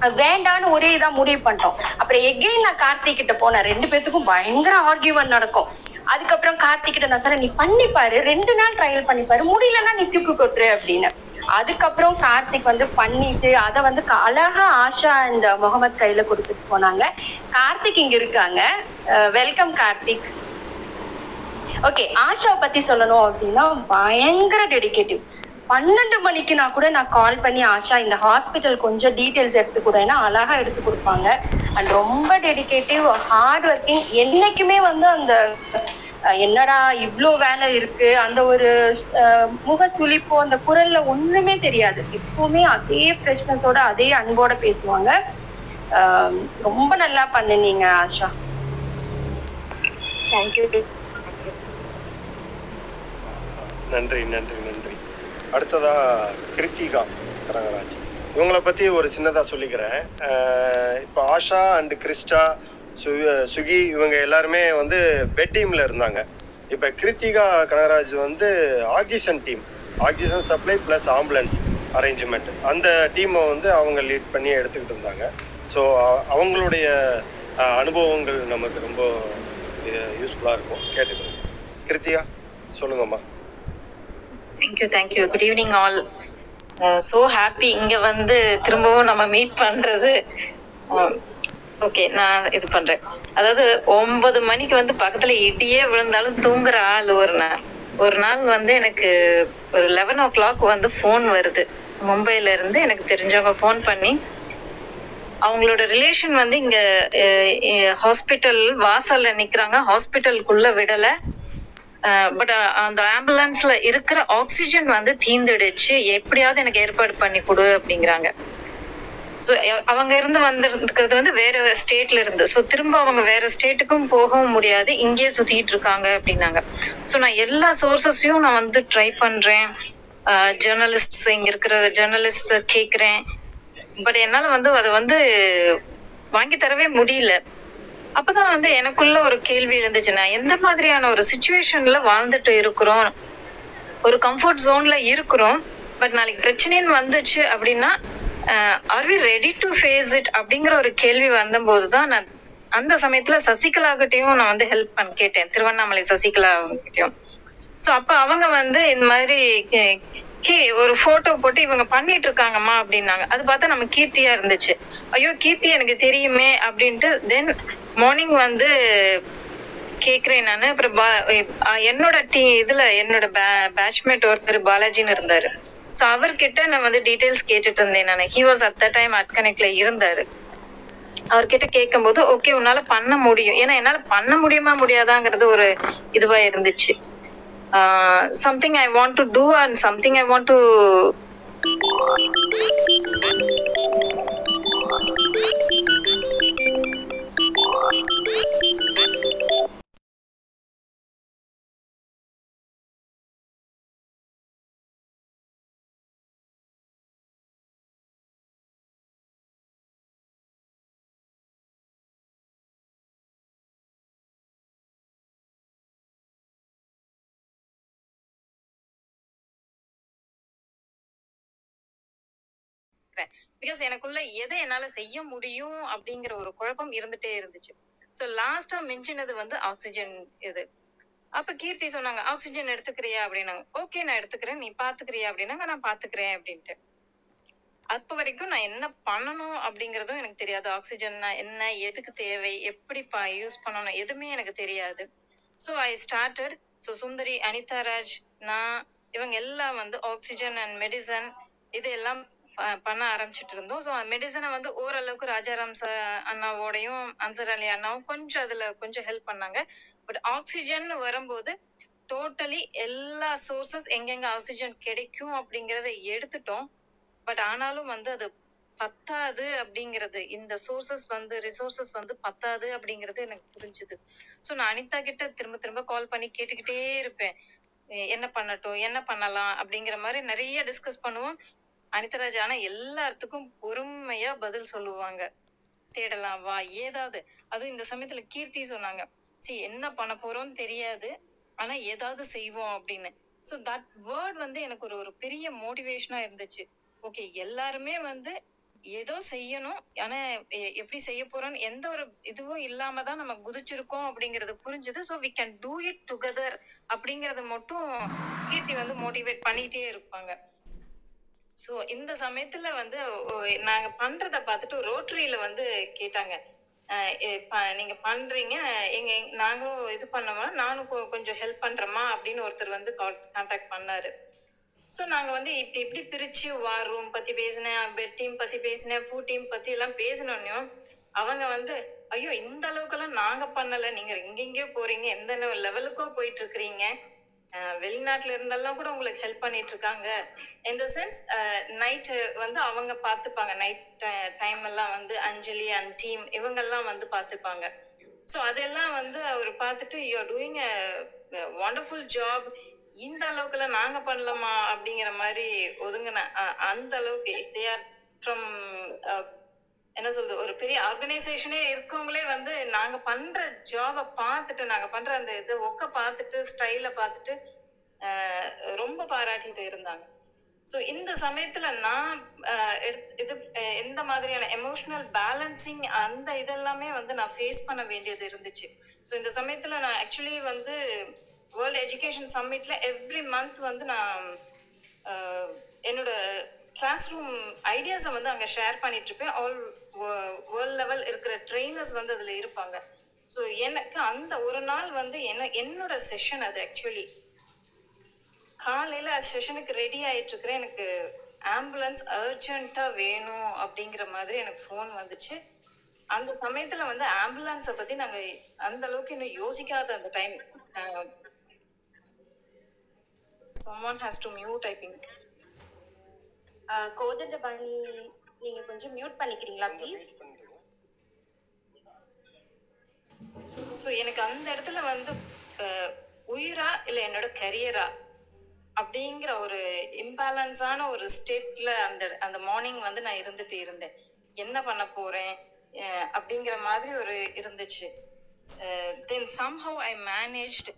வேண்டான்னு ஒரே இதா முடிவு பண்ணிட்டோம். அப்புறம் எகெயின் நான் கார்த்திக் கிட்ட போனேன். ரெண்டு பேத்துக்கும் பயங்கர ஆர்கியூமெண்ட் நடக்கும். அதுக்கப்புறம் கார்த்திக் கிட்ட நான் சார் நீ பண்ணிப்பாரு ரெண்டு நாள் ட்ரையல் பண்ணிப்பாரு முடியலன்னா நீ தூக்கு கொட்டுரு அப்படின்னு. அதுக்கப்புறம் கார்த்திக் வந்து பண்ணிட்டு அதை வந்து க- அழகா ஆஷா இந்த முகமது கையில கொடுத்துட்டு போனாங்க. கார்த்திக் இங்க இருக்காங்க. வெல்கம் கார்த்திக். ஓகே ஆஷாவை பத்தி சொல்லணும் அப்படின்னா பயங்கர டெடிகேட்டிவ் பன்னெண்டு மணிக்குனா கூட நான் கால் பண்ணி ஆஷா இந்த ஹாஸ்பிட்டல் கொஞ்சம் டீட்டெயில்ஸ் எடுத்து கொடுன்னா அழகா எடுத்து கொடுப்பாங்க. அண்ட் ரொம்ப டெடிகேட்டிவ் ஹார்ட் ஒர்க்கிங் என்னைக்குமே வந்து அந்த என்னடா இவ்ளோ வேலை இருக்கு? அந்த ஒரு முக சுளிப்போ அந்த குரல்ல ஒண்ணுமே தெரியாது. எப்பவுமே அதே ஃப்ரெஷ்னஸோட அதே அன்போட பேசுவாங்க. ரொம்ப நல்லா பண்ணுனீங்க ஆஷா. தேங்க்யூ நன்றி நன்றி நன்றி. அடுத்ததா கிருத்திகா கனகராஜ். இவங்களை பத்தி ஒரு சின்னதா சொல்லிக்கிறேன். இப்போ ஆஷா அண்ட் கிறிஸ்டா சு சுகி இவங்க எல்லாருமே வந்து பெட் டீம்ல இருந்தாங்க. இப்போ கிருத்திகா கனகராஜ் வந்து oxygen team. Oxygen supply plus ambulance arrangement. அந்த டீமை வந்து அவங்க லீட் பண்ணி எடுத்துக்கிட்டு இருந்தாங்க. ஸோ அவங்களுடைய அனுபவங்கள் நமக்கு ரொம்ப யூஸ்ஃபுல்லாக இருக்கும். கேட்டுக்கிறோம் கிருத்திகா சொல்லுங்கம்மா. Thank you thank you good evening all so happy இங்க வந்து திரும்பவும் நம்ம மீட் பண்றது. Um, ஓகே நான் இது பண்றேன். அதாவது ஒன்பது மணிக்கு வந்து பக்கத்துல இடியே விழுந்தாலும் தூங்குற ஆள் ஒரு நாள் ஒரு நாள் வந்து எனக்கு ஒரு லெவன் ஓ கிளாக் வந்து ஃபோன் வருது. மும்பைல இருந்து எனக்கு தெரிஞ்சவங்க ஃபோன் பண்ணி அவங்களோட ரிலேஷன் வந்து இங்க ஹாஸ்பிட்டல் வாசல்ல நிக்கிறாங்க. ஹாஸ்பிட்டலுக்குள்ள விடல. பட் அந்த ஆம்புலன்ஸ்ல இருக்கிற ஆக்சிஜன் வந்து தீந்துடுச்சு. எப்படியாவது எனக்கு ஏற்பாடு பண்ணி கொடு அப்படிங்கிறாங்க. ஸோ அவங்க இருந்து வந்திருக்கிறது வந்து வேற ஸ்டேட்ல இருந்து. ஸோ திரும்ப அவங்க வேற ஸ்டேட்டுக்கும் போகவும் முடியாது. இங்கேயே சுத்திட்டு இருக்காங்க அப்படின்னாங்க. ஸோ நான் எல்லா சோர்சஸையும் நான் வந்து ட்ரை பண்றேன். ஜேர்னலிஸ்ட்ஸ் இங்க இருக்கிற ஜேர்னலிஸ்ட் கேட்குறேன் பட் என்னால வந்து அதை வந்து வாங்கி தரவே முடியல. அப்பதான் வந்து எனக்குள்ள ஒரு கேள்வி இருந்துச்சு. நான் எந்த மாதிரியான ஒரு சுச்சுவேஷன்ல வாழ்ந்துட்டு இருக்கிறோம்? ஒரு கம்ஃபர்ட் ஜோன்ல இருக்கிறோம். பட் நாளைக்கு பிரச்சனைன்னு வந்துச்சு அப்படின்னா are we ready to face it அப்படிங்கிற ஒரு கேள்வி வந்தபோது தான் நான் அந்த சமயத்துல சசிகலா கிட்டயும் நான் வந்து ஹெல்ப் பண்ண கேட்டேன். திருவண்ணாமலை சசிகலா கிட்டயும் ஸோ அப்ப அவங்க வந்து இந்த மாதிரி கே ஒரு போட்டோ போட்டு இவங்க பண்ணிட்டு இருக்காங்கம்மா அப்படின்னாங்க. அது பார்த்தா நம்ம கீர்த்தியா இருந்துச்சு. ஐயோ கீர்த்தி எனக்கு தெரியுமே அப்படின்ட்டு தென் மார்னிங் வந்து கேக்குறேன் நானு. அப்புறம் பா- என்னோட டீ இதுல என்னோட பேட்ச்மேட் ஒருத்தர் பாலாஜின்னு இருந்தாரு. ஸோ அவர்கிட்ட நான் வந்து டீட்டெயில்ஸ் கேட்டுட்டு இருந்தேன் நான். He was at the time at கனெக்ட்ல இருந்தாரு. அவர்கிட்ட கேட்கும்போது ஓகே உன்னால பண்ண முடியும். ஏன்னா என்னால பண்ண முடியுமா முடியாதாங்கிறது ஒரு இதுவா இருந்துச்சு. Something I want to do and something I want to Thank you. Because எனக்குள்ள எதை என்னால செய்ய முடியும் அப்படிங்கிற ஒரு குழப்பம் இருந்துட்டே இருந்துச்சு. ஸோ லாஸ்டா மிஞ்சினது வந்து ஆக்சிஜன் இது. அப்ப கீர்த்தி சொன்னாங்க ஆக்சிஜன் எடுத்துக்கிறியா அப்படின்னாங்க. ஓகே நான் எடுத்துக்கிறேன். நீ பாத்துக்கிறியா அப்படின்னாங்க நான் பாத்துக்கிறேன் அப்படின்ட்டு. அப்ப வரைக்கும் நான் என்ன பண்ணணும் அப்படிங்கறதும் எனக்கு தெரியாது. ஆக்சிஜன்னா என்ன எதுக்கு தேவை எப்படி யூஸ் பண்ணணும் எதுவுமே எனக்கு தெரியாது. So I started so Sundari Anitha Raj நான் இவங்க எல்லாம் வந்து ஆக்சிஜன் அண்ட் மெடிசன் இது எல்லாம் பண்ண ஆரம்பிச்சிட்டு இருந்தோம் ஸோ மெடிசனை வந்து ஓரளவுக்கு ராஜாராம் சார் அண்ணாவோடையும் அன்சர் அலி அண்ணாவும் கொஞ்சம் அதுல கொஞ்சம் ஹெல்ப் பண்ணாங்க. பட் ஆக்சிஜன் வரும்போது டோட்டலி எல்லா சோர்சஸ் எங்கெங்க ஆக்சிஜன் கிடைக்கும் அப்படிங்கறத எடுத்துட்டோம். பட் ஆனாலும் வந்து அது பத்தாது அப்படிங்கிறது இந்த சோர்சஸ் வந்து ரிசோர்சஸ் வந்து பத்தாது அப்படிங்கிறது எனக்கு புரிஞ்சுது. ஸோ நான் அனிதா கிட்ட திரும்ப திரும்ப கால் பண்ணி கேட்டுக்கிட்டே இருப்பேன். என்ன பண்ணட்டும் என்ன பண்ணலாம்? அப்படிங்கிற மாதிரி நிறைய டிஸ்கஸ் பண்ணுவோம். அனிதராஜ் ஆனா எல்லாத்துக்கும் பொறுமையா பதில் சொல்லுவாங்க. தேடலாம் வா ஏதாவது. அதுவும் இந்த சமயத்துல கீர்த்தி சொன்னாங்க. சி என்ன பண்ண போறோம்னு தெரியாது. ஆனா ஏதாவது செய்வோம் அப்படின்னு. சோ தட் வேர்ட் வந்து எனக்கு ஒரு ஒரு பெரிய மோட்டிவேஷனா இருந்துச்சு. ஓகே எல்லாருமே வந்து ஏதோ செய்யணும். ஆனா எ- எப்படி செய்ய போறோம்னு எந்த ஒரு இதுவும் இல்லாம தான் நம்ம குதிச்சிருக்கோம் அப்படிங்கறது புரிஞ்சுது. So we can do it together அப்படிங்கறத மட்டும் கீர்த்தி வந்து மோட்டிவேட் பண்ணிட்டே இருப்பாங்க. சோ இந்த சமயத்துல வந்து நாங்க பண்றத பார்த்துட்டு ரோட்டரியில வந்து கேட்டாங்க. நீங்க பண்றீங்க. எங்க நாங்களும் இது பண்ணோமா? நானும் கொ- கொஞ்சம் ஹெல்ப் பண்றேம்மா அப்படின்னு ஒருத்தர் வந்து கான்டாக்ட் பண்ணாரு. ஸோ நாங்கள் வந்து இப்படி இப்படி பிரிச்சு வார் ரூம் பத்தி பேசினேன் பெட் டீம் பத்தி பேசினேன் ஃபுட் டீம் பத்தி எல்லாம் பேசினோன்னும் அவங்க வந்து ஐயோ இந்த அளவுக்கெல்லாம் நாங்க பண்ணல. நீங்க எங்கெங்கயோ போறீங்க. எந்த லெவலுக்கோ போயிட்டு இருக்கிறீங்க. வெளிநாட்டுல இருந்தெல்லாம் கூட உங்களுக்கு ஹெல்ப் பண்ணிட்டு இருக்காங்க இந்த சென்ஸ் நைட் வந்து அவங்க பார்த்துப்பாங்க. நைட் டைம் எல்லாம் வந்து அஞ்சலி அண்ட் டீம் இவங்க எல்லாம் வந்து பார்த்துப்பாங்க. ஸோ அதெல்லாம் வந்து அவர் பார்த்துட்டு you are doing a wonderful job இந்த அளவுக்குலாம் நாங்க பண்ணலாமா? அப்படிங்கிற மாதிரி ஒதுங்கின அந்த அளவுக்கு தே ஆர் ஃப்ரம் என்ன சொல்றது ஒரு பெரிய ஆர்கனைசேஷனே இருக்கவங்களே வந்து நாங்க பண்ற ஜாபை பார்த்துட்டு நாங்க பண்ற அந்த இது ஒக்க பார்த்துட்டு ஸ்டைல பார்த்துட்டு ரொம்ப பாராட்டிட்டு இருந்தாங்க. ஸோ இந்த சமயத்துல நான் எடுத்- இது எந்த மாதிரியான எமோஷனல் பேலன்சிங் அந்த இதெல்லாமே வந்து நான் ஃபேஸ் பண்ண வேண்டியது இருந்துச்சு. ஸோ இந்த சமயத்துல நான் ஆக்சுவலி வந்து வேர்ல்ட் எஜுகேஷன் சம்மிட்ல எவ்ரி மந்த் வந்து நான் என்னோட கிளாஸ் ரூம் ஐடியாஸை வந்து அங்கே ஷேர் பண்ணிட்டு இருப்பேன் ஆல் வேர்ல்ட் லெவல் இருக்கிற ட்ரெயினர்ஸ் வந்து அதில் இருப்பாங்க. ஸோ எனக்கு அந்த ஒரு நாள் வந்து என்ன என்னோட செஷன் அது ஆக்சுவலி காலையில் செஷனுக்கு ரெடி ஆகிட்டு இருக்கிறேன். எனக்கு ஆம்புலன்ஸ் அர்ஜென்ட்டாக வேணும் அப்படிங்கிற மாதிரி எனக்கு ஃபோன் வந்துச்சு. அந்த சமயத்துல வந்து ஆம்புலன்ஸை பத்தி நாங்க அந்த அளவுக்கு இன்னும் யோசிக்காத அந்த time someone has to mute i think Kodanda Pani நீங்க கொஞ்சம் மியூட் பண்ணிக்கிறீங்களா ப்ளீஸ் ஸோ எனக்கு அந்த இடத்துல வந்து உயிரா இல்ல என்னோட கரியரா அப்படிங்கிற ஒரு இம்பேலன்ஸான ஒரு ஸ்டேட்ல அந்த அந்த மார்னிங் வந்து நான் இருந்துட்டு இருந்தேன். என்ன பண்ண போறேன் அஹ், அப்படிங்கிற மாதிரி ஒரு இருந்துச்சு. தென் somehow ஐ மேனேஜ்ட்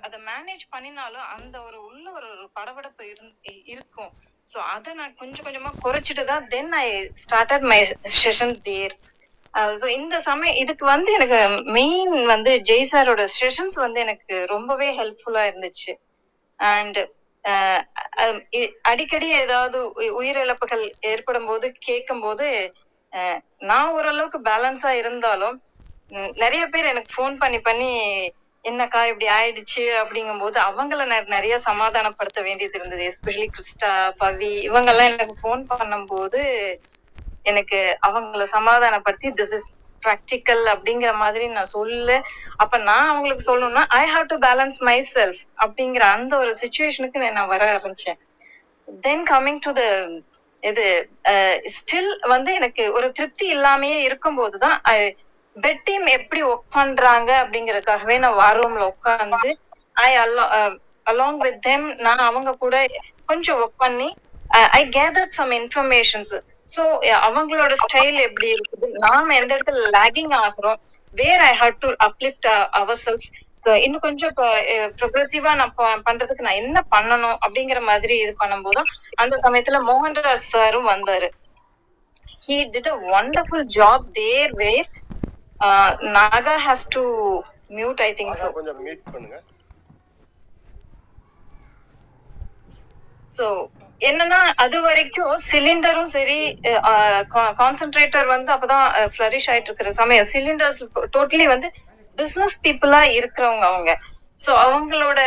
அதை மேனேஜ் பண்ணினாலும் அந்த ஒரு உள்ள ஒரு ஒரு படபடப்பு இருந்து இருக்கும். ஸோ அதை நான் கொஞ்சம் கொஞ்சமா குறைச்சிட்டு தான் then I started my session there so இந்த சமயம் இதுக்கு வந்து எனக்கு மெயின் வந்து ஜெய் சாரோட செஷன்ஸ் வந்து எனக்கு ரொம்பவே ஹெல்ப்ஃபுல்லா இருந்துச்சு. அண்ட் uh, um, அடிக்கடி ஏதாவது உயிரிழப்புகள் ஏற்படும் போது கேட்கும் போது uh, நான் ஓரளவுக்கு பேலன்ஸா இருந்தாலும் நிறைய பேர் எனக்கு ஃபோன் பண்ணி பண்ணி என்னக்கா இப்படி ஆயிடுச்சு அப்படிங்கும்போது அவங்கள நெ- நிறைய சமாதானப்படுத்த வேண்டியது இருந்தது. எஸ்பெஷலி கிறிஸ்டா பவி இவங்கெல்லாம் எனக்கு ஃபோன் பண்ணும்போது எனக்கு அவங்கள சமாதானப்படுத்தி திஸ் இஸ் ப்ராக்டிக்கல் அப்படிங்கிற மாதிரி நான் சொல்ல. அப்ப நான் அவங்களுக்கு சொல்லணும்னா I have to balance myself அப்படிங்கிற அந்த ஒரு சுச்சுவேஷனுக்கு நான் வர ஆரம்பிச்சேன். தென் கம்மிங் டு த இது ஸ்டில் வந்து எனக்கு ஒரு திருப்தி இல்லாமயே இருக்கும்போது தான் பெட் டீம் எப்படி ஒர்க் பண்றாங்க அப்படிங்கறதுக்காகவே நான் வார் ரூம்ல உட்காந்து ஐ அலாங் வித் தெம் நான் அவங்க கூட கொஞ்சம் ஒர்க் பண்ணி I gather some informations so அவங்களோட ஸ்டைல் எப்படி இருக்குது? நாம எந்த இடத்துல lagging ஆகுறோம்? Where I have to uplift ourself so இன்னும் கொஞ்சம் ப்ரொக்ரெசிவா uh, நான் பண்றதுக்கு நான் என்ன பண்ணணும் அப்படிங்கிற மாதிரி இது பண்ணும்போது அந்த சமயத்துல மோகன்ராஜ் சாரும் வந்தாரு. He did a wonderful job there where naga has to mute i think so. கொஞ்சம் மீட் பண்ணுங்க. ஸோ என்னன்னா அது வரைக்கும் சிலிண்டரும் சரி கான்சென்ட்ரேட்டர் வந்து அப்பதான் ஃபிளரிஷ் ஆயிட்டு இருக்கிற சமயம். சிலிண்டர்ஸ் டோட்டலி வந்து பிசினஸ் பீப்புளா இருக்கிறவங்க அவங்க. ஸோ அவங்களோட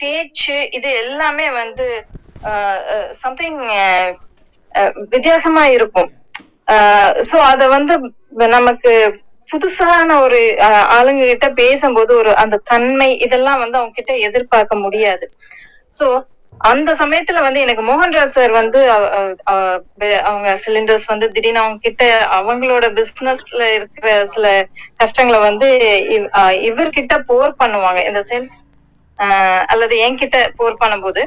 பேச்சு இது எல்லாமே வந்து சம்திங் வித்தியாசமா இருக்கும். ஸோ அத வந்து நமக்கு புதுசான ஒரு அஹ், ஆளுங்க கிட்ட பேசும்போது ஒரு அந்த தன்மை இதெல்லாம் வந்து அவங்க கிட்ட எதிர்பார்க்க முடியாது. சோ அந்த சமயத்துல வந்து எனக்கு மோகன்ராஜ் சார் வந்து அவங்க சிலிண்டர்ஸ் வந்து திடீர்னு அவங்க கிட்ட அவங்களோட பிசினஸ்ல இருக்கிற சில கஷ்டங்களை வந்து இவ்- இவர்கிட்ட போர் பண்ணுவாங்க. இந்த சென்ஸ் அல்லது என்கிட்ட போர் பண்ணும்போது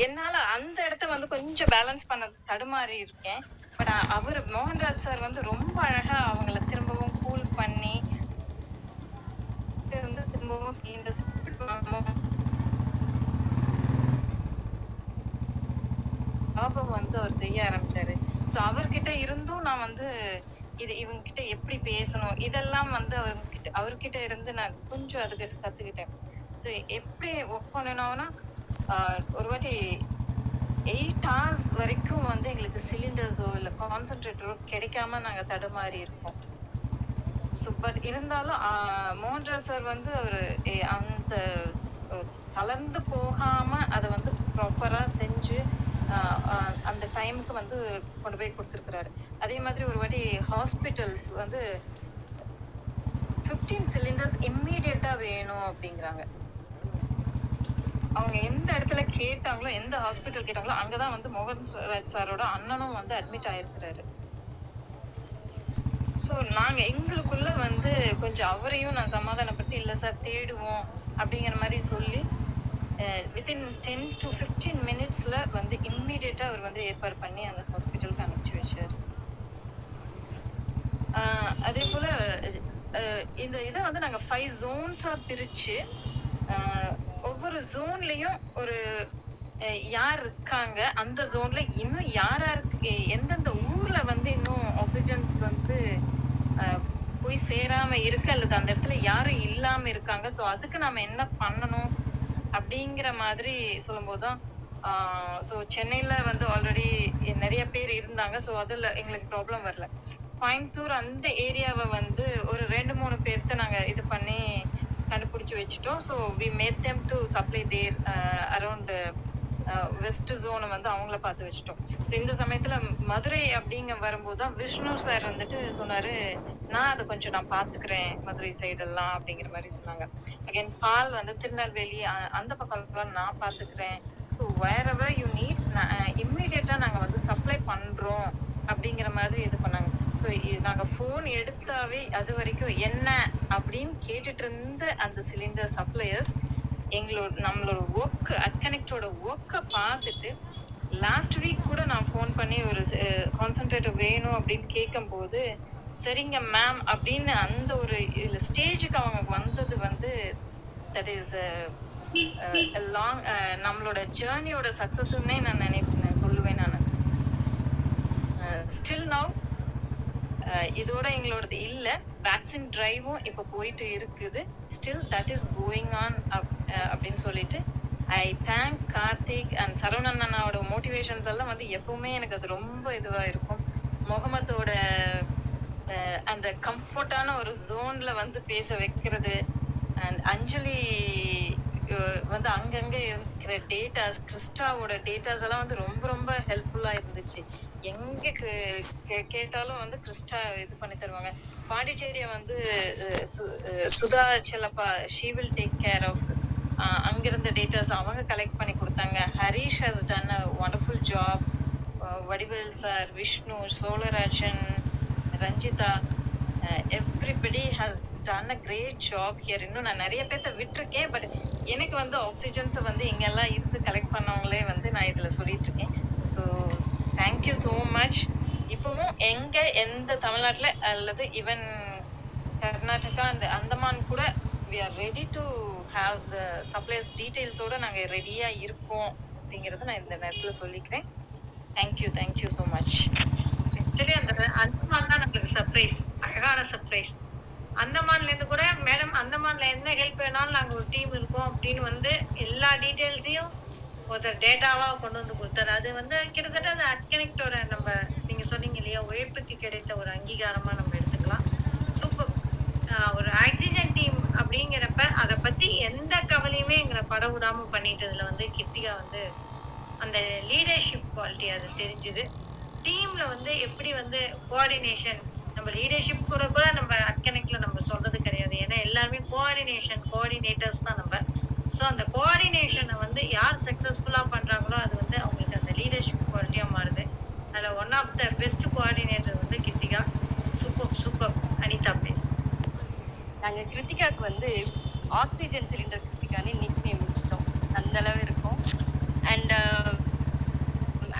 என்னால அந்த இடத்த வந்து கொஞ்சம் பேலன்ஸ் பண்ண தடுமாறி இருக்கேன். பட் அவர் மோகன்ராஜ் சார் வந்து ரொம்ப அழகா அவங்கள திரும்பவும் பண்ணி வந்து திரும்பவும் சிலிண்டர்ஸ் வந்து அவர் செய்ய ஆரம்பிச்சாரு. சோ அவர்கிட்ட இருந்தும் நான் வந்து இது இவங்க கிட்ட எப்படி பேசணும்? இதெல்லாம் வந்து அவர்கிட்ட அவர்கிட்ட இருந்து நான் கொஞ்சம் அதுக்கு கத்துக்கிட்டேன். ஸோ எப்படி ஒர்க் பண்ணணும்னா ஒரு வாட்டி எயிட் ஹவர்ஸ் வரைக்கும் வந்து எங்களுக்கு சிலிண்டர்ஸோ இல்ல கான்சென்ட்ரேட்டரோ கிடைக்காம நாங்க தடுமாறி இருக்கோம். சூப்பர் பட் இருந்தாலும் மோன்ற மோகன்ராஜ் சார் வந்து அவர் அந்த அஹ், தளர்ந்து போகாம அதை வந்து ப்ராப்பரா செஞ்சு அந்த டைமுக்கு வந்து கொண்டு போய் கொடுத்துருக்கிறாரு. அதே மாதிரி ஒரு வாட்டி ஹாஸ்பிட்டல்ஸ் வந்து 15 சிலிண்டர்ஸ் இம்மீடியட்டா வேணும் அப்படிங்கிறாங்க. அவங்க எந்த இடத்துல கேட்டாங்களோ எந்த ஹாஸ்பிட்டல் கேட்டாங்களோ அங்கதான் வந்து மோகன் சாரோட அண்ணனும் வந்து அட்மிட் ஆயிருக்கிறாரு. ஸோ நாங்கள் எங்களுக்குள்ள வந்து கொஞ்சம் அவரையும் நான் சமாதானப்படுத்தி இல்லை சார் தேடுவோம் அப்படிங்கிற மாதிரி சொல்லி வித்தின் டென் டு ஃபிஃப்டீன் மினிட்ஸில் வந்து இம்மீடியட்டாக அவர் வந்து ஏற்பாடு பண்ணி அந்த ஹாஸ்பிட்டலுக்கு அனுப்பிச்சி வச்சார். அதே போல் இந்த இதை வந்து நாங்கள் ஃபைவ் ஜோன்ஸாக பிரித்து ஒவ்வொரு ஜோன்லேயும் ஒரு யார் இருக்காங்க அந்த ஜோன்ல இன்னும் யார் யாருக்கு எந்தெந்த ஊர்ல வந்து இன்னும் ஆக்சிஜன்ஸ் வந்து போய் சேராம இருக்கு அல்லது அந்த இடத்துல யாரும் இல்லாம இருக்காங்க. சோ அதுக்கு நாம என்ன பண்ணணும் அப்படிங்கிற மாதிரி சொல்லும்போதுதான் ஸோ சென்னையில வந்து ஆல்ரெடி நிறைய பேர் இருந்தாங்க. ஸோ அதுல எங்களுக்கு ப்ராப்ளம் வரல. கோயம்புத்தூர் அந்த ஏரியாவை வந்து ஒரு ரெண்டு மூணு பேர்த்த நாங்க இது பண்ணி கண்டுபிடிச்சு வச்சுட்டோம். So we made them to supply there around west ஜோனை வந்து அவங்கள பார்த்து வச்சுட்டோம். ஸோ இந்த சமயத்துல மதுரை அப்படிங்க வரும்போது தான் விஷ்ணு சார் வந்துட்டு சொன்னாரு நான் அதை கொஞ்சம் நான் பார்த்துக்கிறேன் மதுரை சைடெல்லாம் அப்படிங்கிற மாதிரி சொன்னாங்க. அகைன் பால் வந்து திருநெல்வேலி அந்த பக்கம் நான் பார்த்துக்கிறேன். ஸோ வேறவர் யூ நீட் இம்மிடியட்டா நாங்க வந்து சப்ளை பண்றோம் அப்படிங்கிற மாதிரி இது பண்ணாங்க. ஸோ நாங்க ஃபோன் எடுத்தாவே அது வரைக்கும் என்ன அப்படின்னு கேட்டுட்டு இருந்த அந்த சிலிண்டர் சப்ளையர்ஸ் எங்களோட நம்மளோட ஒர்க் அட்கனெக்டோட ஒர்க்கை பார்த்துட்டு லாஸ்ட் வீக் கூட நான் ஃபோன் பண்ணி ஒரு கான்சென்ட்ரேட்டர் வேணும் அப்படின்னு கேட்கும்போது சரிங்க மேம் அப்படின்னு அந்த ஒரு ஸ்டேஜுக்கு அவங்க வந்தது வந்து தட் இஸ் லாங் நம்மளோட ஜேர்னியோட சக்ஸஸ்ன்னே நான் நினைப்பேன் சொல்லுவேன் நான். ஸ்டில் நவ் இதோட எங்களோடது இல்லை. வேக்சின் டிரைவும் இப்ப போயிட்டு இருக்குது. Still that is going on அப்படின்னு சொல்லிட்டு I thank Karthik and Saravanan அண்ணாவோட மோட்டிவேஷன்ஸ் எல்லாம் வந்து எப்பவுமே எனக்கு அது ரொம்ப இதுவா இருக்கும். முகமத்தோட அந்த கம்ஃபர்டான ஒரு ஜோன்ல வந்து பேச வைக்கிறது அண்ட் அஞ்சலி வந்து அங்கங்க இருக்கிற டேட்டாஸ் கிறிஸ்டாவோட டேட்டாஸ் எல்லாம் வந்து ரொம்ப ரொம்ப ஹெல்ப்ஃபுல்லா இருந்துச்சு. எங்க கே- கே- கேட்டாலும் வந்து கிறிஸ்டா இது பண்ணி தருவாங்க. பாண்டிச்சேரியை வந்து சு- Sudha Chellappa she will take care of அங்கிருந்த டேட்டாஸ் அவங்க கலெக்ட் பண்ணி கொடுத்தாங்க. Harish has done a wonderful job Vadivel sir Vishnu Cholarajan Ranjitha everybody has done a great job here இன்னும் நான் நிறைய பேர்த்த விட்டுருக்கேன் பட் எனக்கு வந்து ஆக்சிஜன்ஸை வந்து இங்கெல்லாம் இருந்து கலெக்ட் பண்ணவங்களே வந்து நான் இதில் சொல்லிட்டு இருக்கேன். ஸோ தேங்க்யூ ஸோ மச் இப்பவும் எங்க எந்த தமிழ்நாட்டுல அல்லது ஈவன் கர்நாடகா அந்த அந்தமான் கூட we are ready to have the supplies டீட்டெயில்ஸோட நாங்க ரெடியா இருக்கோம் அப்படிங்கறத நான் இந்த நேரத்துல சொல்லிக்கிறேன். Thank you thank you so much actually அந்த அந்தமான் தான் நம்மளுக்கு சர்ப்ரைஸ் அழகான சர்ப்ரைஸ் அந்தமான்ல இருந்து கூட மேடம் அந்தமான்ல என்ன ஹெல்ப் வேணாலும் நாங்க ஒரு டீம் இருக்கோம் அப்படின்னு வந்து எல்லா டீட்டெயில்ஸையும் ஒருத்தர் டேட்டாவா கொண்டு வந்து கொடுத்தாரு. அது வந்து கிட்டத்தட்ட அந்த அட்கனெக்டோட நம்ம நீங்க சொன்னீங்க இல்லையா உழைப்புக்கு கிடைத்த ஒரு அங்கீகாரமா நம்ம எடுத்துக்கலாம். சூப்பர் ஒரு ஆக்சிஜன் டீம் அப்படிங்கிறப்ப அதை பத்தி எந்த கவலையுமே எங்களை பட விடாம பண்ணிட்டதுல வந்து கித்திகா வந்து அந்த லீடர்ஷிப் குவாலிட்டி அது தெரிஞ்சுது. டீம்ல வந்து எப்படி வந்து கோஆர்டினேஷன் நம்ம லீடர்ஷிப் கூட கூட நம்ம அட்கனெக்ட்ல நம்ம சொல்றது கிடையாது. ஏன்னா எல்லாருமே கோஆர்டினேஷன் கோஆர்டினேட்டர்ஸ் தான் நம்ம. ஸோ அந்த கோஆர்டினேஷனை வந்து யார் சக்ஸஸ்ஃபுல்லாக பண்ணுறாங்களோ அது வந்து அவங்களுக்கு அந்த லீடர்ஷிப் குவாலிட்டியாக மாறுது. அதில் one of the best coordinator வந்து Kiruthika. Super super Anitha please நாங்கள் கிருத்திகாவுக்கு வந்து ஆக்சிஜன் சிலிண்டர் கிருத்திகான்னு நிக் நேம் வச்சிட்டோம். அந்த அளவு இருக்கும். அண்ட்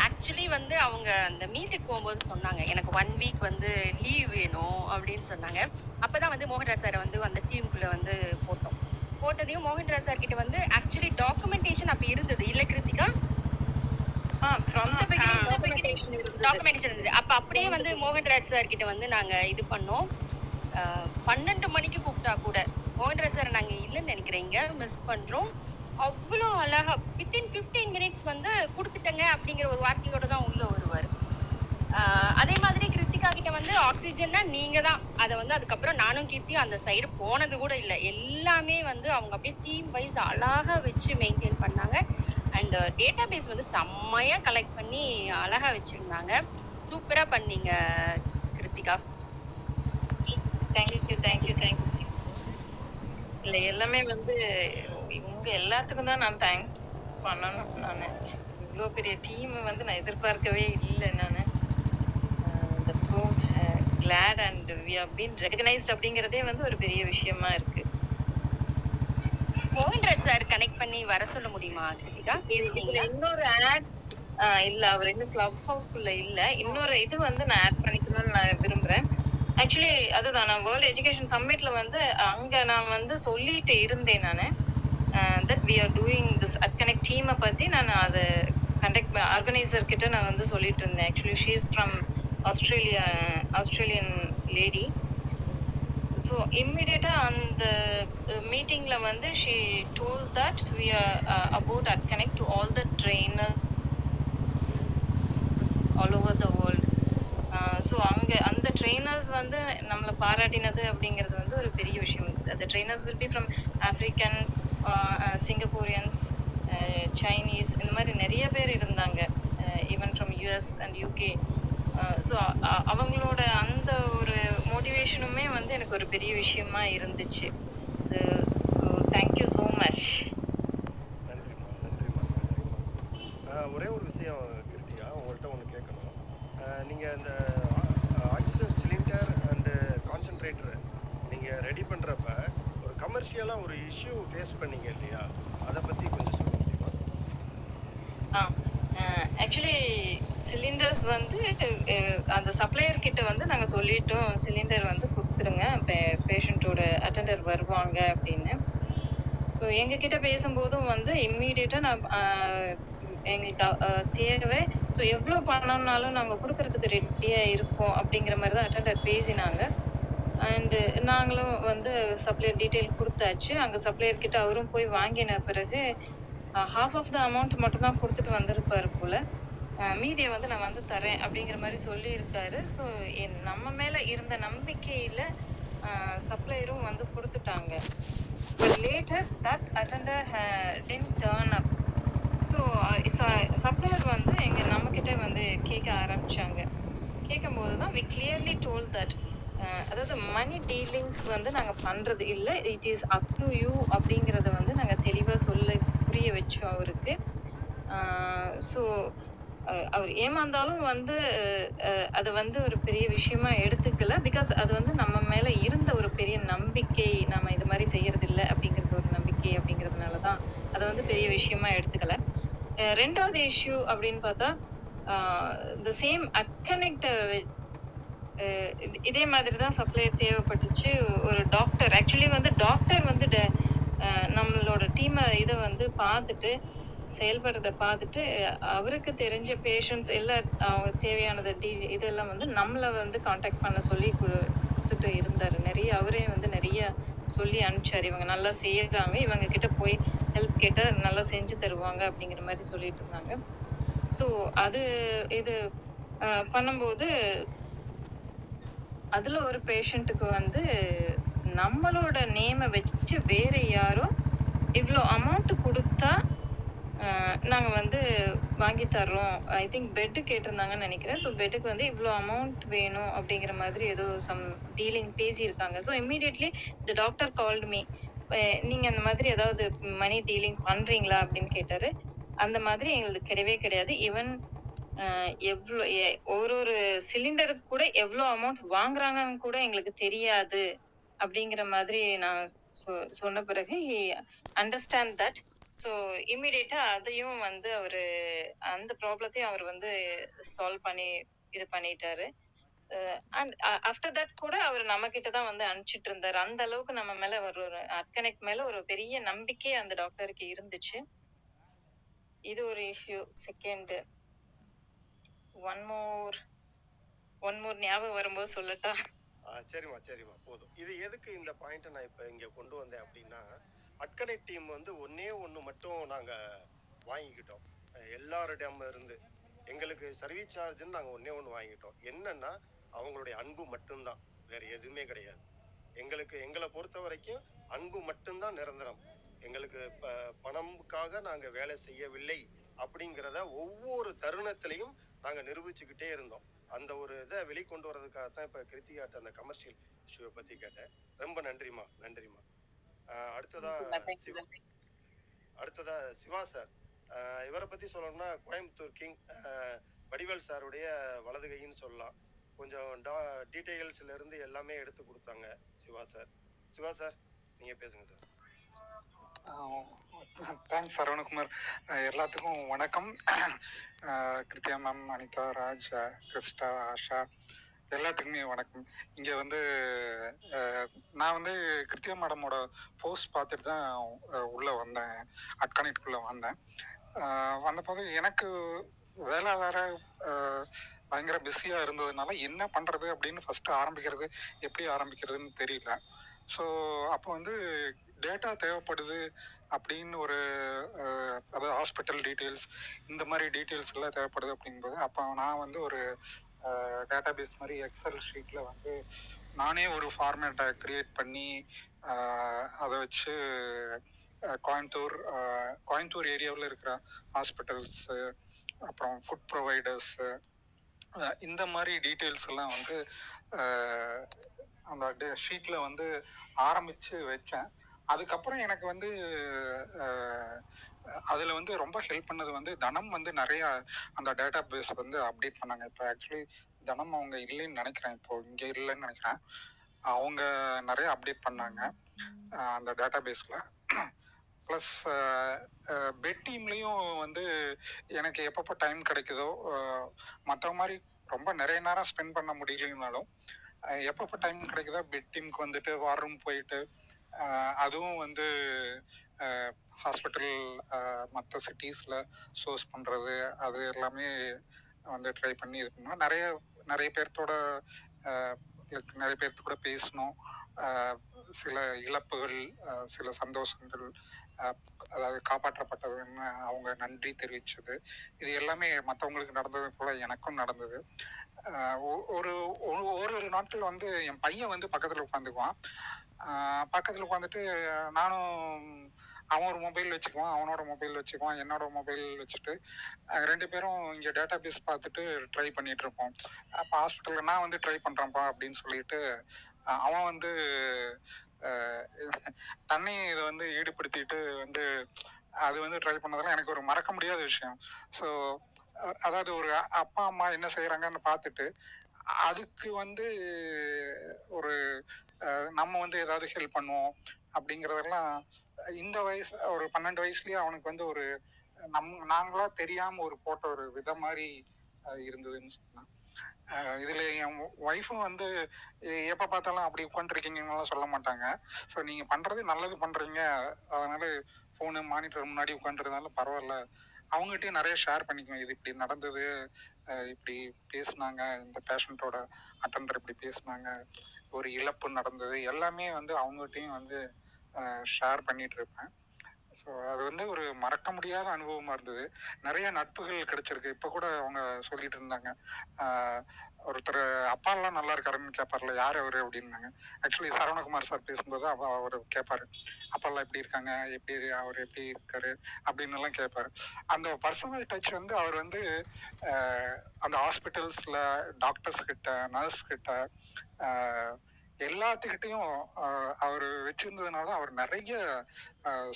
ஆக்சுவலி um, வந்து அவங்க அந்த மீட்டுக்கு போகும்போது சொன்னாங்க. எனக்கு ஒன் வீக் வந்து லீவ் வேணும் அப்படின்னு சொன்னாங்க. அப்போ தான் வந்து மோகன்ராஜ் சாரை வந்து அந்த டீமுக்குள்ளே வந்து போட்டோம். போட்டதையும் மோகன்ராஜ் சார் கிட்ட வந்து ஆக்சுவலி டாக்குமெண்டேஷன் அப்ப இருந்தது. இல்ல கிருத்திகா? டாக்குமெண்டேஷன் இருந்தது. அப்ப அப்படியே வந்து மோகன்ராஜ் சார் கிட்ட வந்து நாங்க இது பண்ணோம். பன்னெண்டு மணிக்கு கூப்பிட்டா கூட மோகன்ராஜ் சார் நாங்க இல்லைன்னு நினைக்கிறேன் இங்க மிஸ் பண்றோம். அவ்வளோ அழகா வித்தின் 15 மினிட்ஸ் வந்து கொடுத்துட்டேங்க அப்படிங்கிற ஒரு வார்த்தையோட தான் உள்ள வருவாரு. அதே மாதிரி கிருத்திகா வந்து ஆக்சிஜன்னா நீங்க தான் அதை வந்து அதுக்கப்புறம் நானும் கீர்த்தியும் அந்த சைடு போனது கூட இல்லை. எல்லாமே வந்து அவங்க அப்படியே டீம் வைஸ் அழகாக வச்சு மெயின்டைன் பண்ணாங்க. அண்ட் டேட்டா பேஸ் வந்து செம்மையா கலெக்ட் பண்ணி அழகா வச்சிருந்தாங்க. சூப்பரா பண்ணீங்க கிருத்திகா. தேங்க்யூ தேங்க்யூ தேங்க்யூ இல்லை எல்லாமே வந்து இவங்க எல்லாத்துக்கும் தான் நான் தேங்க் பண்ணணும் நான். இவ்வளோ பெரிய டீம் வந்து நான் எதிர்பார்க்கவே இல்லை நான். So glad and we are been recognised அப்படிங்கிறதே வந்து ஒரு பெரிய விஷயமா இருக்கு. மோகன்ராஜ் சார் கனெக்ட் பண்ணி வர சொல்ல முடியுமா கிருத்திகா? இதுல பேசுனீங்களா? இன்னொரு ஆட் இல்ல அவர் இன்னும் கிளப் ஹவுஸ்க்குள்ள இல்ல. இன்னொரு இது வந்து நான் ஆட் பண்ணிக்கணும்னு நான் விரும்புறேன். ஆக்சுவலி அதுதான் நான் வேர்ல்ட் எஜுகேஷன் சம்மிட்ல வந்து அங்க நான் வந்து சொல்லிட்டு இருந்தேன் நான். That we are doing this at connect டீமை பத்தி நான் அதை கண்டக்ட் ஆர்கனைசர் கிட்ட நான் வந்து சொல்லிட்டு இருந்தேன். Actually she is from Australia Australian lady so இம்மிடியட்டாக அந்த uh, மீட்டிங்கில் வந்து she told that we are about at connect to all the trainers all over the world so அங்கே அந்த ட்ரெயினர்ஸ் வந்து நம்மளை பாராட்டினது அப்படிங்கிறது வந்து ஒரு பெரிய விஷயம். அந்த trainers will be from Africans Singaporeans Chinese இந்த மாதிரி நிறைய பேர் இருந்தாங்க. Even from US and UK so அவங்களோட அந்த ஒரு மோட்டிவேஷனுமே வந்து எனக்கு ஒரு பெரிய விஷயமா இருந்துச்சு. So so thank you so much ஒரே ஒரு விஷயம் கிருத்தியா உங்கள்கிட்ட ஒன்று கேட்கணும் நீங்கள் அந்த இந்த ஆக்சிஜன் சிலிண்டர் அண்டு கான்சென்ட்ரேட்டர் நீங்கள் ரெடி பண்ணுறப்ப ஒரு கமர்ஷியலாக ஒரு இஷ்யூ ஃபேஸ் பண்ணீங்க இல்லையா? அதை பற்றி கொஞ்சம் சொல்ல முடியுமா ஆ ஆக்சுவலி சிலிண்டர்ஸ் வந்து அந்த சப்ளையர் கிட்ட வந்து நாங்கள் சொல்லிட்டோம் சிலிண்டர் வந்து கொடுத்துருங்க பே பேஷண்ட்டோட அட்டெண்டர் வருவாங்க அப்படின்னு. ஸோ எங்ககிட்ட பேசும்போதும் வந்து இம்மீடியட்டாக நான் எங்களுக்கு தேவை. ஸோ எவ்வளோ பணம்னாலும் நாங்கள் கொடுக்கறதுக்கு ரெடியாக இருக்கோம் அப்படிங்கிற மாதிரி தான் அட்டெண்டர் பேசினாங்க. அண்டு நாங்களும் வந்து சப்ளையர் டீட்டெயில் கொடுத்தாச்சு. அங்கே சப்ளையர் கிட்ட அவரும் போய் வாங்கின பிறகு ஹாஃப் ஆஃப் த அமௌண்ட் மட்டும் தான் கொடுத்துட்டு வந்திருப்பாரு போல். மீதியை வந்து நான் வந்து தரேன் அப்படிங்கிற மாதிரி சொல்லியிருக்காரு. ஸோ என் நம்ம மேலே இருந்த நம்பிக்கையில் சப்ளையரும் வந்து கொடுத்துட்டாங்க. But later that attender then turn up so supplier வந்து எங்கள் நம்மக்கிட்டே வந்து கேட்க ஆரம்பித்தாங்க கேட்கும்போது தான் வி கிளியர்லி டோல் தட் அதாவது மணி டீலிங்ஸ் வந்து நாங்கள் பண்ணுறது இல்லை. It is up to you அப்படிங்கிறத வந்து நாங்கள் தெளிவாக சொல்ல புரிய வச்சோம் அவருக்கு. ஸோ அவர் ஏமாந்தாலும் வந்து அதை அது வந்து ஒரு பெரிய விஷயமா எடுத்துக்கல. பிகாஸ் அது வந்து நம்ம மேல இருந்த ஒரு பெரிய நம்பிக்கை நம்ம இது மாதிரி செய்யறது இல்லை அப்படிங்கிறது ஒரு நம்பிக்கை அப்படிங்கிறதுனால தான் அதை வந்து பெரிய விஷயமா எடுத்துக்கல. ரெண்டாவது இஷ்யூ அப்படின்னு பார்த்தா இந்த சேம் அக்கனெக்ட இதே மாதிரி தான் சப்ளை தேவைப்பட்டுச்சு. ஒரு டாக்டர் ஆக்சுவலி வந்து டாக்டர் வந்து ட- நம்மளோட டீமை இதை வந்து பார்த்துட்டு செயல்படுறத பார்த்துட்டு அவருக்கு தெரிஞ்ச பேஷண்ட்ஸ் எல்லாம் அவங்க தேவையானதை டீ இதெல்லாம் வந்து நம்மளை வந்து காண்டாக்ட் பண்ண சொல்லி கொடுத்துட்டு இருந்தார். நிறைய அவரே வந்து நிறைய சொல்லி அனுப்பிச்சார். இவங்க நல்லா செய்யறாங்க. இவங்க கிட்ட போய் ஹெல்ப் கேட்டால் நல்லா செஞ்சு தருவாங்க அப்படிங்கிற மாதிரி சொல்லிட்டு இருந்தாங்க. ஸோ அது இது பண்ணும்போது அதுல ஒரு பேஷண்ட்டுக்கு வந்து நம்மளோட நேமை வச்சு வேற யாரோ இவ்வளோ அமௌண்ட் கொடுத்தா நாங்கள் நாங்க வந்து வாங்கி தர்றோம். ஐ திங்க் பெட்டு கேட்டிருந்தாங்கன்னு நினைக்கிறேன். ஸோ பெட்டுக்கு வந்து இவ்வளோ அமௌண்ட் வேணும் அப்படிங்கிற மாதிரி ஏதோ சம் டீலிங் பேசியிருக்காங்க. So immediately the doctor called me நீங்க அந்த மாதிரி ஏதாவது மணி டீலிங் பண்றீங்களா அப்படின்னு கேட்டாரு. அந்த மாதிரி எங்களுக்கு கிடையவே கிடையாது. ஈவன் எவ்வளோ ஒரு ஒரு சிலிண்டருக்கு கூட எவ்வளோ அமௌண்ட் வாங்குறாங்கன்னு கூட எங்களுக்கு தெரியாது. அப்படிங்கிற மாதிரி நான் சொ- சொன்ன பிறகு அண்டர்ஸ்டாண்ட் தட் ஸோ இம்மிடியட்டா அதையும் வந்து அவர் அந்த ப்ராப்ளத்தையும் அவர் வந்து சால்வ் பண்ணி இது பண்ணிட்டாரு. அண்ட் ஆஃப்டர் தட் கூட அவர் நம்ம கிட்ட தான் வந்து அனுப்பிச்சிட்டு இருந்தாரு. அந்த அளவுக்கு நம்ம மேல ஒரு ஒரு அட்கனெக்ட் மேல ஒரு பெரிய நம்பிக்கை அந்த டாக்டருக்கு இருந்துச்சு. இது ஒரு issue second one more one more ஞாபகம் வரும்போது சொல்லட்டா? ஆ, சரிம்மா சரிம்மா போதும். இது எதுக்கு இந்த பாயிண்ட்டை நான் இப்போ இங்கே கொண்டு வந்தேன் அப்படின்னா அட்கனை டீம் வந்து ஒன்றே ஒன்று மட்டும் நாங்கள் வாங்கிக்கிட்டோம். எல்லாரிடம் இருந்து. எங்களுக்கு சர்வீஸ் சார்ஜ்னு நாங்கள் ஒன்றே ஒன்று வாங்கிட்டோம் என்னன்னா அவங்களுடைய அன்பு மட்டும்தான். வேற எதுவுமே கிடையாது. எங்களுக்கு எங்களை பொறுத்த வரைக்கும் அன்பு மட்டும்தான் நிரந்தரம். எங்களுக்கு இப்போ பணமுக்காக நாங்கள் வேலை செய்யவில்லை அப்படிங்கிறத ஒவ்வொரு தருணத்திலையும் நாங்கள் நிரூபிச்சுக்கிட்டே இருந்தோம். அந்த ஒரு இதை வெளிக்கொண்டு வர்றதுக்காக தான் இப்போ கிருத்திகாட்ட அந்த கமர்ஷியல் இஷ்யூவை பற்றி கேட்டேன். ரொம்ப நன்றிம்மா நன்றிம்மா. அடுத்ததா சிவா அடுத்ததா சிவா சார். இவரை பற்றி சொல்லணும்னா கோயம்புத்தூர் கிங் வடிவேல் சாருடைய வலது கைன்னு சொல்லலாம். கொஞ்சம் டீட்டெயில்ஸ்ல இருந்து எல்லாமே எடுத்து கொடுத்தாங்க சிவா சார். சிவா சார் நீங்க பேசுங்க சார். தேங்க்ஸ் சரவணகுமார் எல்லாத்துக்கும் வணக்கம். கிருத்தியா மேம் அனிதா ராஜ் கிறிஸ்டா ஆஷா எல்லாத்துக்குமே வணக்கம். இங்கே வந்து நான் வந்து கிருத்தியா மேடமோட போஸ்ட் பார்த்துட்டு தான் உள்ளே வந்தேன். அட்கானிட்டுக்குள்ளே வந்தேன். வந்தபோது எனக்கு வேலை வேற பயங்கர பிஸியாக இருந்ததுனால என்ன பண்ணுறது அப்படின்னு ஃபஸ்ட்டு ஆரம்பிக்கிறது எப்படி ஆரம்பிக்கிறதுன்னு தெரியல. ஸோ அப்போ வந்து டேட்டா தேவைப்படுது அப்படின்னு ஒரு அதாவது ஹாஸ்பிட்டல் டீட்டெயில்ஸ் இந்த மாதிரி டீட்டெயில்ஸ் எல்லாம் தேவைப்படுது அப்படிங்கும்போது அப்போ நான் வந்து ஒரு டேட்டா பேஸ் மாதிரி எக்ஸல் ஷீட்டில் வந்து நானே ஒரு ஃபார்மேட்டை க்ரியேட் பண்ணி அதை வச்சு கோயம்புத்தூர் கோயம்புத்தூர் ஏரியாவில் இருக்கிற ஹாஸ்பிட்டல்ஸு அப்புறம் ஃபுட் ப்ரொவைடர்ஸு இந்த மாதிரி டீட்டெயில்ஸ் எல்லாம் வந்து அந்த ஷீட்டில் வந்து ஆரம்பித்து வச்சேன். அதுக்கப்புறம் எனக்கு வந்து அதில் வந்து ரொம்ப ஹெல்ப் பண்ணது வந்து தனம் வந்து நிறையா அந்த டேட்டா பேஸ் வந்து அப்டேட் பண்ணாங்க. இப்போ ஆக்சுவலி தனம் அவங்க இல்லைன்னு நினைக்கிறேன். இப்போ இங்கே இல்லைன்னு நினைக்கிறேன். அவங்க நிறைய அப்டேட் பண்ணாங்க அந்த டேட்டா பேஸில் ப்ளஸ் பெட் டீம்லேயும் வந்து எனக்கு எப்பப்போ டைம் கிடைக்குதோ மற்ற மாதிரி ரொம்ப நிறைய நேரம் ஸ்பெண்ட் பண்ண முடியலனாலும் எப்பப்போ டைம் கிடைக்குதோ பெட் டீமுக்கு வந்துட்டு வார் ரூம் போயிட்டு அதுவும் வந்து ஹாஸ்பிட்டல் மற்ற சிட்டிஸில் சோர்ஸ் பண்ணுறது அது எல்லாமே வந்து ட்ரை பண்ணி இது பண்ணோம். நிறைய நிறைய பேர்த்தோட நிறைய பேர்த்து கூட பேசணும் சில இழப்புகள் சில சந்தோஷங்கள் அதாவது காப்பாற்றப்பட்டதுன்னு அவங்க நன்றி தெரிவிச்சது. இது எல்லாமே மற்றவங்களுக்கு நடந்தது போல எனக்கும் நடந்தது. ஒ- ஒரு ஒரு ஒரு நாட்கள் வந்து என் பையன் வந்து பக்கத்தில் உட்காந்துக்குவான். பக்கத்தில் உட்காந்துட்டு நானும் அவன் ஒரு மொபைல் வச்சுக்குவான் அவனோட மொபைல் வச்சுக்குவான் என்னோட மொபைல் வச்சுட்டு ரெண்டு பேரும் இங்கே டேட்டா பேஸ் பார்த்துட்டு ட்ரை பண்ணிட்டு இருப்போம் அப்போ ஹாஸ்பிட்டலில் நான் வந்து ட்ரை பண்ணுறேன்ப்பா அப்படின்னு சொல்லிட்டு அவன் வந்து தன்னை இதை வந்து ஈடுபடுத்திட்டு வந்து அது வந்து ட்ரை பண்ணதெல்லாம் எனக்கு ஒரு மறக்க முடியாத விஷயம். ஸோ அதாவது ஒரு அப்பா அம்மா என்ன செய்கிறாங்கன்னு பார்த்துட்டு அதுக்கு வந்து ஒரு நம்ம வந்து ஏதாவது ஹெல்ப் பண்ணுவோம் அப்படிங்கிறதெல்லாம் இந்த வயசு ஒரு பன்னெண்டு வயசுலயே அவனுக்கு வந்து ஒரு நம் நாங்களா தெரியாம ஒரு போட்ட ஒரு விதம் மாதிரி இருந்ததுன்னு சொன்னான் இதில் என் ஒய்ஃபும் வந்து எப்போ பார்த்தாலும் அப்படி உட்காந்துருக்கீங்கன்னு சொல்ல மாட்டாங்க. ஸோ நீங்கள் பண்ணுறது நல்லது பண்ணுறீங்க அதனால ஃபோனு மானிட்டர் முன்னாடி உட்காந்துருந்தாலும் பரவாயில்ல. அவங்ககிட்டயும் நிறைய ஷேர் பண்ணிக்குவேன் இது இப்படி நடந்தது. இப்படி பேசுனாங்க. இந்த பேஷண்ட்டோட அட்டண்டர் இப்படி பேசுனாங்க. ஒரு இழப்பு நடந்தது. எல்லாமே வந்து அவங்ககிட்டயும் வந்து ஷேர் பண்ணிகிட்ருப்பேன் இருப்பேன். ஸோ அது வந்து ஒரு மறக்க முடியாத அனுபவமா இருந்தது. நிறைய நட்புகள் கிடைச்சிருக்கு. இப்போ கூட அவங்க சொல்லிட்டு இருந்தாங்க. ஒருத்தர் அப்பா எல்லாம் நல்லா இருக்காருன்னு கேட்பார்ல யார் அவரு அப்படின்னாங்க. ஆக்சுவலி சரவணகுமார் சார் பேசும்போது அவ அவர் கேட்பாரு அப்பா எல்லாம் எப்படி இருக்காங்க? எப்படி அவர் எப்படி இருக்காரு? அப்படின்னு எல்லாம் கேட்பாரு அந்த பர்சனல் டச் வந்து அவர் வந்து அந்த ஹாஸ்பிட்டல்ஸ்ல டாக்டர்ஸ் கிட்ட நர்ஸ் கிட்ட ஆஹ் எல்லாத்துக்கிட்டையும் அவர் வச்சிருந்ததுனால அவர் நிறைய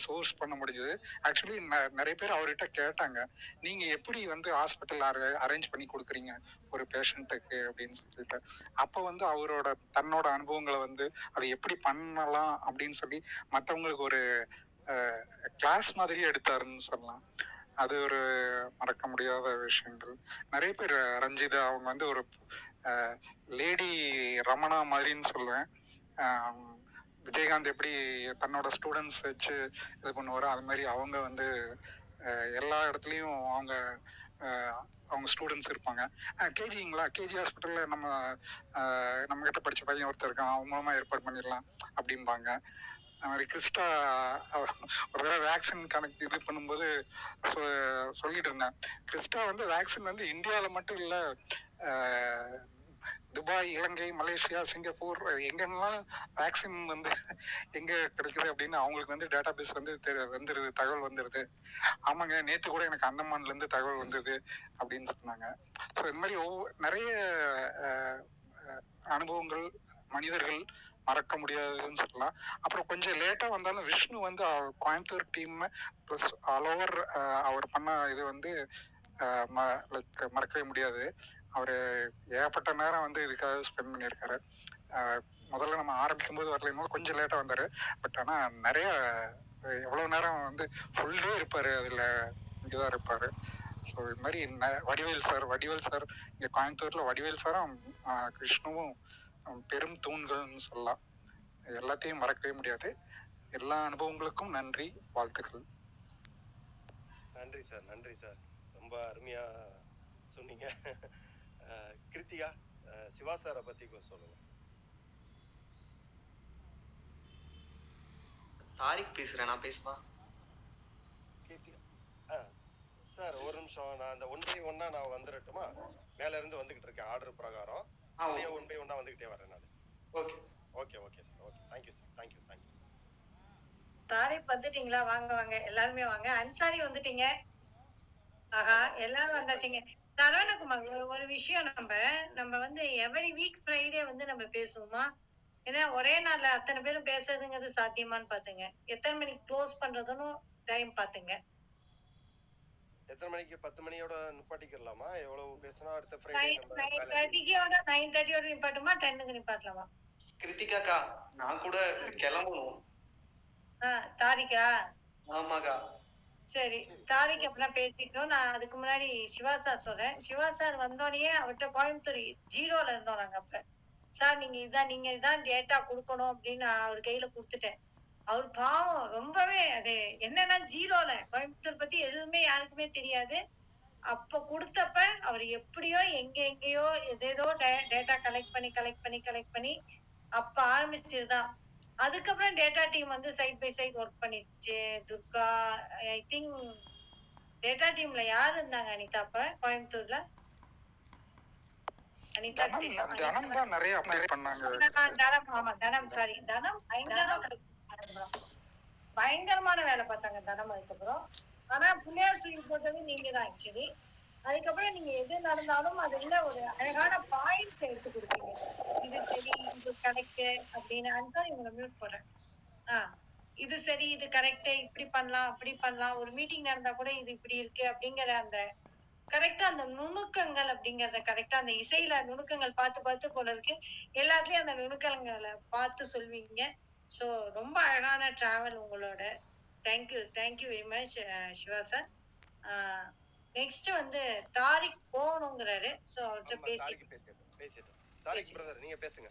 சோர்ஸ் பண்ண முடிஞ்சது. ஆக்சுவலி நிறைய பேர் அவர்கிட்ட கேட்டாங்க நீங்க எப்படி வந்து ஹாஸ்பிட்டல் அரேஞ்ச் பண்ணி கொடுக்குறீங்க? ஒரு பேஷண்ட்டுக்கு அப்படின்னு சொல்லிட்டு. அப்போ வந்து அவரோட தன்னோட அனுபவங்களை வந்து அதை எப்படி பண்ணலாம்? அப்படின்னு சொல்லி மற்றவங்களுக்கு ஒரு கிளாஸ் மாதிரி எடுத்தாருன்னு சொல்லலாம். அது ஒரு மறக்க முடியாத விஷயங்கள். நிறைய பேர் ரஞ்சிதா அவங்க வந்து ஒரு லேடி ரமணா மாதிரின்னு சொல்லுவேன். விஜயகாந்த் எப்படி தன்னோட ஸ்டூடெண்ட்ஸ் வச்சு இது பண்ணுவாரோ அது மாதிரி அவங்க வந்து எல்லா இடத்துலையும் அவங்க அவங்க ஸ்டூடெண்ட்ஸ் இருப்பாங்க. கேஜிங்களா கேஜி ஹாஸ்பிட்டலில் நம்ம நம்மக்கிட்ட நம்ம கிட்ட பையன் ஒருத்தர் இருக்கான் அவங்க மூலமாக ஏற்பாடு பண்ணிடலாம் அப்படிம்பாங்க. அது மாதிரி கிறிஸ்டா ஒரு தடவை வேக்சின் கணக்கு இது பண்ணும்போது சொ- சொல்லிட்டு இருந்தேன். கிறிஸ்டா வந்து வேக்சின் வந்து இந்தியாவில் மட்டும் இல்லை இலங்கை மலேசியா சிங்கப்பூர் எங்கெல்லாம் வேக்சின் வந்து எங்கே கிடைக்குது அப்படின்னு அவங்களுக்கு வந்து டேட்டா பேஸ் வந்து தெரிய வந்துடுது தகவல் வந்துடுது ஆமாங்க நேற்று கூட எனக்கு அந்தமான்லேருந்து தகவல் வந்தது அப்படின்னு சொன்னாங்க. ஸோ இந்த மாதிரி ஒவ்வொரு நிறைய அனுபவங்கள் மனிதர்கள் மறக்க முடியாதுன்னு சொல்லலாம். அப்புறம் கொஞ்சம் லேட்டாக வந்தாலும் விஷ்ணு வந்து Coimbatore team plus all over அவர் பண்ண இது வந்து லைக் மறக்கவே முடியாது. அவர் ஏகப்பட்ட நேரம் வந்து இதுக்காக ஸ்பெண்ட் பண்ணியிருக்காரு. முதல்ல நம்ம ஆரம்பிக்கும் போது வரலைன்னா கொஞ்சம் லேட்டாக வந்தார். பட் ஆனால் நிறைய எவ்வளோ நேரம் வந்து ஃபுல் டே இருப்பார் அதில் இங்கே இருப்பார். ஸோ இது மாதிரி ந- வடிவேல் சார் வடிவேல் சார் இங்கே கோயம்புத்தூரில் வடிவேல் சாரும் கிருஷ்ணுவும் பெரும் தூண்கள்னு சொல்லலாம். எல்லாத்தையும் மறக்கவே முடியாது. எல்லா அனுபவங்களுக்கும் நன்றி வாழ்த்துக்கள். நன்றி சார் நன்றி சார் ரொம்ப அருமையாக சொன்னீங்க. அஹ் சிவா சாரை பத்தி கொஞ்சம் சொல்லுங்க. தாரிக் பேசுறேன் நான் பேசுவா கீர்த்திகா ஆ சார் ஒரு நிமிஷம் நான் அந்த ஒன் பை ஒன்னா நான் வந்துடட்டுமா மேல இருந்து வந்துகிட்டு இருக்கேன் ஆர்டர் பிரகாரம். அப்படியே ஒன் பை ஒன்னா வந்துகிட்டே வரேன் நான். Okay. Okay okay sir okay. Thank you sir thank you thank you Tariq வந்துட்டீங்களா? வாங்க வாங்க. எல்லாருமே வாங்க. அன்சாரி வந்துட்டீங்க. ஆஹா எல்லாரும் வந்தாச்சுங்க. சரவணகுமார் ஒரு- ஒரு விஷயம் நம்ம நம்ம வந்து எவரி வீக் ஃப்ரைடே வந்து நம்ம பேசுவோமா? ஏன்னா ஒரே நாள்ல அத்தனை பேரும் பேசுறதுங்கிறது சாத்தியமான்னு பாத்துங்க. எத்தனை மணிக்கு க்ளோஸ் பண்றதுன்னு டைம் பாத்துங்க. எத்தனை மணிக்கு பத்து மணியோட நிப்பாட்டிக்கிறலாமா எவ்வளவு பேசினா அடுத்த ஃப்ரைடே நைன் தேர்ட்டியோட நிப்பாட்டுமா? டென்னுக்கு நிப்பாட்டலாமா? கிருத்திகாக்கா நான் கூட கிளம்பணும். ஆஹ் தாரிக்கா ஆமாக்கா. சரி தாரிக் அப்படின்னா பேசிட்டோம் நான் அதுக்கு முன்னாடி சிவா சார் சொல்றேன். சிவா சார் வந்தோடனே அவர்கிட்ட கோயம்புத்தூர் ஜீரோல இருந்தோம் நாங்க அப்ப. சார் நீங்க இதான் நீங்க இதான் டேட்டா கொடுக்கணும் அப்படின்னு நான் அவர் கையில கொடுத்துட்டேன். அவர் பாவம் ரொம்பவே அது என்னன்னா ஜீரோல. கோயம்புத்தூர் பத்தி எதுவுமே யாருக்குமே தெரியாது. அப்ப கொடுத்தப்ப அவர் எப்படியோ எங்க எங்கேயோ எதேதோ டேட்டா கலெக்ட் பண்ணி கலெக்ட் பண்ணி கலெக்ட் பண்ணி அப்ப ஆரம்பிச்சதுதான். அதுக்கப்புறம் டேட்டா டீம் வந்து சைட் பை சைட் ஒர்க் பண்ணிச்சு துர்கா ஐ திங்க் டேட்டா டீம்ல யார் இருந்தாங்க அனிதா அப்ப? கோயம்புத்தூர்ல? பயங்கரமான வேலை பார்த்தாங்க தனம் அதுக்கப்புறம். ஆனா பிள்ளையார் சொல்லி போட்டது நீங்க தான் ஆக்சுவலி அதுக்கப்புறம் நீங்க எது நடந்தாலும் அதுல ஒரு அழகான பாயிண்ட் எடுத்து கொடுப்பீங்க. இது சரி இது கரெக்ட் அப்படின்னு. அன்சார் இவங்களை மியூட் போடுறேன். ஆஹ் இது சரி இது கரெக்ட் இப்படி பண்ணலாம் அப்படி பண்ணலாம். ஒரு மீட்டிங் நடந்தா கூட இது இப்படி இருக்கு அப்படிங்கிற அந்த கரெக்டா அந்த நுணுக்கங்கள் அப்படிங்கறத கரெக்டா அந்த இசையில நுணுக்கங்கள் பார்த்து பார்த்து போல இருக்கு. எல்லாத்துலயும் அந்த நுணுக்கங்களை பார்த்து சொல்வீங்க. ஸோ ரொம்ப அழகான டிராவல் உங்களோட. Thank you thank you very much Siva sir next வந்து தாரிக் போகணுங்கிறாரு. சோ அவர்கிட்ட பேசி பேசிட்டோம் தாரிக் பிரதர் நீங்க பேசுங்க.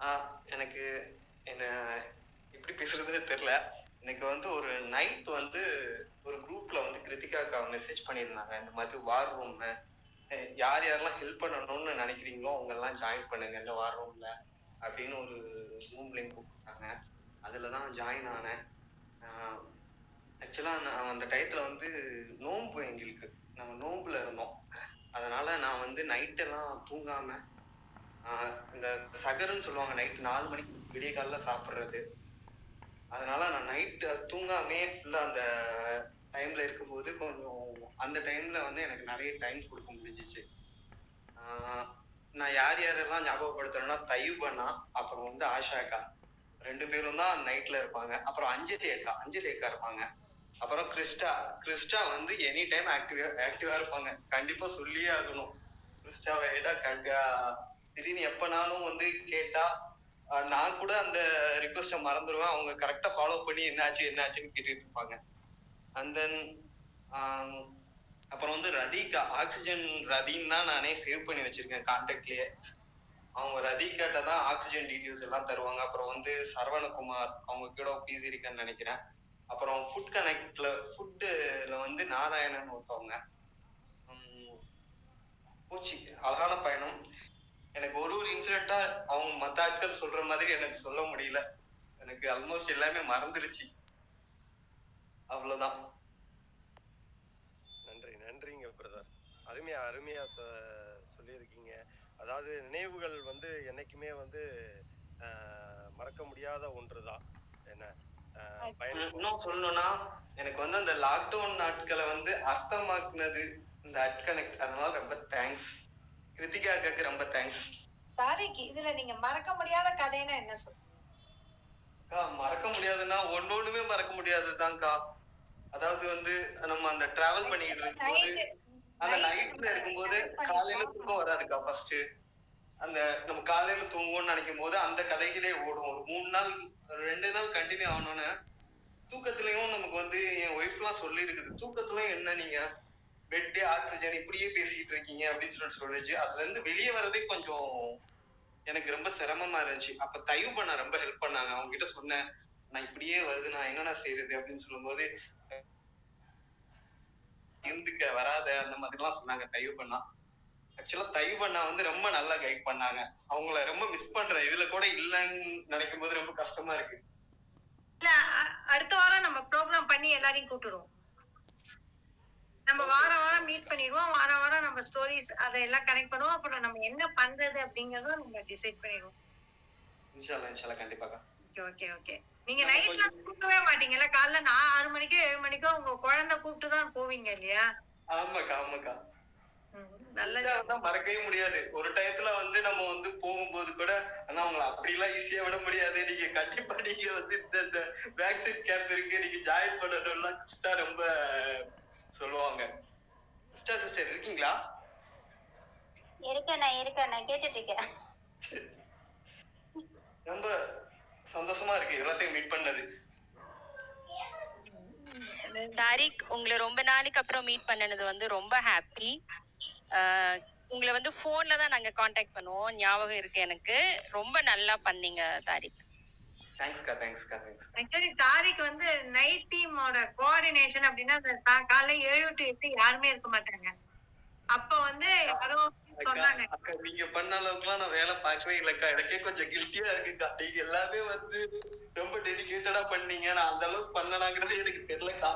ஆ எனக்கு என்ன எப்படி பேசுறதுன்னு தெரியல. எனக்கு வந்து ஒரு நைட் வந்து ஒரு குரூப்ல வந்து கிருத்திகாக்கா மெசேஜ் பண்ணியிருந்தாங்க. இந்த மாதிரி வார் ரூம் யார் யாரெல்லாம் ஹெல்ப் பண்ணணும்னு நினைக்கிறீங்களோ அவங்க எல்லாம் ஜாயின் பண்ணுங்க இந்த வார் ரூம்ல அப்படின்னு ஒரு ரூம் லிங்க் கொடுத்தாங்க. அதுல தான் ஜாயின் ஆனேன் ஆக்சுவலா நான் அந்த டயத்துல வந்து நோன்பு எங்களுக்கு. நாங்க நோன்புல இருந்தோம். அதனால நான் வந்து நைட் எல்லாம் தூங்காம இந்த சகருன்னு சொல்லுவாங்க நைட் நாலு மணிக்கு விடிய காலைல சாப்பிட்றது. அதனால நான் நைட்டு தூங்காமே ஃபுல்லாக அந்த டைம்ல இருக்கும்போது கொஞ்சம் அந்த டைம்ல வந்து எனக்கு நிறைய டைம் கொடுக்க முடிஞ்சிச்சு. நான் யார் யாரெல்லாம் ஞாபகப்படுத்துறேன்னா தயுபண்ணா அப்புறம் வந்து ஆஷாக்கா ரெண்டு பேரும் தான் நைட்ல இருப்பாங்க. அப்புறம் அஞ்சலி அக்கா அஞ்சலி அக்கா இருப்பாங்க. அப்புறம் கிறிஸ்டா கிறிஸ்டா வந்து எனி டைம் ஆக்டிவா ஆக்டிவா இருப்பாங்க. கண்டிப்பா சொல்லியே ஆகணும். கிறிஸ்டாவை கேட்டா திடீர்னு எப்பனாலும் வந்து கேட்டா நான் கூட அந்த ரிக்வஸ்ட மறந்துடுவேன் அவங்க கரெக்டா ஃபாலோ பண்ணி என்னாச்சு என்னாச்சுன்னு கேட்டுட்டு இருப்பாங்க. அண்ட் தென் அப்புறம் வந்து ரதிகா ஆக்சிஜன் ரதின்னு தான் நானே சேவ் பண்ணி வச்சிருக்கேன் கான்டாக்ட்லயே அவங்க ரதிகாட்ட தான் ஆக்சிஜன் டீட்டெயில்ஸ் எல்லாம் தருவாங்க. அப்புறம் வந்து சரவணகுமார் அவங்க கூட பேசியிருக்கேன்னு நினைக்கிறேன். அப்புறம் ஃபுட் கனெக்ட்ல ஃபுட்டுல வந்து நாராயணன் ஒருத்தவங்க. உம் போச்சு அழகான பயணம். எனக்கு ஒரு ஒரு இன்சிடென்ட்டா அவங்க மத்த ஆட்கள் சொல்ற மாதிரி எனக்கு சொல்ல முடியல. எனக்கு ஆல்மோஸ்ட் எல்லாமே மறந்துருச்சு. அவ்வளவுதான். நன்றி நன்றிங்க பிரதர் அருமையா அருமையா சொல்லியிருக்கீங்க. அதாவது நினைவுகள் வந்து என்னைக்குமே வந்து மறக்க முடியாத ஒன்று தான் என்ன? இன்னும் சொல்லணும்னா எனக்கு வந்து அந்த லாக்டவுன் நாட்களை வந்து அர்த்தமாக்குனது இந்த அட்கனெக்ட் அதனால ரொம்ப தேங்க்ஸ் கிருத்திகா அக்காக்கு ரொம்ப தேங்க்ஸ் தாரிக் இதுல நீங்க மறக்க முடியாத கதைன்னா என்ன சொல்றீங்க அக்கா மறக்க முடியாதுன்னா ஒன்னொண்ணுமே மறக்க முடியாதுதான்க்கா. அதாவது வந்து நம்ம அந்த டிராவல் பண்ணிக்கிட்டு இருக்கும்போது அந்த நைட்ல இருக்கும்போது காலையில தூக்கம் வராதுக்கா ஃபர்ஸ்ட் அந்த நம்ம காலையில தூங்குவோம்னு நினைக்கும் போது அந்த கதைகளே ஓடும். ஒரு மூணு நாள் ரெண்டு நாள் கண்டினியூ ஆகணும்னு தூக்கத்துலயும் நமக்கு வந்து என் ஒய்ஃப் எல்லாம் சொல்லி இருக்குது தூக்கத்துலயும் என்ன நீங்க பெட் ஆக்சிஜன் இப்படியே பேசிட்டு இருக்கீங்க அப்படின்னு சொல்லிட்டு சொல்லிச்சு. அதுல இருந்து வெளியே வரதே கொஞ்சம் எனக்கு ரொம்ப சிரமமா இருந்துச்சு. அப்ப தயவு பண்ண ரொம்ப ஹெல்ப் பண்ணாங்க. அவங்க கிட்ட சொன்னேன் நான் இப்படியே வருது. நான் என்னென்ன செய்யறது அப்படின்னு சொல்லும்போது இருந்துக்க வராத. அந்த மாதிரி எல்லாம் சொன்னாங்க தயவு பண்ணா ஆக்சுவலா தயவு பண்ணா வந்து ரொம்ப நல்லா கைட் பண்ணாங்க. அவங்கள ரொம்ப மிஸ் பண்றேன். இதுல கூட இல்லைன்னு நினைக்கும் போது ரொம்ப கஷ்டமா இருக்கு. இல்ல அடுத்த வாரம் நம்ம ப்ரோக்ராம் பண்ணி எல்லாரையும் கூப்பிட்டுருவோம் நம்ம வாரம் வாரம் மீட் பண்ணிடுவோம். வாரம் வாரம் நம்ம ஸ்டோரிஸ் அதெல்லாம் கனெக்ட் பண்ணுவோம். அப்புறம் நம்ம என்ன பண்றது அப்படிங்கறத நம்ம டிசைட் பண்ணிடுவோம். இன்ஷால்லா இன்ஷால்லா கண்டிப்பாக்கா. ஓகே ஓகே நீங்க நைட்ல கூப்பிடவே மாட்டீங்கல்ல? காலைல நான் ஆறு மணிக்கோ ஏழு மணிக்கோ உங்க குழந்தை கூப்பிட்டு தான் போவீங்க இல்லையா? ஆமாக்கா ஆமாக்கா. மறக்கவே முடியாது ஒரு டயத்துல வந்து நம்ம வந்து போகும்போது கூட ஆனா அவங்கள அப்படி எல்லாம் ஈஸியா விட முடியாது நீங்க கண்டிப்பா நீங்க வந்து இந்த இந்த வேக்சின் கேம்ப் இருக்கு நீங்க ஜாயின் பண்ணணும்லாம் கிறிஸ்டா ரொம்ப சொல்லுவாங்க சிஸ்டர் சிஸ்டர் இருக்கீங்களா இருக்கேண்ணே இருக்கேண்ணே கேட்டுட்டு இருக்கேன் ரொம்ப சந்தோஷமா இருக்கு எல்லாத்தையும் மீட் பண்ணது தாரிக் உங்களை ரொம்ப நாளைக்கு அப்புறம் மீட் பண்ணனது வந்து ரொம்ப ஹாப்பி உங்களை வந்து போன்ல தான் நாங்க காண்டாக்ட் பண்ணுவோம். ஞாபகம் இருக்கு எனக்கு. ரொம்ப நல்லா பண்ணீங்க தாரிக். தேங்க்ஸ்க்கா தேங்க்ஸ்க்கா தேங்க்ஸ் ஆக்சுவலி தாரிக் வந்து நைட் டீமோட கோஆர்டினேஷன் அப்படின்னா காலைல ஏழு டு எட்டு யாருமே இருக்க மாட்டாங்க. அப்ப வந்து யாரோ சொன்னாங்க. அக்கா நீங்க பண்ண அளவுக்குலாம் நான் வேலை பார்க்கவே இல்லக்கா. எனக்கே கொஞ்சம் கில்ட்டியா இருக்குக்கா. நீங்க எல்லாமே வந்து ரொம்ப டெடிகேட்டடா பண்ணீங்க. நான் அந்த அளவுக்கு பண்ணனாங்கிறது எனக்கு தெரியலக்கா.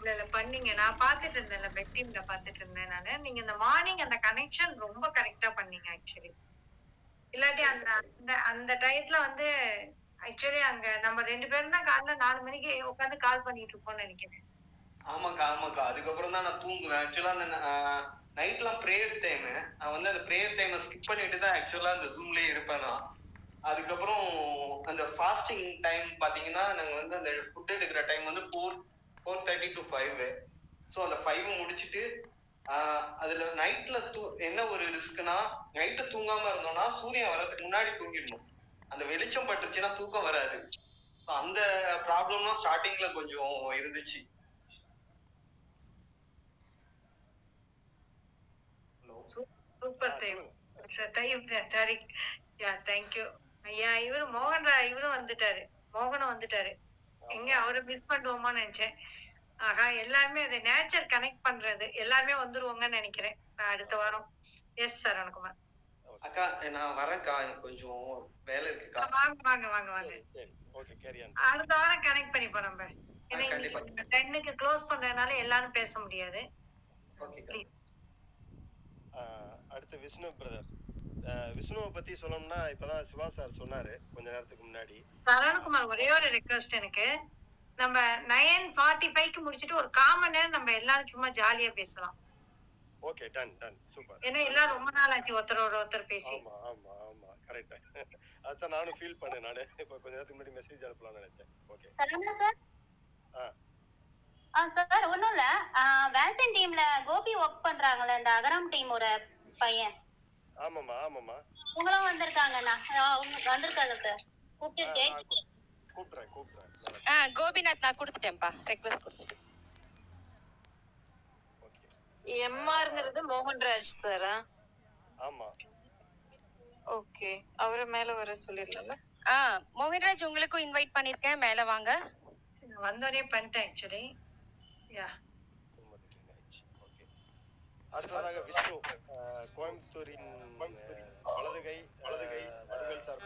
இல்ல இல்ல பண்ணீங்க. நான் பாத்துட்டு இருந்தேன்ல பெட் டீம்ல பாத்துட்டு இருந்தேன் நானு. நீங்க இந்த மார்னிங் அந்த கனெக்ஷன் ரொம்ப கரெக்டா பண்ணீங்க ஆக்சுவலி இல்லாட்டி அந்த அந்த அந்த டயத்துல வந்து ஆக்சுவலி அங்க நம்ம ரெண்டு பேரும் தான் காலைல நாலு மணிக்கு உட்காந்து கால் பண்ணிட்டு இருப்போம்னு நினைக்கிறேன். ஆமாக்கா ஆமாக்கா. அதுக்கப்புறம் தான் நான் தூங்குவேன். ஆக்சுவலா அந்த நைட்லாம் ப்ரேயர் டைம் நான் வந்து அந்த ப்ரேயர் டைமை ஸ்கிப் பண்ணிட்டு தான் ஆக்சுவலா அந்த ஜூம்லயே இருப்பேன் நான். அதுக்கப்புறம் அந்த ஃபாஸ்டிங் டைம் பாத்தீங்கன்னா நாங்க வந்து அந்த ஃபுட் எடுக்கிற டைம் வந்து four four thirty to five so அந்த ஃபைவ் முடிச்சிட்டு ஆஹ் அதுல நைட்ல தூ என்ன ஒரு ரிஸ்க்னா நைட்டு தூங்காம இருந்தோம்னா சூரியன் வர்றதுக்கு முன்னாடி தூங்கிடணும். அந்த வெளிச்சம் பட்டுச்சுன்னா தூக்கம் வராது. அந்த ப்ராப்ளம்லாம் ஸ்டார்டிங்ல கொஞ்சம் இருந்துச்சு. சூப்பர் டைம் டைம் யா தேங்க்யூ ஐயா இவரு மோகன் இவரும் வந்துட்டாரு. மோகனும் வந்துட்டாரு. எங்க அவரை மிஸ் பண்ணுவோமோன்னு நினைச்சேன். ஆஹா எல்லாருமே அது நேச்சர் கனெக்ட் பண்றது. எல்லாருமே வந்துருவாங்கன்னு நினைக்கிறேன். நான் அடுத்த வாரம். எஸ் சரவணகுமார் அக்கா நான் வரேன்க்கா. எனக்கு கொஞ்சம் வேலை இருக்குக்கா. வாங்க வாங்க வாங்க வாங்க. ஓகே கேரி ஆன் அடுத்த வாரம் கனெக்ட் பண்ணிப்போம் நம்ம ஏன்னா. டென்னுக்கு க்ளோஸ் பண்றதுனால எல்லாரும் பேச முடியாது. அடுத்து விஷ்ணு பிரதர் விஷ்ணுவை பத்தி சொல்லணும்னா இப்பதான் சிவா சார் சொன்னாரு கொஞ்ச நேரத்துக்கு முன்னாடி. சரவணகுமார் ஒரே ஒரு ரெக்வஸ்ட் எனக்கு. நம்ம நைன் ஃபார்ட்டி ஃபைவ்க்கு முடிச்சிட்டு ஒரு கால் மணி நேரம் நம்ம எல்லாரும் சும்மா ஜாலியா பேசலாம். ஓகே டன் டன் சூப்பர் ஏன்னா எல்லாம் ரொம்ப நாள் ஆச்சு ஒருத்தரோட ஒருத்தர் பேசி. ஆமா ஆமா ஆமா. கரெக்டா அதான் நானும் ஃபீல் பண்ணேன் நானு. இப்ப கொஞ்ச நேரத்துக்கு முன்னாடி மெசேஜ் அனுப்பலாம்னு நினைச்சேன். Okay Saravana sir? ஆ. ஆ சார் ஒண்ணும் இல்ல. வேக்சின் டீம்ல கோபி ஒர்க் பண்றாங்கல்ல இந்த அகரம் டீமோட பையன். ஆமாம்மா அவங்களும் வந்திருக்காங்கண்ணா. அவங்க வந்திருக்காங்க சார். கூப்பிட்டுருக்கேன். கூப்பிடுறேன் கூப்பிடுறேன் ஆ கோபிநாத் நான் கொடுத்துட்டேன்ப்பா. ரெக்வஸ்ட் கொடுத்துட்டேன். எம்ஆர்ங்கிறது மோகன்ராஜ் சாரா? ஆமா. ஓகே. அவரை மேல வர சொல்லிடலாம்ல ஆ மோகன்ராஜ் உங்களுக்கும் இன்வைட் பண்ணிருக்கேன். மேல வாங்க. நான் வந்தோடனே பண்ணிட்டேன் ஆக்சுவலி யா அடுத்ததாக விஷ்ணு கோயம்புத்தூரின் வலதுகை வலதுகை வடிவேல் சார்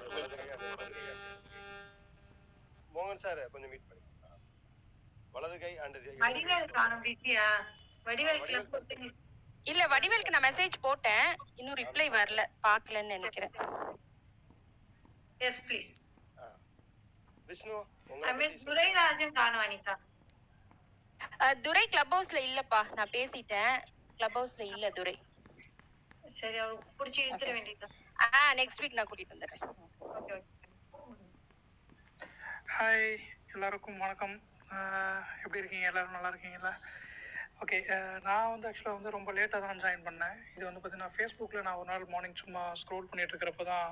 மோகன் சார் கொஞ்சம் மீட் பண்ணி வலதுகை அண்ட் வடிவேல் இல்ல வடிவேலுக்கு நான் மெசேஜ் போட்டேன். இன்னும் ரிப்ளை வரல. பாக்கலன்னு நினைக்கிறேன். Yes please Vishnu Durai club ஹவுஸ்ல இல்லப்பா. நான் பேசிட்டேன். கிளப் ஹவுஸ்ல இல்ல துரை. சரி அவருக்கு பிடிச்சி இழுத்துட வேண்டியது ஆ நெக்ஸ்ட் வீக் நான் கூட்டிட்டு வந்துடுறேன். ஓகே ஓகே ஹாய் எல்லாருக்கும் வணக்கம். எப்படி இருக்கீங்க? எல்லாரும் நல்லா இருக்கீங்களா? ஓகே நான் வந்து ஆக்சுவலாக வந்து ரொம்ப லேட்டாக தான் ஜாயின் பண்ணேன். இது வந்து பார்த்தீங்கன்னா ஃபேஸ்புக்கில் நான் ஒரு நாள் மார்னிங் சும்மா ஸ்க்ரோல் பண்ணிட்டு இருக்கிறப்ப தான்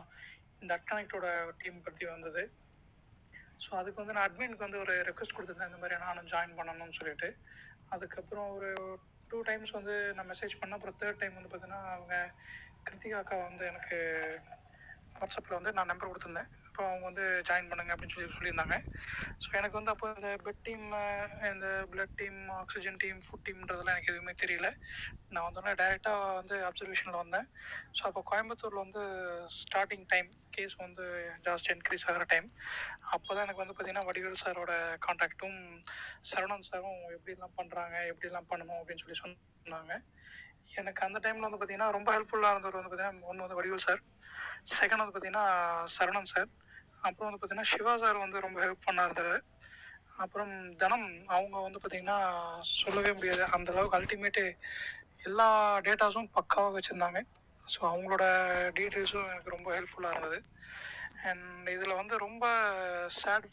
இந்த அட்கனெக்டோட டீம் பற்றி வந்தது. ஸோ அதுக்கு வந்து நான் அட்மினுக்கு வந்து ஒரு ரெக்வஸ்ட் கொடுத்துருந்தேன். இந்த மாதிரி நானும் ஜாயின் பண்ணணும்னு சொல்லிட்டு. அதுக்கப்புறம் ஒரு டூ டைம்ஸ் வந்து நான் மெசேஜ் பண்ணேன் அப்புறம் தேர்ட் டைம் வந்து பார்த்தீங்கன்னா அவங்க கிருத்திகா அக்கா வந்து எனக்கு வாட்ஸ்அப்பில் வந்து நான் நம்பர் கொடுத்துருந்தேன். இப்போ அவங்க வந்து ஜாயின் பண்ணுங்க அப்படின்னு சொல்லி சொல்லியிருந்தாங்க. ஸோ எனக்கு வந்து அப்போ இந்த பெட் டீம் இந்த blood team oxygen team food டீம்ன்றதெல்லாம் எனக்கு எதுவுமே தெரியல. நான் வந்தோடனே டைரெக்டாக வந்து அப்சர்வேஷனில் வந்தேன். ஸோ அப்போ கோயம்புத்தூரில் வந்து ஸ்டார்டிங் டைம் கேஸ் வந்து ஜாஸ்தி இன்க்ரீஸ் ஆகிற டைம் அப்போ தான் எனக்கு வந்து பார்த்தீங்கன்னா வடிவேல் சாரோட கான்டாக்டும் சரவணன் சாரும் எப்படிலாம் பண்ணுறாங்க எப்படிலாம் பண்ணணும் அப்படின்னு சொல்லி சொன்னாங்க. எனக்கு அந்த டைமில் வந்து பார்த்தீங்கன்னா ரொம்ப ஹெல்ப்ஃபுல்லாக இருந்தவர் வந்து பார்த்தீங்கன்னா ஒன்று வந்து வடிவேல் சார். செகண்ட் வந்து பார்த்தீங்கன்னா சரவணன் சார் அப்புறம் வந்து பார்த்தீங்கன்னா சிவா சார் வந்து ரொம்ப ஹெல்ப் பண்ணா அப்புறம் தனம் அவங்க வந்து பார்த்தீங்கன்னா சொல்லவே முடியாது. அந்த அளவுக்கு அல்டிமேட்டு எல்லா டேட்டாஸும் பக்காவாக வச்சுருந்தாங்க. ஸோ அவங்களோட டீட்டெயில்ஸும் எனக்கு ரொம்ப ஹெல்ப்ஃபுல்லாக இருந்தது. அண்ட் இதில் வந்து ரொம்ப சேட்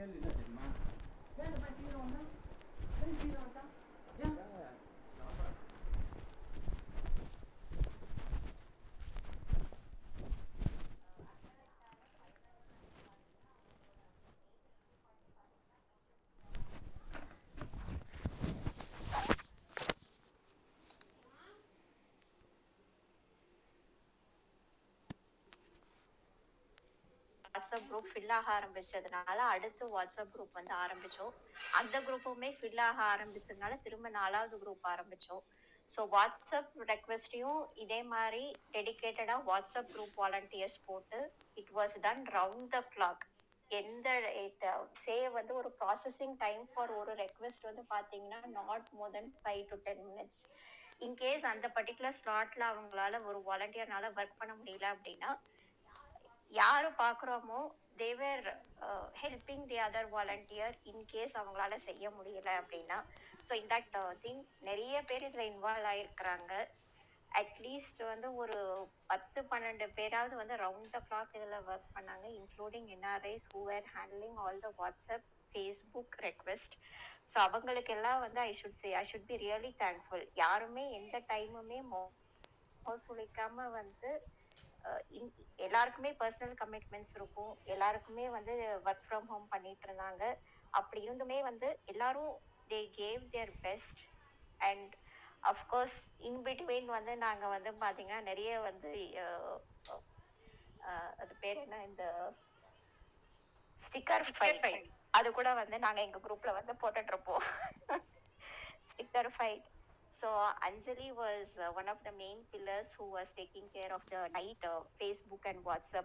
அவங்க கேட்குற கேள்வி என்ன தெரியுமா ஏன் இந்த மாதிரி சீக்கிரம் வந்தா ஏன் சீக்கிரம் வந்தா ஏன் வாட்ஸ்அப் குரூப் ஃபில் ஆக ஆரம்பிச்சதுனால அடுத்து வாட்ஸ்அப் குரூப் வந்து ஆரம்பிச்சோம். அந்த குரூப்புமே ஃபில் ஆக ஆரம்பிச்சதுனால திரும்ப நாலாவது குரூப் ஆரம்பிச்சோம். ஸோ வாட்ஸ்அப் ரெக்வெஸ்டையும் இதே மாதிரி டெடிகேட்டடா வாட்ஸ்அப் குரூப் வாலண்டியர்ஸ் போட்டு it was done round the clock எந்த சே வந்து ஒரு ப்ராசஸிங் டைம் ஃபார் ஒரு ரெக்வெஸ்ட் வந்து பாத்தீங்கன்னா not more then five to ten minutes in case அந்த பர்டிகுலர் ஸ்லாட்ல அவங்களால ஒரு வாலண்டியர்னால ஒர்க் பண்ண முடியல அப்படின்னா யாரு பாக்குறோமோ they were helping the other volunteer in case அவங்களால செய்ய முடியல அப்படின்னா ஸோ இன் தட் திங் நிறைய பேர் இதுல இன்வால்வ் ஆயிருக்கிறாங்க. அட்லீஸ்ட் வந்து ஒரு பத்து பன்னெண்டு பேராவது வந்து ரவுண்ட் த கிளாக் இதில் ஒர்க் பண்ணாங்க including NRIs who are handling all the WhatsApp Facebook request so அவங்களுக்கு எல்லாம் வந்து I should say I should be really thankful யாருமே எந்த டைமுமே மோ சுழிக்காம வந்து எல்லாருக்குமே பர்சனல் கமிட்மெண்ட்ஸ் இருக்கும். எல்லாருக்குமே வந்து ஒர்க் ஃப்ரம் ஹோம் பண்ணிட்டு இருந்தாங்க. அப்படி இருந்துமே வந்து எல்லாரும் they gave their best and of course in between வந்து நாங்க வந்து பாத்தீங்கன்னா நிறைய வந்து அது பேர் என்ன? இந்த ஸ்டிக்கர் ஃபைட் அது கூட வந்து நாங்க எங்க குரூப்ல வந்து போட்டுட்டு இருப்போம். Sticker fight So Anjali was uh, one of the main pillars who was taking care of the night uh, Facebook and WhatsApp.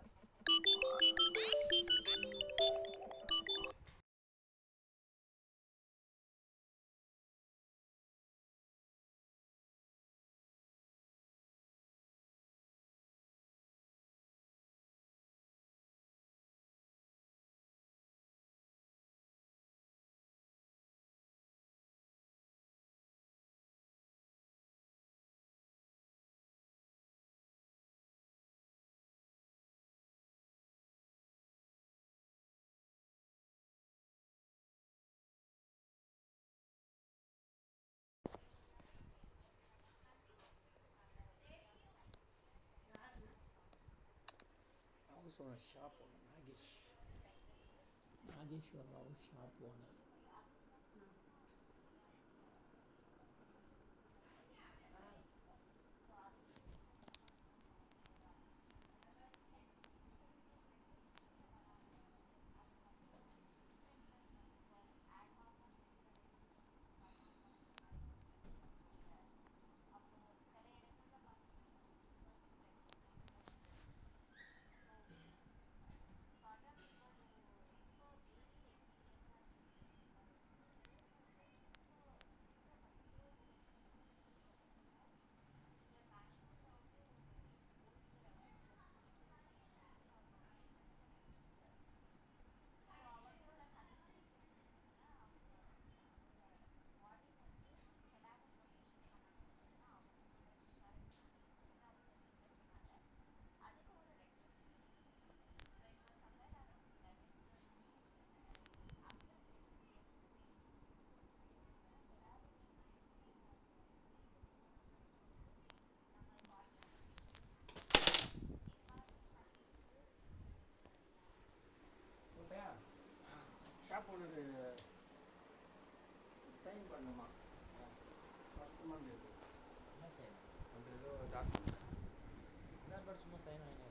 House owner shop owner Nagesh Nageswar Rao shop owner sign అంటే ఏదో doctor Sumo sign అయినా